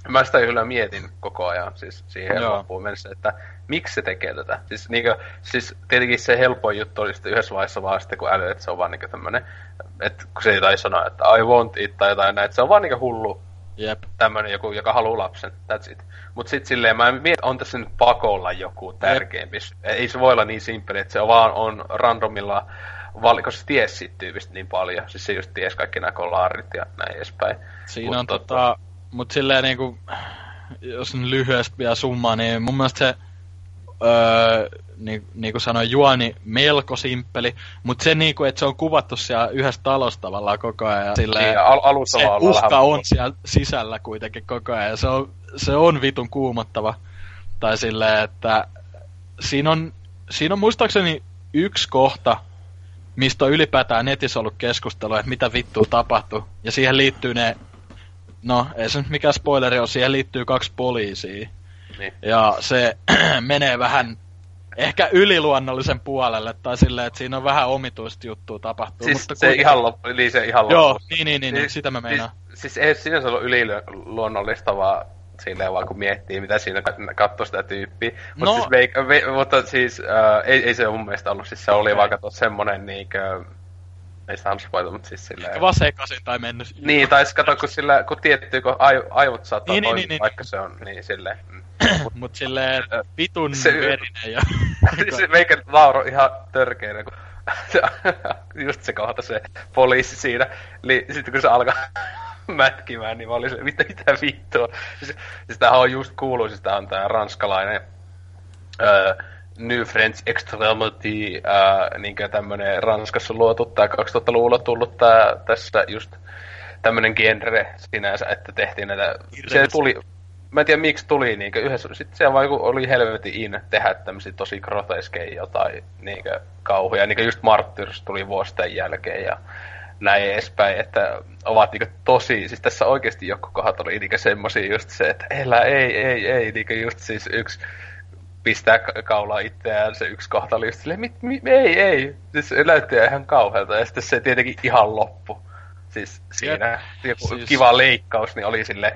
Speaker 1: Mä sitä kyllä mietin koko ajan, siis siihen
Speaker 3: Joo.
Speaker 1: loppuun mennessä, että miksi se tekee tätä. Siis, niinkö, siis tietenkin se helpoin juttu oli sitten yhdessä vaiheessa vaan sitten, kun äly, että se on vaan niinkö tämmönen, että kun se ei tai sanoa, että I want it tai jotain näin, että se on vaan niinkö hullu
Speaker 3: Jep.
Speaker 1: tämmönen joku, joka haluaa lapsen, that's it. Mut sit silleen mä mietin, on tässä nyt pakolla joku tärkeämpi. sy- Ei se voi olla niin simppeli, että se vaan on randomilla vali, koska se ties siitä tyypistä niin paljon. Siis se just ties kaikki nämä kollaarit ja näin edespäin.
Speaker 3: Siinä
Speaker 1: Mut
Speaker 3: on tota, mut silleen niinku, jos lyhyesti vielä summaa, niin mun mielestä se, öö, niin, niin kuin sanoin, juoni melko simppeli, mutta se niinku, että se on kuvattu siellä yhdessä talossa tavallaan koko ajan. ja Silleen,
Speaker 1: Niin, al- alussa
Speaker 3: se uhka
Speaker 1: vähän-
Speaker 3: on siellä sisällä kuitenkin koko ajan, ja se on, se on vitun kuumottava. Tai silleen, että siinä on, siinä on muistaakseni yksi kohta, mistä on ylipäätään netissä ollut keskustelua, että mitä vittua tapahtuu. Ja siihen liittyy ne, no ei se nyt mikään spoileri ole, siihen liittyy kaksi poliisia.
Speaker 1: Niin.
Speaker 3: Ja se menee vähän ehkä yliluonnollisen puolelle, tai silleen, että siinä on vähän omituista juttua tapahtuu.
Speaker 1: Siis
Speaker 3: mutta
Speaker 1: se
Speaker 3: kuitenkin-
Speaker 1: ihan loppu, eli se ihan
Speaker 3: Joo,
Speaker 1: lopussa.
Speaker 3: niin, niin, niin, niin, sitä mä meinaan.
Speaker 1: Siis, siis ei sinänsä ollut yliluonnollista, vaan silleen vaan kun miettii, mitä siinä kat- katsoo sitä tyyppiä. Mutta
Speaker 3: No.
Speaker 1: siis, veik, ve, mutta siis äh, ei, ei, se mun mielestä ollut, siis se oli
Speaker 3: Okei.
Speaker 1: vaan katsoa semmonen niinkö, ei sitä hanspaita, mutta siis silleen...
Speaker 3: Ehkä vaan sekasin tai mennyt.
Speaker 1: Niin, tai siis kato, kun, sillä, kun tiettyy, kun ai, aivot saattaa
Speaker 3: Niin, niin,
Speaker 1: toimia,
Speaker 3: niin, niin.
Speaker 1: vaikka se on, niin silleen. Mm.
Speaker 3: Mut silleen vitun
Speaker 1: Se-
Speaker 3: verinen ja...
Speaker 1: se meikä nauro ihan törkeänä, kun just se kohta se poliisi siinä. Li, sitten kun se alkaa mätkimään, niin mä olin se, mitä, mitä vittua. Siis, siis tämähän on just kuuluisin, tää on tää ranskalainen öö, New French Extremity, öö, niinkö tämmönen Ranskassa luotu tää 2000-luvulla tullut tää tässä just tämmönen genre sinänsä, että tehtiin näitä, se tuli, mä en tiedä miksi tuli niinkö. Yhdessä, sit se vaan joku oli helvetin in tehdä tämmösiä tosi groteskeja jotain niinkö kauhuja, niinkö just Martyrs tuli vuosien jälkeen ja näin edespäin, että ovat niinkö tosi, siis tässä oikeesti joku kohdat oli niinkö semmosia just se, että elä, ei, ei, ei, niinkö just siis yksi pistää ka- kaulaa itseään, se yksi kohta oli just silleen, mit, mit, ei, ei, siis se näytti ihan kauhealta, ja sitten se tietenkin ihan loppu. Siis siinä joku
Speaker 3: Siis-
Speaker 1: kiva leikkaus, niin oli sille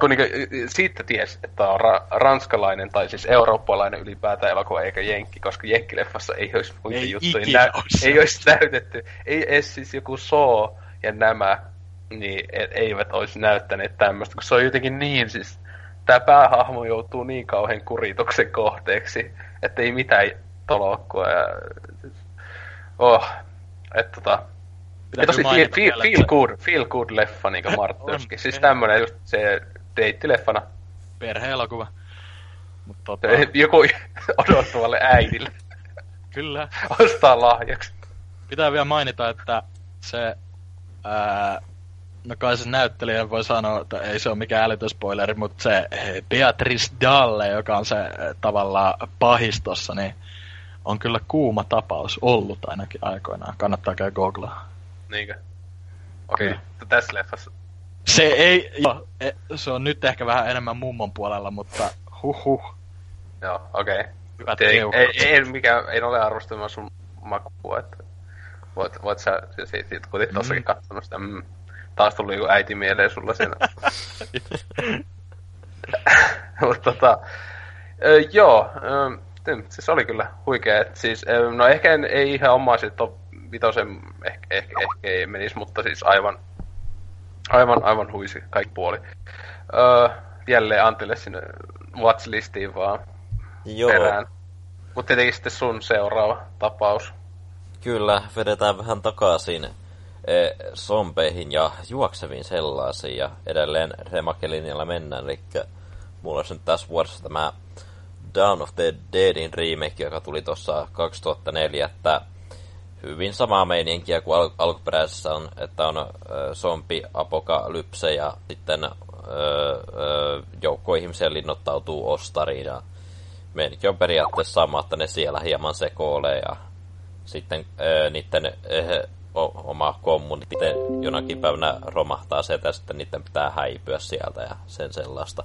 Speaker 1: kun niinku, siitä ties, että on ra- ranskalainen tai siis eurooppalainen ylipäätään elokuva eikä jenkki, koska jenkkileffassa ei olisi muita
Speaker 3: Ei
Speaker 1: juttuja, nä-
Speaker 3: olisi.
Speaker 1: ei olisi näytetty. Ei edes siis joku soo ja nämä, niin et, eivät olisi näyttäneet tämmöistä, kun se on jotenkin niin siis, tämä päähahmo joutuu niin kauhean kurituksen kohteeksi, että ei mitään tolokkua ja oh, että tota, ja tosi feel, feel, feel, good, feel good leffa niinku Martyrskin.
Speaker 3: On,
Speaker 1: Siis tämmönen just se deittileffana.
Speaker 3: Perhe-elokuva. Mut tota,
Speaker 1: Joku odottavalle äidille
Speaker 3: kyllä.
Speaker 1: ostaa lahjaksi.
Speaker 3: Pitää vielä mainita, että se... Ää, no kai se näyttelijä voi sanoa, että ei se ole mikään älytön spoileri, mutta se eh, Beatrice Dalle, joka on se eh, tavallaan pahistossa, niin on kyllä kuuma tapaus ollut ainakin aikoinaan. Kannattaa käydä googlaa.
Speaker 1: Niinkö? Okei, okay. tässä leffassa.
Speaker 3: Se ei, joo, e- se on nyt ehkä vähän enemmän mummon puolella, mutta huhhuh.
Speaker 1: Joo, okei. Okay.
Speaker 3: Hyvät
Speaker 1: Ei, ei, ei, mikä, ei ole arvostamaan sun makua, että voit, voit sä siitä, olit tossakin katsonut sitä, mm, taas tuli joku äiti mieleen sulla siinä. Mutta tota, ö, joo, ö, mm, siis oli kyllä huikea. Et siis, ö, no ehkä en, ei ihan omaisin top vitosen, ehkä, ehkä, ehkä ei menisi, mutta siis aivan, aivan, aivan huisi kaikki puoli. Ö, jälleen Antille sinne watchlistiin vaan
Speaker 2: Joo,
Speaker 1: perään. Mutta tietenkin sitten sun seuraava tapaus.
Speaker 2: kyllä, vedetään vähän takaisin eh, zombeihin ja juokseviin sellaisiin ja edelleen remakelinjalla mennään, eli mulla olisi nyt tässä vuodessa tämä Dawn of the Deadin remake, joka tuli tuossa 2004, että hyvin samaa meininkiä kuin al- alkuperäisessä on, että on ö, zombi-apokalypse ja sitten ö, ö, joukko ihmisiä linnoittautuu ostariin ja meininki on periaatteessa sama, että ne siellä hieman sekoilee ja sitten ö, niiden oma kommuni sitten jonakin päivänä romahtaa se, että sitten niiden pitää häipyä sieltä ja sen sellaista.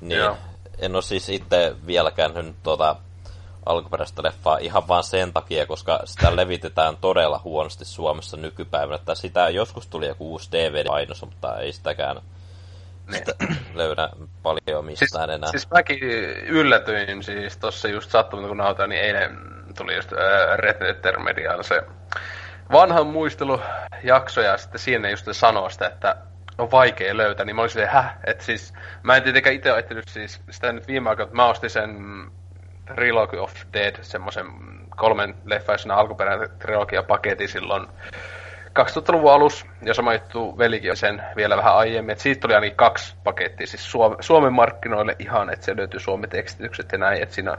Speaker 2: Niin,
Speaker 1: Joo.
Speaker 2: en ole siis itse vieläkään nyt tuota alkuperäistä leffaa ihan vaan sen takia, koska sitä levitetään todella huonosti Suomessa nykypäivänä. Että sitä joskus tuli joku uusi DVD-painos, mutta ei sitäkään sitä löydä paljon
Speaker 1: Siis,
Speaker 2: mistään enää.
Speaker 1: siis mäkin yllätyin siis tossa just sattumalta kun nautoin, niin eilen tuli just äh, Red Mediaan se vanhan muistelujakso ja sitten siinä just se sanoo sitä, että on vaikea löytää, niin mä olin silleen, häh? Et siis, mä en tietenkään itse etsinyt siis sitä nyt viime aikoina, mutta mä ostin sen Trilogy of Dead, semmoisen kolmen leffaisena alkuperäinen trilogia-paketin silloin 2000-luvun alus, ja sama juttu velikin sen vielä vähän aiemmin, että siitä tuli ainakin kaksi pakettia, siis Suom- Suomen markkinoille ihan, että se löytyy suomi-tekstitykset ja näin, että siinä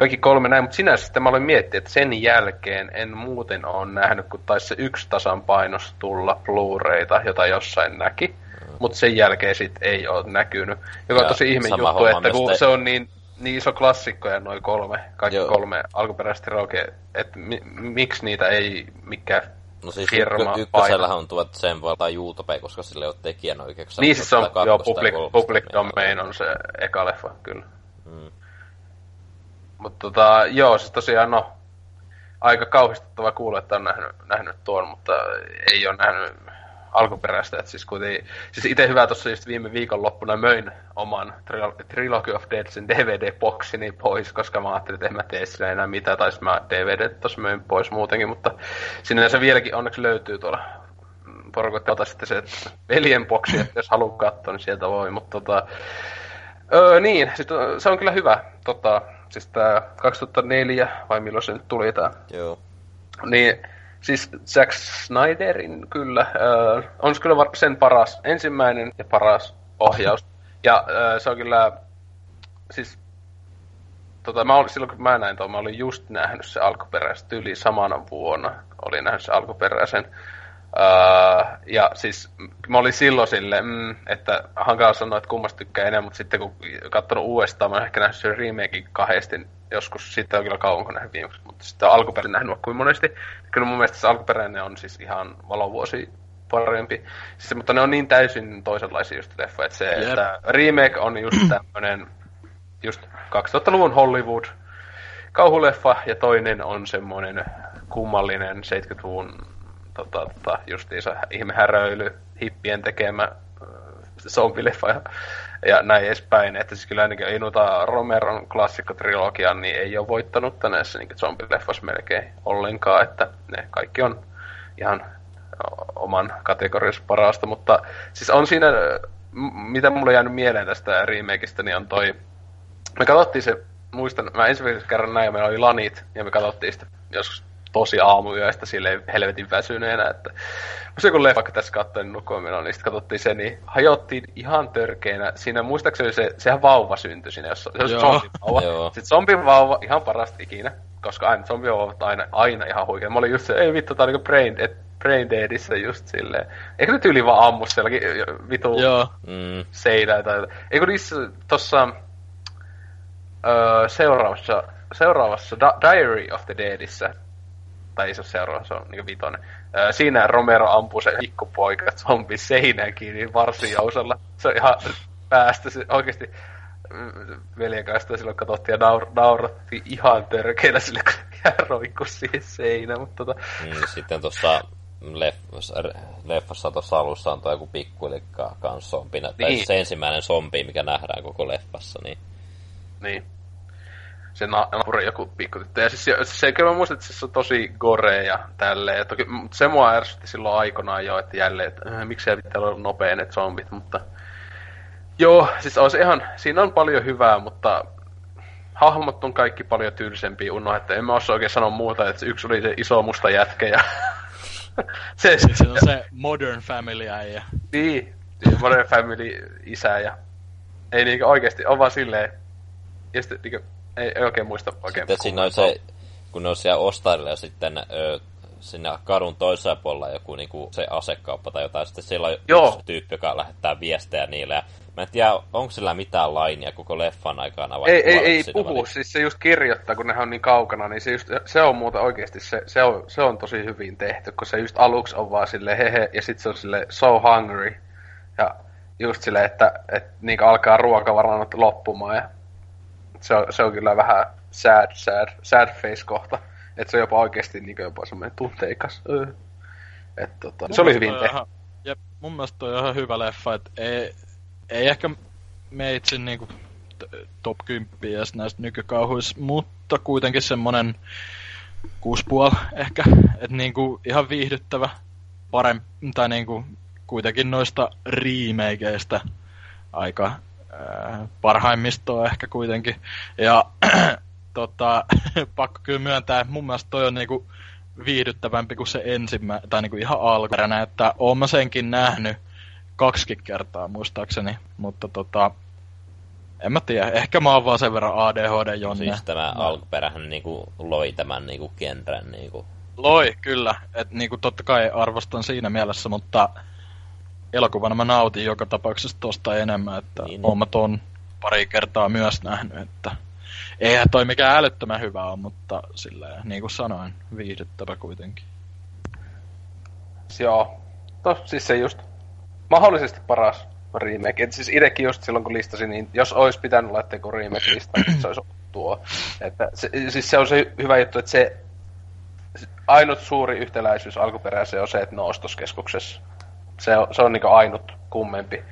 Speaker 1: kaikki kolme näin, mutta sinänsä sitten mä aloin miettiä, että sen jälkeen en muuten ole nähnyt, kun taisi se yksi tasan painos tulla Blu-rayta, jota jossain näki, mutta sen jälkeen sit ei ole näkynyt. Joka on
Speaker 2: Ja
Speaker 1: tosi ihme juttu, että kun
Speaker 2: te-
Speaker 1: se on niin, niin iso klassikko ja noin kolme, kaikki
Speaker 2: Joo.
Speaker 1: Kolme alkuperäistä trilogia, että mi- miksi niitä ei mikään
Speaker 2: No siis
Speaker 1: firma
Speaker 2: ykk- ykkösellähän on tuot sen voi tai YouTube, koska sille ei ole tekijänoikeuksia.
Speaker 1: Niin siis se on, joo, public, public domain on se eka leffa, kyllä. Mutta tota, joo, siis tosiaan no, aika kauhistuttava kuulla, että on nähnyt, nähnyt tuon, mutta ei ole nähnyt alkuperäistä. Et siis, kuitenkin, siis itse hyvä tuossa just viime viikonloppuna möin oman Tril- Trilogy of Deadsin DVD-boksini pois, koska mä ajattelin, että en mä tee sillä enää mitään, tai mä DVD tuossa möin pois muutenkin, mutta sinne se vieläkin onneksi löytyy tuolla porukoita sitten se veljen boksi, että jos haluaa katsoa, niin sieltä voi, mutta tota, öö, niin, sit, se on kyllä hyvä, tota, siis tää 2004, vai milloin se nyt tuli tää?
Speaker 2: Joo.
Speaker 1: Niin, siis Zack Snyderin kyllä, öö, on kyllä sen paras, ensimmäinen ja paras ohjaus. Ja öö, se on kyllä, siis tota, mä olin, silloin kun mä näin tuon, mä olin just nähnyt se alkuperäisen tyyli samana vuonna. Olin nähnyt se alkuperäisen. Uh, ja siis mä olin silloin sille, mm, että hankala sanoa, että kummasta tykkää enemmän, mutta sitten kun katsonut uudestaan, mä oon ehkä nähnyt sen remakein kahdesti joskus, sitten on kyllä kauan kun nähnyt viimeksi, mutta sitten on alkuperäinen nähnyt kuin monesti. Kyllä mun mielestä se alkuperäinen on siis ihan valovuosi parempi. Siis, mutta ne on niin täysin toisenlaisia just leffoja, että se,
Speaker 3: Jep.
Speaker 1: että remake on just tämmönen just 2000-luvun Hollywood kauhuleffa ja toinen on semmoinen kummallinen 70-luvun tota, tota, justiinsa ihmehäröily, hippien tekemä zombileffa ja, ja näin edespäin. Että siis kyllä ei noita Romeron klassikkotrilogian, niin ei ole voittanut näissä niin zombileffassa melkein ollenkaan, että ne kaikki on ihan oman kategoriansa parasta, mutta siis on siinä, mitä mulle jäänyt mieleen tästä remakeista, niin on toi, me katsottiin se, muistan, mä ensimmäisen kerran näin, ja meillä oli lanit, ja me katsottiin sitä joskus tosi aamuyöstä silleen helvetin väsyneenä, että se kun leffa tässä katsoin nukuimella, niin sitten katsottiin se, niin hajottiin ihan törkeinä. Siinä muistaakseni se, sehän vauva syntyi siinä, jos se
Speaker 3: Joo.
Speaker 1: zombivauva. Sitten zombivauva ihan parasta ikinä, koska aina zombivauvat aina, aina ihan huikea. Mä olin just se, ei vittu, tää on niinku brain, et, brain deadissä just silleen. Eikö ne tyyli vaan ammu sielläkin vitu
Speaker 3: Joo.
Speaker 2: Mm,
Speaker 1: seinää tai... Eikö niissä tossa öö, seuraavassa, seuraavassa da- Diary of the Deadissä, tai ei se ole seuraava, se on niinku vitonen. Öö, siinä Romero ampuu se pikkupoika zombi seinään kiinni varsijousella. Se on ihan päästä se oikeesti mm, veljen kanssa silloin katsottiin ja naur, naurattiin ihan törkeillä sille, kun roikku siihen seinään, mutta tota,
Speaker 2: niin sitten tuossa leffassa, leffassa tuossa alussa on tuo joku pikkulikka kans zombina. Tai
Speaker 1: Niin.
Speaker 2: siis se ensimmäinen zombi, mikä nähdään koko leffassa, niin
Speaker 1: Niin. Se na- naapuri joku pikkutyttö. Ja siis se, se kyllä mä muistan, että se on tosi gore ja tälleen. Toki, mut se mua ärsytti silloin aikoinaan jo, että jälleen, että äh, miksei pitää olla nopea ne zombit, mutta... Joo, siis on se ihan, siinä on paljon hyvää, mutta hahmot on kaikki paljon tylsempiä unoh, että en mä osaa oikein sanoa muuta, että yksi oli se iso musta jätkä ja... se,
Speaker 3: Sitten siinä on se Modern Family äijä.
Speaker 1: niin, Modern Family isä ja... Ei niinku oikeesti, on vaan silleen... Ja sitten niinku, ei, ei oikein muista oikein.
Speaker 2: Sitten siinä on se, kun ne on siellä ostarilla ja sitten ö, siinä kadun toisella puolella joku niinku, se asekauppa tai jotain. Sitten siellä on
Speaker 1: Joo.
Speaker 2: yksi tyyppi, joka lähettää viestejä niille. Ja mä en tiedä, onko sillä mitään lainia koko leffan aikana vai
Speaker 1: Ei, ei, ei puhu,
Speaker 2: väliin?
Speaker 1: siis se just kirjoittaa, kun nehän on niin kaukana, niin se, just, se on muuta oikeasti, se, se, on, se on tosi hyvin tehty, kun se just aluksi on vaan sille hehe, ja sitten se on sille so hungry, ja just silleen, että, että niin alkaa ruokavarannot loppumaan, ja se on, se on kyllä vähän sad, sad, sad face kohta, että se on jopa oikeasti niin jopa semmoinen tunteikas. Öö. Et, tota, se oli hyvin tehty.
Speaker 3: Jep, mun mielestä toi on ihan hyvä leffa, että ei, ei ehkä meitsin niinku top 10 edes näistä nykykauhuissa, mutta kuitenkin semmonen 6,5 ehkä, että niinku ihan viihdyttävä, parempi, tai niinku kuitenkin noista remakeista aika ää, parhaimmistoa ehkä kuitenkin. Ja tota, pakko kyllä myöntää, että mun mielestä toi on niinku viihdyttävämpi kuin se ensimmäinen, tai niinku ihan alkuperäinen, että oon mä senkin nähnyt kaksi kertaa muistaakseni, mutta tota, en mä tiedä, ehkä mä oon vaan sen verran ADHD jonne.
Speaker 2: Siis tämä alkuperähän niinku loi tämän niinku genren niinku.
Speaker 3: Loi, kyllä. Et niinku totta kai arvostan siinä mielessä, mutta elokuvana mä nautin joka tapauksessa tosta enemmän, että
Speaker 2: Niin,
Speaker 3: oon mä ton pari kertaa myös nähnyt, että eihän toi mikään älyttömän hyvä on, mutta silleen, niin kuin sanoin, viihdyttävä kuitenkin.
Speaker 1: Joo. No, siis se just mahdollisesti paras remake. Et siis itsekin just silloin kun listasin, niin jos olisi pitänyt laittaa joku remake lista, niin se olisi ollut tuo. Että se, siis se on se hyvä juttu, että se se ainut suuri yhtäläisyys alkuperäiseen on se, että ne on ostoskeskuksessa. Se on, se on niinku ainut kummempi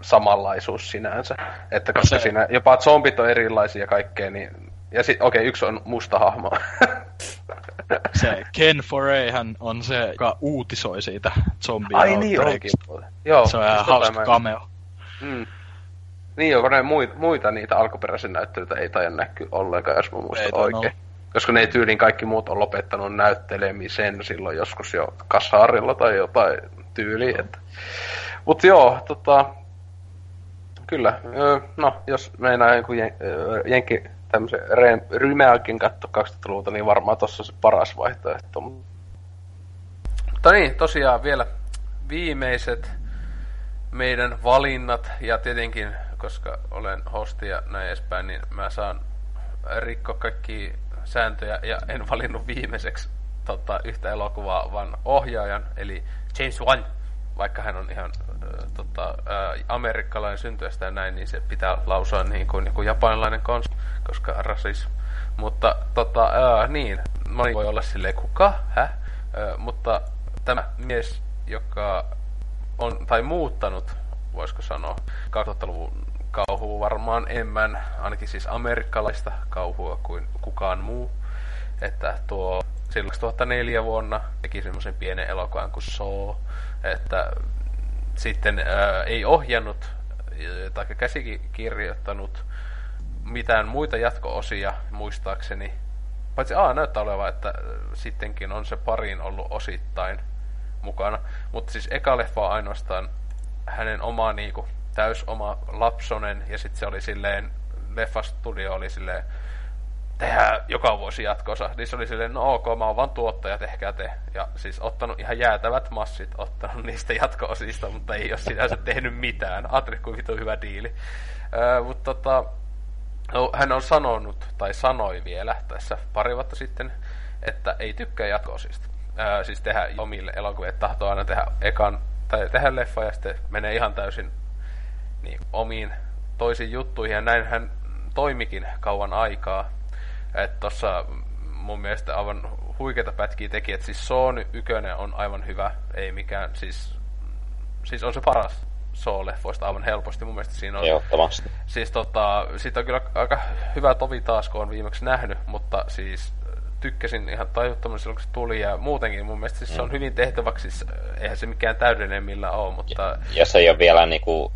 Speaker 1: samanlaisuus sinänsä. Että koska
Speaker 3: Se-
Speaker 1: siinä jopa zombit on erilaisia kaikkea, niin... Ja sit, okei, okay, yksi on musta hahmo.
Speaker 3: Se Ken Foray hän on se, joka uutisoi siitä zombie
Speaker 1: Ai niin onkin. Joo,
Speaker 3: Se on ihan
Speaker 1: tota
Speaker 3: hauska
Speaker 1: mä-
Speaker 3: cameo.
Speaker 1: Mm. Niin, onko ne muita, muita niitä alkuperäisen näyttelyitä ei taida näkyä ollenkaan, jos mä muistan
Speaker 3: Ei
Speaker 1: oikein. Koska ne tyylin kaikki muut on lopettanut näyttelemisen silloin joskus jo kasarilla tai jotain tyyliä. Että. Mut joo, tota, kyllä, no jos meinaa joku jen, jenki tämmöisen rymäykin katto 2000-luvulta, niin varmaan tossa se paras vaihtoehto. Mutta niin, tosiaan vielä viimeiset meidän valinnat ja tietenkin, koska olen hosti ja näin edespäin, niin mä saan rikkoa kaikki sääntöjä ja en valinnut viimeiseksi tota, yhtä elokuvaa, vaan ohjaajan, eli James Wan. Vaikka hän on ihan äh, tota, äh, amerikkalainen syntyästä ja näin, niin se pitää lausua niin kuin, niin kuin japanilainen kons, koska rasism. Mutta tota, äh, niin, moni voi olla silleen, kuka, hä? Äh, mutta tämä mies, joka on, tai muuttanut, voisiko sanoa, 2000-luvun kauhua varmaan enemmän, ainakin siis amerikkalaista kauhua kuin kukaan muu. Että tuo silloin 2004 vuonna teki semmoisen pienen elokuvan kuin Saw, että sitten ää, ei ohjannut ää, tai käsikirjoittanut mitään muita jatko-osia muistaakseni. Paitsi A näyttää olevan, että ää, sittenkin on se parin ollut osittain mukana. Mutta siis eka leffa on ainoastaan hänen oma niinku, täys oma lapsonen ja sitten se oli silleen, leffastudio oli silleen, tehdään joka vuosi jatkossa. Se oli silleen, no ok, mä oon vaan tuottaja, tehkää te. Ja siis ottanut ihan jäätävät massit, ottanut niistä jatko-osista, mutta ei ole sinänsä tehnyt mitään. Ajattelin, kuin vitu hyvä diili. Öö, mutta tota, no, hän on sanonut, tai sanoi vielä tässä pari vuotta sitten, että ei tykkää jatko-osista. Öö, siis tehdä omille elokuville, tahtoo aina tehdä ekan, tai tehdä leffa ja sitten menee ihan täysin niin, omiin toisiin juttuihin, ja näin hän toimikin kauan aikaa. Että tossa mun mielestä aivan huikeita pätkiä teki, että siis Saw ykönen on aivan hyvä, ei mikään, siis, siis on se paras Saw-leffoista aivan helposti. Mun mielestä siinä on...
Speaker 2: Ehdottomasti.
Speaker 1: Siis tota, siitä on kyllä aika hyvä tovi taas, kun on viimeksi nähnyt, mutta siis tykkäsin ihan tajuttomasti silloin, kun se tuli, ja muutenkin mun mielestä siis se on hyvin tehtäväksi, siis eihän se mikään täydellinen millä ole, mutta...
Speaker 2: Ja se ei ole vielä niinku,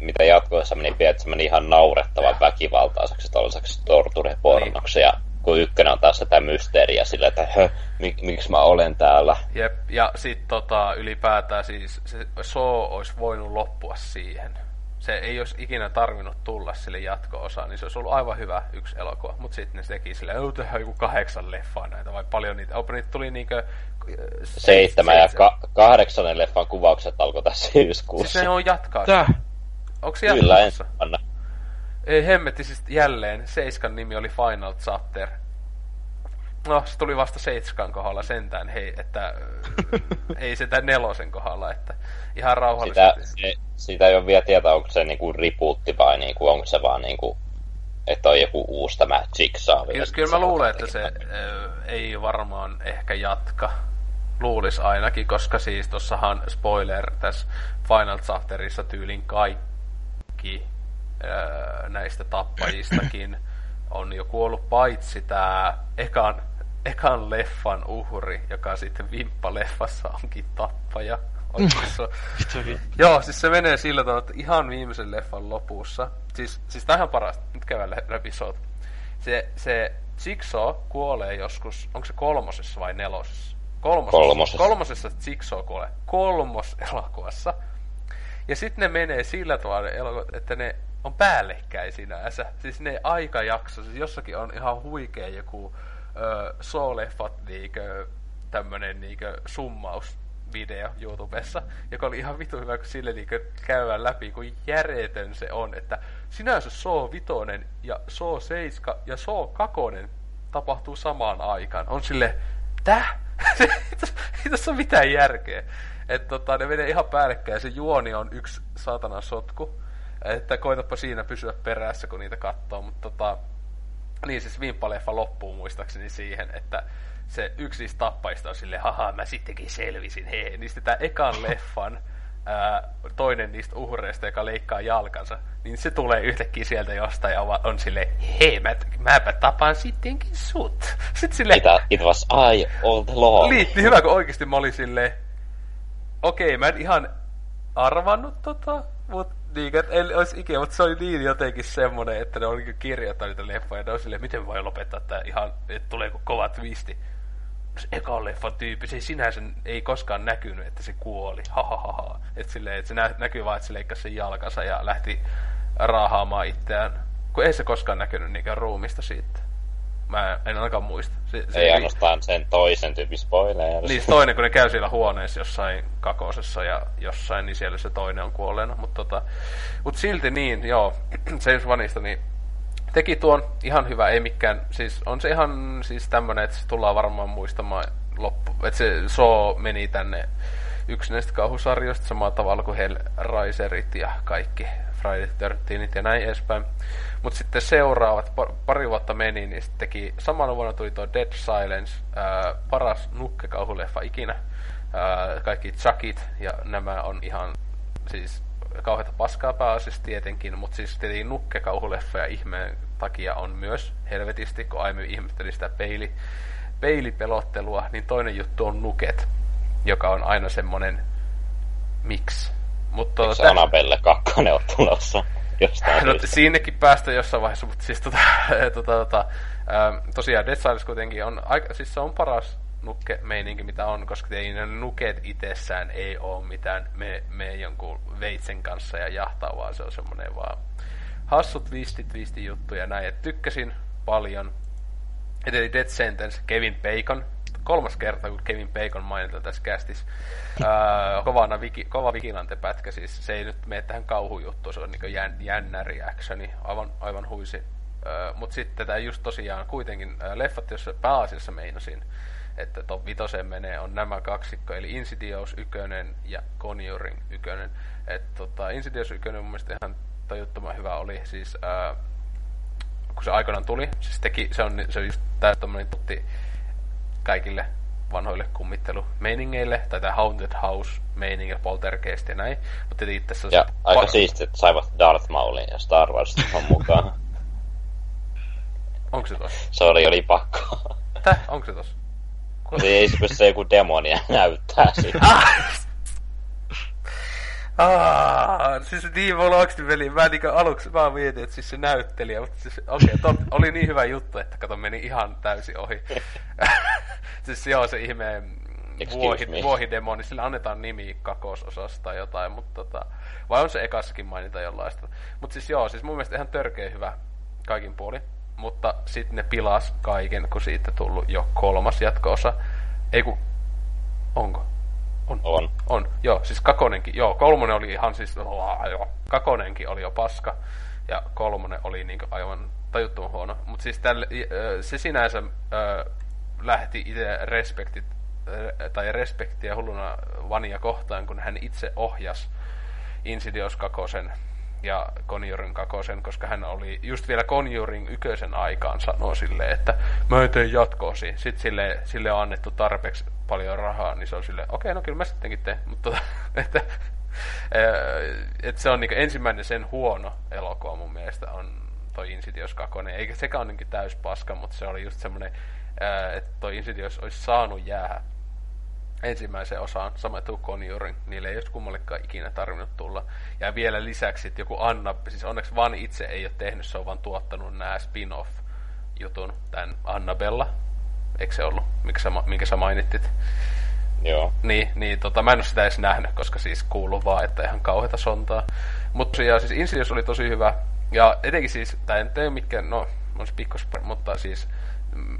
Speaker 2: mitä jatkoessa meni pian, että se meni ihan naurettavan väkivaltaiseksi tällaiseksi torturepornoksi. Ja kun ykkönen on taas sitä mysteeriä sillä, että hö, mik, miksi mä olen täällä.
Speaker 1: Jep, ja sit tota, ylipäätään siis se Saw olisi voinut loppua siihen. Se ei olisi ikinä tarvinnut tulla sille jatko-osaan, niin se olisi ollut aivan hyvä yksi elokuva. Mutta sitten ne teki sille, että tehdään joku kahdeksan leffaa näitä, vai paljon niitä. Opa niitä tuli niinkö... äh,
Speaker 2: Seitsemän ja ka- kahdeksannen leffan kuvaukset alkoi tässä syyskuussa.
Speaker 1: Siis ne on jatkaa.
Speaker 3: Tää?
Speaker 1: Onko se
Speaker 2: Kyllä ensi vuonna.
Speaker 1: Ei hemmetti, siis jälleen. Seiskan nimi oli Final Chapter. No, se tuli vasta Seitskan kohdalla sentään, hei, että äh, ei tämän nelosen kohdalla, että ihan
Speaker 2: Sitä,
Speaker 1: rauhallisesti.
Speaker 2: se, sitä ei ole vielä tietää, onko se niinku ripuutti vai niinku, onko se vaan niinku, että on joku uusi tämä Jigsaw.
Speaker 1: Kyllä, kyllä mä luulen, että se ö, ei varmaan ehkä jatka. Luulis ainakin, koska siis tossahan spoiler tässä Final Chapterissa tyylin kaikki ö, näistä tappajistakin on jo kuollut paitsi tää ekan, ekan leffan uhri, joka sitten vimppa-leffassa onkin tappaja. Oikeassa. Joo, siis se menee sillä tavalla, että ihan viimeisen leffan lopussa, siis, siis tämä on parasta, nyt käydään lä- läpi sot. Se, se Jigsaw kuolee joskus, onko se kolmosessa vai nelosessa? Kolmosessa.
Speaker 2: Kolmosessa.
Speaker 1: Kolmosessa Jigsaw kuolee. Kolmos elokuvassa. Ja sitten ne menee sillä tavalla, että ne on päällekkäin sinänsä. Siis ne aikajakso, siis jossakin on ihan huikea joku ö, Saw-leffat niinkö, tämmönen niinkö summaus video YouTubessa, joka oli ihan vitu hyvä, kun sille niinkö käydään läpi, kuin järjetön se on, että sinänsä Saw vitonen ja Saw 7 ja Saw 2 tapahtuu samaan aikaan. On sille, täh? ei tässä ole mitään järkeä. Että tota, ne menee ihan päällekkäin ja se juoni on yksi saatanan sotku. Että koitapa siinä pysyä perässä, kun niitä katsoo. Mutta tota, Niin siis Vimppa-leffa loppuu muistaakseni siihen, että se yksi niistä tappajista on silleen, haha, mä sittenkin selvisin, hei. Niin sitten tämä ekan leffan ää, toinen niistä uhreista, joka leikkaa jalkansa, niin se tulee yhtäkkiä sieltä jostain ja on silleen, hei, mä, mäpä tapaan sittenkin sut. Sitten silleen,
Speaker 2: Mitä, it was I all along.
Speaker 1: niin, niin hyvä, kun oikeasti mä olin silleen, okei, mä en ihan arvannut tota, mutta niin, että en olisi ikinä, mutta se oli niin jotenkin semmonen, että ne on niin kirjoittanut niitä leffoja, ja ne on silleen, miten voi lopettaa tää ihan, että tulee kova twisti. Se eka leffan tyyppi, se sinänsä ei koskaan näkynyt, että se kuoli. Ha, ha, ha, ha. Että silleen, että se nä- näkyy vaan, että se leikkasi sen jalkansa ja lähti raahaamaan itseään. Kun ei se koskaan näkynyt niinkään ruumista siitä. Mä en ainakaan muista. Se, se
Speaker 2: Ei ainoastaan sen toisen tyypin spoiler.
Speaker 1: niin toinen, kun ne käy siellä huoneessa jossain kakosessa ja jossain, niin siellä se toinen on kuolleena. Mutta tota, mut silti niin, joo, James Vanista, niin teki tuon ihan hyvä, ei mikään, siis on se ihan siis tämmönen, että se tullaan varmaan muistamaan loppu, että se so meni tänne yksi näistä kauhusarjoista samalla tavalla kuin Hellraiserit ja kaikki Friday 13 ja näin edespäin. Mutta sitten seuraavat, pari vuotta meni, niin sitten teki, samana vuonna tuli tuo Dead Silence, ää, paras nukkekauhuleffa ikinä. Ää, kaikki Chuckit ja nämä on ihan siis kauheita paskaa pääasiassa tietenkin, mutta siis tietenkin nukkekauhuleffa ja ihmeen takia on myös helvetisti, kun aiemmin ihmetteli sitä peili, peilipelottelua, niin toinen juttu on nuket, joka on aina semmonen miksi.
Speaker 2: Mutta Miksi täh... Annabelle 2 on tulossa jostain
Speaker 1: no, siinäkin päästä jossain vaiheessa, mutta siis tota, tota, tota, ähm, tosiaan Dead Silence kuitenkin on, aika, siis se on paras nukke-meininki, mitä on, koska ei ne nuket itsessään ei ole mitään me, me jonkun veitsen kanssa ja jahtaa, vaan se on semmoinen vaan hassut twisti twisti juttu ja näin. Et tykkäsin paljon. Eli Dead Sentence, Kevin Bacon, kolmas kerta, kun Kevin Bacon mainitaan tässä kästissä. Öö, kovana viki, kova vigilante-pätkä, siis se ei nyt mene tähän kauhujuttuun, se on niin jän, jännäri actioni, aivan, aivan huisi. Öö, Mutta sitten tämä just tosiaan kuitenkin, öö, leffat, jossa pääasiassa meinasin, että ton vitoseen menee, on nämä kaksikko, eli Insidious 1 ja Conjuring 1. Et tota, Insidious 1 mun mielestä ihan tajuttoman hyvä oli, siis ää, kun se aikanaan tuli, siis teki, se on, se on just tommonen tutti kaikille vanhoille kummittelumeiningeille, tai tämä Haunted House meiningi, poltergeist ja näin. Mutta itse asiassa...
Speaker 2: Ja aika par... siistiä, että saivat Darth Maulin ja Star Wars on mukaan.
Speaker 1: Onko se tos?
Speaker 2: Se oli, oli pakko.
Speaker 1: Täh? Onko se tos?
Speaker 2: Kun... Ei se se joku demonia näyttää siitä.
Speaker 1: Ah, siis niin oikeesti veli, mä niinku aluksi mä mietin, että siis se näyttelijä, mutta siis okei, okay, oli niin hyvä juttu, että kato meni ihan täysin ohi. siis joo, se ihme vuohi, vuohidemoni, sillä annetaan nimi kakososasta tai jotain, mutta tota, vai on se ekassakin mainita jollaista. Mutta siis joo, siis mun mielestä ihan törkeä hyvä kaikin puoli, mutta sitten ne pilas kaiken, kun siitä tullut jo kolmas jatkoosa. Ei kun, onko?
Speaker 2: On. On.
Speaker 1: On, joo, siis kakonenkin, joo, kolmonen oli ihan siis, joo, kakonenkin oli jo paska, ja kolmonen oli niinku aivan tajuttoman huono. Mutta siis tälle, se sinänsä äh, lähti itse respektit, tai respektiä hulluna Vania kohtaan, kun hän itse ohjas Insidious kakosen ja Conjuring kakosen, koska hän oli just vielä Conjuring yköisen aikaan sanoi silleen, että mä teen jatkoosi. Sitten sille, sille on annettu tarpeeksi paljon rahaa, niin se on silleen, okei, okay, no kyllä mä sittenkin teen, mutta että, että se on niin ensimmäinen sen huono elokuva mun mielestä on toi Insidious 2. Eikä sekään ole niin täys paska, mutta se oli just semmoinen, että toi Insidious olisi saanut jäädä ensimmäiseen osaan, sama tuu Conjuring, niille ei olisi kummallekaan ikinä tarvinnut tulla. Ja vielä lisäksi, että joku Anna, siis onneksi Van itse ei ole tehnyt, se on vaan tuottanut nämä spin-off-jutun, tämän Annabella, eikö se ollut, minkä sä, minkä sä mainittit?
Speaker 2: Joo.
Speaker 1: Niin, niin tota, mä en ole sitä edes nähnyt, koska siis kuuluu vaan, että ihan kauheita sontaa. Mutta ja siis Insidious oli tosi hyvä. Ja etenkin siis, tää ei ole mitkä, no, on se pikkos, mutta siis mm,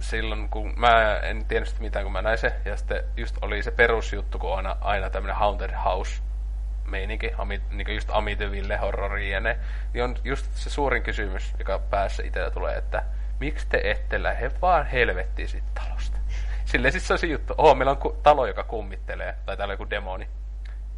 Speaker 1: silloin, kun mä en tiennyt sitä mitään, kun mä näin se, ja sitten just oli se perusjuttu, kun aina, aina tämmönen Haunted House meininki, ami, niin just Amityville horrori ja ne, niin on just se suurin kysymys, joka päässä itsellä tulee, että miksi te ette lähde vaan helvettiin siitä talosta? Silleen siis se on se juttu, oh, meillä on ku- talo, joka kummittelee, tai täällä on joku demoni.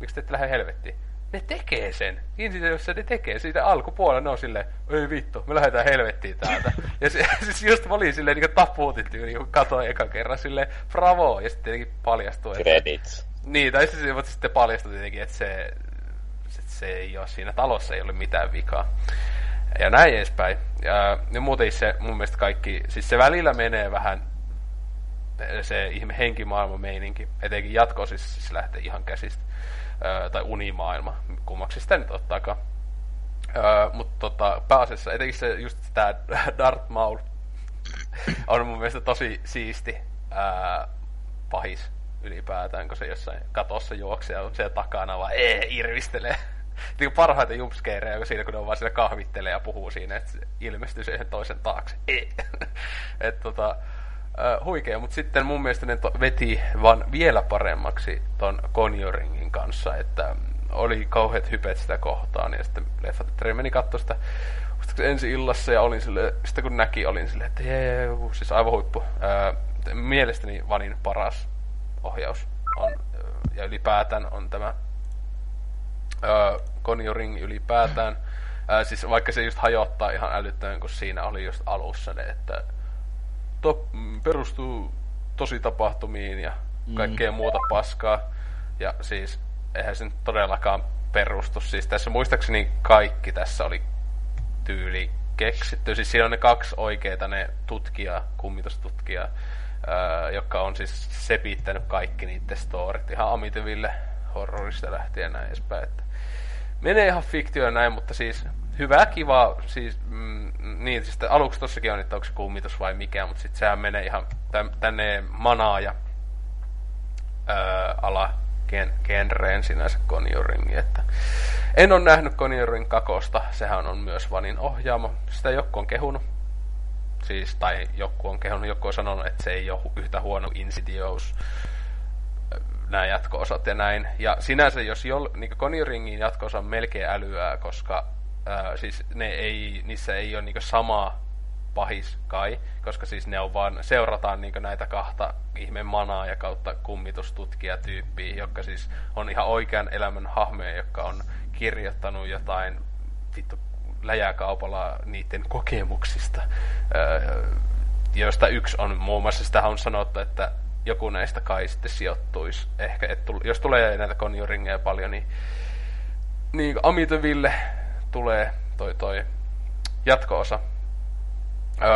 Speaker 1: Miksi te ette lähde helvettiin? ne tekee sen. Insidiossa ne tekee. Siitä alkupuolella ne on silleen, ei vittu, me lähdetään helvettiin täältä. ja se, siis just mä olin silleen niin tapuutit tyyli, kun katsoin eka kerran silleen, bravo, ja sitten tietenkin paljastui. Että,
Speaker 2: Credits.
Speaker 1: niin, tai sitten, mutta sitten paljastui tietenkin, että se, että se ei ole siinä talossa, ei ole mitään vikaa. Ja näin edespäin. Ja, ja muuten se mun mielestä kaikki, siis se välillä menee vähän se ihme henkimaailman meininki, etenkin jatko siis, siis lähtee ihan käsistä. Öö, tai unimaailma, kummaksi sitä nyt ottaakaan. Öö, mutta tota, pääasiassa etenkin se just tää Darth Maul on mun mielestä tosi siisti ää, pahis ylipäätään, kun se jossain katossa juoksee ja on siellä takana vaan ee, irvistelee. Niin parhaita jumpscareja siinä, kun ne on vaan siellä kahvittelee ja puhuu siinä, että se ilmestyy sen toisen taakse. Ee. Et tota, huikea, mutta sitten mun mielestä ne to- veti vaan vielä paremmaksi ton Conjuringin kanssa, että oli kauheat hypet sitä kohtaan, ja sitten leffat meni katsoa sitä ensi illassa, ja olin sille, sitten kun näki, olin silleen, että jee, siis aivan huippu. Ää, mielestäni Vanin paras ohjaus on, ja ylipäätään on tämä Conjuring ylipäätään. Ää, siis vaikka se just hajottaa ihan älyttömän, kun siinä oli just alussa ne, että top, mm, perustuu tosi tapahtumiin ja kaikkea mm. muuta paskaa. Ja siis eihän se nyt todellakaan perustu. Siis tässä muistaakseni kaikki tässä oli tyyli keksitty. Siis siinä on ne kaksi oikeita ne tutkijaa, kummitustutkijaa, ää, jotka on siis sepittänyt kaikki niiden storit ihan Amityville horrorista lähtien näin edespäin. Että menee ihan fiktio ja näin, mutta siis hyvä, kiva, siis mm, niin, siis aluksi tossakin on, että onko se kummitus vai mikä, mutta sitten sehän menee ihan tän- tänne manaa ja öö, ala gen- genreen sinänsä Conjuring, että en ole nähnyt Conjuring kakosta, sehän on myös Vanin ohjaama, sitä joku on kehunut, siis, tai joku on kehunut, joku on sanonut, että se ei ole yhtä huono Insidious, nämä jatko-osat ja näin. Ja sinänsä, jos jol, niin Conjuringin jatko-osa on melkein älyää, koska ää, siis ne ei, niissä ei ole niin sama pahis kai, koska siis ne on vaan, seurataan niin näitä kahta ihme manaa ja kautta kummitustutkijatyyppiä, jotka siis on ihan oikean elämän hahmoja, jotka on kirjoittanut jotain vittu läjäkaupalla niiden kokemuksista, ää, joista yksi on muun muassa, sitä on sanottu, että joku näistä kai sitten sijoittuisi. Ehkä, et tull, jos tulee näitä Conjuringeja paljon, niin, niin Amityville tulee toi, toi jatko-osa.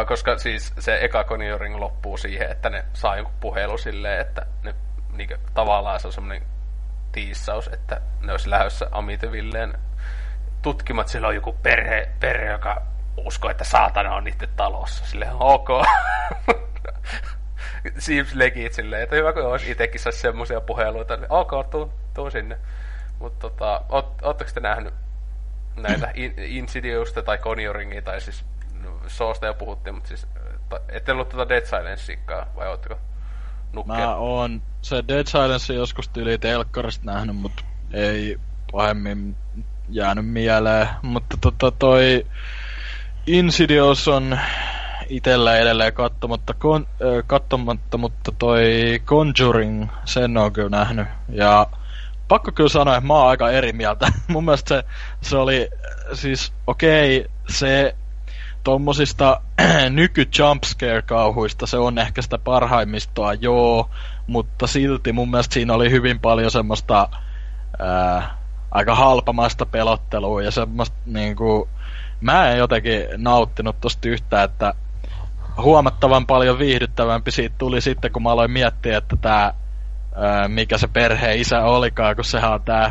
Speaker 1: Koska siis se eka Conjuring loppuu siihen, että ne saa jonkun puhelu silleen, että ne niinku, tavallaan se on semmoinen tiissaus, että ne olisi lähdössä Amityvilleen tutkimat. Siellä on joku perhe, perhe joka uskoo, että saatana on niiden talossa. Silleen, ok. seems legit silleen, että hyvä kun olisi itsekin saisi semmoisia puheluita, niin ok, tuu, tuu sinne. Mutta tota, oot, ootteko te nähnyt näitä in, Insidiousta tai Conjuringia, tai siis no, Soosta jo puhuttiin, mutta siis ta, ette ollut tuota Dead Silenceikkaa, vai ootteko nukkeen?
Speaker 3: Mä oon se Dead Silence joskus tyyli telkkarista nähnyt, mutta ei pahemmin jäänyt mieleen. Mutta tota toi Insidious on itellä edelleen katsomatta, kon, äh, katsomatta, mutta toi Conjuring, sen on kyllä nähnyt. Ja pakko kyllä sanoa, että mä oon aika eri mieltä. Mun mielestä se, se oli, siis okei, okay, se tommosista nyky jumpscare-kauhuista se on ehkä sitä parhaimmistoa, joo, mutta silti mun mielestä siinä oli hyvin paljon semmoista ää, aika halpamaista pelottelua ja semmoista niinku, mä en jotenkin nauttinut tosta yhtään, että huomattavan paljon viihdyttävämpi siitä tuli sitten, kun mä aloin miettiä, että tää, ää, mikä se perheen isä olikaan, kun sehän on tää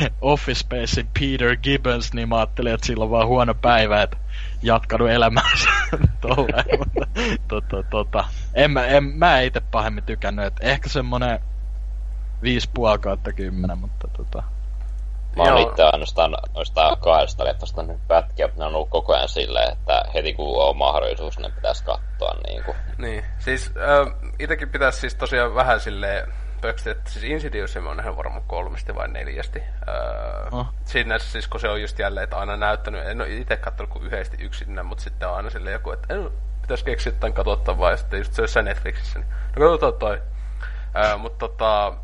Speaker 3: Office Spacein Peter Gibbons, niin mä ajattelin, että sillä on vaan huono päivä, että jatkanut elämäänsä tolleen, mutta tota, tota, en, mä, en, mä itse pahemmin tykännyt, että ehkä semmonen 5,5 kautta 10, mutta tota,
Speaker 2: Mä oon itse ainoastaan noista kahdesta leffasta nyt pätkiä, mutta ne on ollut koko ajan silleen, että heti kun on mahdollisuus, ne pitäisi katsoa niinku.
Speaker 1: Niin, siis äh, itekin pitäisi siis tosiaan vähän silleen pöksti, että siis Insidious oon nähnyt varmaan kolmesti vai neljästi. Äh,
Speaker 3: Oh.
Speaker 1: Siinä siis kun se on just jälleen, että aina näyttänyt, en ole itse katsonut kuin yhdesti yksinään, mutta sitten on aina silleen joku, että en, pitäisi keksiä tämän katsottavaa, ja sitten just se jossain Netflixissä, niin no katsotaan toi. Äh, mutta tota,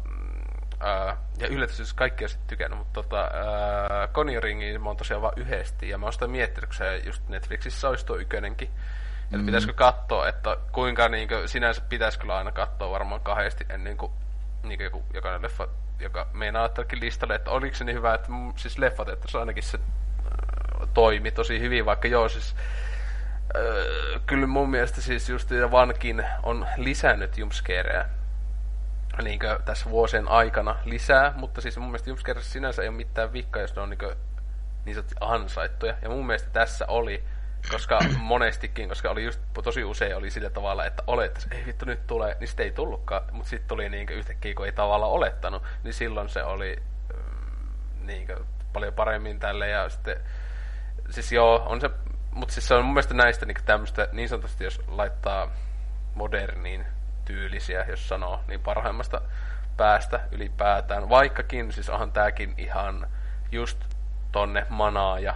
Speaker 1: Ää, ja yllätys, jos kaikki on sitten tykännyt, mutta tota, ää, Conjuringin mä oon tosiaan vaan yhdesti, ja mä oon sitä miettinyt, kun se just Netflixissä olisi tuo ykönenkin. Että mm. pitäisikö katsoa, että kuinka niinkö, sinänsä pitäisi kyllä aina katsoa varmaan kahdesti ennen kuin niinkö joku, jokainen leffa, joka meinaa ottaakin listalle, että oliko se niin hyvä, että mm, siis leffat, että se ainakin se äh, toimi tosi hyvin, vaikka joo siis äh, kyllä mun mielestä siis just Vankin on lisännyt jumpscareja niin tässä vuosien aikana lisää, mutta siis mun mielestä jumpscare sinänsä ei ole mitään vikkaa, jos ne on niin, niin sanotusti ansaittuja. Ja mun mielestä tässä oli, koska monestikin, koska oli just tosi usein oli sillä tavalla, että olet, ei vittu nyt tulee, niin sitten ei tullutkaan, mutta sitten tuli niin yhtäkkiä, kun ei tavallaan olettanut, niin silloin se oli mm, niin paljon paremmin tälle ja sitten, siis joo, on se, mutta siis se on mun mielestä näistä niin tämmöistä, niin sanotusti jos laittaa moderniin tyylisiä, jos sanoo, niin parhaimmasta päästä ylipäätään. Vaikkakin, siis onhan tääkin ihan just tonne manaa ja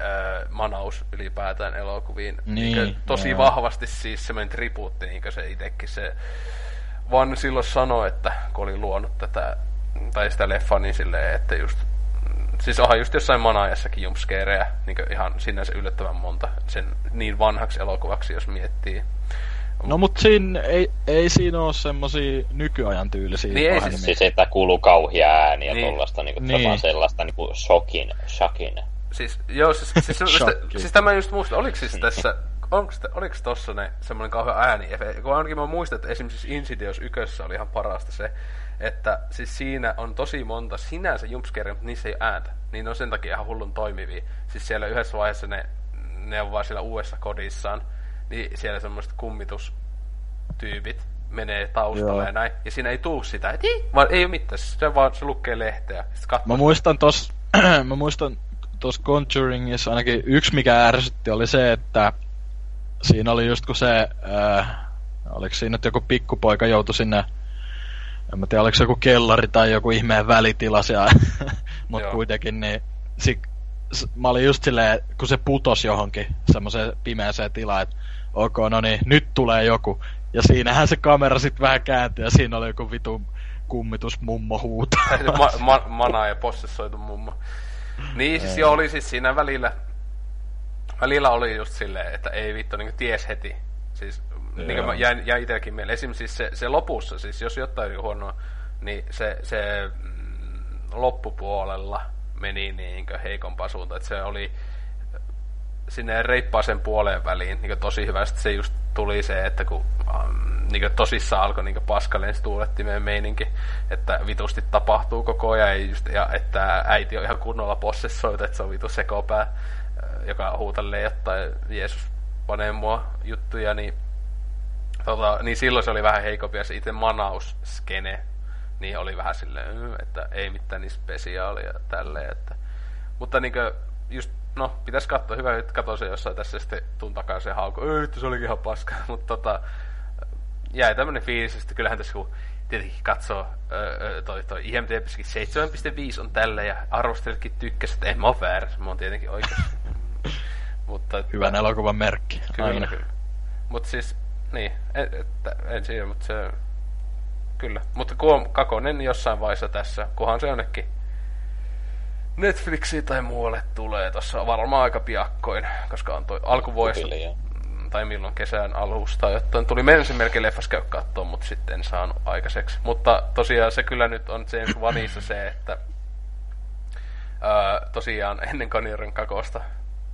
Speaker 1: öö, manaus ylipäätään elokuviin.
Speaker 3: Niin,
Speaker 1: niin tosi joo. vahvasti siis semmoinen tribuutti, niin se itsekin se vaan silloin sanoi, että kun oli luonut tätä, tai sitä leffaa, niin silleen, että just Siis onhan just jossain manaajassakin jumpscareja, niin ihan sinänsä yllättävän monta sen niin vanhaksi elokuvaksi, jos miettii.
Speaker 3: No mut siinä ei, ei siinä oo semmosia nykyajan tyylisiä
Speaker 1: niin ei
Speaker 8: siis, siis, että kuuluu kauhia ääniä niin. tollasta niinku, niin. sellaista niinku shokin, shokin.
Speaker 1: Siis, joo, siis, siis, siis, siis tämä just muista, oliko siis tässä, onko, oliko tossa ne semmoinen kauhean ääni, kun ainakin mä muistan, että esimerkiksi Insidious 1 oli ihan parasta se, että siis siinä on tosi monta sinänsä jumpscare, mutta niissä ei ole ääntä. Niin on sen takia ihan hullun toimivia. Siis siellä yhdessä vaiheessa ne, ne on vaan siellä uudessa kodissaan, niin siellä semmoiset kummitustyypit menee taustalle Joo. ja näin. Ja siinä ei tuu sitä, että vaan ei ole mitään, se vaan se lukee lehteä.
Speaker 3: Mä muistan tos, mä muistan tos Conjuringissa ainakin yksi mikä ärsytti oli se, että siinä oli just kun se, äh, oliko siinä nyt joku pikkupoika joutui sinne en mä tiedä, oliko se joku kellari tai joku ihmeen välitila siellä, mutta kuitenkin niin si, mä olin just silleen, kun se putos johonkin semmoiseen pimeäseen tilaan, että ok, no niin, nyt tulee joku. Ja siinähän se kamera sitten vähän kääntyi ja siinä oli joku vitu kummitus mummo huuta.
Speaker 1: ma, ma, mana ja possessoitu mummo. Niin, siis joo, oli siis siinä välillä, välillä oli just silleen, että ei vittu, niin ties heti. Siis niin kuin jäin, jäin itselläkin mieleen. Esimerkiksi siis se, se lopussa, siis jos jotain huonoa, niin se, se mm, loppupuolella meni niin heikompaan suuntaan. Että se oli sinne reippaaseen puoleen väliin niin tosi hyvä. Sitten se just tuli se, että kun um, niin tosissaan alkoi niin paskalleen tuulettimeen meininki, että vitusti tapahtuu koko ajan, ja, just, ja että äiti on ihan kunnolla possessoitu, että se on vitu sekopää, joka huutelee jotain Jeesus panee mua juttuja, niin, tota, niin silloin se oli vähän heikompi, ja se itse manausskene, niin oli vähän silleen, että ei mitään niin spesiaalia tälleen, että mutta niinkö just no, pitäisi katsoa, hyvä, että katsoin se jossain tässä sitten tuun takaisin hauku, öö, se olikin ihan paska, mutta tota, jäi tämmönen fiilis, että kyllähän tässä kun tietenkin katsoo öö, toi, toi IMDbskin 7.5 on tällä ja arvostelijatkin tykkäs, että en mä oo väärässä, mä oon tietenkin oikeassa. mutta,
Speaker 3: Hyvän että, elokuvan merkki.
Speaker 1: Kyllä, Aina. kyllä. Mutta siis, niin, et, et, en siinä, mutta se, kyllä. Mutta kun Kakonen jossain vaiheessa tässä, kunhan se jonnekin Netflixiin tai muualle tulee tuossa varmaan aika piakkoin, koska on toi alkuvuodesta tai milloin kesän alusta, jotta tuli mennessä melkein leffas käy kattoon, mutta sitten en saanut aikaiseksi. Mutta tosiaan se kyllä nyt on James Wanissa se, että ää, tosiaan ennen Conjuring kakosta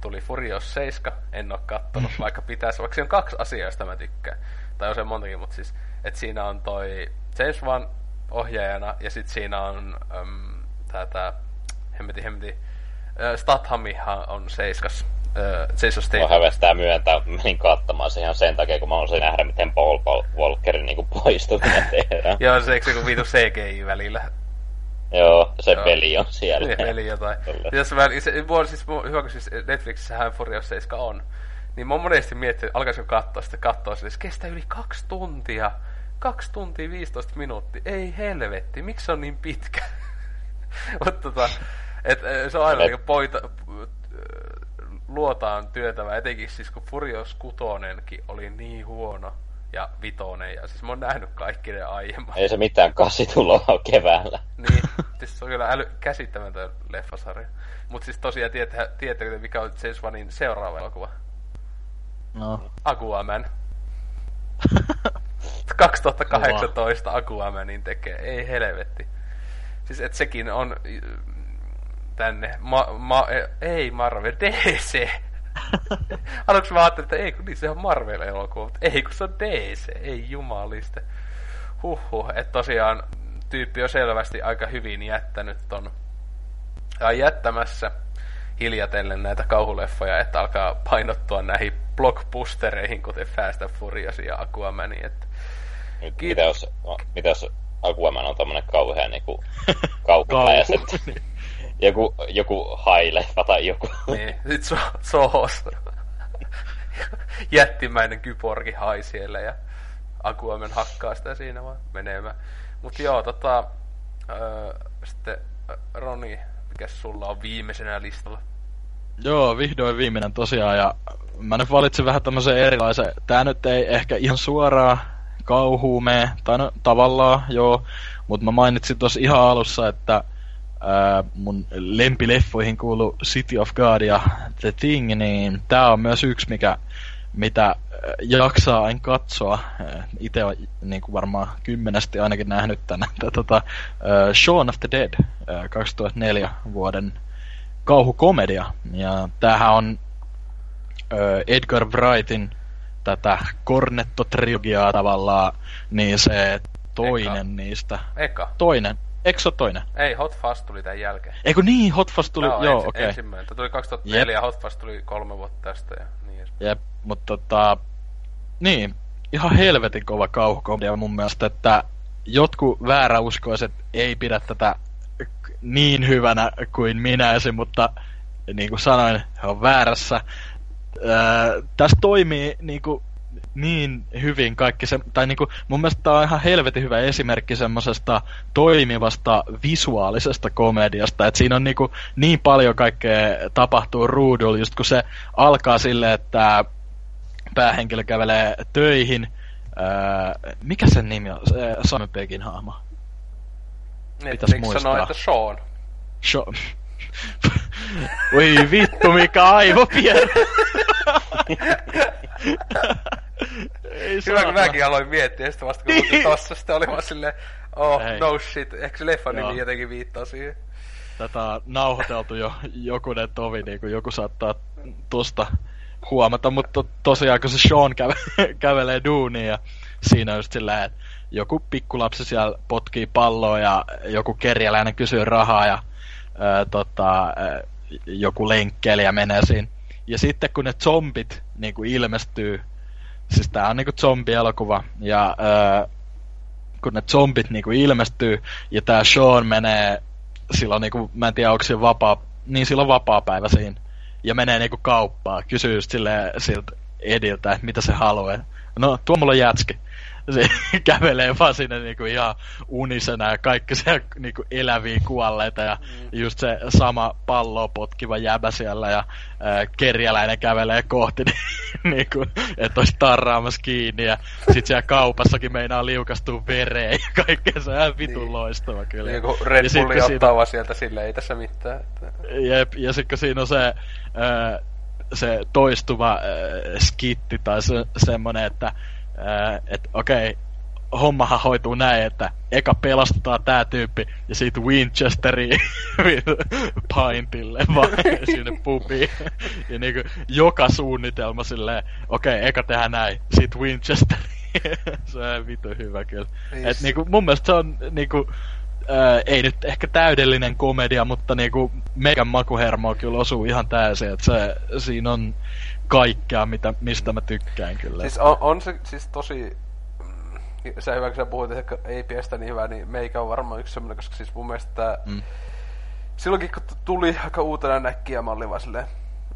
Speaker 1: tuli Furious 7, en ole kattonut, vaikka pitäisi, vaikka siinä on kaksi asiaa, joista mä tykkään. Tai on se montakin, mutta siis, että siinä on toi James Wan ohjaajana, ja sitten siinä on äm, tätä hemmeti, hemmeti. Stathamihan on seiskas. Jason Statham.
Speaker 8: Mä hävettää myöntää, menin katsomaan se ihan sen takia, kun mä olisin nähdä, miten Paul, Paul Walkerin niin poistuu, tehdään.
Speaker 1: Joo, se eikö se vitu CGI välillä?
Speaker 8: Joo, se Joo. peli on siellä.
Speaker 1: Se peli jotain. Jos mä, se, se, siis, hyvä, kun siis Netflixissähän Furious 7 on. Niin mä oon monesti miettinyt, alkaisin katsoa sitä katsoa, se kestää yli kaksi tuntia. Kaksi tuntia 15 minuuttia. Ei helvetti, miksi se on niin pitkä? Mutta tota, et, se on aina niinku poita, luotaan työtävä, etenkin siis kun Furious 6 oli niin huono. ja vitonen, ja siis mä oon nähnyt kaikki ne aiemmat.
Speaker 8: Ei se mitään kasituloa ole keväällä.
Speaker 1: Niin, siis se on kyllä äly, käsittämätön leffasarja. Mutta siis tosiaan, tietää, tietääkö mikä on James Wanin seuraava elokuva?
Speaker 3: No.
Speaker 1: Aquaman. 2018 Aquamanin tekee, ei helvetti. Siis et sekin on tänne, ma, ma, ei Marvel, DC. Aluksi mä ajattelin, että ei kun niin se on Marvel-elokuva, mutta ei kun se on DC, ei jumaliste. Huhhuh, että tosiaan tyyppi on selvästi aika hyvin jättänyt ton, ja jättämässä hiljatellen näitä kauhuleffoja, että alkaa painottua näihin blockbustereihin, kuten Fast and Furious ja Aquaman. Että...
Speaker 8: Nyt, mitä, jos, no, mitä jos Aquaman on tommonen kauhean niinku kauhuläjäs, että joku, joku haileffa tai joku.
Speaker 1: niin, sit so, sohos. Jättimäinen kyborgi hai siellä ja Aquaman hakkaa sitä siinä vaan menemään. Mut joo, tota, öö, sitten Roni, mikä sulla on viimeisenä listalla?
Speaker 3: Joo, vihdoin viimeinen tosiaan, ja mä nyt valitsin vähän tämmöisen erilaisen. Tää nyt ei ehkä ihan suoraan kauhuume, tai no tavallaan joo, mutta mä mainitsin tuossa ihan alussa, että mun lempileffoihin kuuluu City of God ja The Thing, niin tää on myös yksi, mikä, mitä jaksaa aina katsoa. Itse on niin kuin varmaan kymmenesti ainakin nähnyt tänne. Tota, uh, Shaun of the Dead, uh, 2004 vuoden kauhukomedia. Ja tämähän on uh, Edgar Wrightin tätä Cornetto-trilogiaa tavallaan, niin se toinen
Speaker 1: Eka.
Speaker 3: niistä.
Speaker 1: Eka.
Speaker 3: Toinen. Eikö se ole toinen?
Speaker 1: Ei, Hot Fast tuli tämän jälkeen.
Speaker 3: Eikö niin, Hot Fast tuli,
Speaker 1: Joo,
Speaker 3: joo,
Speaker 1: ensi,
Speaker 3: okei. Okay.
Speaker 1: ensimmäinen. Tämä tuli 2004 ja Hot Fast tuli kolme vuotta tästä ja niin edespäin.
Speaker 3: Jep, mutta tota, niin, ihan helvetin kova kauhukomedia mun mielestä, että jotkut vääräuskoiset ei pidä tätä niin hyvänä kuin minä esim, mutta niin kuin sanoin, he on väärässä. Ää, tässä toimii niin, kuin, niin hyvin kaikki se, tai niin kuin, mun mielestä tämä on ihan helvetin hyvä esimerkki semmoisesta toimivasta visuaalisesta komediasta, että siinä on niin, kuin, niin paljon kaikkea tapahtuu ruudulla, just kun se alkaa silleen, että päähenkilö kävelee töihin, ää, mikä sen nimi on, se Simon Peggin hahmo? Pitäis
Speaker 1: Netflix sanoo,
Speaker 3: muistaa.
Speaker 1: että Sean.
Speaker 3: Sho- Oi vittu, mikä aivopier! Ei
Speaker 1: Hyvä, kun mäkin aloin miettiä, sitten vasta kun kuulin tossa, sitten oli vaan silleen, oh,
Speaker 3: Ei.
Speaker 1: no shit, ehkä se leffan
Speaker 3: Joo.
Speaker 1: nimi jotenkin viittaa siihen.
Speaker 3: Tätä on nauhoiteltu jo jokunen tovi, niin kuin joku saattaa tosta huomata, mutta to, tosiaan kun se Sean käve, kävelee duuniin ja siinä on just silleen, että joku pikkulapsi siellä potkii palloa ja joku kerjäläinen kysyy rahaa ja ää, tota, ää, joku lenkkeilijä menee siinä. Ja sitten kun ne zombit niin kuin ilmestyy, siis tää on niinku zombielokuva, ja ää, kun ne zombit niinku ilmestyy, ja tää Sean menee, silloin niinku, mä en tiedä onko se vapaa, niin silloin vapaa päivä siinä, ja menee niinku kauppaan, kysyy just silleen siltä Ediltä, että mitä se haluaa. No, tuo mulla jätski. Se kävelee vaan sinne niinku ihan unisena ja kaikki siellä niinku eläviä kuolleita ja mm. just se sama palloa potkiva jäbä siellä ja ää, kerjäläinen kävelee kohti niinku, että olisi tarraamassa kiinni ja sit siellä kaupassakin meinaa liukastua vereen ja kaikkea se on ihan vitun
Speaker 1: Niin.
Speaker 3: loistava kyllä.
Speaker 1: Niin kun Red Bulli
Speaker 3: kun siinä-
Speaker 1: ottaa vaan sieltä silleen, ei tässä mitään. Että...
Speaker 3: Jep, ja sitten kun siinä on se, ää, se toistuva ää, skitti tai se, semmonen, että ää, et, okei, hommahan hoituu näin, että eka pelastetaan tää tyyppi ja siitä Winchesteriin pintille vaan sinne pubiin. Ja niinku joka suunnitelma silleen, okei, eka tehdään näin, sit Winchesteriin. se on vitu hyvä kyllä.
Speaker 1: Niin
Speaker 3: Et niinku mun mielestä se on niinku Öö, ei nyt ehkä täydellinen komedia, mutta niinku meidän makuhermoa kyllä osuu ihan täysin, että se, siinä on kaikkea, mitä, mistä mä tykkään kyllä.
Speaker 1: Siis on, on se siis tosi... mm, Se hyvä, kun sä puhuit, että ei piestä niin hyvä, niin meikä on varmaan yksi semmonen, koska siis mun mielestä tää...
Speaker 3: Mm.
Speaker 1: Silloinkin kun tuli aika uutena näkkiä, mä olin vaan silleen,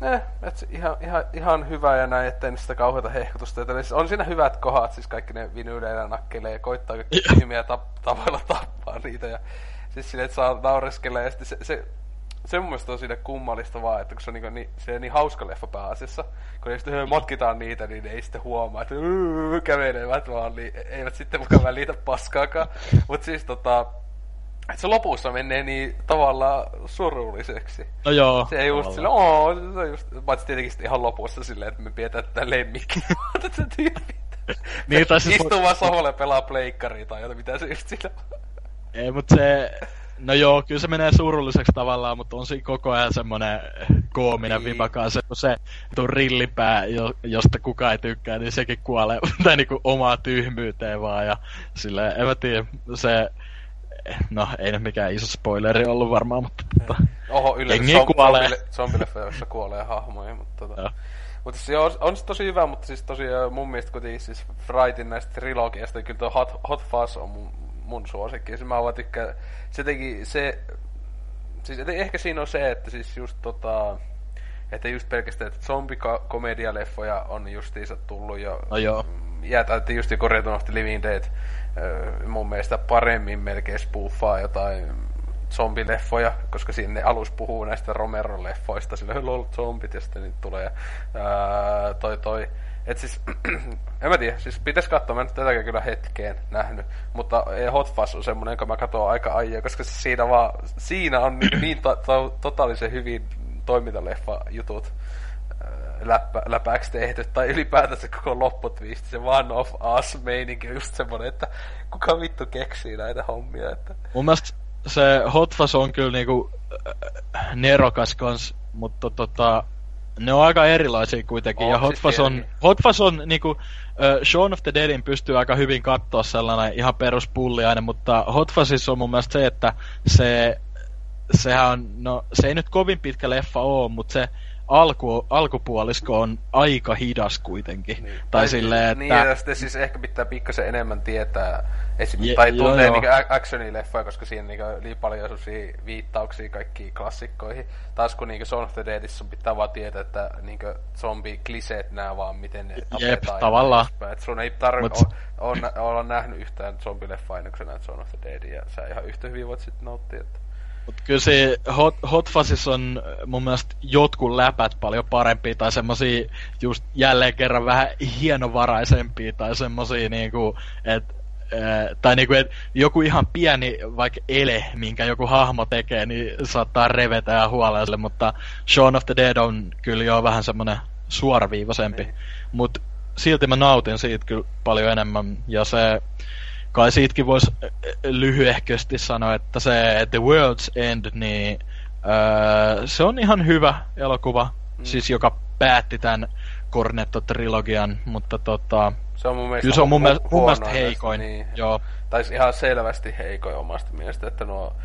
Speaker 1: eh, et ihan, ihan, ihan hyvä ja näin, ettei sitä kauheata hehkutusta. Joten siis on siinä hyvät kohdat, siis kaikki ne vinyyleillä nakkelee ja koittaa kaikki ihmiä tap, tavoilla tappaa niitä. Ja siis silleen, että saa naureskella ja sitten se, se se mun mielestä on siinä kummallista vaan, että kun se on niin, niin, se on niin hauska leffa pääasiassa, kun ne sitten matkitaan niitä, niin ne ei sitten huomaa, että kävelevät vaan, niin eivät sitten mukaan välitä paskaakaan. Mutta siis tota, että se lopussa menee niin tavallaan surulliseksi.
Speaker 3: No joo.
Speaker 1: Se ei just sillä, oo, se on just, paitsi tietenkin sitten ihan lopussa silleen, että me pidetään tätä lemmikkiä. Tätä tyyppiä.
Speaker 3: Niin, tai siis-
Speaker 1: Istuu vaan sohvalle pelaa pleikkaria tai jotain, mitä se just sillä
Speaker 3: Ei, mutta se... No joo, kyllä se menee surulliseksi tavallaan, mutta on siinä koko ajan semmonen koominen
Speaker 1: Niin.
Speaker 3: viba kanssa, kun se tuo rillipää, jo, josta kukaan ei tykkää, niin sekin kuolee tai niinku omaa tyhmyyteen vaan ja silleen, en mä tiedä, se... No, ei nyt mikään iso spoileri ollut varmaan, mutta tota,
Speaker 1: Oho, yleensä
Speaker 3: kuolee.
Speaker 1: zombileffa, jossa kuolee hahmoja, mutta tota... Mutta se on, on se tosi hyvä, mutta siis tosiaan mun mielestä kuitenkin siis Frightin näistä trilogiasta, niin kyllä tuo Hot, Hot Fuzz on mun, mun suosikki. Se mä vaan tykkään, se teki se, siis ehkä siinä on se, että siis just tota, että just pelkästään, että zombikomedialeffoja on justiinsa tullut jo
Speaker 3: No joo.
Speaker 1: ja tai just joku Return of the Living Dead ö, mun mielestä paremmin melkein spoofaa jotain zombileffoja, koska sinne alus puhuu näistä Romero-leffoista, sillä on ollut zombit ja sitten niitä tulee ää, toi toi. Et siis, en mä tiedä, siis pitäis katsoa, mä en tätäkään kyllä hetkeen nähnyt, mutta eh, Hot Fuzz on semmonen, jonka mä katson aika aijaa, koska siinä vaan, siinä on niin, niin to, to, totaalisen hyvin toimintaleffa jutut läppä, läpäksi tehty, tai ylipäätänsä koko lopputwisti, se one of us meininki just semmonen, että kuka vittu keksii näitä hommia, että
Speaker 3: mun mielestä se Hot Fuzz on kyllä niinku äh, nerokas kans, mutta tota, ne on aika erilaisia kuitenkin.
Speaker 1: On
Speaker 3: ja Hot
Speaker 1: siis
Speaker 3: Fuzz on. Hot Fuzz on niinku, äh, Shaun of the Deadin pystyy aika hyvin katsoa sellainen ihan peruspulliainen, mutta Hot Fuzzissa on mun mielestä se, että se, sehän on, no se ei nyt kovin pitkä leffa oo, mutta se alku, alkupuolisko on aika hidas kuitenkin. Niin. Tai silleen, että...
Speaker 1: Niin, ja sitten siis ehkä pitää pikkasen enemmän tietää, esim.
Speaker 3: Je-
Speaker 1: tai tuntee
Speaker 3: joo.
Speaker 1: niinku a- actionileffoja, koska siinä niinku niin paljon sellaisia viittauksia kaikkiin klassikkoihin. Taas kun niinku Shaun of the Deadissä sun pitää vaan tietää, että niinku zombi-kliseet nää vaan, miten ne tapetaan. ja
Speaker 3: tavallaan.
Speaker 1: Et sun ei tarvi
Speaker 3: Mut-
Speaker 1: olla, nähnyt yhtään zombileffaa ennen kuin sä näet Shaun of the Deadin, ja sä ihan yhtä hyvin voit sitten nauttia. Että...
Speaker 3: Mut kyllä se Hot, Hot on äh, mun mielestä jotkut läpät paljon parempia tai semmosia just jälleen kerran vähän hienovaraisempia tai semmosia niinku, että tai niinku, et joku ihan pieni vaikka ele, minkä joku hahmo tekee, niin saattaa revetä ja huolelle, mutta Shaun of the Dead on kyllä jo vähän semmonen suoraviivaisempi.
Speaker 1: Niin.
Speaker 3: Mut silti mä nautin siitä kyllä paljon enemmän, ja se kai siitäkin voisi lyhyehkösti sanoa, että se The World's End, niin öö, se on ihan hyvä elokuva, mm. siis joka päätti tämän Cornetto-trilogian, mutta tota,
Speaker 1: Se on mun mielestä,
Speaker 3: kyllä se on mun, mielestä, mun mielestä heikoin.
Speaker 1: Niin.
Speaker 3: Joo,
Speaker 1: Tai siis ihan selvästi heikoin omasta mielestä, että nuo...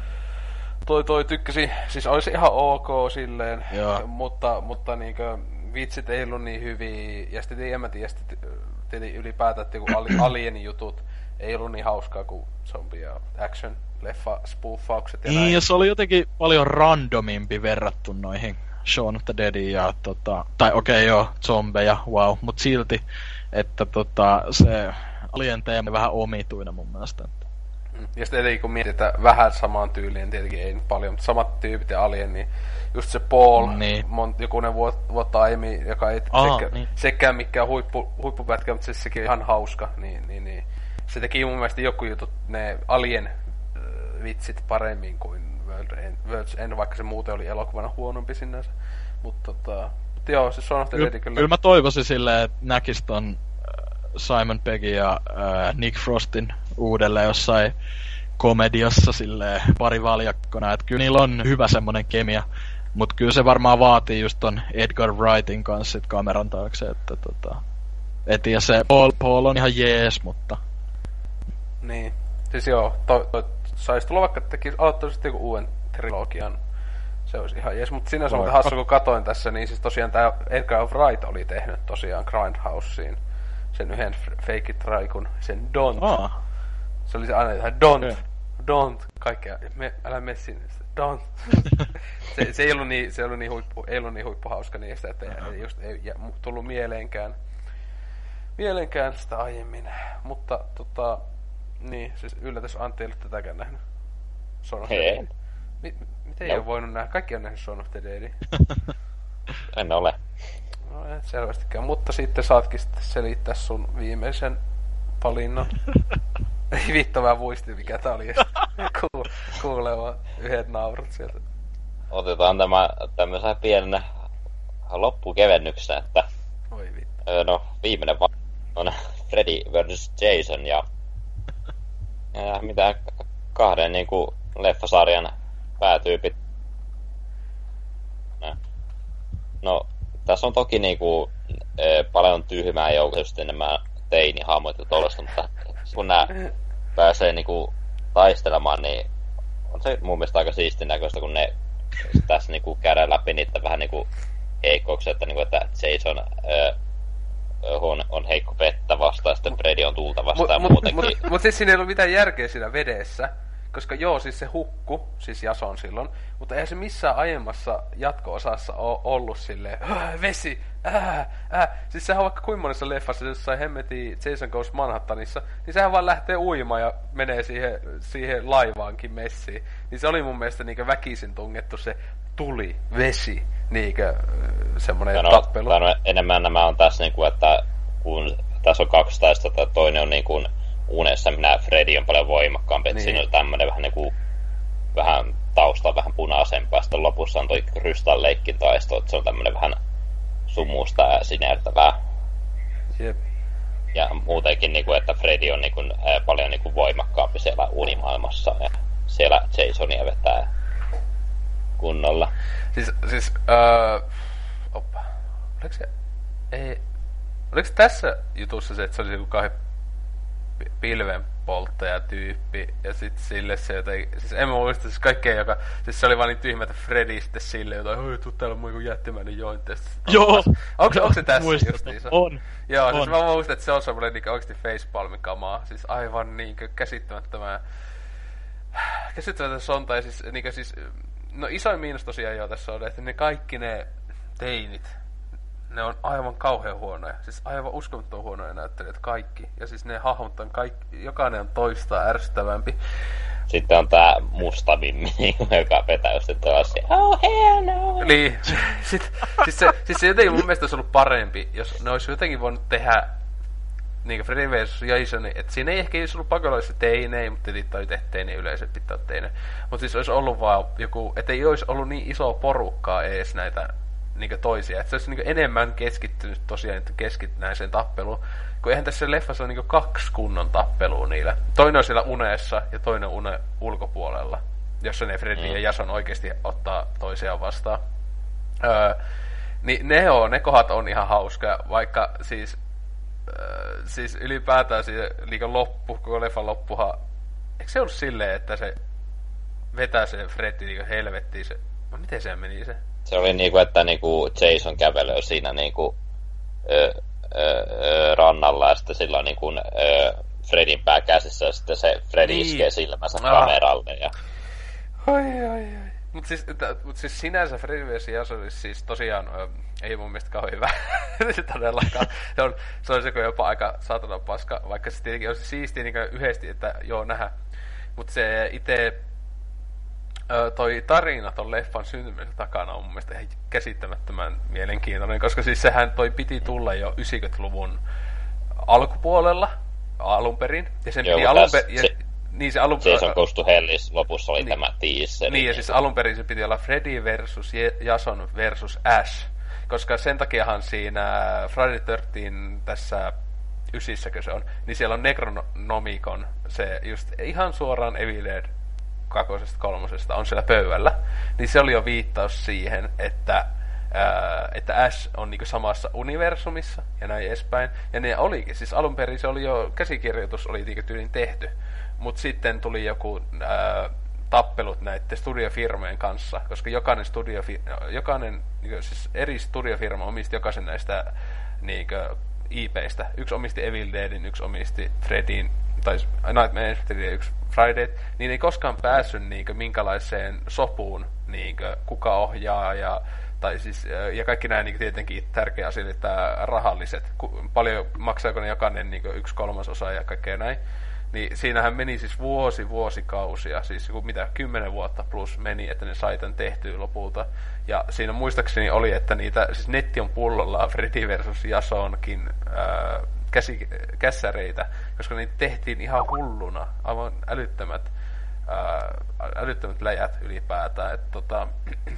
Speaker 1: Toi, toi tykkäsi, siis olisi ihan ok silleen,
Speaker 3: Joo.
Speaker 1: mutta, mutta niinkö vitsit ei ollut niin hyviä, ja sitten en mä tiedä, sitten ylipäätään, että joku ali- alien jutut ei ollut niin hauskaa kuin zombie ja action leffa spoofaukset ja
Speaker 3: niin
Speaker 1: näin.
Speaker 3: ja se oli jotenkin paljon randomimpi verrattu noihin Shaun of the Deadiin ja tota, tai okei okay, joo, zombeja, wow, mut silti, että tota, se alien teema vähän omituinen mun mielestä.
Speaker 1: Mm. Ja sitten tietenkin kun mietitään vähän samaan tyyliin, tietenkin ei nyt paljon, mutta samat tyypit ja Alien, niin just se Paul,
Speaker 3: Niin.
Speaker 1: mon, jokunen vuot, vuotta aiemmin, joka ei
Speaker 3: Aa,
Speaker 1: sekä,
Speaker 3: niin.
Speaker 1: sekään mikään huippu, huippupätkä, mutta siis sekin on ihan hauska, niin, niin, niin. Se teki mun mielestä joku jutut, ne Alien äh, vitsit paremmin kuin World End, World's End, vaikka se muuten oli elokuvana huonompi sinänsä. Mutta tota, mut joo, se Shaun of the Dead kyllä.
Speaker 3: kyllä mä toivoisin silleen, että näkis ton äh, Simon Peggy ja äh, Nick Frostin uudelleen jossain komediassa sille pari valjakkona. Että kyllä niillä on hyvä semmonen kemia. Mutta kyllä se varmaan vaatii just ton Edgar Wrightin kanssa sit kameran taakse, että tota... Et ja se Paul, Paul on ihan jees, mutta...
Speaker 1: Niin. Siis joo, to, to, saisi tulla vaikka teki, aloittaisi joku uuden trilogian. Se olisi ihan jees, mutta sinänsä on hassu, kun katoin tässä, niin siis tosiaan tämä Edgar Wright oli tehnyt tosiaan Grindhouseen sen yhden Fake It Raikun, sen Don't.
Speaker 3: Aa,
Speaker 1: Se oli se aina, että Don't,
Speaker 3: Okei.
Speaker 1: Don't, kaikkea, me, älä mene sinne, Don't. se, se, ei ollut niin, se ollut niin huippu, ei ollut niin huippuhauska niistä, että ei, just ei mu- tullut mieleenkään, mieleenkään sitä aiemmin. Mutta tota, niin, siis yllätys Antti ei ollut tätäkään nähnyt. Shaun of the
Speaker 8: Ei.
Speaker 1: Dead. Mi- miten
Speaker 2: No.
Speaker 1: ei ole voinut nähdä? Kaikki on nähnyt Shaun of the Deadin.
Speaker 2: En ole.
Speaker 1: No et selvästikään, mutta sitten saatkin sitten selittää sun viimeisen valinnan. Ei vittu, mä muistin mikä tää oli. Ku- Kuuleva yhdet naurut sieltä.
Speaker 2: Otetaan tämä tämmöisenä pienenä loppukevennyksenä, että
Speaker 1: Oi vittu.
Speaker 2: Öö, no, viimeinen va- on Freddy vs. Jason ja, ja mitä kahden niinku leffasarjan päätyypit. No, no tässä on toki niinku ö, paljon tyhmää joukosta nämä teinihahmot ja tollaista, mutta kun nämä pääsee niinku taistelemaan, niin on se mun mielestä aika siistin näköistä, kun ne tässä niinku käydään läpi niitä vähän niinku heikkouksia, että, niinku, että Jason on, on heikko vettä vastaan, sitten Freddy on tulta vastaan
Speaker 1: Mut,
Speaker 2: muutenkin.
Speaker 1: mut, mut siis siinä ei ollut mitään järkeä siinä vedessä. Koska joo, siis se hukku, siis Jason silloin, mutta eihän se missään aiemmassa jatko-osassa ole ollut silleen, "Ah, vesi, äh, äh. Siis sehän on vaikka kuinka monessa leffassa, jos sai hemmeti Jason Goes Manhattanissa, niin sehän vaan lähtee uimaan ja menee siihen, siihen laivaankin messiin. Niin se oli mun mielestä niinkö väkisin tungettu se tuli, vesi, niinkö semmonen
Speaker 2: Ja no,
Speaker 1: tappelu.
Speaker 2: no, enemmän nämä on tässä, niinku, että kun tässä on kaksi taistelua, että toinen on niin kuin unessa, minä Freddy on paljon voimakkaampi, että
Speaker 1: Niin.
Speaker 2: siinä on tämmöinen vähän niin kuin, vähän tausta vähän punaisempaa, sitten lopussa on toi krystalleikkin taisto, että se on tämmöinen vähän sumusta ja sinertävää.
Speaker 1: Jep.
Speaker 2: Ja muutenkin, niin kuin, että Freddy on niin kuin, ää, paljon niin kuin voimakkaampi siellä unimaailmassa ja siellä Jasonia vetää kunnolla.
Speaker 1: Siis, siis, öö, oppa. Oliko se, ei, oliko tässä jutussa se, että se oli joku kahden pi- pilvenpolttaja tyyppi, ja sitten sille se jotenkin, siis en mä muista, siis kaikkea joka, siis se oli vaan niin tyhmä, että Freddy sitten sille jotain, oi tuu täällä on mun joku jättimäinen sitten-
Speaker 3: Joo.
Speaker 1: Onko, onko se tässä
Speaker 3: Muistan.
Speaker 1: justiinsa?
Speaker 3: On.
Speaker 1: Joo, siis
Speaker 3: On.
Speaker 1: mä muistan, että se on semmoinen niin oikeasti facepalmikamaa, siis aivan niinkö käsittämättömää käsittämätöntä sonta ja siis, niinkö siis, no isoin miinus tosiaan jo tässä on, että ne kaikki ne teinit, ne on aivan kauhean huonoja. Siis aivan uskomattoman huonoja näyttelijät kaikki. Ja siis ne hahmot on kaikki, jokainen on toista ärsyttävämpi.
Speaker 2: Sitten on tää musta mimmi, joka vetää just tällaisia, oh hell no!
Speaker 1: Niin, sit, siis, se, siis se jotenkin mun mielestä olisi ollut parempi, jos ne olisi jotenkin voinut tehdä niin Freddy vs. Jason, että siinä ei ehkä olisi ollut pakollisesti teinei, mutta tietysti toi tehty teinei yleensä pitää olla teinei. Mutta siis olisi ollut vaan joku, että ei olisi ollut niin iso porukkaa edes näitä niin toisia. Että se olisi niin enemmän keskittynyt tosiaan että keskittyneeseen tappeluun. Kun eihän tässä leffassa ole niin kaksi kunnon tappelua niillä. Toinen on siellä unessa ja toinen on une ulkopuolella. Jossa ne Freddy
Speaker 2: Mm.
Speaker 1: ja Jason oikeasti ottaa toisiaan vastaan. Öö, niin ne on, ne kohdat on ihan hauska, vaikka siis, öö, siis ylipäätään se liikan loppu, koko leffan loppuhan, eikö se ollut silleen, että se vetää se Freddy niin helvettiin se, no miten se meni se?
Speaker 2: Se oli niinku, että niinku Jason kävelee siinä niinku ö, ö, ö, rannalla ja sitten sillä on niinku ö, Fredin pää käsissä ja sitten se Freddy
Speaker 1: Niin.
Speaker 2: iskee silmänsä
Speaker 1: Ah.
Speaker 2: kameralle ja
Speaker 1: Ai, ai, ai. Mut siis, t- mut siis sinänsä Freddy vs. Jason siis tosiaan ö, ei mun mielestä kauhean hyvä. se todellakaan. Se on, se on se jopa aika saatana paska, vaikka se tietenkin olisi siistiä niin yhdesti, että joo nähdä. Mutta se itse toi tarina ton leffan syntymisen takana on mun mielestä ihan käsittämättömän mielenkiintoinen, koska siis sehän toi piti tulla jo 90-luvun alkupuolella alun perin. Ja sen
Speaker 2: Joo,
Speaker 1: piti alun perin...
Speaker 2: Se-
Speaker 1: niin se alun
Speaker 2: Jason Goes to Hellis lopussa oli
Speaker 1: Niin.
Speaker 2: tämä teaser.
Speaker 1: niin, ja siis alun perin se piti olla Freddy versus Je- Jason versus Ash. Koska sen takiahan siinä Friday 13 tässä ysissäkö se on, niin siellä on Necronomicon, se just ihan suoraan Evil Dead kakosesta kolmosesta on siellä pöydällä. Niin se oli jo viittaus siihen, että ää, että Ash on niinku samassa universumissa ja näin edespäin. Ja ne olikin, siis alun perin se oli jo, käsikirjoitus oli niinku tyylin tehty. Mutta sitten tuli joku ää, tappelut näiden studiofirmojen kanssa, koska jokainen, studiofi, jokainen niin siis eri studiofirma omisti jokaisen näistä niin IPistä. Yksi omisti Evil Deadin, yksi omisti Fredin, tai Nightmare yksi Friday, niin ei koskaan päässyt niin minkälaiseen sopuun, niin kuka ohjaa ja tai siis, ja kaikki nämä niin tietenkin tärkeä asia, että rahalliset, paljon maksaako ne jokainen niin yksi kolmasosa ja kaikkea näin. Niin siinähän meni siis vuosi vuosikausia, siis joku mitä, kymmenen vuotta plus meni, että ne sai tämän tehtyä lopulta. Ja siinä muistaakseni oli, että niitä, siis netti on pullollaan Freddy versus Jasonkin ää, käsi, kässäreitä, koska niitä tehtiin ihan hulluna, aivan älyttömät, ää, älyttömät läjät ylipäätään. Että tota,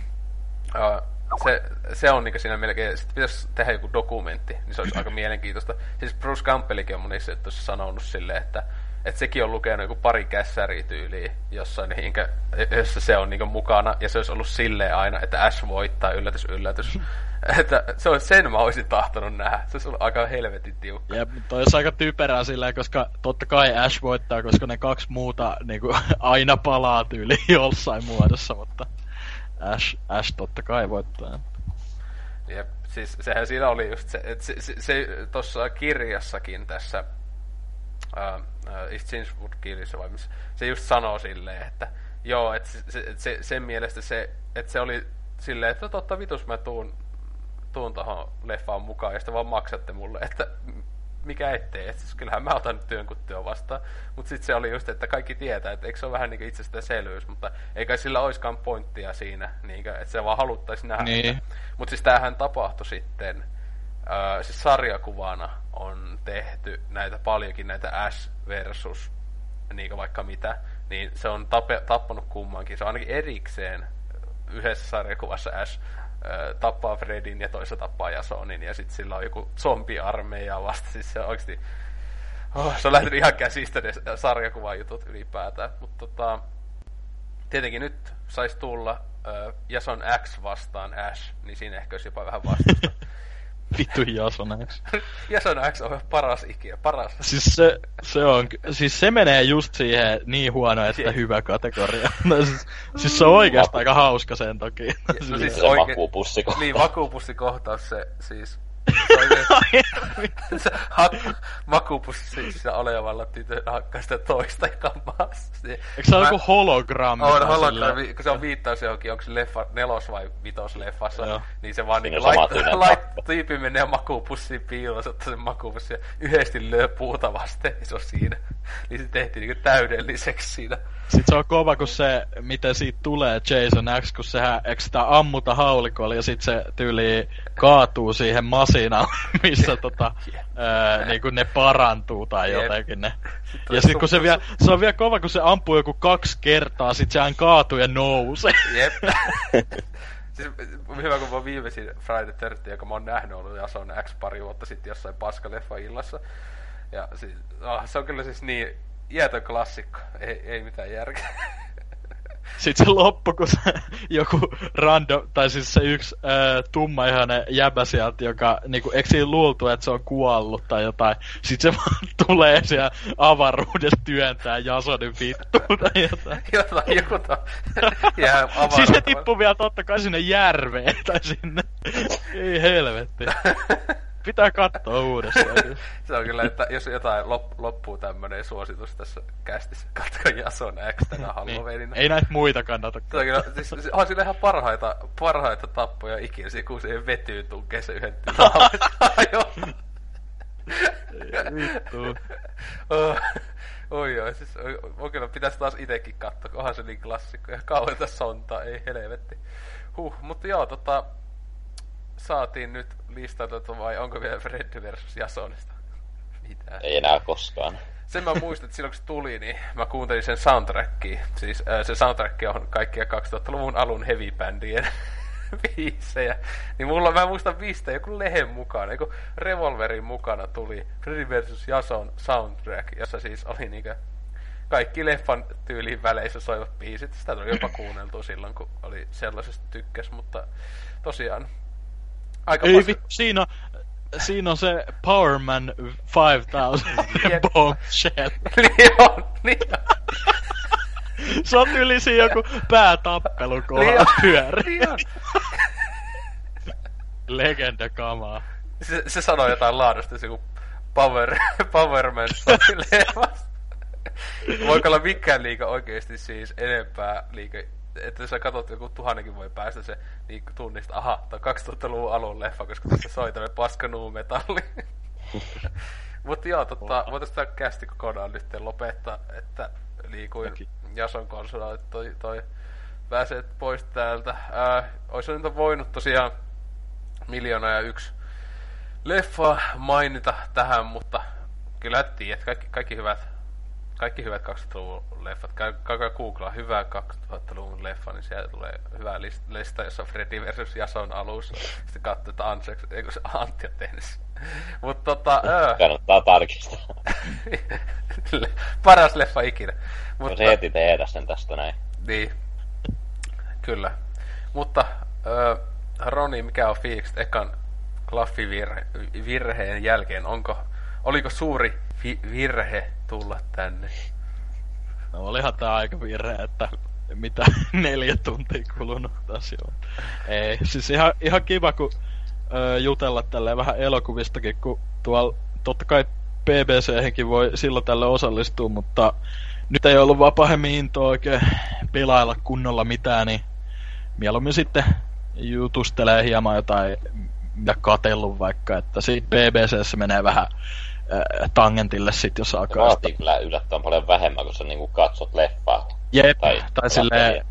Speaker 1: ää, se, se on niin siinä melkein, sitten pitäisi tehdä joku dokumentti, niin se olisi aika mielenkiintoista. Siis Bruce Campbellikin on monissa sanonut silleen, että, että sekin on lukenut joku pari kässäriä tyyliä jossain, niinkä, jossa se on niin mukana, ja se olisi ollut silleen aina, että Ash voittaa, yllätys, yllätys. että se on, sen mä olisin tahtonut nähdä. Se olisi ollut aika helvetin tiukka.
Speaker 3: Jep, toi olisi aika typerää silleen, koska totta kai Ash voittaa, koska ne kaksi muuta niin kuin, aina palaa tyyli jossain muodossa, mutta Ash, Ash totta kai voittaa.
Speaker 1: Jep, siis sehän siinä oli just se, että se, se, se tuossa kirjassakin tässä Changewood kirjassa vai missä, se just sanoo silleen, että joo, että se, se, se, sen mielestä se, että se oli silleen, että totta vitus mä tuun, tuun tohon leffaan mukaan ja sitten vaan maksatte mulle, että mikä ettei. Et siis kyllähän mä otan työn kun työ vastaan. Mutta sitten se oli just, että kaikki tietää, että eikö se ole vähän niin itsestäänselvyys, mutta eikä sillä oiskaan pointtia siinä, niin että se vaan haluttaisi nähdä.
Speaker 3: Niin.
Speaker 1: Mutta siis tämähän tapahtui sitten, äh, siis sarjakuvana on tehty näitä paljonkin näitä S versus niin vaikka mitä, niin se on tape, tappanut kummankin. Se on ainakin erikseen yhdessä sarjakuvassa S tappaa Fredin ja toisessa tappaa Jasonin ja sitten sillä on joku zombiarmeija vasta. Siis se on oikeasti... Oh, se on lähtenyt ihan käsistä ne sarjakuvajutut ylipäätään. Mutta tota, tietenkin nyt saisi tulla äh, Jason X vastaan Ash, niin siinä ehkä olisi jopa vähän vastusta.
Speaker 3: Vittu Jason X.
Speaker 1: Jason X on paras ikinä, paras.
Speaker 3: Siis se, se on, siis se menee just siihen niin huono, että hyvä kategoria. No, siis, siis se on oikeastaan aika hauska sen toki.
Speaker 8: No, siis se oike... vakuupussikohtaus.
Speaker 1: Niin, vakuupussikohtaus se siis se makupussissa olevalla tytön hakkaa sitä toista kamaa.
Speaker 3: Eikö se ole joku hologrammi?
Speaker 1: On hologrammi, kun se on viittaus johonkin, onko se leffa, nelos- vai vitos-leffassa, Joo. niin se vaan niin laittaa, lait, tyyppi menee makupussiin piiloon, se ottaa sen makupussin ja yhdesti lyö puuta vasten, niin se on siinä. Niin se tehtiin niin täydelliseksi siinä.
Speaker 3: Sitten se on kova, kun se, miten siitä tulee Jason X, kun sehän, eikö sitä ammuta haulikolla ja sitten se tyyli kaatuu siihen masinaan, missä tota, niin kuin ne parantuu tai Jep. jotenkin ne. Ja sitten kun se, vielä, se on vielä kova, kun se ampuu joku kaksi kertaa, sit sehän kaatuu ja nousee.
Speaker 1: Jep. siis hyvä, kun mä viimeisin Friday 30, joka mä oon nähnyt ollut ja se on X pari vuotta sitten jossain paskaleffa illassa. Ja siis, oh, se on kyllä siis niin iätön klassikko. Ei, ei mitään järkeä.
Speaker 3: Sitten se loppu, kun se, joku random, tai siis se yksi ää, tummaihainen jäbä sieltä, joka, niinku, eikö siinä luultu, että se on kuollut tai jotain. Sitten se vaan tulee siellä avaruudessa työntää Jasonin vittuun tai jotain.
Speaker 1: jotain, joku to... jää
Speaker 3: Siis se tippuu vielä totta kai sinne järveen tai sinne. Ei helvetti. Pitää katsoa uudestaan.
Speaker 1: se on kyllä, että jos jotain lop, loppuu tämmönen suositus tässä kästissä, katsoa Jason X tänä niin. Halloweenina.
Speaker 3: Ei näitä muita kannata
Speaker 1: katsoa. Kyllä, siis, on sillä ihan parhaita, parhaita tappoja ikinä, kun siihen vetyyn tunkee se yhden
Speaker 3: Vittu.
Speaker 1: oh, oi oi, siis oikein pitäisi taas itekin katsoa, onhan se niin klassikko ja kauheita sontaa, ei helvetti. Huh, mutta joo, tota, saatiin nyt listata, vai onko vielä Freddy versus Jasonista? Mitä?
Speaker 8: Ei enää koskaan.
Speaker 1: Sen mä muistan, että silloin kun se tuli, niin mä kuuntelin sen soundtrackia. Siis äh, se soundtrack on kaikkia 2000-luvun alun heavy-bändien biisejä. Niin mulla, mä muistan viistä joku lehen mukana, joku Revolverin mukana tuli Freddy vs. Jason soundtrack, jossa siis oli niinkö kaikki leffan tyyliin väleissä soivat biisit. Sitä tuli jopa kuunneltu silloin, kun oli sellaisesta tykkäs, mutta tosiaan
Speaker 3: Aika Ei vittu, siinä, siinä on se Powerman 5000 bombshell.
Speaker 1: niin on, niin
Speaker 3: Se on yli siinä joku päätappelu kohdalla pyöri. Niin Legenda kamaa.
Speaker 1: Se, se sanoi jotain laadusta, se joku Power, Powerman leffasta. Voiko olla mikään liika oikeesti siis enempää liika että jos sä katsot joku tuhannenkin voi päästä se, niin tunnista, aha, tää on 2000-luvun alun leffa, koska tässä soi tämmönen paska metalli. Mutta joo, tota, voitaisiin tämä kästi kokonaan nyt lopettaa, että liikuin
Speaker 3: Mäkin.
Speaker 1: Jason kanssa, että toi, toi pääsee pois täältä. Ää, olisi nyt voinut tosiaan miljoona ja yksi leffa mainita tähän, mutta kyllä tiedät, kaikki, kaikki hyvät kaikki hyvät 2000-luvun leffat. Käy, käykää googlaa hyvä 2000-luvun leffa, niin sieltä tulee hyvä list- lista, jossa on Freddy versus Jason alussa. Sitten katsoo, että Anse, eikö se Antti on tehnyt. Mutta tota, öö,
Speaker 8: Kannattaa tarkistaa.
Speaker 1: paras leffa ikinä.
Speaker 8: Mutta... Se heti tehdä sen tästä näin.
Speaker 1: Niin, kyllä. Mutta öö, Roni, mikä on fiilikset ekan klaffivirheen jälkeen? Onko, oliko suuri fi- virhe tulla tänne?
Speaker 3: No olihan tää aika virhe, että mitä neljä tuntia kulunut jo. Ei, siis ihan, ihan kiva, kun ö, jutella tälleen vähän elokuvistakin, kun tuolla totta kai BBC-henkin voi silloin tälle osallistua, mutta nyt ei ollut vaan pahemmin intoa oikein pelailla kunnolla mitään, niin mieluummin sitten jutustelee hieman jotain, mitä katellut vaikka, että siitä BBCssä menee vähän äh, tangentille sit, jos
Speaker 8: Se
Speaker 3: alkaa
Speaker 8: vaatii kyllä yllättävän paljon vähemmän, kun sä niinku katsot leffaa.
Speaker 3: Jep,
Speaker 8: Tai-
Speaker 3: tai, tai silleen,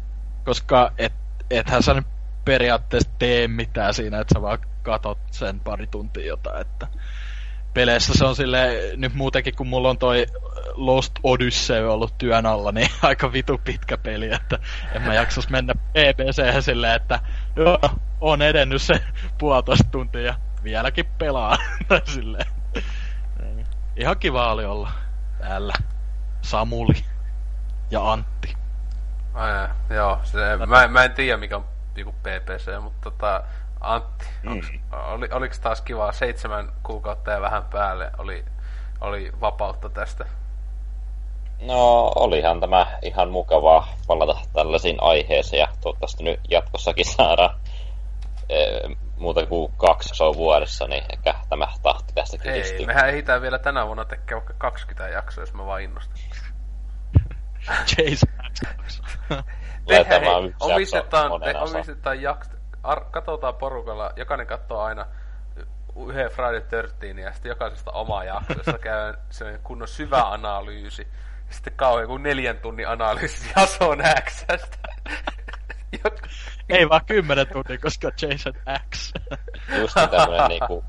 Speaker 3: koska et, ethän sä nyt periaatteessa tee mitään siinä, että sä vaan katot sen pari tuntia jotain, että peleissä se on sille nyt muutenkin, kun mulla on toi Lost Odyssey ollut työn alla, niin aika vitu pitkä peli, että en mä jaksas mennä BBC silleen, että joo, on edennyt se puolitoista tuntia ja vieläkin pelaa, tai silleen. Ihan kiva oli olla täällä. Samuli ja Antti.
Speaker 1: Ai, joo, se, mä, mä en tiedä mikä on joku PPC, mutta tota, Antti, onks, oli, oliks taas kiva seitsemän kuukautta ja vähän päälle oli, oli vapautta tästä?
Speaker 8: No, olihan tämä ihan mukavaa palata tällaisiin aiheeseen ja toivottavasti nyt jatkossakin saadaan e, muuta kuin kaksi show vuodessa, niin ehkä tämä tahti tästä
Speaker 1: Ei,
Speaker 8: kiristyy.
Speaker 1: mehän ehditään vielä tänä vuonna tekee vaikka 20 jaksoa, jos mä vaan innostun.
Speaker 3: Jason
Speaker 8: Laitetaan
Speaker 1: hei,
Speaker 8: jakso
Speaker 1: omistetaan, te, omistetaan jaks, ar, katsotaan porukalla, jokainen katsoo aina yhden Friday 13 ja sitten jokaisesta oma jakso, jossa käy sellainen kunnon syvä analyysi. Ja sitten kauhean kuin neljän tunnin analyysi Jason Xstä.
Speaker 3: Ei vaan kymmenen tuntia, koska Jason X.
Speaker 8: Just tämmönen niinku,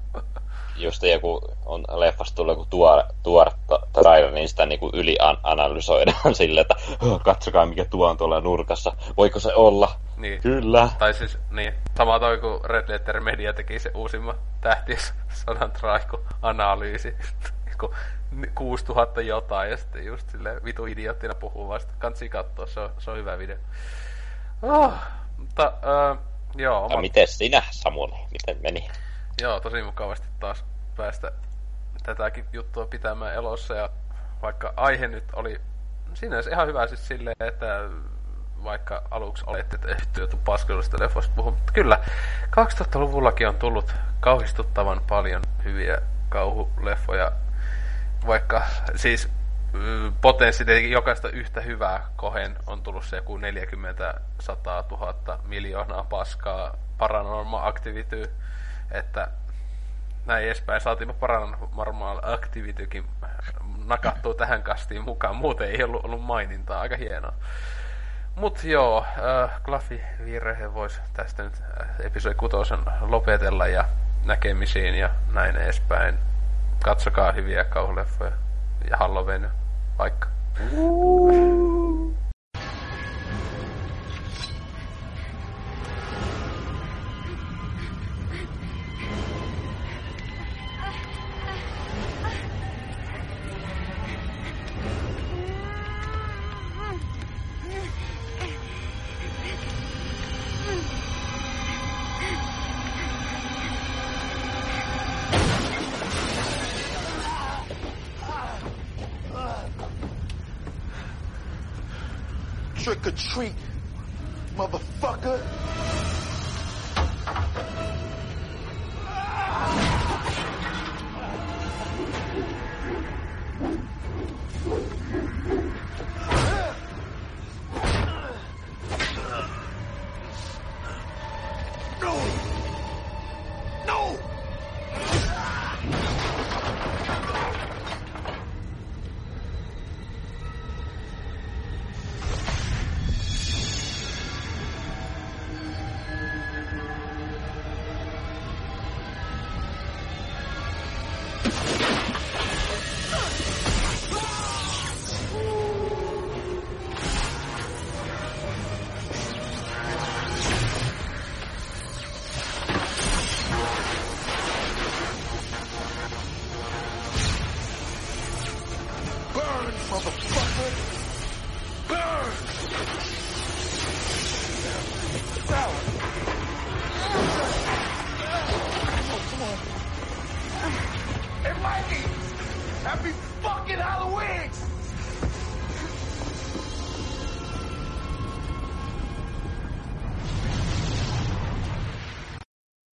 Speaker 8: just joku on leffasta tullut joku tuore, tuore ta- trailer, niin sitä niinku ylianalysoidaan silleen, että "Oh, katsokaa mikä tuo on tuolla nurkassa, voiko se olla?
Speaker 1: Niin.
Speaker 8: Kyllä.
Speaker 1: Tai siis, niin, sama toi kuin Red Letter Media teki se uusimman tähtisodan traiku analyysi. Kun 6000 jotain ja sitten just silleen vitu idioottina puhuu vasta. Kansi katsoa, se on, se on hyvä video. Oh, mutta, äh, joo, oma,
Speaker 8: miten sinä, Samuli, miten meni?
Speaker 1: joo, tosi mukavasti taas päästä tätäkin juttua pitämään elossa ja vaikka aihe nyt oli sinänsä ihan hyvä siis silleen, että vaikka aluksi olette tehty jotu paskellusta leffosta puhua, mutta kyllä 2000-luvullakin on tullut kauhistuttavan paljon hyviä kauhuleffoja, vaikka siis potenssi tietenkin jokaista yhtä hyvää kohen on tullut se joku 40, 100 000 miljoonaa paskaa Paranormal Activity, että näin edespäin. Saatiin Paranormal Activitykin nakattua tähän kastiin mukaan. Muuten ei ollut ollut mainintaa. Aika hienoa. Mut joo, äh, Klaffi virhe voisi tästä nyt äh, episodi kutosen lopetella ja näkemisiin ja näin edespäin. Katsokaa hyviä kauhuleffoja ja Halloween vaikka.